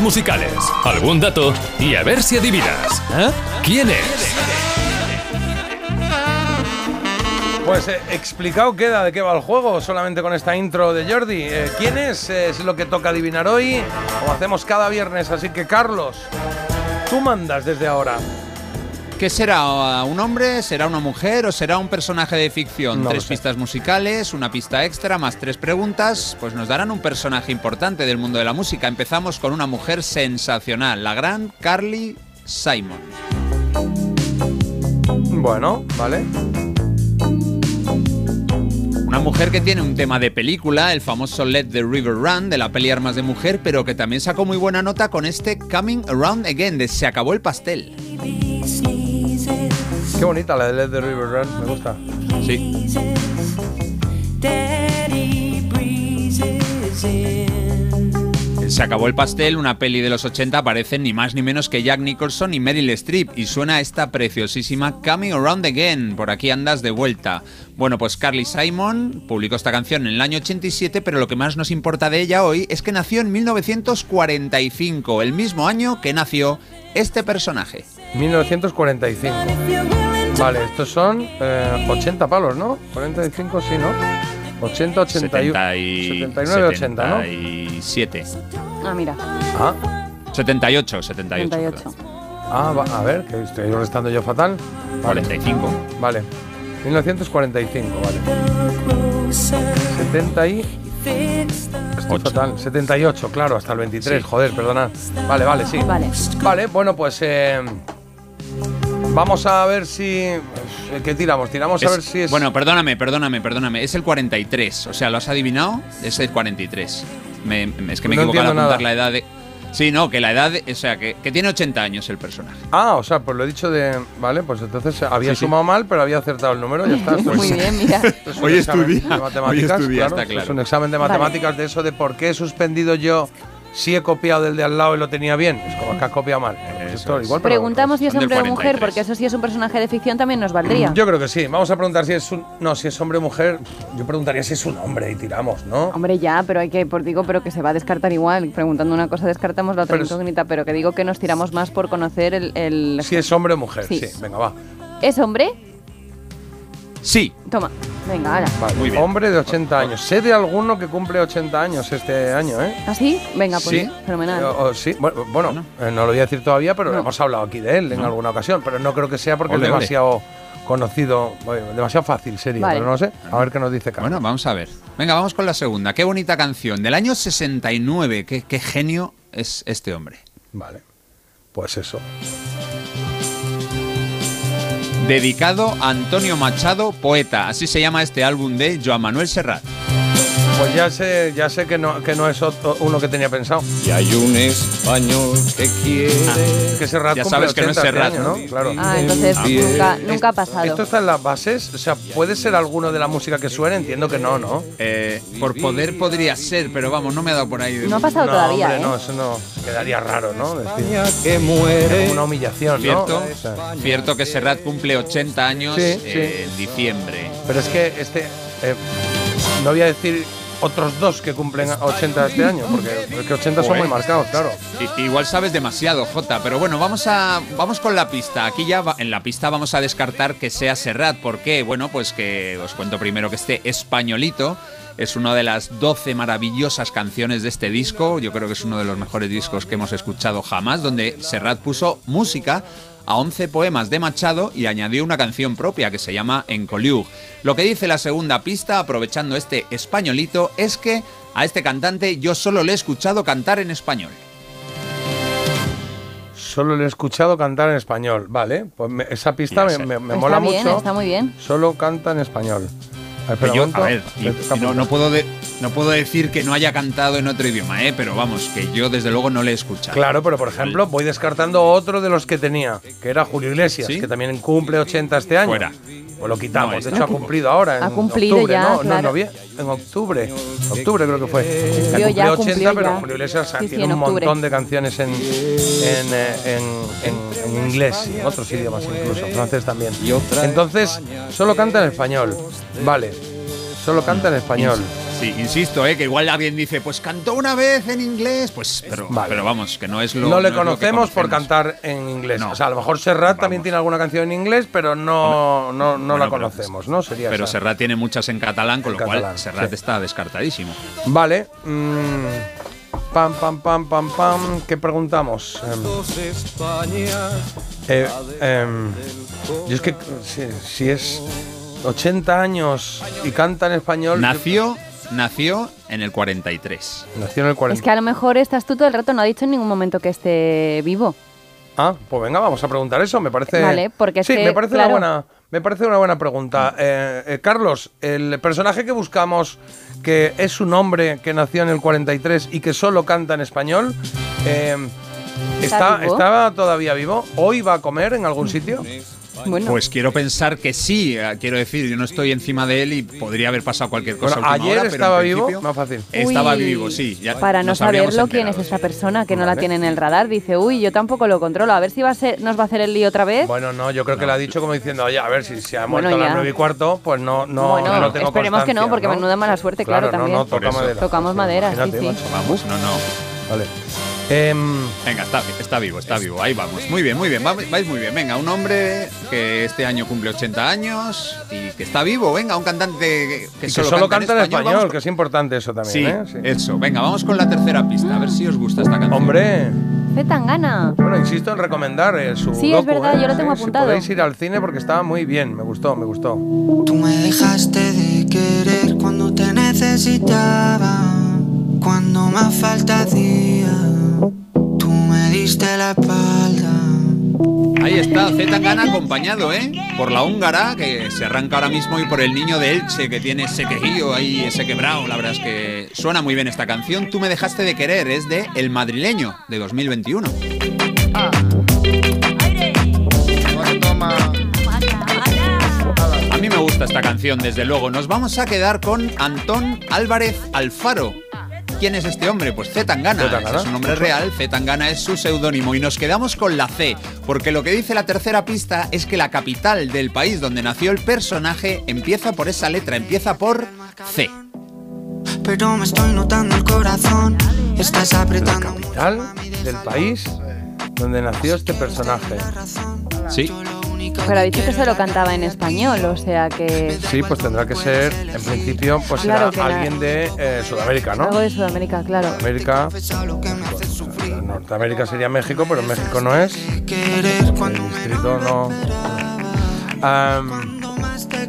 [SPEAKER 3] Musicales, algún dato y a ver si adivinas. ¿Eh? ¿Quién es?
[SPEAKER 5] Pues eh, explicado queda de qué va el juego, solamente con esta intro de Jordi. Eh, ¿Quién es? Es lo que toca adivinar hoy, o hacemos cada viernes. Así que, Carlos, tú mandas desde ahora.
[SPEAKER 2] ¿Qué será? ¿Un hombre? ¿Será una mujer? ¿O será un personaje de ficción?
[SPEAKER 5] No
[SPEAKER 2] tres pistas musicales, una pista extra, más tres preguntas. Pues nos darán un personaje importante del mundo de la música. Empezamos con una mujer sensacional, la gran Carly Simon.
[SPEAKER 5] Bueno, vale.
[SPEAKER 2] Una mujer que tiene un tema de película, el famoso Let the River Run de la peli Armas de Mujer, pero que también sacó muy buena nota con este Coming Around Again de Se acabó el pastel.
[SPEAKER 5] Qué bonita la de Let the River Run, me gusta.
[SPEAKER 2] Sí. Se acabó el pastel, una peli de los 80, aparecen ni más ni menos que Jack Nicholson y Meryl Streep y suena esta preciosísima Coming Around Again, por aquí andas de vuelta. Bueno, pues Carly Simon publicó esta canción en el año 87, pero lo que más nos importa de ella hoy es que nació en 1945, el mismo año que nació este personaje.
[SPEAKER 5] 1945. Vale, estos son eh, 80 palos, ¿no? 45 sí, ¿no? 80, 81,
[SPEAKER 2] 70 y
[SPEAKER 5] 79, 80, ¿no?
[SPEAKER 2] 77.
[SPEAKER 6] Ah, mira.
[SPEAKER 5] Ah,
[SPEAKER 2] 78, 78.
[SPEAKER 6] 78.
[SPEAKER 5] ah va- a ver, que estoy restando yo fatal. Vale.
[SPEAKER 2] 45.
[SPEAKER 5] Vale. 1945, vale. 70 y... Estoy fatal. 78, claro, hasta el 23,
[SPEAKER 2] Sí.
[SPEAKER 5] joder, perdona. Vale, vale, sí.
[SPEAKER 6] Vale.
[SPEAKER 5] Vale, bueno, pues eh, vamos a ver si... eh, ¿Qué tiramos? Tiramos a
[SPEAKER 2] Es-
[SPEAKER 5] ver si es...
[SPEAKER 2] Bueno, perdóname, perdóname, perdóname. Es el 43. O sea, ¿lo has adivinado? Es el 43. Me- me- es que me he
[SPEAKER 5] No
[SPEAKER 2] equivocado al apuntar
[SPEAKER 5] nada.
[SPEAKER 2] la edad de. Sí, no, que la edad. de- o sea, que, que tiene 80 años el personaje.
[SPEAKER 5] Ah, o sea, pues lo he dicho de... Vale, pues entonces había
[SPEAKER 2] Sí, sí.
[SPEAKER 5] sumado mal, pero había acertado el número, ya está.
[SPEAKER 6] Muy bien, mira.
[SPEAKER 5] es un
[SPEAKER 2] Hoy
[SPEAKER 5] examen
[SPEAKER 2] estudia,
[SPEAKER 5] de
[SPEAKER 2] hoy
[SPEAKER 5] matemáticas,
[SPEAKER 2] estudia,
[SPEAKER 5] claro,
[SPEAKER 2] está claro.
[SPEAKER 5] Es un examen de
[SPEAKER 6] Vale.
[SPEAKER 5] matemáticas de eso de por qué he suspendido yo si he copiado del de al lado y lo tenía bien. Es como que has copiado mal. Pues esto
[SPEAKER 2] es.
[SPEAKER 5] igual, pero-
[SPEAKER 6] Preguntamos si es hombre o mujer,
[SPEAKER 2] 43.
[SPEAKER 6] porque eso si es un personaje de ficción también nos valdría.
[SPEAKER 5] Yo creo que sí. Vamos a preguntar si es un. No, si es hombre o mujer. Yo preguntaría si es un hombre y tiramos, ¿no?
[SPEAKER 6] Hombre, ya, pero hay que, por digo, pero que se va a descartar igual. Preguntando una cosa descartamos la otra
[SPEAKER 5] Pero es-
[SPEAKER 6] incógnita, pero que digo que nos tiramos más por conocer el... el-
[SPEAKER 5] Si es hombre o mujer. Sí.
[SPEAKER 6] Sí.
[SPEAKER 5] venga, va.
[SPEAKER 6] ¿Es hombre?
[SPEAKER 2] Sí.
[SPEAKER 6] Toma, venga, ahora.
[SPEAKER 5] Vale,
[SPEAKER 2] Muy bien.
[SPEAKER 5] Hombre de 80 años. Sé de alguno que cumple 80 años este año, ¿eh?
[SPEAKER 6] ¿Ah, sí? Venga, pues
[SPEAKER 5] sí.
[SPEAKER 6] fenomenal.
[SPEAKER 5] O- o sí. Bueno, bueno, eh, no lo voy a decir todavía, pero
[SPEAKER 6] No.
[SPEAKER 5] hemos hablado aquí de él en alguna ocasión. Pero no creo que sea porque
[SPEAKER 2] Ole,
[SPEAKER 5] es
[SPEAKER 2] ole.
[SPEAKER 5] demasiado conocido, bueno, demasiado fácil sería,
[SPEAKER 6] Vale.
[SPEAKER 5] pero no sé. A ver qué nos dice Carlos.
[SPEAKER 2] Bueno, vamos a ver. Venga, vamos con la segunda. Qué bonita canción. Del año 69. Qué, qué genio es este hombre.
[SPEAKER 5] Vale. Pues eso.
[SPEAKER 2] Dedicado a Antonio Machado, poeta. Así se llama este álbum de Joan Manuel Serrat.
[SPEAKER 5] Pues ya sé, ya sé que no, que no es otro- uno que tenía pensado.
[SPEAKER 30] Y hay un español que quiere.
[SPEAKER 5] Que Serrat
[SPEAKER 2] Ya sabes que no es
[SPEAKER 5] 80
[SPEAKER 2] Serrat,
[SPEAKER 5] año,
[SPEAKER 2] ¿no?
[SPEAKER 5] ¿no? Claro.
[SPEAKER 6] Ah, entonces nunca, nunca ha pasado.
[SPEAKER 5] ¿Esto está en las bases? O sea, ¿puede ser alguno de la música que suene? Entiendo que no, ¿no?
[SPEAKER 2] Eh, por poder podría ser, pero vamos, no me ha dado por ahí.
[SPEAKER 6] No ha pasado
[SPEAKER 5] no,
[SPEAKER 6] todavía,
[SPEAKER 5] hombre,
[SPEAKER 6] ¿eh?
[SPEAKER 5] no, eso no. Quedaría raro, ¿no? Decir,
[SPEAKER 30] que muere.
[SPEAKER 5] una humillación, ¿no?
[SPEAKER 2] Cierto,
[SPEAKER 5] O sea,
[SPEAKER 2] cierto que Serrat cumple 80 años
[SPEAKER 5] Sí,
[SPEAKER 2] eh, en diciembre.
[SPEAKER 5] pero es que este. No voy a decir otros dos que cumplen 80 este año, porque es que 80 son muy marcados, claro.
[SPEAKER 2] Igual sabes demasiado, Jota, pero bueno, vamos a vamos con la pista. Aquí ya va- en la pista vamos a descartar que sea Serrat. ¿Por qué? Bueno, pues que os cuento primero que este españolito es una de las 12 maravillosas canciones de este disco. Yo creo que es uno de los mejores discos que hemos escuchado jamás, donde Serrat puso música a 11 poemas de Machado y añadió una canción propia que se llama Encoliug. Lo que dice la segunda pista, aprovechando este españolito, es que a este cantante yo solo le he escuchado cantar en español.
[SPEAKER 5] Solo le he escuchado cantar en español. Vale, pues me- esa pista me, me- me
[SPEAKER 6] está
[SPEAKER 5] mola
[SPEAKER 6] bien,
[SPEAKER 5] mucho.
[SPEAKER 6] está muy bien.
[SPEAKER 5] Solo canta en español. Espera
[SPEAKER 2] Yo, a ver, y- no, no puedo de- no puedo decir que no haya cantado en otro idioma, ¿eh? pero vamos, que yo desde luego no le he escuchado.
[SPEAKER 5] Claro, pero por ejemplo, voy descartando otro de los que tenía, que era Julio Iglesias,
[SPEAKER 2] ¿Sí?
[SPEAKER 5] que también cumple 80 este año.
[SPEAKER 2] Fuera.
[SPEAKER 5] Pues lo quitamos.
[SPEAKER 2] No,
[SPEAKER 5] de hecho, ha cumplido ahora. En
[SPEAKER 6] Ha cumplido
[SPEAKER 5] octubre,
[SPEAKER 6] ya,
[SPEAKER 5] ¿no? No,
[SPEAKER 6] claro.
[SPEAKER 5] no, en octubre. Octubre creo que fue. Que
[SPEAKER 6] Cumplió ya,
[SPEAKER 5] cumplió 80,
[SPEAKER 6] cumplió
[SPEAKER 5] pero
[SPEAKER 6] ya.
[SPEAKER 5] Julio Iglesias
[SPEAKER 6] Sí, sí,
[SPEAKER 5] tiene
[SPEAKER 6] en
[SPEAKER 5] un montón de canciones en, en, eh, en- en- en inglés, en otros idiomas incluso, francés también. Entonces, solo canta en español. Vale. Solo canta en español.
[SPEAKER 2] Sí, insisto, ¿eh? que igual alguien dice, pues cantó una vez en inglés, pues, pero,
[SPEAKER 5] Vale.
[SPEAKER 2] pero vamos, que no es lo
[SPEAKER 5] no le
[SPEAKER 2] lo que
[SPEAKER 5] conocemos por
[SPEAKER 2] conocemos.
[SPEAKER 5] cantar en inglés.
[SPEAKER 2] No.
[SPEAKER 5] O sea, a lo mejor Serrat también tiene alguna canción en inglés, pero no, no, no la
[SPEAKER 2] pero-
[SPEAKER 5] conocemos, ¿no? Sería
[SPEAKER 2] Pero
[SPEAKER 5] esa.
[SPEAKER 2] Serrat tiene muchas en catalán, con
[SPEAKER 5] En
[SPEAKER 2] lo cual Serrat
[SPEAKER 5] sí.
[SPEAKER 2] está descartadísimo.
[SPEAKER 5] Vale. mm, pam, pam, pam, pam, pam. ¿Qué preguntamos? Em, eh, em, yo es que si, si es 80 años y canta en español.
[SPEAKER 2] Nació, nació en el 43.
[SPEAKER 5] nació en el 40.
[SPEAKER 6] Es que a lo mejor estás tú todo el rato, no ha dicho en ningún momento que esté vivo.
[SPEAKER 5] Ah, pues venga, vamos a preguntar eso. Me parece.
[SPEAKER 6] Vale, porque es
[SPEAKER 5] sí,
[SPEAKER 6] que,
[SPEAKER 5] me parece
[SPEAKER 6] claro.
[SPEAKER 5] una buena. Me parece una buena pregunta. Eh, eh, Carlos, el personaje que buscamos, que es un hombre que nació en el 43 y que solo canta en español, eh,
[SPEAKER 6] ¿Está
[SPEAKER 5] ¿está,
[SPEAKER 6] vivo?
[SPEAKER 5] ¿estaba todavía vivo? ¿Hoy va a comer en algún sitio?
[SPEAKER 6] Bueno,
[SPEAKER 2] Pues quiero pensar que sí, eh, quiero decir, yo no estoy encima de él y podría haber pasado cualquier cosa.
[SPEAKER 5] Bueno, ayer
[SPEAKER 2] hora, pero en
[SPEAKER 5] estaba vivo, más fácil.
[SPEAKER 2] Estaba
[SPEAKER 6] Uy,
[SPEAKER 2] vivo, sí. ya
[SPEAKER 6] para no saberlo quién es
[SPEAKER 2] sí.
[SPEAKER 6] persona que no la tiene en el radar, dice, uy, yo tampoco lo controlo, a ver si va a ser, nos va a hacer el lío otra vez.
[SPEAKER 5] Bueno, no, yo creo que lo ha dicho como diciendo, oye, a ver si se ha
[SPEAKER 6] Bueno,
[SPEAKER 5] muerto a las
[SPEAKER 6] ya.
[SPEAKER 5] 9 y cuarto, pues no, no,
[SPEAKER 6] bueno,
[SPEAKER 5] no tengo
[SPEAKER 6] esperemos que no, porque menuda mala suerte, claro,
[SPEAKER 5] Claro, no,
[SPEAKER 6] también.
[SPEAKER 5] no.
[SPEAKER 6] Tocamos madera, sí.
[SPEAKER 2] Vamos, no, no.
[SPEAKER 5] Vale. Em,
[SPEAKER 2] Venga, está, está vivo, está vivo. Ahí vamos. Muy bien, muy bien. va- Vais muy bien. Venga, un hombre que este año cumple 80 años y que está vivo. Venga, un cantante que, que
[SPEAKER 5] y que
[SPEAKER 2] solo,
[SPEAKER 5] solo canta en español,
[SPEAKER 2] Vamos
[SPEAKER 5] que es importante eso también,
[SPEAKER 2] sí,
[SPEAKER 5] ¿eh?
[SPEAKER 2] eso. Venga, vamos con la tercera pista. A ver si os gusta esta canción.
[SPEAKER 5] Hombre,
[SPEAKER 6] Z Tangana.
[SPEAKER 5] bueno, insisto en recomendar eh, su
[SPEAKER 6] Sí, es
[SPEAKER 5] docu,
[SPEAKER 6] verdad,
[SPEAKER 5] ¿eh?
[SPEAKER 6] yo lo tengo
[SPEAKER 5] Sí,
[SPEAKER 6] apuntado.
[SPEAKER 5] Si podéis ir al cine porque estaba muy bien, me gustó, me gustó.
[SPEAKER 31] Tú me dejaste de querer cuando te necesitaba, cuando más falta hacía. Tú me diste la espalda.
[SPEAKER 2] Ahí está, Z Tangana acompañado, ¿eh? Por la húngara, que se arranca ahora mismo, y por el niño de Elche, que tiene ese quejío ahí, ese quebrado. La verdad es que suena muy bien esta canción. Tú me dejaste de querer, es de El Madrileño, de 2021. A mí me gusta esta canción, desde luego. Nos vamos a quedar con Antón Álvarez Alfaro. ¿Quién es este hombre? Pues Z Tangana. Ese es su nombre real, Z Tangana es su seudónimo. Y nos quedamos con la C, porque lo que dice la tercera pista es que la capital del país donde nació el personaje empieza por esa letra, empieza por C.
[SPEAKER 31] Pero me estoy notando el corazón. Estás apretando.
[SPEAKER 5] Tal del país donde nació este personaje.
[SPEAKER 2] Sí.
[SPEAKER 6] Pero dicho que solo cantaba en español, o sea que.
[SPEAKER 5] Sí, pues tendrá que ser, en principio, pues
[SPEAKER 6] Claro
[SPEAKER 5] será alguien de eh, Sudamérica, ¿no?
[SPEAKER 6] Algo de Sudamérica, claro.
[SPEAKER 5] América. Norteamérica sería México, pero México no es. El distrito no. Am,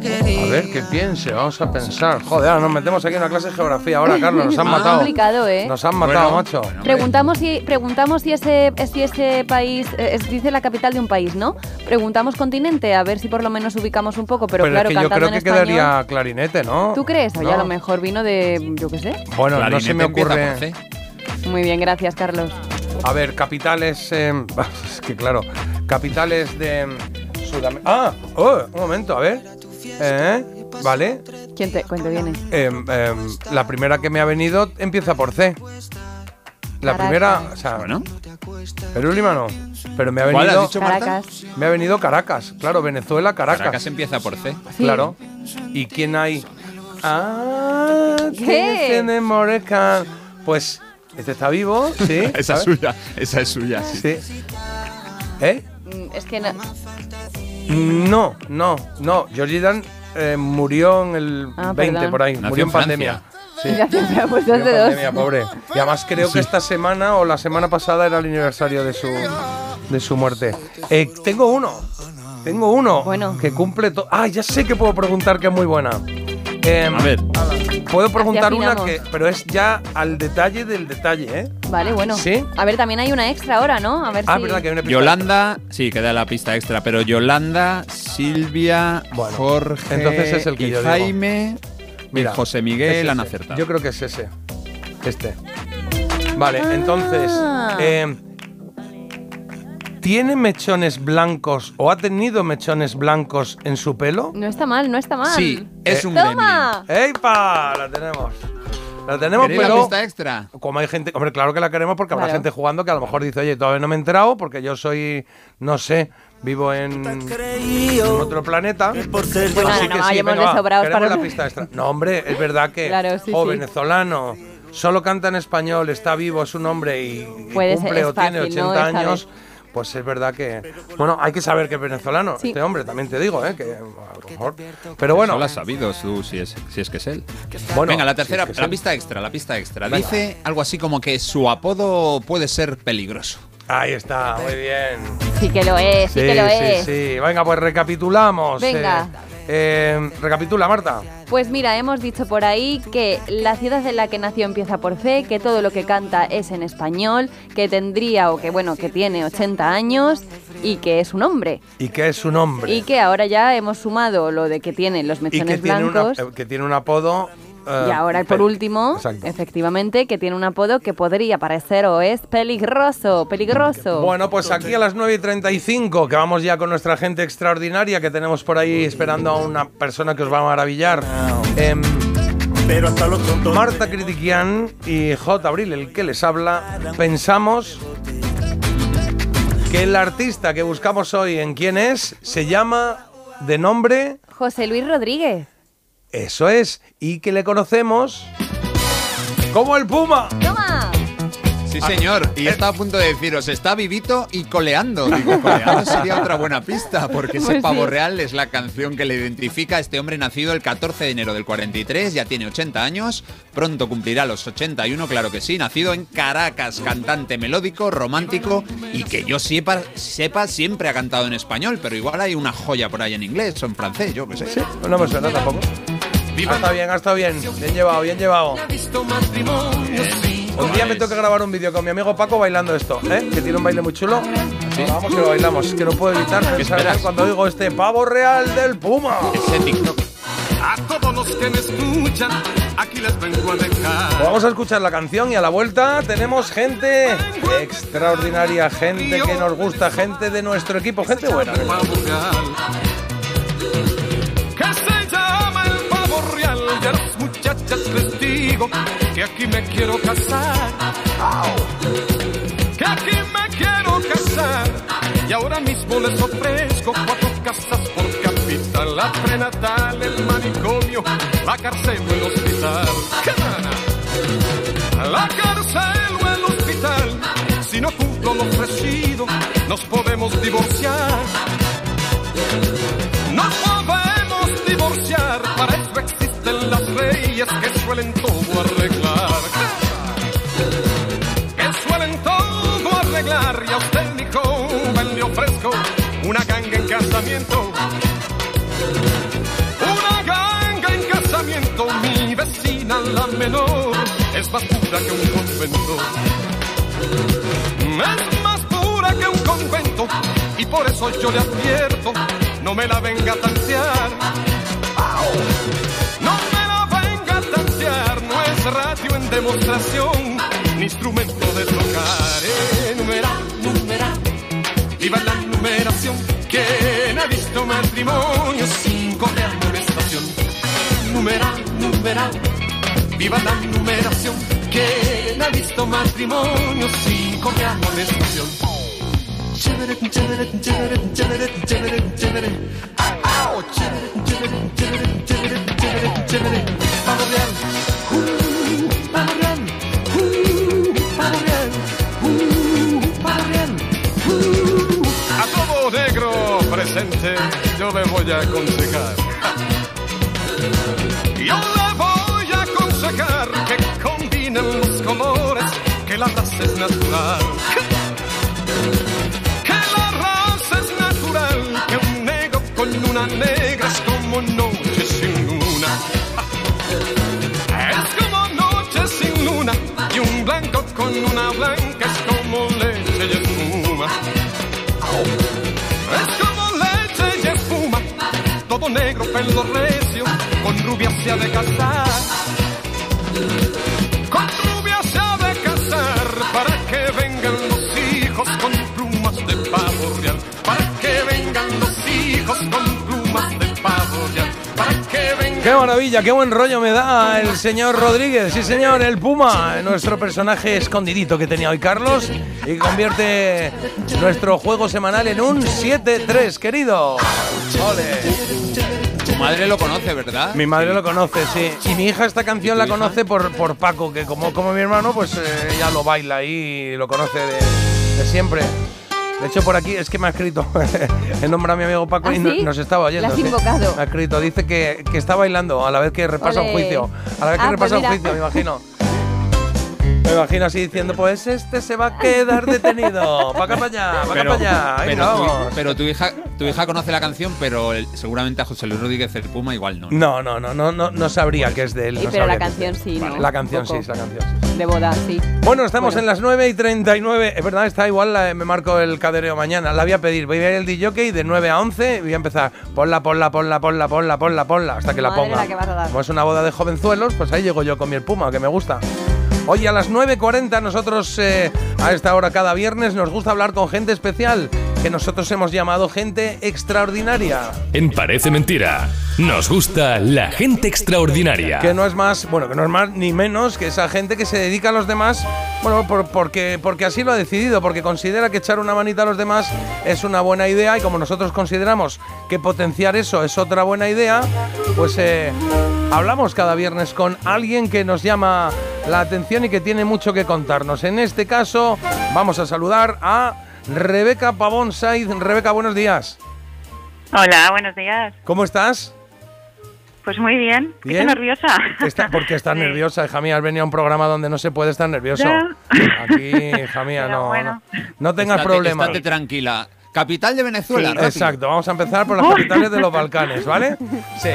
[SPEAKER 5] a ver qué piense, vamos a pensar. Joder, ahora nos metemos aquí en una clase de geografía. Ahora, Carlos, nos han
[SPEAKER 6] Es
[SPEAKER 5] matado.
[SPEAKER 6] complicado, ¿eh?
[SPEAKER 5] Nos han matado,
[SPEAKER 2] Bueno,
[SPEAKER 5] macho.
[SPEAKER 6] Preguntamos si, preguntamos si ese, si ese país, eh, es- dice la capital de un país, ¿no? Preguntamos continente, a ver si por lo menos ubicamos un poco, pero,
[SPEAKER 5] Pero,
[SPEAKER 6] claro,
[SPEAKER 5] es que yo
[SPEAKER 6] cantando
[SPEAKER 5] creo
[SPEAKER 6] en
[SPEAKER 5] que
[SPEAKER 6] español.
[SPEAKER 5] quedaría clarinete, ¿no?
[SPEAKER 6] ¿Tú crees? Oye,
[SPEAKER 5] No.
[SPEAKER 6] a lo mejor vino de, yo qué sé.
[SPEAKER 5] Bueno, no se me
[SPEAKER 2] Clarinete
[SPEAKER 5] ocurre.
[SPEAKER 6] Muy bien, gracias, Carlos.
[SPEAKER 5] A ver, capitales. eh, es que claro, capitales de Sudamérica. ¡Ah! Oh, un momento, a ver. Eh, vale.
[SPEAKER 6] ¿Quién te, cuente viene?
[SPEAKER 5] Em, em, la primera que me ha venido empieza por C. La
[SPEAKER 6] Caracas.
[SPEAKER 5] primera, o sea,
[SPEAKER 2] Bueno.
[SPEAKER 5] Perú Lima no. Pero me ha
[SPEAKER 2] ¿Cuál has
[SPEAKER 5] venido.
[SPEAKER 2] dicho, Marta?
[SPEAKER 6] Caracas.
[SPEAKER 5] Me ha venido Caracas, claro, Venezuela, Caracas.
[SPEAKER 2] Caracas empieza por C.
[SPEAKER 5] Claro. ¿Y quién hay? Ah, ¿quién
[SPEAKER 6] ¿Qué?
[SPEAKER 5] tiene Morecan? Pues, este está vivo, sí.
[SPEAKER 2] esa es suya, esa es suya. sí.
[SPEAKER 5] Sí. ¿Eh?
[SPEAKER 6] Mm, Es que no.
[SPEAKER 5] No, no, no. Georgie Dan eh, murió en el
[SPEAKER 6] Ah,
[SPEAKER 5] 20
[SPEAKER 6] perdón.
[SPEAKER 5] por ahí.
[SPEAKER 2] Nació
[SPEAKER 5] murió en pandemia. Sí.
[SPEAKER 6] Gracias, me ha puesto
[SPEAKER 5] Murió
[SPEAKER 6] hace
[SPEAKER 5] en
[SPEAKER 6] dos.
[SPEAKER 5] pandemia, pobre. Y además creo que esta semana o la semana pasada era el aniversario de su, de su muerte. Eh, tengo uno. Tengo uno.
[SPEAKER 6] Bueno.
[SPEAKER 5] Que cumple todo. Ah, ya sé que puedo preguntar que es muy buena. Em,
[SPEAKER 2] A ver,
[SPEAKER 5] Puedo preguntar una que. Pero es ya al detalle del detalle, ¿eh?
[SPEAKER 6] Vale, bueno.
[SPEAKER 5] ¿Sí?
[SPEAKER 6] A ver, también hay una extra ahora, ¿no? A ver
[SPEAKER 5] Ah,
[SPEAKER 6] si.
[SPEAKER 5] verdad que hay una pista.
[SPEAKER 2] Yolanda, sí, queda la pista extra, pero Yolanda, Silvia,
[SPEAKER 5] Bueno,
[SPEAKER 2] Jorge
[SPEAKER 5] entonces es el que
[SPEAKER 2] y
[SPEAKER 5] yo digo.
[SPEAKER 2] Jaime
[SPEAKER 5] Mira,
[SPEAKER 2] José Miguel han acertado.
[SPEAKER 5] Yo creo que es ese. Este. Vale,
[SPEAKER 6] Ah.
[SPEAKER 5] entonces. eh, ¿Tiene mechones blancos o ha tenido mechones blancos en su pelo?
[SPEAKER 6] No está mal, no está mal.
[SPEAKER 2] Sí, es
[SPEAKER 5] Eh,
[SPEAKER 2] un
[SPEAKER 6] ¡Toma!
[SPEAKER 5] ¡Eypa! La tenemos. La tenemos,
[SPEAKER 2] ¿Queréis la
[SPEAKER 5] pero.
[SPEAKER 2] pista extra?
[SPEAKER 5] Como hay gente. Hombre, claro que la queremos porque habrá gente jugando que a lo mejor dice, oye, todavía no me he enterado porque yo soy. No sé, vivo en. en otro planeta.
[SPEAKER 6] Bueno,
[SPEAKER 5] Así
[SPEAKER 6] no,
[SPEAKER 5] que
[SPEAKER 6] no,
[SPEAKER 5] sí, venga, va,
[SPEAKER 6] para-
[SPEAKER 5] la pista extra. No, hombre, es verdad que.
[SPEAKER 6] Claro, sí,
[SPEAKER 5] oh,
[SPEAKER 6] sí.
[SPEAKER 5] venezolano, solo canta en españlo, está vivo, es un hombre y, y
[SPEAKER 6] ser,
[SPEAKER 5] cumple o tiene
[SPEAKER 6] fácil,
[SPEAKER 5] 80
[SPEAKER 6] ¿no? Es
[SPEAKER 5] años. Pues es verdad que. Bueno, hay que saber que es venezolano,
[SPEAKER 6] Sí.
[SPEAKER 5] este hombre, también te digo, ¿eh? Que a lo mejor. Pero bueno.
[SPEAKER 2] Solo has sabido tú si es, si es que es él.
[SPEAKER 5] Bueno,
[SPEAKER 2] Venga, la
[SPEAKER 5] si
[SPEAKER 2] tercera,
[SPEAKER 5] es que es
[SPEAKER 2] la pista extra, la pista extra.
[SPEAKER 5] Venga.
[SPEAKER 2] Dice algo así como que su apodo puede ser peligroso.
[SPEAKER 5] Ahí está, muy bien.
[SPEAKER 6] Sí que lo es, sí, que lo
[SPEAKER 5] sí,
[SPEAKER 6] es.
[SPEAKER 5] sí. Venga, pues recapitulamos.
[SPEAKER 6] Venga.
[SPEAKER 5] Eh, eh, recapitula, Marta.
[SPEAKER 6] Pues mira, hemos dicho por ahí que la ciudad en la que nació empieza por C, que todo lo que canta es en español, que tendría o que bueno, que tiene 80 años y que es un hombre.
[SPEAKER 5] Y que es un hombre.
[SPEAKER 6] Y que ahora ya hemos sumado lo de que tiene los
[SPEAKER 5] Y
[SPEAKER 6] mechones
[SPEAKER 5] que tiene, una-
[SPEAKER 6] blancos.
[SPEAKER 5] que tiene un apodo.
[SPEAKER 6] Y ahora, por último,
[SPEAKER 5] Exacto.
[SPEAKER 6] efectivamente, que tiene un apodo que podría parecer o es peligroso, peligroso.
[SPEAKER 5] Bueno, pues aquí a las 9 y 35, que vamos ya con nuestra gente extraordinaria, que tenemos por ahí esperando a una persona que os va a maravillar. Em, Marta Critiquian y J. Abril, el que les habla, pensamos que el artista que buscamos hoy en quién es se llama de nombre,
[SPEAKER 6] José Luis Rodríguez.
[SPEAKER 5] Eso es, y que le conocemos como el Puma.
[SPEAKER 6] ¡Toma!
[SPEAKER 2] Sí, señor. Y estaba a punto de deciros, está vivito y coleando. Digo, coleando sería otra buena pista, porque ese
[SPEAKER 6] Pues
[SPEAKER 2] pavo
[SPEAKER 6] sí.
[SPEAKER 2] real es la canción que le identifica a este hombre nacido el 14 de enero del 43, ya tiene 80 años, pronto cumplirá los 81, claro que sí, nacido en Caracas, cantante melódico, romántico y que yo sepa, sepa siempre ha cantado en español, pero igual hay una joya por ahí en inglés o en francés, yo qué sé.
[SPEAKER 5] No me suena tampoco. Ha estado bien, ha estado bien. Bien llevado, bien llevado. Un día me tengo que grabar un vídeo con mi amigo Paco bailando esto, ¿eh? Que tiene un baile muy chulo. Vamos que lo bailamos, que no puedo evitar pensar cuando oigo este pavo real del Puma.
[SPEAKER 2] Ese TikTok.
[SPEAKER 32] A todos los que me escuchan, aquí les vengo a dejar.
[SPEAKER 5] Vamos a escuchar la canción y a la vuelta tenemos gente extraordinaria, gente que nos gusta, gente de nuestro equipo, gente buena.
[SPEAKER 32] Que se llama el pavo real de las muchachas les digo aquí me quiero casar. Que aquí me quiero casar. Y ahora mismo les ofrezco cuatro casas por capital. La prenatal, el manicomio, la cárcel o el hospital. ¡Qué! La cárcel o el hospital. Si no cumplo lo ofrecido, nos podemos divorciar. Nos podemos divorciar, para eso existen las leyes que suelen todo casamiento. Una ganga en casamiento, mi vecina la menor es más pura que un convento. Es más pura que un convento y por eso yo le advierto, no me la venga a tantear. No me la venga a tantear, no es radio en demostración, ni instrumento de tocar. Enumerar, numerar, viva la numeración, quien ha visto matrimonio sin correr amonestación. Numerar, numerar, viva la numeración, quien ha visto matrimonio sin correr amonestación. Chévere, chévere, chévere, chévere, chévere, chévere. Au, chévere, chévere, chévere, chévere, chévere, chévere. Pavo real, uh, pavo real, uh, pavo real, presente yo le voy a aconsejar. Yo le voy a aconsejar que combinen los colores, que la raza es natural. Que la raza es natural, que un negro con una negra es como noche sin luna. Es como noche sin luna, y un blanco con una blanca es como leche y negro, pelo recio, con rubia se ha de casar. Con rubia se ha de casar, para que vengan los hijos con plumas de pavo real. Para que vengan los hijos con plumas de pavo real. Para que vengan
[SPEAKER 5] Qué maravilla, qué buen rollo me da el señor Rodríguez. Sí, señor, el Puma, nuestro personaje escondidito que tenía hoy Carlos y convierte nuestro juego semanal en un 7-3, querido. Ole.
[SPEAKER 2] Tu madre lo conoce, ¿verdad?
[SPEAKER 5] Mi madre lo conoce, sí. Y mi hija esta canción la conoce por, por Paco, que como, como mi hermano, pues eh, ella lo baila y lo conoce de, de siempre. De hecho, por aquí es que me ha escrito el nombre a mi amigo Paco
[SPEAKER 6] ¿Ah,
[SPEAKER 5] y no-
[SPEAKER 6] sí?
[SPEAKER 5] nos estaba oyendo.
[SPEAKER 6] ¿La has
[SPEAKER 5] sí.
[SPEAKER 6] invocado?
[SPEAKER 5] Me ha escrito, dice que, que está bailando a la vez que repasa un juicio. A la vez que
[SPEAKER 6] Ah,
[SPEAKER 5] repasa
[SPEAKER 6] pues
[SPEAKER 5] un juicio, me imagino. Me imagino así diciendo, pues este se va a quedar detenido. Va acá para allá, va acá
[SPEAKER 2] Pero,
[SPEAKER 5] para allá. Venga,
[SPEAKER 2] pero, tu,
[SPEAKER 5] vamos.
[SPEAKER 2] pero tu hija, tu hija conoce la canción, pero el- seguramente a José Luis Rodríguez el Puma igual no.
[SPEAKER 5] No, no, no, no, no, no sabría que es de él.
[SPEAKER 6] Y
[SPEAKER 5] no
[SPEAKER 6] pero la canción sí, ¿no?
[SPEAKER 5] La canción sí, es la canción sí.
[SPEAKER 6] De boda, sí.
[SPEAKER 5] Bueno, estamos
[SPEAKER 6] Bueno.
[SPEAKER 5] en las 9 y 39. Es verdad, está igual, la- me marco el cadereo mañana. La voy a pedir. Voy a ir al DJ de 9 a 11 y voy a empezar. Ponla, ponla, ponla, ponla, ponla, ponla, ponla, hasta que la ponga.
[SPEAKER 6] la que vas a dar.
[SPEAKER 5] Como es una boda de jovenzuelos, pues ahí llego yo con mi Puma, que me gusta. Hoy a las 9.40 nosotros eh, a esta hora cada viernes nos gusta hablar con gente especial, que nosotros hemos llamado gente extraordinaria.
[SPEAKER 3] En Parece Mentira, nos gusta la gente extraordinaria.
[SPEAKER 5] Que no es más, bueno, que no es más ni menos que esa gente que se dedica a los demás, bueno, por- porque, porque así lo ha decidido, porque considera que echar una manita a los demás es una buena idea y como nosotros consideramos que potenciar eso es otra buena idea, pues eh, hablamos cada viernes con alguien que nos llama la atención y que tiene mucho que contarnos. En este caso, vamos a saludar a Rebeca Pavón Saiz. Rebeca, buenos días.
[SPEAKER 33] Hola, buenos días.
[SPEAKER 5] ¿Cómo estás?
[SPEAKER 33] Pues muy bien.
[SPEAKER 5] ¿Bien?
[SPEAKER 33] Estoy nerviosa.
[SPEAKER 5] Está, ¿Por qué estás nerviosa, hija mía? Has venido a un programa donde no se puede estar nervioso.
[SPEAKER 33] Ya.
[SPEAKER 5] Aquí, hija mía, no,
[SPEAKER 33] bueno.
[SPEAKER 5] no. No tengas
[SPEAKER 2] Estate-
[SPEAKER 5] problemas.
[SPEAKER 2] estate tranquila. Capital de Venezuela, rápido.
[SPEAKER 5] Exacto, vamos a empezar por las capitales de los Balcanes, ¿vale? Sí.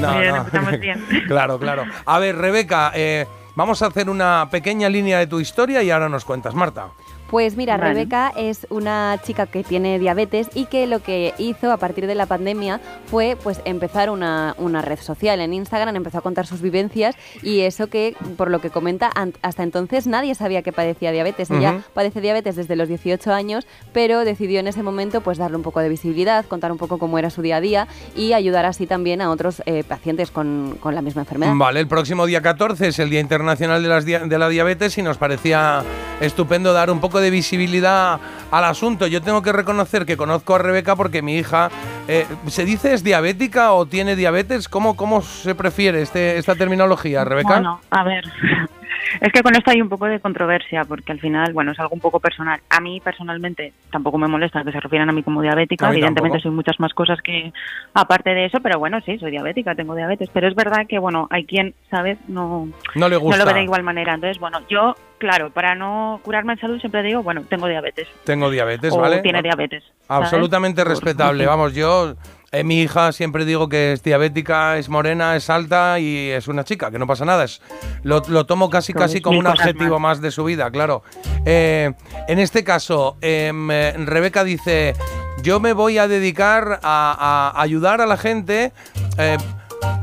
[SPEAKER 5] No,
[SPEAKER 33] Bien,
[SPEAKER 5] no.
[SPEAKER 33] empezamos bien.
[SPEAKER 5] Claro, claro. A ver, Rebeca, eh, vamos a hacer una pequeña línea de tu historia y ahora nos cuentas, Marta.
[SPEAKER 6] Pues mira. Rebeca es una chica que tiene diabetes y que lo que hizo a partir de la pandemia fue pues empezar una, una red social en Instagram, empezó a contar sus vivencias y eso que, por lo que comenta, hasta entonces nadie sabía que padecía diabetes. Ella padece diabetes desde los 18 años, pero decidió en ese momento pues darle un poco de visibilidad, contar un poco cómo era su día a día y ayudar así también a otros eh, pacientes con, con la misma enfermedad.
[SPEAKER 5] Vale, el próximo día 14 es el Día Internacional de, las dia- de la Diabetes y nos parecía estupendo dar un poco de visibilidad al asunto. Yo tengo que reconocer que conozco a Rebeca porque mi hija, eh, ¿se dice es diabética o tiene diabetes? ¿Cómo, cómo se prefiere este, esta terminología, Rebeca?
[SPEAKER 33] Bueno, a ver. Es que con esto hay un poco de controversia, porque al final, bueno, es algo un poco personal. A mí personalmente tampoco me molesta que se refieran a mí como diabética.
[SPEAKER 5] Mí
[SPEAKER 33] Evidentemente
[SPEAKER 5] tampoco.
[SPEAKER 33] soy muchas más cosas que aparte de eso, pero bueno, sí, soy diabética, tengo diabetes. Pero es verdad que, bueno, hay quien, ¿sabes? No,
[SPEAKER 5] No le gusta.
[SPEAKER 33] no lo ve de igual manera. Entonces, bueno, yo, claro, para no curarme en salud siempre digo, bueno, tengo diabetes.
[SPEAKER 5] Tengo diabetes,
[SPEAKER 33] o
[SPEAKER 5] ¿vale?
[SPEAKER 33] tiene diabetes.
[SPEAKER 5] Absolutamente respetable. Vamos, yo, eh, mi hija siempre digo que es diabética, es morena, es alta y es una chica, que no pasa nada. Es, lo, lo tomo casi, casi como un adjetivo más. de su vida, claro. Eh, en este caso, em, eh, Rebeca dice, yo me voy a dedicar a, a ayudar a la gente.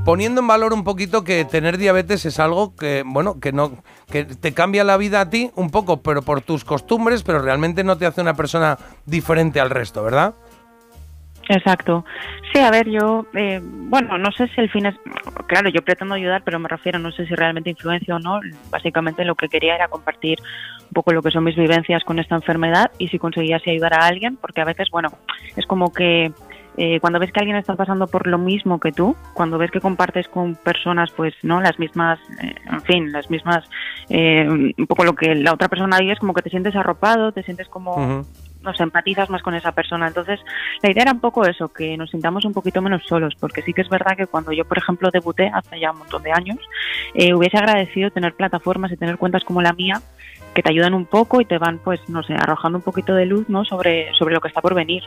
[SPEAKER 5] Poniendo en valor un poquito que tener diabetes es algo que, bueno, que no, que te cambia la vida a ti un poco, pero por tus costumbres, pero realmente no te hace una persona diferente al resto, ¿verdad?
[SPEAKER 33] Exacto. Sí, a ver, yo, eh, bueno, no sé si el fin es, claro, yo pretendo ayudar, pero me refiero, no sé si realmente influencia o no. Básicamente lo que quería era compartir un poco lo que son mis vivencias con esta enfermedad y si conseguía así ayudar a alguien, porque a veces, bueno, es como que eh, cuando ves que alguien está pasando por lo mismo que tú, cuando ves que compartes con personas, pues, ¿no? Las mismas, eh, en fin, las mismas, eh, un poco lo que la otra persona dice, es como que te sientes arropado, te sientes como nos empatizas más con esa persona. Entonces, la idea era un poco eso, que nos sintamos un poquito menos solos, porque sí que es verdad que cuando yo, por ejemplo, debuté hace ya un montón de años, eh, hubiese agradecido tener plataformas y tener cuentas como la mía que te ayudan un poco y te van, pues, no sé, arrojando un poquito de luz, ¿no? Sobre, sobre lo que está por venir.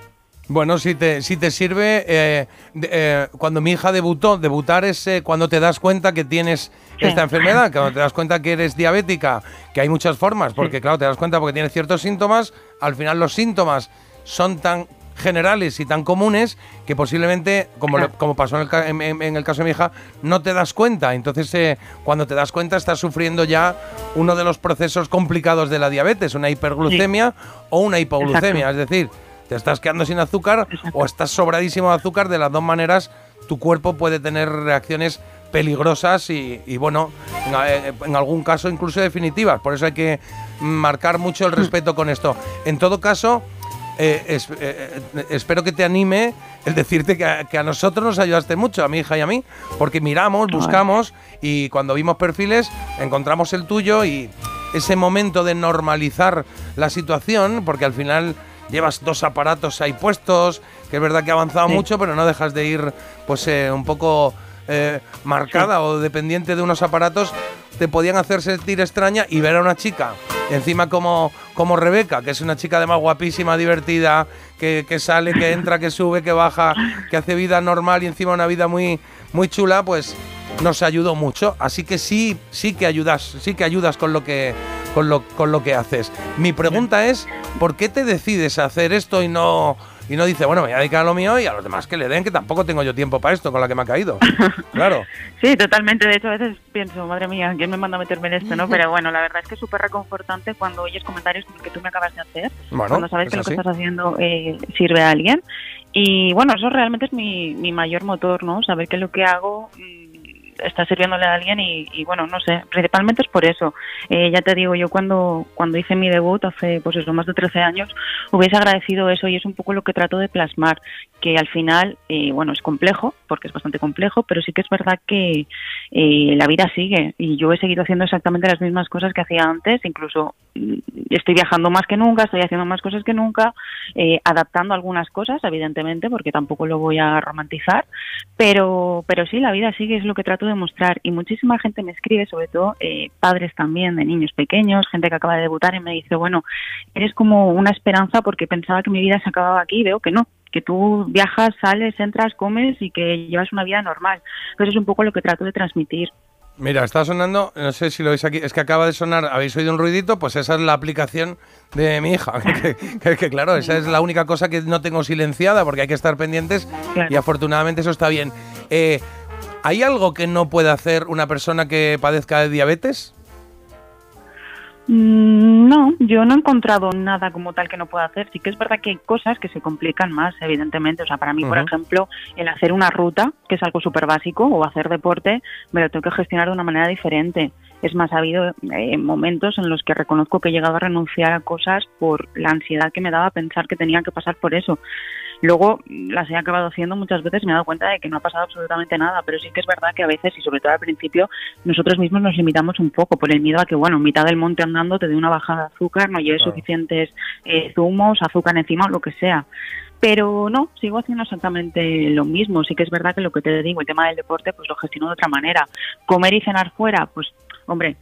[SPEAKER 5] Bueno, si te, si te sirve, eh, de- eh, cuando mi hija debutó, debutar es eh, cuando te das cuenta que tienes
[SPEAKER 33] Sí.
[SPEAKER 5] esta enfermedad, cuando te das cuenta que eres diabética, que hay muchas formas, porque claro, te das cuenta porque tienes ciertos síntomas, al final los síntomas son tan generales y tan comunes que posiblemente, como, le- como pasó en el, ca- en- en- en el caso de mi hija, no te das cuenta. Entonces, eh, cuando te das cuenta, estás sufriendo ya uno de los procesos complicados de la diabetes, una hiperglucemia o una hipoglucemia. Es decir, te estás quedando sin azúcar o estás sobradísimo de azúcar. De las dos maneras, tu cuerpo puede tener reacciones peligrosas y, y, bueno, en, eh, en algún caso incluso definitivas. Por eso hay que marcar mucho el respeto con esto. En todo caso, eh, es- eh, eh, espero que te anime el decirte que a, que a nosotros nos ayudaste mucho, a mi hija y a mí, porque miramos, buscamos y cuando vimos perfiles encontramos el tuyo y ese momento de normalizar la situación, porque al final llevas dos aparatos ahí puestos, que es verdad que ha avanzado
[SPEAKER 33] Sí.
[SPEAKER 5] mucho, pero no dejas de ir pues eh, un poco eh, marcada o dependiente de unos aparatos, te podían hacer sentir extraña y ver a una chica, encima como, como Rebeca, que es una chica además guapísima, divertida, que, que sale, que entra, que sube, que baja, que hace vida normal y encima una vida muy, muy chula, pues nos ayudó mucho. Así que sí, sí que ayudas, sí que ayudas con lo que, con lo, con lo que haces. Mi pregunta es, ¿por qué te decides a hacer esto y no, y no dices, bueno, me voy a dedicar a lo mío y a los demás que le den, que tampoco tengo yo tiempo para esto con la que me ha caído? Claro.
[SPEAKER 33] Sí, totalmente. De hecho, a veces pienso, madre mía, ¿quién me manda a meterme en esto? no Pero bueno, la verdad es que es súper reconfortante cuando oyes comentarios como el que tú me acabas de hacer,
[SPEAKER 5] Bueno,
[SPEAKER 33] cuando sabes
[SPEAKER 5] es
[SPEAKER 33] que lo que estás haciendo eh, sirve a alguien. Y bueno, eso realmente es mi, mi mayor motor, ¿no? Saber que lo que hago mm, está sirviéndole a alguien y, y, bueno, no sé, principalmente es por eso. Eh, ya te digo, yo cuando, cuando hice mi debut hace, pues eso, más de 13 años, hubiese agradecido eso y es un poco lo que trato de plasmar, que al final, eh, bueno, es complejo, porque es bastante complejo, pero sí que es verdad que eh, la vida sigue y yo he seguido haciendo exactamente las mismas cosas que hacía antes, incluso estoy viajando más que nunca, estoy haciendo más cosas que nunca, eh, adaptando algunas cosas, evidentemente, porque tampoco lo voy a romantizar, pero, pero sí, la vida sigue, es lo que trato de mostrar y muchísima gente me escribe, sobre todo eh, padres también de niños pequeños, gente que acaba de debutar y me dice, bueno, eres como una esperanza porque pensaba que mi vida se acababa aquí y veo que no, que tú viajas, sales, entras, comes y que llevas una vida normal. Pues es un poco lo que trato de transmitir.
[SPEAKER 5] Mira, está sonando, no sé si lo veis aquí, es que acaba de sonar, ¿habéis oído un ruidito? Pues esa es la aplicación de mi hija. Que, que- que, claro, esa es la única cosa que no tengo silenciada porque hay que estar pendientes y afortunadamente eso está bien. Eh, ¿Hay algo que no puede hacer una persona que padezca de diabetes?
[SPEAKER 33] Mm, No, yo no he encontrado nada como tal que no pueda hacer. Sí que es verdad que hay cosas que se complican más, evidentemente. O sea, para mí, por ejemplo, el hacer una ruta, que es algo súper básico, o hacer deporte, me lo tengo que gestionar de una manera diferente. Es más, ha habido eh, momentos en los que reconozco que he llegado a renunciar a cosas por la ansiedad que me daba pensar que tenía que pasar por eso. Luego las he acabado haciendo muchas veces y me he dado cuenta de que no ha pasado absolutamente nada, pero sí que es verdad que a veces, y sobre todo al principio, nosotros mismos nos limitamos un poco por el miedo a que, bueno, en mitad del monte andando te dé una bajada de azúcar, no lleves
[SPEAKER 34] Claro.
[SPEAKER 33] suficientes eh, zumos, azúcar encima o lo que sea. Pero no, sigo haciendo exactamente lo mismo. Sí que es verdad que lo que te digo, el tema del deporte, pues lo gestiono de otra manera. Comer y cenar fuera, pues, hombre,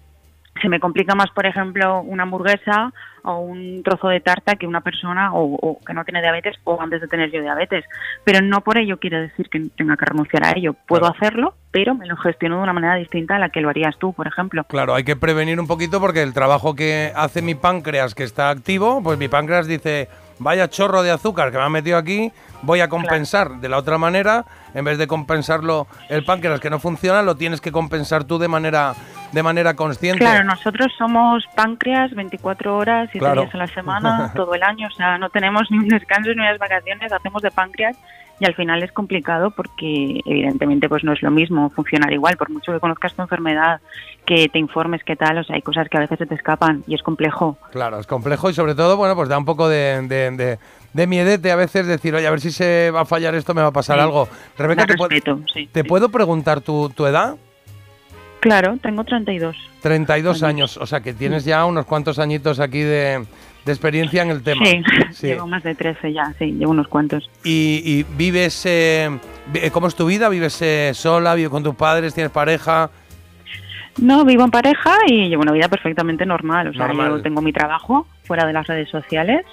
[SPEAKER 33] se me complica más, por ejemplo, una hamburguesa o un trozo de tarta que una persona o, o que no tiene diabetes o antes de tener yo diabetes. Pero no por ello quiere decir que tenga que renunciar a ello. Puedo hacerlo, pero me lo gestiono de una manera distinta a la que lo harías tú, por ejemplo.
[SPEAKER 5] Claro, hay que prevenir un poquito porque el trabajo que hace mi páncreas que está activo, pues mi páncreas dice, vaya chorro de azúcar que me ha metido aquí, voy a compensar de la otra manera, en vez de compensarlo el páncreas que no funciona, lo tienes que compensar tú de manera de manera consciente.
[SPEAKER 33] Claro, nosotros somos páncreas 24 horas, 7
[SPEAKER 5] Claro.
[SPEAKER 33] días a la semana, todo el año. O sea, no tenemos ni un descanso ni unas vacaciones, hacemos de páncreas y al final es complicado porque evidentemente pues no es lo mismo funcionar igual. Por mucho que conozcas tu enfermedad, que te informes qué tal, o sea, hay cosas que a veces se te escapan y es complejo.
[SPEAKER 5] Claro, es complejo y sobre todo, bueno, pues da un poco de, de, de- de miedete a veces decir, oye, a ver si se va a fallar esto, me va a pasar
[SPEAKER 33] Sí.
[SPEAKER 5] algo. Rebeca, ¿te,
[SPEAKER 33] respeto, sí,
[SPEAKER 5] ¿te puedo preguntar tu, tu edad?
[SPEAKER 33] Claro, tengo 32.
[SPEAKER 5] 32 años, o sea que tienes ya unos cuantos añitos aquí de, de experiencia en el tema.
[SPEAKER 33] Sí,
[SPEAKER 5] Sí.
[SPEAKER 33] llevo más de 13 ya, sí, llevo unos cuantos.
[SPEAKER 5] Y, y vives, eh, ¿cómo es tu vida? ¿Vives eh, sola? ¿Vives con tus padres? ¿Tienes pareja?
[SPEAKER 33] No, vivo en pareja y llevo una vida perfectamente normal. O sea,
[SPEAKER 5] Normal.
[SPEAKER 33] yo tengo mi trabajo fuera de las redes sociales,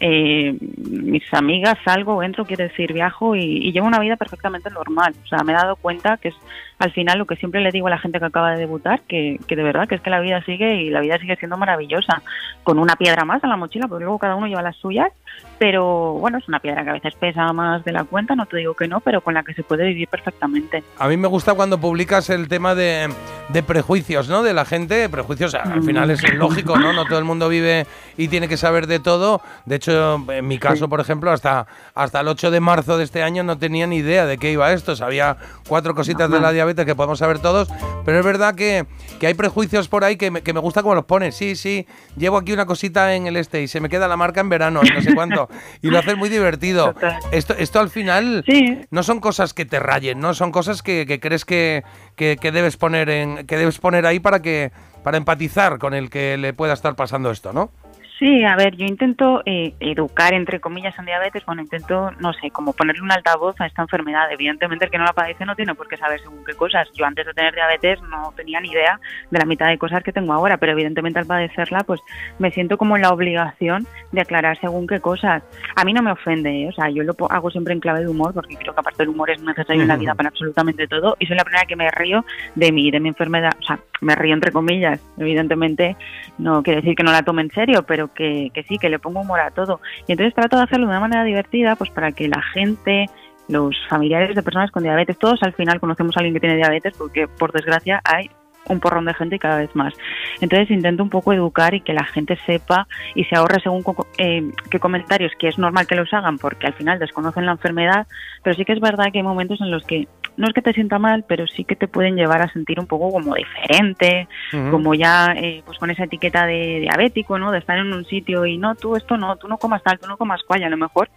[SPEAKER 33] eh, mis amigas, salgo, entro, quiero decir, viajo y, y llevo una vida perfectamente normal. O sea, me he dado cuenta que es al final lo que siempre le digo a la gente que acaba de debutar, que, que de verdad que es que la vida sigue y la vida sigue siendo maravillosa, con una piedra más en la mochila, porque luego cada uno lleva las suyas, pero bueno, es una piedra que a veces pesa más de la cuenta, no te digo que no, pero con la que se puede vivir perfectamente.
[SPEAKER 5] A mí me gusta cuando publicas el tema de, de prejuicios, ¿no? De la gente, prejuicios, al final es lógico, ¿no? No todo el mundo vive y tiene que saber de todo. De hecho, en mi caso, por ejemplo, hasta, hasta el 8 de marzo de este año no tenía ni idea de qué iba esto. Sabía cuatro cositas de la diabetes que podemos saber todos, pero es verdad que, que hay prejuicios por ahí que me, que me gusta como los pones. Sí, sí, llevo aquí una cosita en el este y se me queda la marca en verano y no sé cuánto. y lo haces muy divertido. Esto, esto al final no son cosas que te rayen, ¿no? Son cosas que, que crees que, que, que debes poner en, que debes poner ahí para que para empatizar con el que le pueda estar pasando esto, ¿no?
[SPEAKER 33] Sí, a ver, yo intento eh, educar, entre comillas, en diabetes, bueno, intento, no sé, como ponerle un altavoz a esta enfermedad. Evidentemente, el que no la padece no tiene por qué saber según qué cosas. Yo antes de tener diabetes no tenía ni idea de la mitad de cosas que tengo ahora, pero evidentemente al padecerla, pues me siento como en la obligación de aclarar según qué cosas. A mí no me ofende, ¿eh? o sea, yo lo hago siempre en clave de humor, porque creo que aparte el humor es necesario en la vida para absolutamente todo, y soy la primera que me río de mi, de mi enfermedad, o sea, me río entre comillas, evidentemente no quiere decir que no la tome en serio, pero que, que sí, que le pongo humor a todo. Y entonces trato de hacerlo de una manera divertida, pues para que la gente, los familiares de personas con diabetes, todos al final conocemos a alguien que tiene diabetes, porque por desgracia hay un porrón de gente y cada vez más. Entonces intento un poco educar y que la gente sepa y se ahorre según eh, qué comentarios, que es normal que los hagan porque al final desconocen la enfermedad, pero sí que es verdad que hay momentos en los que no es que te sienta mal, pero sí que te pueden llevar a sentir un poco como diferente, como ya eh, pues con esa etiqueta de diabético, ¿no? De estar en un sitio y no, tú esto no, tú no comas tal, tú no comas cual, a lo mejor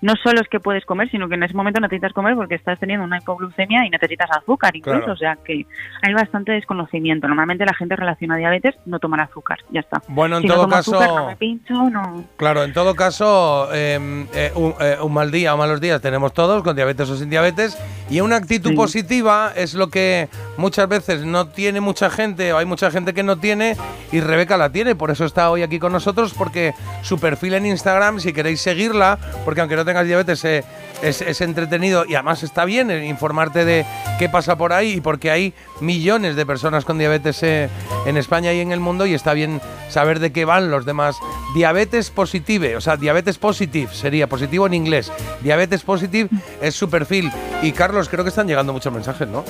[SPEAKER 33] no solo es que puedes comer, sino que en ese momento necesitas comer porque estás teniendo una hipoglucemia y necesitas azúcar incluso,
[SPEAKER 5] Claro.
[SPEAKER 33] o sea que hay bastante desconocimiento. Normalmente la gente relaciona diabetes no tomar azúcar, ya está.
[SPEAKER 5] Bueno, en
[SPEAKER 33] si
[SPEAKER 5] todo
[SPEAKER 33] no
[SPEAKER 5] caso-
[SPEAKER 33] azúcar, no me pincho, no...
[SPEAKER 5] Claro, en todo caso, eh, eh, un, eh, un mal día o malos días tenemos todos, con diabetes o sin diabetes, y una actitud positiva es lo que muchas veces no tiene mucha gente, o hay mucha gente que no tiene, y Rebeca la tiene, por eso está hoy aquí con nosotros, porque su perfil en Instagram, si queréis seguirla, porque aunque no tengas diabetes, eh, es, es entretenido y además está bien informarte de qué pasa por ahí, y porque hay millones de personas con diabetes eh, en España y en el mundo, y está bien saber de qué van los demás. Diabetes positive, o sea, diabetes positive sería positivo en inglés. Diabetes positive es su perfil. Y Carlos, creo que están llegando muchos mensajes, ¿no?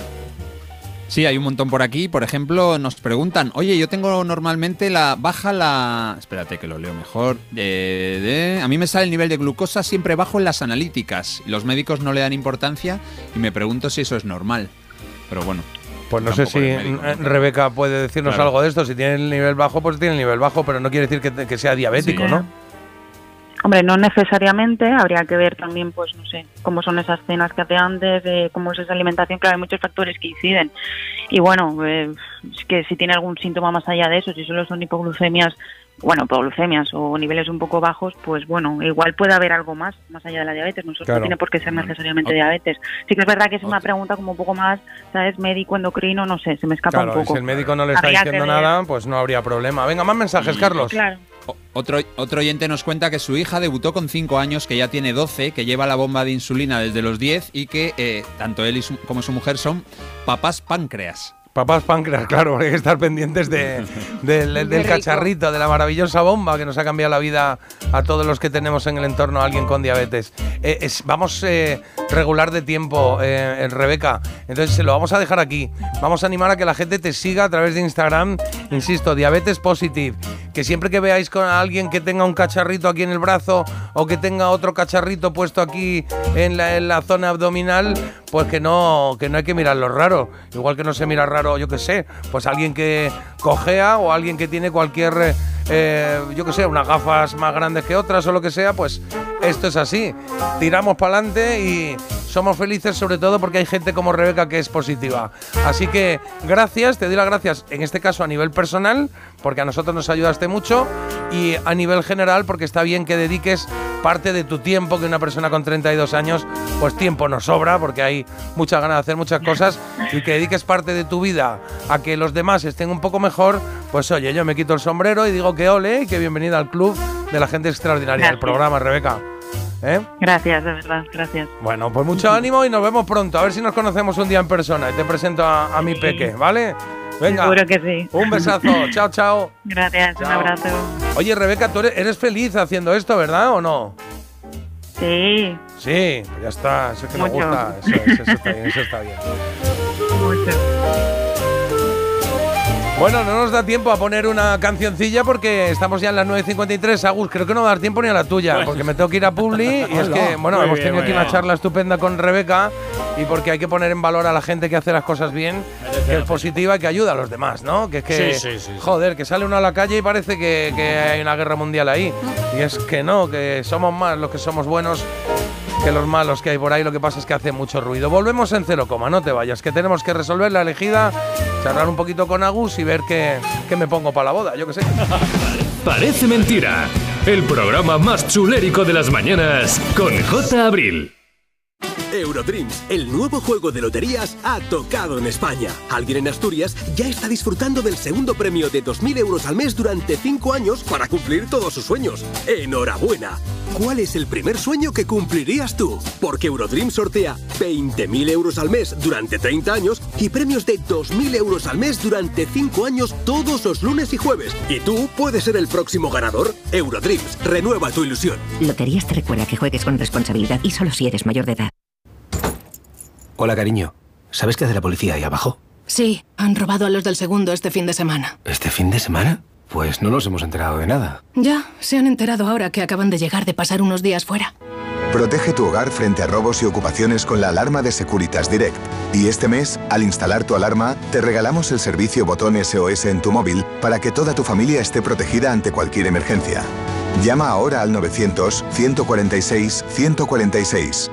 [SPEAKER 2] Sí, hay un montón por aquí. Por ejemplo, nos preguntan, oye, yo tengo normalmente la baja la... Espérate que lo leo mejor. Eh, de- A mí me sale el nivel de glucosa siempre bajo en las analíticas. Los médicos no le dan importancia y me pregunto si eso es normal. Pero bueno.
[SPEAKER 5] Pues no sé si
[SPEAKER 2] médico,
[SPEAKER 5] eh, Rebeca puede decirnos
[SPEAKER 2] Claro.
[SPEAKER 5] algo de esto. Si tiene el nivel bajo, pues tiene el nivel bajo, pero no quiere decir que, que sea diabético,
[SPEAKER 33] Sí.
[SPEAKER 5] ¿no?
[SPEAKER 33] Hombre, no necesariamente, habría que ver también, pues no sé, cómo son esas cenas que hace antes, eh, cómo es esa alimentación, claro, hay muchos factores que inciden. Y bueno, eh, es que si tiene algún síntoma más allá de eso, si solo son hipoglucemias, bueno, hipoglucemias o niveles un poco bajos, pues bueno, igual puede haber algo más, más allá de la diabetes, no, solo
[SPEAKER 5] Claro.
[SPEAKER 33] tiene por qué ser necesariamente diabetes. Sí que es verdad que es una pregunta como un poco más, ¿sabes? Médico, endocrino, no sé, se me escapa
[SPEAKER 5] Claro,
[SPEAKER 33] un poco.
[SPEAKER 5] si el médico no le está
[SPEAKER 33] Habría
[SPEAKER 5] diciendo nada, pues no habría problema. Venga, más mensajes, Carlos.
[SPEAKER 33] Claro.
[SPEAKER 2] Otro, otro oyente nos cuenta que su hija debutó con 5 años, que ya tiene 12, que lleva la bomba de insulina desde los 10 y que eh, tanto él como su mujer son papás páncreas.
[SPEAKER 5] Papás páncreas, claro, hay que estar pendientes de- del, cacharrito, de la maravillosa bomba que nos ha cambiado la vida a todos los que tenemos en el entorno a alguien con diabetes. Eh, es- vamos eh, regular de tiempo, eh, Rebeca, entonces se lo vamos a dejar aquí. Vamos a animar a que la gente te siga a través de Instagram, insisto, diabetes positive. Que siempre que veáis con alguien que tenga un cacharrito aquí en el brazo o que tenga otro cacharrito puesto aquí en la, en la zona abdominal, pues que no, que no hay que mirarlo raro. Igual que no se mira raro, yo que sé, pues alguien que cojea o alguien que tiene cualquier, eh, yo que sé, unas gafas más grandes que otras o lo que sea, pues esto es así. Tiramos para adelante y somos felices sobre todo porque hay gente como Rebeca que es positiva. Así que gracias, te doy las gracias en este caso a nivel personal, porque a nosotros nos ayudaste mucho, y a nivel general porque está bien que dediques parte de tu tiempo, que una persona con 32 años, pues tiempo nos sobra, porque hay muchas ganas de hacer muchas cosas, y que dediques parte de tu vida a que los demás estén un poco mejor, pues oye, yo me quito el sombrero y digo que ole y que bienvenida al club de la gente extraordinaria del programa, Rebeca. ¿Eh?
[SPEAKER 33] Gracias, de verdad, gracias.
[SPEAKER 5] Bueno, pues mucho ánimo y nos vemos pronto. A ver si nos conocemos un día en persona y te presento a, a mi peque, ¿vale? Venga.
[SPEAKER 33] Seguro que sí.
[SPEAKER 5] Un besazo. chao, chao.
[SPEAKER 33] Gracias, un abrazo.
[SPEAKER 5] Oye, Rebeca, tú eres, feliz haciendo esto, ¿verdad o no?
[SPEAKER 33] Sí.
[SPEAKER 5] Sí, ya está. Eso es que
[SPEAKER 33] Mucho.
[SPEAKER 5] gusta. Eso, es, eso está bien, eso está bien. Bueno, no nos da tiempo a poner una cancioncilla porque estamos ya en las 9.53. Agus, creo que no va a dar tiempo ni a la tuya,
[SPEAKER 34] Bueno.
[SPEAKER 5] porque me tengo que ir a Publi y es que, bueno,
[SPEAKER 34] Muy
[SPEAKER 5] hemos
[SPEAKER 34] bien,
[SPEAKER 5] tenido aquí una charla estupenda con Rebeca y porque hay que poner en valor a la gente que hace las cosas bien, que es positiva y que ayuda a los demás, ¿no? Que es que,
[SPEAKER 34] Sí, sí, sí, sí.
[SPEAKER 5] joder, que sale uno a la calle y parece que, que hay una guerra mundial ahí. Y es que no, que somos más los que somos buenos que los malos que hay por ahí, lo que pasa es que hace mucho ruido. Volvemos en cero coma, no te vayas, que tenemos que resolver la elegida, charlar un poquito con Agus y ver qué, qué me pongo para la boda, yo qué sé.
[SPEAKER 3] Parece mentira. El programa más chulérico de las mañanas con J. Abril.
[SPEAKER 35] Eurodreams, el nuevo juego de loterías, ha tocado en España. Alguien en Asturias ya está disfrutando del segundo premio de 2.000 euros al mes durante 5 años para cumplir todos sus sueños. ¡Enhorabuena! ¿Cuál es el primer sueño que cumplirías tú? Porque Eurodreams sortea 20.000 euros al mes durante 30 años y premios de 2.000 euros al mes durante 5 años todos los lunes y jueves. ¿Y tú puedes ser el próximo ganador? Eurodreams, renueva tu ilusión.
[SPEAKER 36] Loterías te recuerda que juegues con responsabilidad y solo si eres mayor de edad.
[SPEAKER 37] Hola, cariño. ¿Sabes qué hace la policía ahí abajo?
[SPEAKER 38] Sí, han robado a los del segundo este fin de semana.
[SPEAKER 37] ¿Este fin de semana? Pues no nos hemos enterado de nada.
[SPEAKER 38] Ya, se han enterado ahora que acaban de llegar de pasar unos días fuera.
[SPEAKER 23] Protege tu hogar frente a robos y ocupaciones con la alarma de Securitas Direct. Y este mes, al instalar tu alarma, te regalamos el servicio botón SOS en tu móvil para que toda tu familia esté protegida ante cualquier emergencia. Llama ahora al 900-146-146.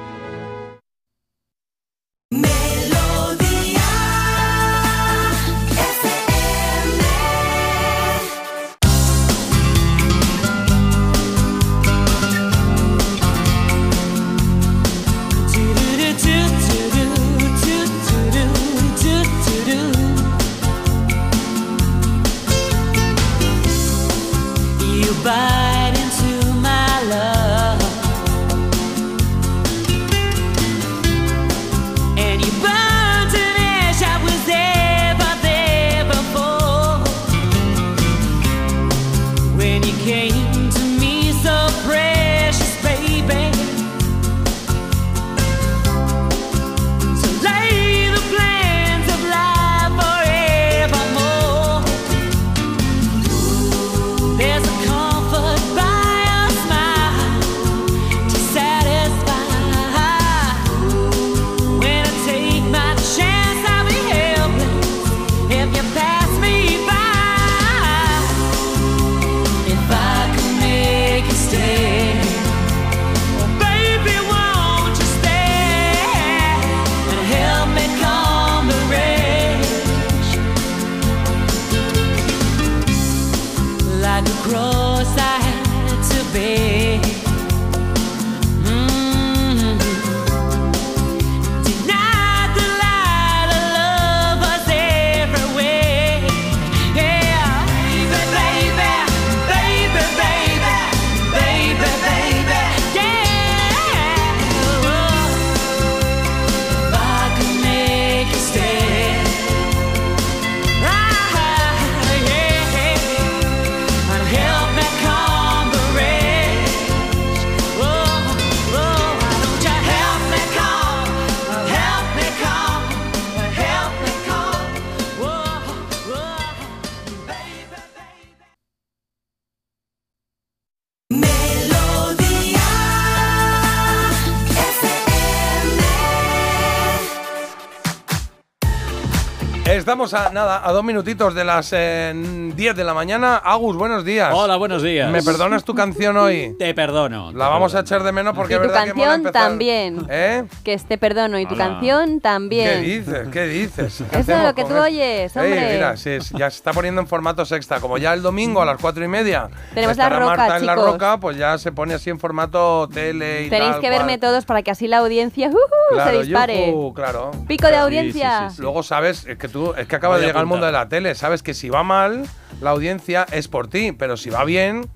[SPEAKER 5] Estamos a nada, a dos minutitos de las eh, 10 de la mañana. Agus, buenos días.
[SPEAKER 39] Hola, buenos días.
[SPEAKER 5] ¿Me perdonas tu canción hoy?
[SPEAKER 39] Te perdono.
[SPEAKER 5] La vamos a echar de menos porque
[SPEAKER 6] y
[SPEAKER 5] es
[SPEAKER 6] tu
[SPEAKER 5] verdad que hemos
[SPEAKER 6] canción también.
[SPEAKER 5] ¿Eh?
[SPEAKER 6] Que esté perdono. Y tu
[SPEAKER 5] Hola.
[SPEAKER 6] canción
[SPEAKER 5] ¿Qué
[SPEAKER 6] también.
[SPEAKER 5] dices? ¿Qué dices? ¿Qué
[SPEAKER 6] Eso es lo que tú
[SPEAKER 5] esto?
[SPEAKER 6] oyes,
[SPEAKER 5] Ey,
[SPEAKER 6] hombre.
[SPEAKER 5] mira, sí, sí, ya se está poniendo en formato sexta. Como ya el domingo a las cuatro y media
[SPEAKER 6] Tenemos la roca,
[SPEAKER 5] Marta en la roca, pues ya se pone así en formato tele y
[SPEAKER 6] Tenéis
[SPEAKER 5] tal
[SPEAKER 6] que verme
[SPEAKER 5] cual.
[SPEAKER 6] todos para que así la audiencia uh,
[SPEAKER 5] Claro,
[SPEAKER 6] se dispare.
[SPEAKER 5] claro.
[SPEAKER 6] Pico de
[SPEAKER 5] Sí,
[SPEAKER 6] audiencia.
[SPEAKER 5] sí, sí. Luego sabes es que tú es que acaba
[SPEAKER 39] Voy
[SPEAKER 5] de llegar al mundo de la tele. Sabes que si va mal, la audiencia es por ti, pero si va bien,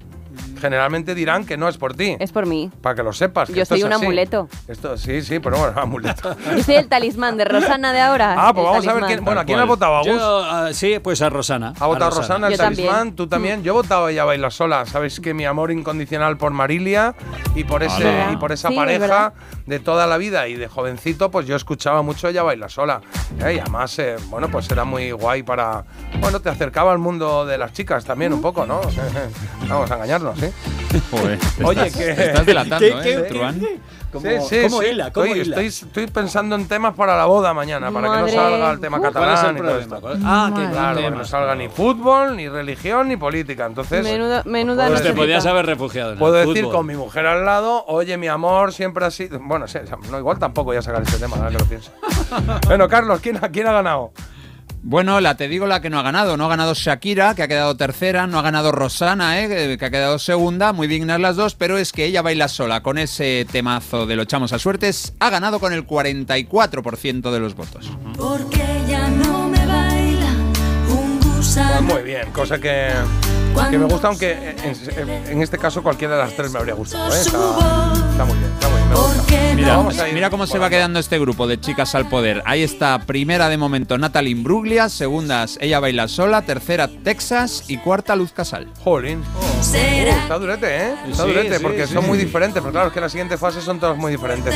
[SPEAKER 5] generalmente dirán que no es por ti.
[SPEAKER 6] Es por mí.
[SPEAKER 5] Para que lo sepas. que
[SPEAKER 6] Yo
[SPEAKER 5] esto
[SPEAKER 6] soy
[SPEAKER 5] es
[SPEAKER 6] un
[SPEAKER 5] así.
[SPEAKER 6] amuleto.
[SPEAKER 5] Esto sí, sí, pero bueno, amuleto.
[SPEAKER 6] Yo soy el talismán de Rosana de ahora.
[SPEAKER 5] Ah, pues
[SPEAKER 6] el
[SPEAKER 5] vamos a ver quién. Bueno, ¿a quién
[SPEAKER 39] Tal
[SPEAKER 5] ha votado,
[SPEAKER 39] cual.
[SPEAKER 5] Agus?
[SPEAKER 39] Yo, ah, sí, pues a Rosana.
[SPEAKER 5] Ha votado Rosana, el
[SPEAKER 6] Yo también.
[SPEAKER 5] talismán, tú también. Yo he votado a Ella Baila Sola. Sabéis que mi amor incondicional por Marilia y por ese
[SPEAKER 6] Ala.
[SPEAKER 5] y por esa
[SPEAKER 6] Sí,
[SPEAKER 5] pareja. De toda la vida y de jovencito, pues yo escuchaba mucho Ella Baila Sola. Eh, Y además, eh, bueno, pues era muy guay para. Bueno, te acercaba al mundo de las chicas también un poco, ¿no? Vamos a engañarnos, ¿sí?
[SPEAKER 2] Joder,
[SPEAKER 5] Oye,
[SPEAKER 2] estás-
[SPEAKER 5] que.
[SPEAKER 2] te estás delatando,
[SPEAKER 5] ¿Qué-
[SPEAKER 2] ¿eh,
[SPEAKER 5] qué-?
[SPEAKER 39] ¿Cómo-
[SPEAKER 5] sí, sí,
[SPEAKER 39] cómo
[SPEAKER 5] sí.
[SPEAKER 39] hila? ¿Cómo
[SPEAKER 5] estoy,
[SPEAKER 39] hila?
[SPEAKER 5] estoy- estoy pensando en temas para la boda mañana, para que no salga el tema
[SPEAKER 39] ¿Cuál es
[SPEAKER 5] catalán
[SPEAKER 39] el
[SPEAKER 5] y todo esto.
[SPEAKER 39] ¿Cuál- Ah, que
[SPEAKER 5] Claro, que no salga ni fútbol, ni religión, ni política. Entonces,
[SPEAKER 6] Menuda, menuda
[SPEAKER 39] Pues te podías haber refugiado en el
[SPEAKER 5] puedo decir
[SPEAKER 39] fútbol.
[SPEAKER 5] con mi mujer al lado, oye, mi amor, siempre así. Bueno, sí, no, igual tampoco voy a sacar ese tema, ahora que lo pienso. bueno, Carlos, ¿quién, ha- ¿quién ha ganado?
[SPEAKER 2] Bueno, la te digo la que no ha ganado. No ha ganado Shakira, que ha quedado tercera. No ha ganado Rosana, eh, que- ha quedado segunda. Muy dignas las dos, pero es que ella baila sola con ese temazo de Lo echamos a suertes. Ha ganado con el 44% de los votos.
[SPEAKER 40] Porque ya no
[SPEAKER 5] Pues
[SPEAKER 40] gusano.
[SPEAKER 5] muy bien, cosa que, que me gusta, aunque en, en- este caso cualquiera de las tres me habría gustado. ¿eh? Está, está muy bien, está muy bien, me gusta.
[SPEAKER 2] Mira,
[SPEAKER 5] Vamos a ir
[SPEAKER 2] mira cómo se va quedando este grupo de chicas al poder. Ahí está, primera de momento Natalie Imbruglia, segundas Ella Baila Sola, tercera Texas y cuarta Luz Casal.
[SPEAKER 5] Jolín. Uh, está durete, ¿eh? Está
[SPEAKER 39] Sí,
[SPEAKER 5] durete,
[SPEAKER 39] sí,
[SPEAKER 5] porque
[SPEAKER 39] sí,
[SPEAKER 5] son muy diferentes. Pero claro, es que la siguiente fase son todas muy diferentes.